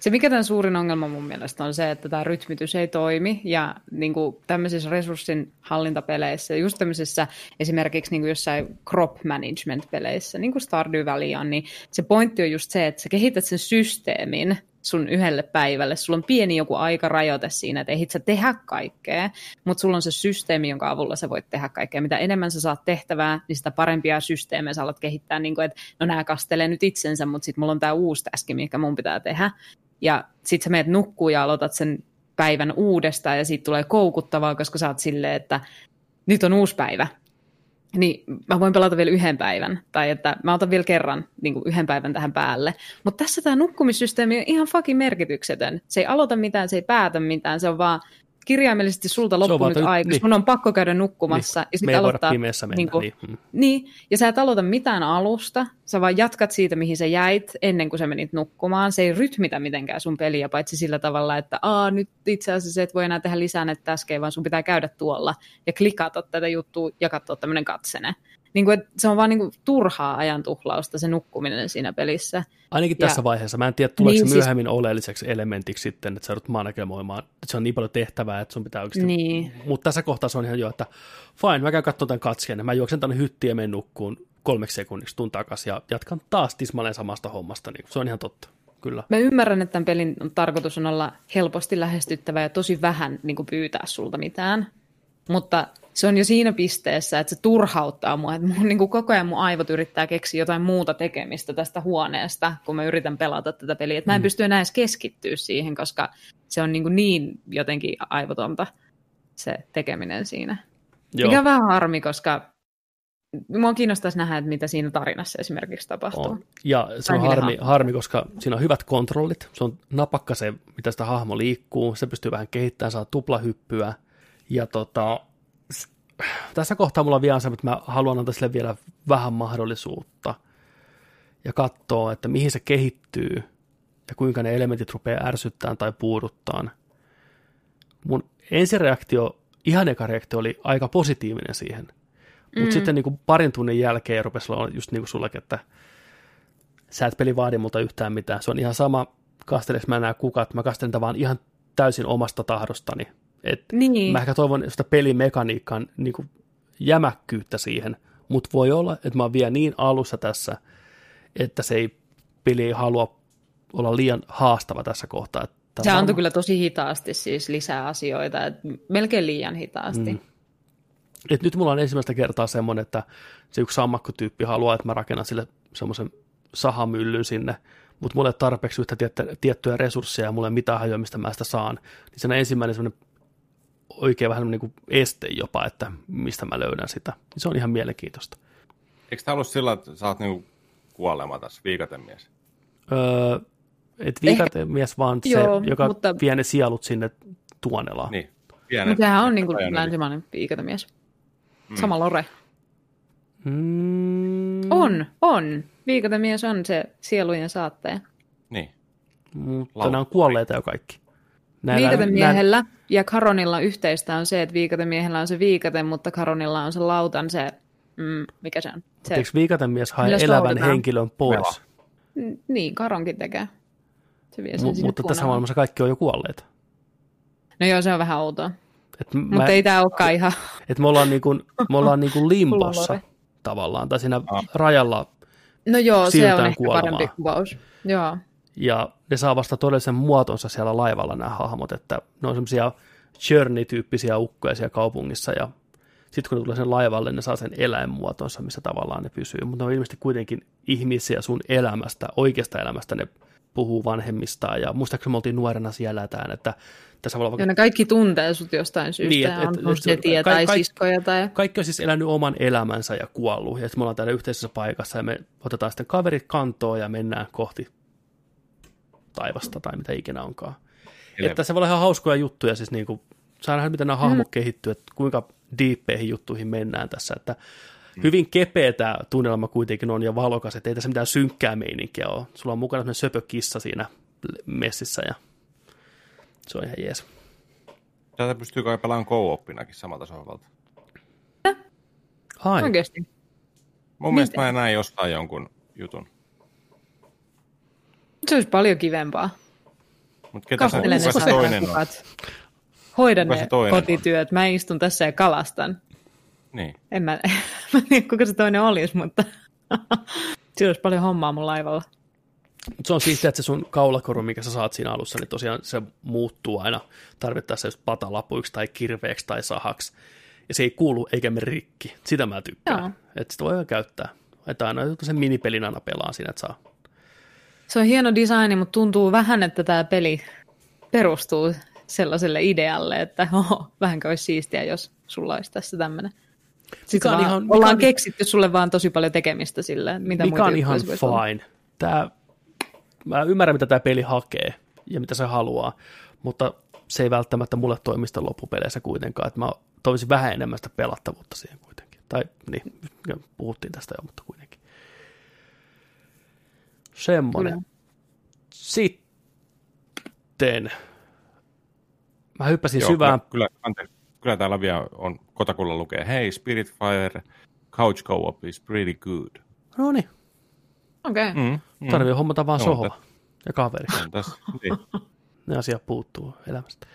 Se, mikä tämän suurin ongelma mun mielestä on se, että tämä rytmitys ei toimi ja niin kuin tämmöisissä resurssin hallintapeleissä, just tämmöisissä esimerkiksi niin kuin jossain crop management-peleissä, niin kuin Stardew Valley on, niin se pointti on just se, että sä kehität sen systeemin sun yhdelle päivälle. Sulla on pieni joku aikarajoite siinä, että ehdit sä tehdä kaikkea, mutta sulla on se systeemi, jonka avulla sä voit tehdä kaikkea. Mitä enemmän sä saat tehtävää, niin sitä parempia systeemejä sä alat kehittää, niin kuin, että no nämä kastelee nyt itsensä, mutta sitten mulla on tämä uusi täski, mikä mun pitää tehdä ja sit sä meet nukkuu ja aloitat sen päivän uudestaan ja siitä tulee koukuttavaa, koska sä oot silleen, että nyt on uusi päivä. Niin mä voin pelata vielä yhden päivän, tai että mä otan vielä kerran niin kuin yhden päivän tähän päälle. Mutta tässä tämä nukkumissysteemi on ihan fucking merkityksetön. Se ei aloita mitään, se ei päätä mitään, se on vaan kirjaimellisesti sulta loppu nyt aika, niin. mun on pakko käydä nukkumassa. Niin. Ja sitten aloittaa, pimeässä mennä. Niin, kuin, niin. Mm. niin, ja sä et aloita mitään alusta, sä vaan jatkat siitä, mihin sä jäit ennen kuin sä menit nukkumaan. Se ei rytmitä mitenkään sun peliä, paitsi sillä tavalla, että Aa, nyt itse asiassa et voi enää tehdä lisää näitä täskejä, vaan sun pitää käydä tuolla ja klikata tätä juttua ja katsoa tämmöinen katsene niin kuin, että se on vaan niin kuin, turhaa ajan tuhlausta se nukkuminen siinä pelissä. Ainakin ja, tässä vaiheessa. Mä en tiedä, tuleeko niin, se myöhemmin siis, oleelliseksi elementiksi sitten, että sä joudut managemoimaan. Että se on niin paljon tehtävää, että sun pitää oikeasti... Niin. Mutta tässä kohtaa se on ihan jo, että fine, mä käyn katsomaan tämän katseen, mä juoksen tänne hyttiin ja menen nukkuun kolmeksi sekunniksi, tuun takaisin ja jatkan taas tismalleen samasta hommasta. Niin se on ihan totta. Kyllä. Mä ymmärrän, että tämän pelin tarkoitus on olla helposti lähestyttävä ja tosi vähän niin kuin pyytää sulta mitään. Mutta se on jo siinä pisteessä, että se turhauttaa mua, että mun, niin kuin koko ajan mun aivot yrittää keksiä jotain muuta tekemistä tästä huoneesta, kun mä yritän pelata tätä peliä. Että mä en mm. pysty enää edes keskittyä siihen, koska se on niin, kuin niin jotenkin aivotonta se tekeminen siinä. Joo. Mikä on vähän harmi, koska Mua kiinnostaisi nähdä, että mitä siinä tarinassa esimerkiksi tapahtuu. On. Ja se on harmi, harmi, koska siinä on hyvät kontrollit. Se on napakka se, mitä sitä hahmo liikkuu. Se pystyy vähän kehittämään, saa tuplahyppyä. Ja tota, tässä kohtaa mulla on vielä se, että mä haluan antaa sille vielä vähän mahdollisuutta ja katsoa, että mihin se kehittyy ja kuinka ne elementit rupeaa ärsyttämään tai puuduttaan. Mun ensireaktio, ihan eka reaktio oli aika positiivinen siihen. Mutta mm. sitten niin kuin parin tunnin jälkeen rupesi olla just niin kuin sullekin, että sä et peli vaadi multa yhtään mitään. Se on ihan sama, kasteleks mä nämä kukat, mä kastelen vaan ihan täysin omasta tahdostani. Et niin. Mä ehkä toivon sitä pelimekaniikan niin kuin jämäkkyyttä siihen, mutta voi olla, että mä oon vielä niin alussa tässä, että se ei, peli ei halua olla liian haastava tässä kohtaa. Että se antoi kyllä tosi hitaasti siis lisää asioita, että melkein liian hitaasti. Mm. Et nyt mulla on ensimmäistä kertaa semmoinen, että se yksi sammakkotyyppi haluaa, että mä rakennan sille semmoisen sahamyllyn sinne, mutta mulle ei tarpeeksi yhtä tiettyjä resursseja ja mulle ei mitään hajoa, mistä mä sitä saan. Niin se on ensimmäinen semmoinen oikein vähän niin kuin este jopa, että mistä mä löydän sitä. Se on ihan mielenkiintoista. Eikö tämä ollut sillä, että sä oot niin kuolema tässä, viikatemies? Öö, et viikatemies vaan se, Joo, joka mutta- vie ne sielut sinne tuonelaan. Niin, pienet. Mutta sehän on niin kuin länsimainen piikatemies. Sama lore. Mm, On, on. Viikatemies on se sielujen saattaja. Niin. Mutta Lau- nämä on kuolleita jo kaikki. Viikatemiehellä ja Karonilla yhteistä on se, että viikatemiehellä on se viikate, mutta Karonilla on se lautan se, mm, mikä se on? Se, Eikö viikatemies hae elävän soudetaan? henkilön pois? N- niin, Karonkin tekee. Se vie sen M- sinne mutta tässä maailmassa kaikki on jo kuolleita. No joo, se on vähän outoa. Et Mä... mä, Mutta ei tämä olekaan ihan... et me ollaan, niinku, me ollaan niinku limbossa Lore. tavallaan, tai siinä rajalla, No joo, se on ehkä kuolemaan. parempi kuvaus. Joo. Ja ne saa vasta todellisen muotonsa siellä laivalla nämä hahmot, että ne on semmoisia journey-tyyppisiä ukkoja siellä kaupungissa, ja sitten kun ne tulee sen laivalle, ne saa sen eläinmuotonsa, missä tavallaan ne pysyy, mutta ne on ilmeisesti kuitenkin ihmisiä sun elämästä, oikeasta elämästä ne puhuu vanhemmistaan, ja muistaakseni me oltiin nuorena siellä elätään, että tässä voi olla Ja ne kaikki tuntee sut jostain syystä. Niin, et- et, on et- setiä ka- tai kaik- siskoja tai... kaikki on siis elänyt oman elämänsä ja kuollut, ja sitten me ollaan täällä yhteisessä paikassa, ja me otetaan sitten kaverit kantoon ja mennään kohti taivasta tai mitä ikinä onkaan. Ele- Että se voi olla ihan hauskoja juttuja, siis niin kuin, saa nähdä, miten nämä hahmot mm. kehittyy, että kuinka diippeihin juttuihin mennään tässä, että hyvin kepeä tämä tunnelma kuitenkin on ja valokas, että ei tässä mitään synkkää meininkiä ole. Sulla on mukana semmoinen söpökissa siinä messissä ja se on ihan jees. Tätä pystyy kai pelaamaan co-oppinakin samalta sohvalta. Ai, Oikeasti. Mun mielestä mä näin jostain jonkun jutun. Se olisi paljon kivempaa. Mutta ketä se, ne kuka se toinen on? Hoida Kuka se ne toinen on? kotityöt. Mä istun tässä ja kalastan. Niin. En mä, mä tiedä, kuka se toinen olisi, mutta siinä olisi paljon hommaa mun laivalla. Mut se on siistiä, että se sun kaulakoru, mikä sä saat siinä alussa, niin tosiaan se muuttuu aina tarvittaessa just patalapuiksi tai kirveeksi tai sahaksi. Ja se ei kuulu eikä mene rikki. Sitä mä tykkään. Että sitä voi käyttää. Että aina sen minipelin aina pelaa siinä, että saa. Se on hieno designi, mutta tuntuu vähän, että tämä peli perustuu sellaiselle idealle, että oho, vähänkö olisi siistiä, jos sulla olisi tässä tämmöinen. Sitten on vaan, ihan- mikä ollaan on- keksitty sulle vaan tosi paljon tekemistä sille, mitä Mikä on ihan olla. fine. Tää, mä ymmärrän, mitä tämä peli hakee ja mitä se haluaa, mutta se ei välttämättä mulle toimista loppupeleissä kuitenkaan, että mä toivoisin vähän enemmän sitä pelattavuutta siihen kuitenkin. Tai niin, puhuttiin tästä jo, mutta kuitenkin. Semmoinen. Kyllä. Sitten mä hyppäsin Joo, syvään. Kyllä, kyllä, anteeksi, kyllä täällä vielä on, kotakulla lukee, hei, Spiritfire Couch Co-op is pretty good. No niin, Okei. Okay. Mm, mm. tarvii hommata vaan No, sohva ja kaveri. Tässä, niin. ne asiat puuttuu elämästä.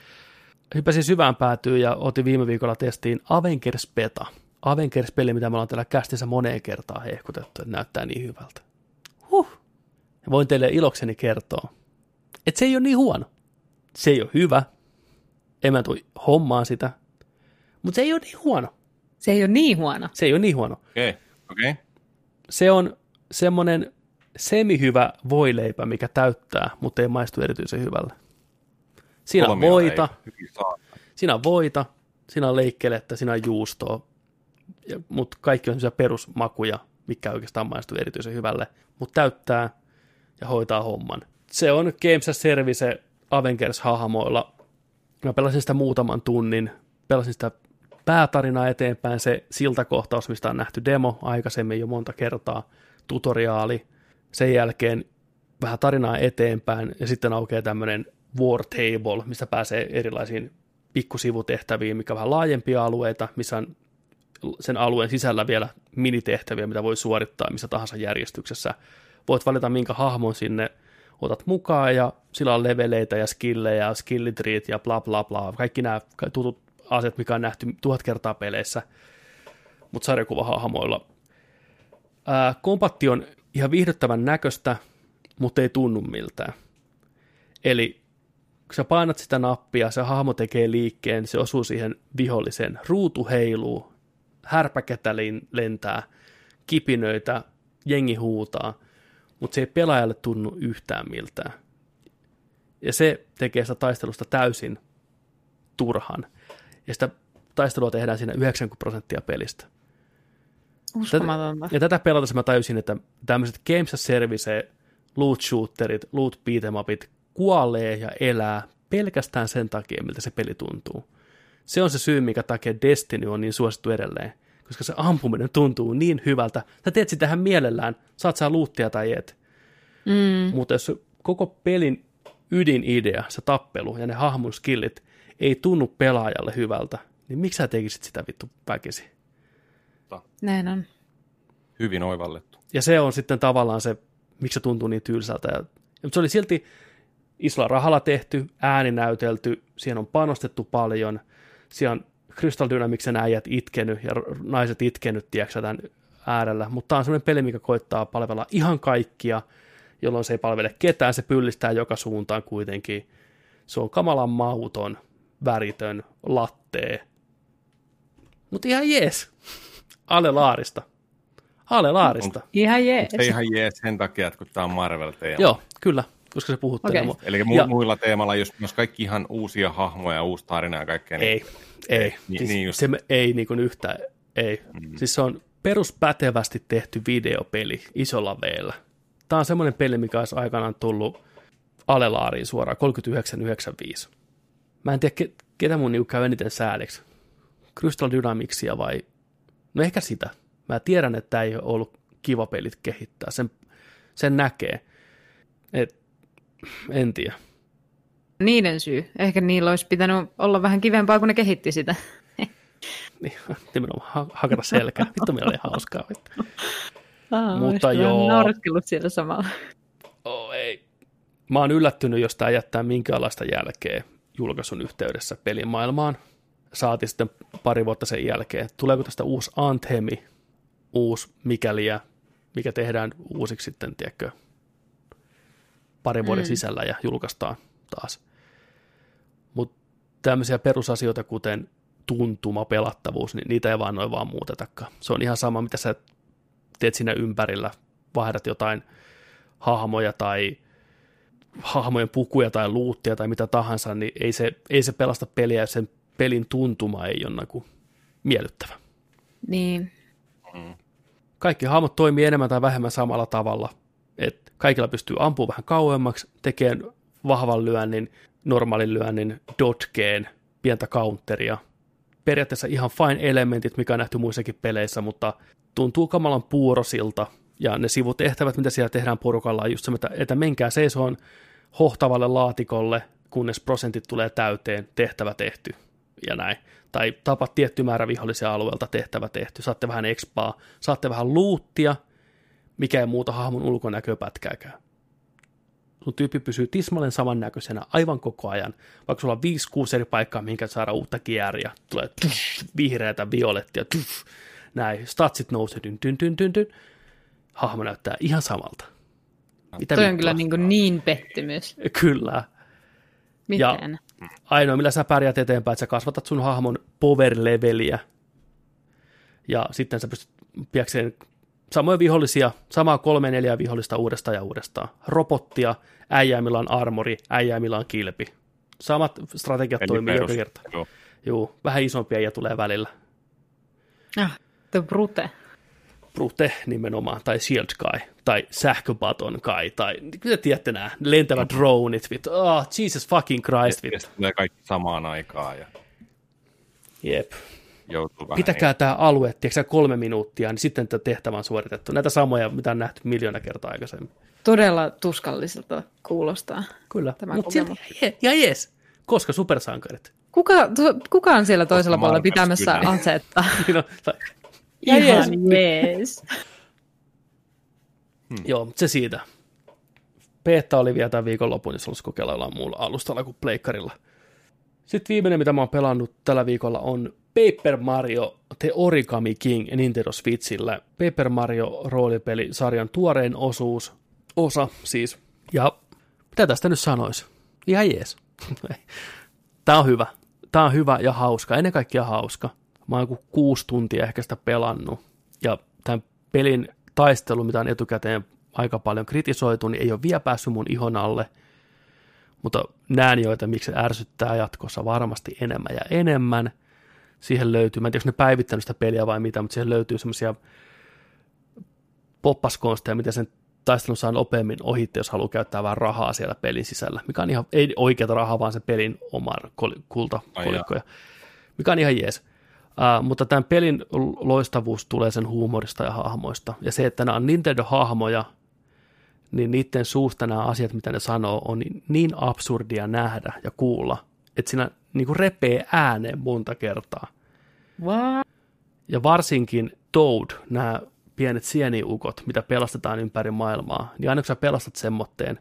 Hyppäsin syvään päätyyn ja otin viime viikolla testiin Avengers Beta. Avengers-peli, mitä me ollaan täällä kästissä moneen kertaan hehkutettu, että näyttää niin hyvältä. Huh. Ja voin teille ilokseni kertoa, että se ei ole niin huono. Se ei ole hyvä. En mä tule hommaan sitä. Mutta se ei ole niin huono. Se ei ole niin huono. Se ei ole niin huono. Okei, okay, okei. Okay. Se on semmoinen semihyvä voileipä, mikä täyttää, mutta ei maistu erityisen hyvällä. Siinä on voita, siinä on voita, siinä on leikkelettä, siinä on juustoa, ja, mutta kaikki on sellaisia perusmakuja, mikä oikeastaan maistuu erityisen hyvälle, mutta täyttää ja hoitaa homman. Se on Games as Service Avengers-hahmoilla. Mä pelasin sitä muutaman tunnin, pelasin sitä päätarinaa eteenpäin, se siltakohtaus, mistä on nähty demo aikaisemmin jo monta kertaa, tutoriaali, sen jälkeen vähän tarinaa eteenpäin, ja sitten aukeaa tämmöinen War Table, mistä pääsee erilaisiin pikkusivutehtäviin, mikä on vähän laajempia alueita, missä on sen alueen sisällä vielä minitehtäviä, mitä voi suorittaa missä tahansa järjestyksessä. Voit valita, minkä hahmon sinne otat mukaan, ja sillä on leveleitä ja skillejä ja skillitreet ja bla bla bla. Kaikki nämä tutut asiat, mikä on nähty tuhat kertaa peleissä, mutta sarjakuvahahmoilla. Ää, kompatti on ihan viihdyttävän näköistä, mutta ei tunnu miltään. Eli kun sä painat sitä nappia, se hahmo tekee liikkeen, se osuu siihen viholliseen, ruutu heiluu, härpäketä lentää, kipinöitä, jengi huutaa, mutta se ei pelaajalle tunnu yhtään miltään. Ja se tekee sitä taistelusta täysin turhan. Ja sitä taistelua tehdään siinä 90 prosenttia pelistä. Uskomatonta. Ja tätä pelatessa mä tajusin, että tämmöiset Games as Service, loot shooterit, loot beat'em upit kuolee ja elää pelkästään sen takia, miltä se peli tuntuu. Se on se syy, mikä takia Destiny on niin suosittu edelleen. Koska se ampuminen tuntuu niin hyvältä. Sä teet sitä tähän mielellään, saat saa luuttia tai et. Mm. Mutta jos koko pelin ydinidea, se tappelu ja ne hahmon skillit ei tunnu pelaajalle hyvältä, niin miksi sä tekisit sitä vittu väkisi? Näin on. Hyvin oivallettu. Ja se on sitten tavallaan se, miksi se tuntuu niin tylsältä. Ja, mutta se oli silti isolla rahalla tehty, ääni näytelty, siihen on panostettu paljon, siellä on Crystal Dynamicsen äijät itkenyt ja naiset itkenyt, tiedätkö, tämän äärellä, mutta tämä on sellainen peli, mikä koittaa palvella ihan kaikkia, jolloin se ei palvele ketään, se pyllistää joka suuntaan kuitenkin. Se on kamalan mauton, väritön, lattee. Mutta ihan jees. Ale Laarista. Ale Laarista. Ihan jees. Se ihan jees sen takia, että kun tämä on Marvel-teema. Joo, kyllä, koska se puhuttelee. Okei. mua. Eli mu- Ja- muilla teemalla, jos jos kaikki ihan uusia hahmoja, uusi tarina ja kaikkea, niin Ei, ei. Niin- siis niin just. se ei niin kuin yhtään, ei. Mm. Siis se on peruspätevästi tehty videopeli isolla veellä. Tämä on semmoinen peli, mikä olisi aikanaan tullut Alelaariin suoraan 39,95. Mä en tiedä, ke- ketä mun niinku käy eniten sääliksi. Crystal Dynamicsia vai... No ehkä sitä. Mä tiedän, että tämä ei ole ollut kiva pelit kehittää. Sen, sen näkee. Et, en tiedä. Niiden syy. Ehkä niillä olisi pitänyt olla vähän kivempaa, kun ne kehitti sitä. Niin, nimenomaan ha- hakata selkää. Vittu, meillä oli hauskaa. Aa, Mutta joo. naureskellut siellä samalla. Oh, ei. Mä oon yllättynyt, jos tämä jättää minkäänlaista jälkeä julkaisun yhteydessä pelimaailmaan. Saati sitten pari vuotta sen jälkeen. Tuleeko tästä uusi Anthemi, uusi mikäliä, mikä tehdään uusiksi sitten, tiedätkö, parin vuoden Mm. sisällä ja julkaistaan taas. Mutta tämmöisiä perusasioita, kuten tuntuma, pelattavuus, niin niitä ei vaan noin vaan muutetakaan. Se on ihan sama, mitä sä teet siinä ympärillä, vaihdat jotain hahmoja tai hahmojen pukuja tai luuttia tai mitä tahansa, niin ei se, ei se pelasta peliä ja sen pelin tuntuma ei ole niinku miellyttävä. Niin. Kaikki hahmot toimii enemmän tai vähemmän samalla tavalla. Et kaikilla pystyy ampumaan vähän kauemmaksi, tekemään vahvan lyönnin, normaalin lyönnin, dotkeen, pientä counteria. Periaatteessa ihan fine elementit, mikä on nähty muissakin peleissä, mutta tuntuu kamalan puurosilta. Ja ne sivutehtävät, mitä siellä tehdään porukalla, on just se, että, että menkää seisoon hohtavalle laatikolle, kunnes prosentit tulee täyteen, tehtävä tehty ja näin. Tai tapa tietty määrä vihollisia alueelta, tehtävä tehty, saatte vähän expaa, saatte vähän luuttia, mikä ei muuta hahmon ulkonäköä pätkääkään. Sun tyyppi pysyy tismalleen samannäköisenä aivan koko ajan, vaikka sulla on 5-6 eri paikkaa, minkä saada uutta kierriä, tulee tuff, vihreätä, violettia, tuff, näin, statsit nousee, dyn, dyn, dyn, dyn, dyn. hahmo näyttää ihan samalta. Mitä Toi on kyllä niin, kuin niin pettymys. Kyllä. Miten? ainoa, millä sä pärjät eteenpäin, että sä kasvatat sun hahmon power-leveliä, ja sitten sä pystyt piäkseen samoja vihollisia, samaa kolme neljä vihollista uudestaan ja uudestaan. Robottia, äijää, millä on armori, äijää, millä on kilpi. Samat strategiat Eli toimii joka kerta. Joo. Juu, vähän isompia äijä tulee välillä. Ah, the brute. Brute nimenomaan, tai Shield Guy, tai Sähköbaton Guy, tai mitä tiedätte nämä, lentävät droneit, vittu. Oh, Jesus fucking Christ, Ja tulee kaikki samaan aikaan ja Jep. Joutuu vähän pitäkää tämä alue, tiedätkö sä, kolme minuuttia, niin sitten tämä tehtävä on suoritettu. Näitä samoja, mitä on nähty miljoona kertaa aikaisemmin. Todella tuskalliselta kuulostaa. Kyllä, Tämä mutta ja jes, koska supersankarit. Kuka, tu, kuka on siellä toisella puolella pitämässä kyllä. asetta? Niin tai- ja Ihan jees. jees. Joo, mutta se siitä. Beta oli vielä tämän viikonlopun, jos haluaisi kokeilla jollain muulla alustalla kuin pleikkarilla. Sitten viimeinen, mitä mä oon pelannut tällä viikolla, on Paper Mario The Origami King Nintendo Switchillä. Paper Mario roolipeli sarjan tuorein osuus, osa siis. Ja mitä tästä nyt sanois? Ihan jees. Tää on hyvä. Tää on hyvä ja hauska, ennen kaikkea hauska. Mä oon kuusi tuntia ehkä sitä pelannut. Ja tämän pelin taistelu, mitä on etukäteen aika paljon kritisoitu, niin ei ole vielä päässyt mun ihon alle. Mutta näen jo, että miksi se ärsyttää jatkossa varmasti enemmän ja enemmän. Siihen löytyy, mä en tiedä, onko ne päivittänyt sitä peliä vai mitä, mutta siihen löytyy semmoisia poppaskonsteja, miten sen taistelun saa nopeammin ohitte, jos haluaa käyttää vähän rahaa siellä pelin sisällä, mikä on ihan, ei oikeata rahaa, vaan sen pelin oman kultakolikkoja, mikä on ihan jees. Uh, mutta tämän pelin loistavuus tulee sen huumorista ja hahmoista. Ja se, että nämä on Nintendo-hahmoja, niin niiden suusta nämä asiat, mitä ne sanoo, on niin, niin absurdia nähdä ja kuulla, että siinä niin kuin repee ääneen monta kertaa. What? Ja varsinkin Toad, nämä pienet sieniukot, mitä pelastetaan ympäri maailmaa, niin aina kun sä pelastat semmoitteen,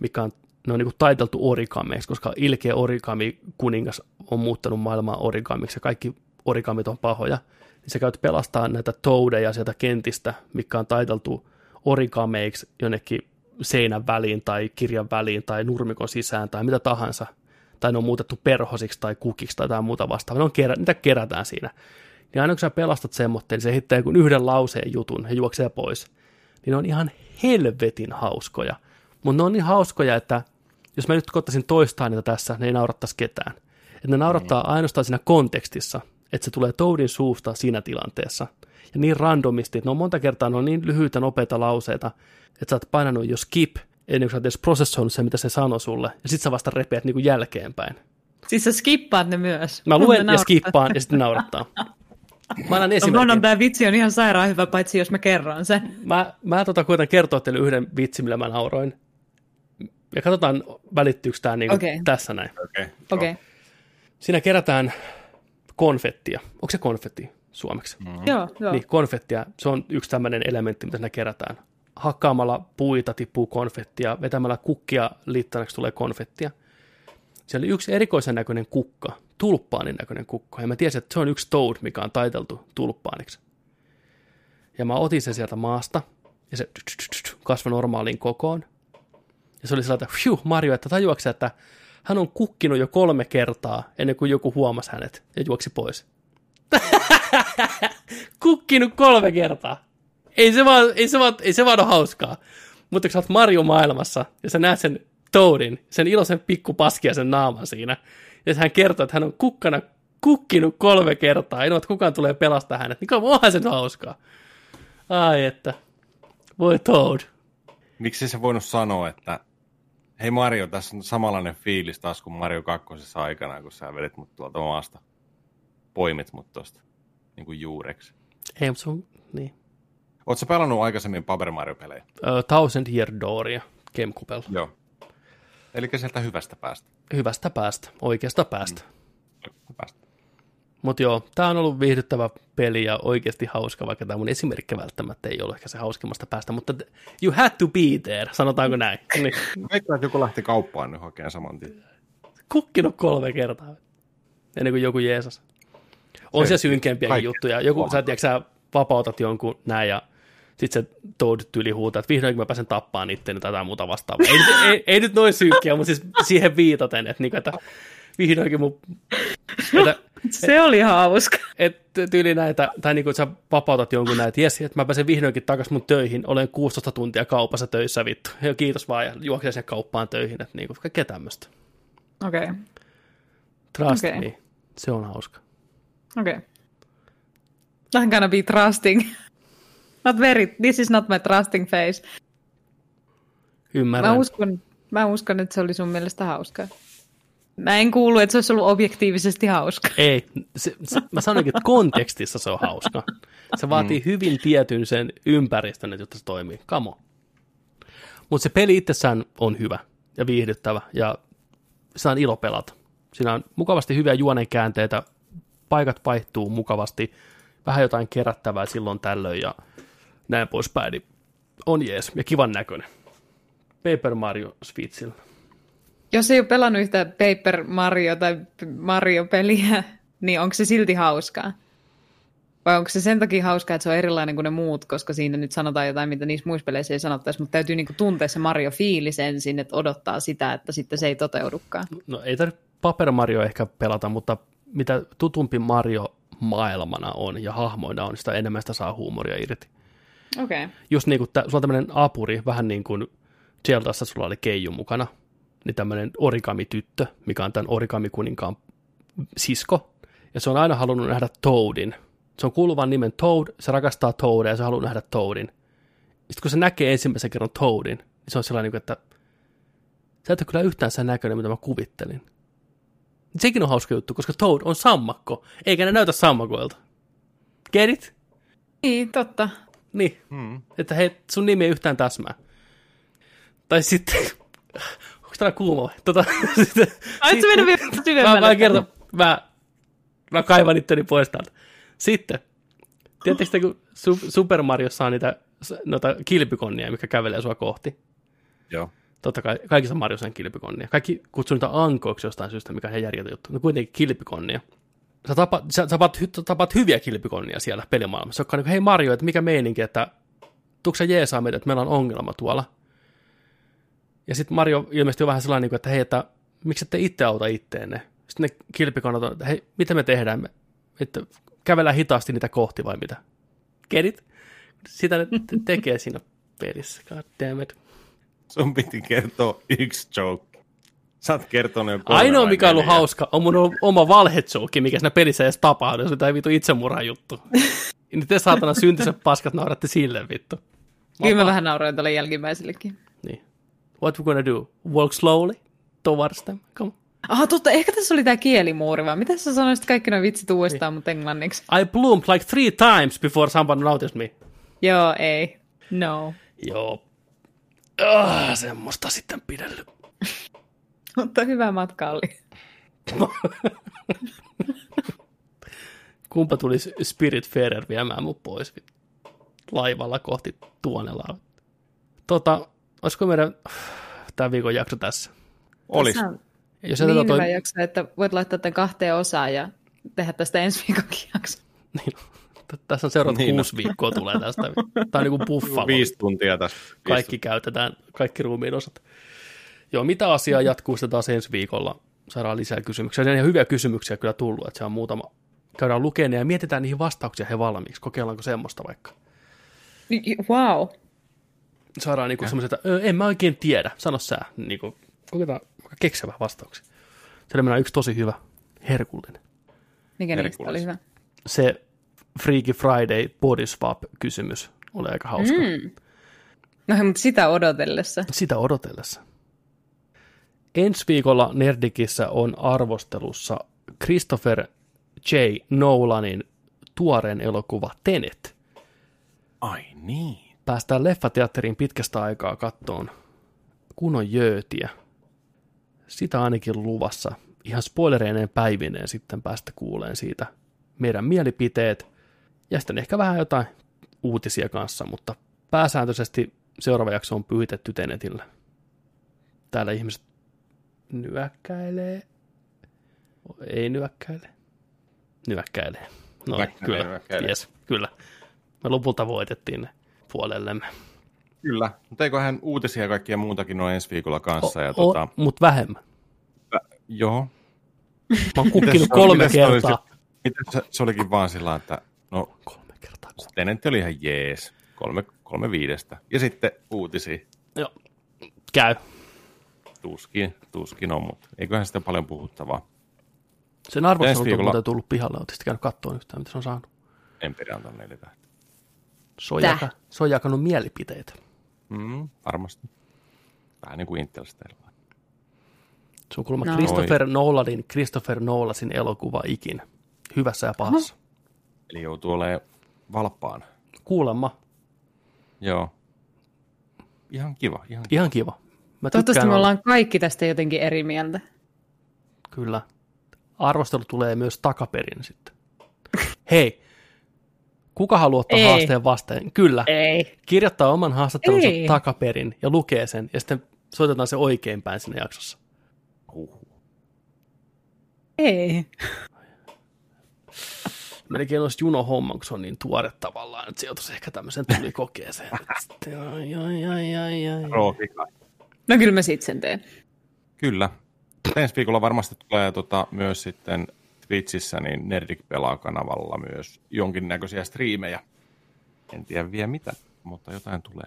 mikä on, ne on niin kuin taiteltu orikameiksi, koska ilkeä origami kuningas on muuttanut maailmaa origamiksi ja kaikki origamit on pahoja, niin sä käyt pelastaa näitä toudeja sieltä kentistä, mikä on taiteltu origameiksi jonnekin seinän väliin tai kirjan väliin tai nurmikon sisään tai mitä tahansa, tai ne on muutettu perhosiksi tai kukiksi tai jotain muuta vastaavaa, ne on kerä, niitä kerätään siinä. Niin aina kun sä pelastat semmoitteen, niin se heittää joku yhden lauseen jutun ja juoksee pois. Niin ne on ihan helvetin hauskoja. Mutta ne on niin hauskoja, että jos mä nyt koittaisin toistaa niitä tässä, ne ei naurattaisi ketään. Että ne naurattaa mm. ainoastaan siinä kontekstissa, että se tulee Toadin suusta siinä tilanteessa. Ja niin randomisti, että ne on monta kertaa ne on niin lyhyitä, nopeita lauseita, että sä oot painanut jo skip, ennen kuin sä oot edes prosessoinut se, mitä se sanoi sulle, ja sit sä vasta repeät niin kuin jälkeenpäin. Siis sä skippaat ne myös. Mä luen ja skippaan, ja sitten naurattaa. Mä annan esimerkin. No, tämä vitsi on ihan sairaan hyvä, paitsi jos mä kerron sen. Mä, mä tota, koitan kertoa teille yhden vitsin, millä mä nauroin. Ja katsotaan, välittyykö tämä niin okay. tässä näin. Okei. Okay. Okay. Siinä kerätään konfettia. Onko se konfetti suomeksi? Mm-hmm. Joo, joo. Niin, konfettia, se on yksi tämmöinen elementti, mitä siinä kerätään. Hakkaamalla puita tippuu konfettia, vetämällä kukkia liittanaksi tulee konfettia. Siellä oli yksi erikoisen näköinen kukka, tulppaanin näköinen kukka, ja mä tiesin, että se on yksi toad, mikä on taiteltu tulppaaniksi. Ja mä otin sen sieltä maasta, ja se kasvoi normaaliin kokoon. Ja se oli sellainen, että Mario, että tajuaksä, että hän on kukkinut jo kolme kertaa ennen kuin joku huomasi hänet ja juoksi pois. kukkinut kolme kertaa. Ei se vaan, ei se vaan, ei se vaan ole hauskaa. Mutta kun sä oot Mario-maailmassa ja sä näet sen Toadin, sen iloisen sen naaman siinä, ja hän kertoo, että hän on kukkana kukkinut kolme kertaa, ei että kukaan tulee pelastaa hänet, niin onhan se hauskaa. Ai että, voi Toad. Miksi se voinut sanoa, että hei Mario, tässä on samanlainen fiilis taas kuin Mario 2. aikana, kun sä vedit mut tuolta maasta, poimit mut tuosta niin kuin juureksi. Ei, mutta se on, niin. Oletko pelannut aikaisemmin Paper Mario-pelejä? Uh, Thousand Year Dooria, Gamecube. Joo. Eli sieltä hyvästä päästä. Hyvästä päästä, oikeasta päästä. Mm. päästä. Mutta joo, tämä on ollut viihdyttävä peli ja oikeasti hauska, vaikka tämä mun esimerkki välttämättä ei ole ehkä se hauskimmasta päästä, mutta you had to be there, sanotaanko näin. Niin. Veikkaan, että joku lähti kauppaan nyt hakemaan saman tien. Kukkinut kolme kertaa, ennen kuin joku Jeesus. On se, se synkempiä juttuja. Joku, sä, tiedätkö, sä vapautat jonkun näin ja sitten se Toad tyli huutaa, että vihdoinkin mä pääsen tappaan itse tai jotain muuta vastaavaa. ei, ei, ei, nyt noin synkkiä, mutta siis siihen viitaten, että, niin, että vihdoinkin mun... Että, se oli hauska. Että tyyli näitä, tai niin kuin sä vapautat jonkun näitä, jes, että mä pääsen vihdoinkin takaisin mun töihin, olen 16 tuntia kaupassa töissä vittu, ja kiitos vaan, ja juoksee sen kauppaan töihin, että niin kuin kaikkea tämmöistä. Okei. Okay. Trust okay. me, se on hauska. Okei. Okay. I'm gonna be trusting. Not very, this is not my trusting face. Ymmärrän. Mä uskon, mä uskon, että se oli sun mielestä hauskaa. Mä en kuulu, että se olisi ollut objektiivisesti hauska. Ei, se, se, mä sanoinkin, että kontekstissa se on hauska. Se vaatii mm. hyvin tietyn sen ympäristön, jotta se toimii. Kamo. Mutta se peli itsessään on hyvä ja viihdyttävä ja se on ilo pelata. Siinä on mukavasti hyviä juonenkäänteitä, paikat vaihtuu mukavasti, vähän jotain kerättävää silloin tällöin ja näin poispäin, niin on jees ja kivan näköinen. Paper Mario Switchillä. Jos ei ole pelannut yhtä Paper Mario tai Mario-peliä, niin onko se silti hauskaa? Vai onko se sen takia hauskaa, että se on erilainen kuin ne muut, koska siinä nyt sanotaan jotain, mitä niissä muissa peleissä ei sanottaisi, mutta täytyy niinku tuntea se Mario-fiilis ensin, että odottaa sitä, että sitten se ei toteudukaan. No ei tarvitse Paper Mario ehkä pelata, mutta mitä tutumpi Mario maailmana on ja hahmoina on, sitä enemmän sitä saa huumoria irti. Okei. Okay. Just niin kuin, sulla on tämmöinen apuri, vähän niin kuin Zeldassa sulla oli Keiju mukana, niin tämmöinen origami-tyttö, mikä on tämän origami-kuninkaan sisko, ja se on aina halunnut nähdä Toadin. Se on kuuluvan nimen Toad, se rakastaa Toadia ja se haluaa nähdä Toadin. Sitten kun se näkee ensimmäisen kerran Toadin, niin se on sellainen, että sä et ole kyllä yhtään sen näköinen, mitä mä kuvittelin. Sekin on hauska juttu, koska Toad on sammakko, eikä ne näytä sammakoilta. Get it? Niin, totta. Niin, Hmm. että hei, sun nimi ei yhtään täsmää. Tai sitten, onko tää kuuma vai? Tota, sitten, se mennä vielä mä, syvemmälle. mä kerron, mä, mä kaivan itteni pois täältä. Sitten, tiedättekö te, kun Su- Super Mariossa on niitä noita kilpikonnia, mikä kävelee sua kohti? Joo. Totta kai, kaikissa Mariossa on kilpikonnia. Kaikki kutsuu niitä ankoiksi jostain syystä, mikä on ihan järjetön juttu. No kuitenkin kilpikonnia. Sä tapaat, sä, tapaat, tapaat hyviä kilpikonnia siellä pelimaailmassa, jotka on niin hei Mario, että mikä meininki, että tuutko sä jeesaa meitä, että meillä on ongelma tuolla. Ja sitten Mario ilmeisesti on vähän sellainen, niin kuin, että hei, että miksi ette itse auta itteenne? Sitten ne kilpikonnat on, että hei, mitä me tehdään? Me, että kävellään hitaasti niitä kohti vai mitä? Get it? Sitä ne te- tekee siinä pelissä. God damn it. Sun piti kertoa yksi joke. Sä oot kertonut Ainoa, mikä on ollut neljä. hauska, on mun oma valhejoke, mikä siinä pelissä edes tapahtuu, jos tämä vitu itsemurha juttu. niin te saatana syntiset paskat nauratte sille vittu. Kyllä mä vähän nauroin tälle jälkimmäisellekin. Niin. What we gonna do? Walk slowly towards them? Come on. Aha, totta, ehkä tässä oli tämä kielimuuri, vai mitä sä sanoisit kaikki nuo vitsit uudestaan, mutta englanniksi? I bloomed like three times before someone noticed me. Joo, ei. No. Joo. Ah, semmoista sitten pidellyt. Mutta hyvä matka oli. Kumpa tuli Spirit Fairer viemään mut pois laivalla kohti Tuonelaa. Tota, olisiko meidän tämä viikon jakso tässä? Olis. Tässä on Jos niin jätetään hyvä toi, jakso, että voit laittaa tämän kahteen osaan ja tehdä tästä ensi viikonkin jakso. niin, t- tässä on seuraavat Niin. kuusi viikkoa tulee tästä. Tämä on niin kuin buffalo. Viisi tuntia tässä. Kaikki käytetään, kaikki ruumiin osat. Joo, mitä asiaa jatkuu sitten taas ensi viikolla? Saadaan lisää kysymyksiä. Ja hyviä kysymyksiä kyllä tullut, että se on muutama. Käydään lukemaan ja mietitään niihin vastauksia he valmiiksi. Kokeillaanko semmoista vaikka? Wow. Saadaan niinku semmoiset, että "Ö, en mä oikein tiedä, sano sä. Niinku, kokeillaan vähän vastauksia. Siellä mennään yksi tosi hyvä, herkullinen. Mikä niistä oli hyvä? Se Freaky Friday body swap kysymys oli aika hauska. Mm. No mutta sitä odotellessa. Sitä odotellessa. Ensi viikolla Nerdikissä on arvostelussa Christopher J. Nolanin tuoreen elokuva Tenet. Ai niin. Päästään leffateatteriin pitkästä aikaa kattoon kunnon jöötiä. Sitä ainakin luvassa. Ihan spoilereineen päivineen sitten päästä kuuleen siitä meidän mielipiteet. Ja sitten ehkä vähän jotain uutisia kanssa, mutta pääsääntöisesti seuraava jakso on pyhitetty Tenetillä. Täällä ihmiset nyökkäilee. Ei nyökkäile. Nyökkäilee. No niin, kyllä. nyökkäilee. Yes, kyllä. Me lopulta voitettiin ne puolellemme. Kyllä. Mutta eiköhän uutisia ja kaikkia muutakin ole ensi viikolla kanssa. ja O- tota, Mutta vähemmän. joo. Mä oon kukkinut kolme mites se oli kertaa. Se, miten se, se olikin vaan sillä, että no, Kolme kertaa. Tenetti oli ihan jees. Kolme, kolme viidestä. Ja sitten uutisia. Joo. Käy. Tuskin, tuskin on, mutta eiköhän sitä paljon puhuttavaa. Sen arvostelut on viikolla- muuten tullut pihalle. Oletko sitten käynyt katsoa yhtään, mitä se on saanut? En pidä antaa neljä tähteä. Se on, jaka, se on jakanut mielipiteitä. Mm, varmasti. Vähän niin kuin Intelstella. Se on kuulemma No. Christopher Nolanin, Christopher Nolasin elokuva ikinä. Hyvässä ja pahassa. Eli joutuu olemaan valppaan. Kuulemma. Joo. Ihan kiva. Ihan kiva. Ihan kiva. Mä Toivottavasti me olla- ollaan kaikki tästä jotenkin eri mieltä. Kyllä. Arvostelu tulee myös takaperin sitten. Hei, kuka haluaa ottaa Ei. haasteen vastaan? Kyllä. Ei. Kirjoittaa oman haastattelunsa Ei. takaperin ja lukee sen, ja sitten soitetaan se oikein päin siinä jaksossa. Huhhuh. Ei. Melkein olisi Juno homma, kun se on niin tuore tavallaan, että se joutuisi ehkä tämmöisen tulikokeeseen. Sitten, ai, ai, ai, ai, ai. No kyllä mä sit sen teen. Kyllä. Ensi viikolla varmasti tulee tota, myös sitten Twitchissä, niin Nerdik pelaa kanavalla myös jonkinnäköisiä striimejä. En tiedä vielä mitä, mutta jotain tulee.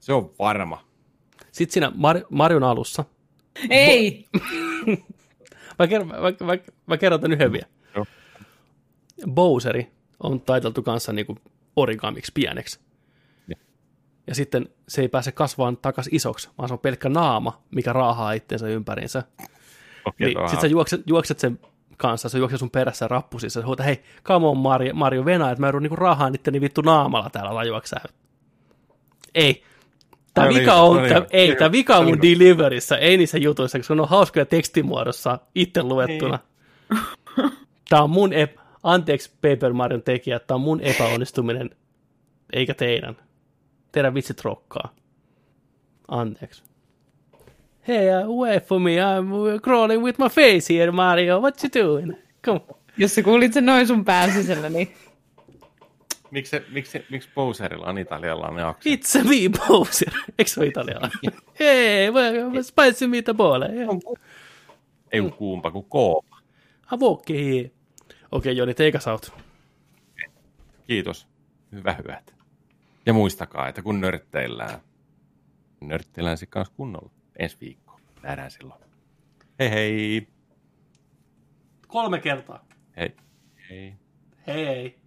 Se on varma. Sitten siinä Mar- Marion alussa, Ei. mä, kerron, mä, mä, mä kerron tämän yhden vielä. Joo. Bowseri on taiteltu kanssa niinku origamiksi pieneksi. Ja sitten se ei pääse kasvamaan takaisin isoksi, vaan se on pelkkä naama, mikä raahaa itseensä ympäriinsä. Okei, Niin, sitten sä juokset, juokset sen kanssa, se juokset sun perässä rappusissa, ja huuta, hei, come on Mario, Mario Venä, että mä joudun niinku raahaan itteni vittu naamalla täällä lajuaksä. Ei. Tämä No niin, vika no on, niin, tää, ei, niin, tämä vika on mun niin. deliverissä, ei niissä jutuissa, koska ne on hauskoja tekstimuodossa itse luettuna. Tämä on mun, ep- anteeksi Paper Marion tekijät, tämä on mun epäonnistuminen, eikä teidän. Teidän vitsit rokkaa. Anteeksi. Hey, uh, wait for me, I'm crawling with my face here, Mario, what you doing? Come on. Jos sä kuulit sen noin sun pään sisällä, niin Miksi, se- miksi, miksi Bowserilla on italialainen aksentti? It's a me, Bowser. Eikö se ole italialainen? Hei, well, spicy meatball. Yeah. Ei ole kuumpa kuin koopa. I walk here. Okei, okay, Joni, take us out. Kiitos. Hyvä hyvät. Ja muistakaa, että kun nörtteillään, nörtteillään sitten kanssa kunnolla ensi viikko. Nähdään silloin. Hei hei. Kolme kertaa. Hei. Hei. Hei.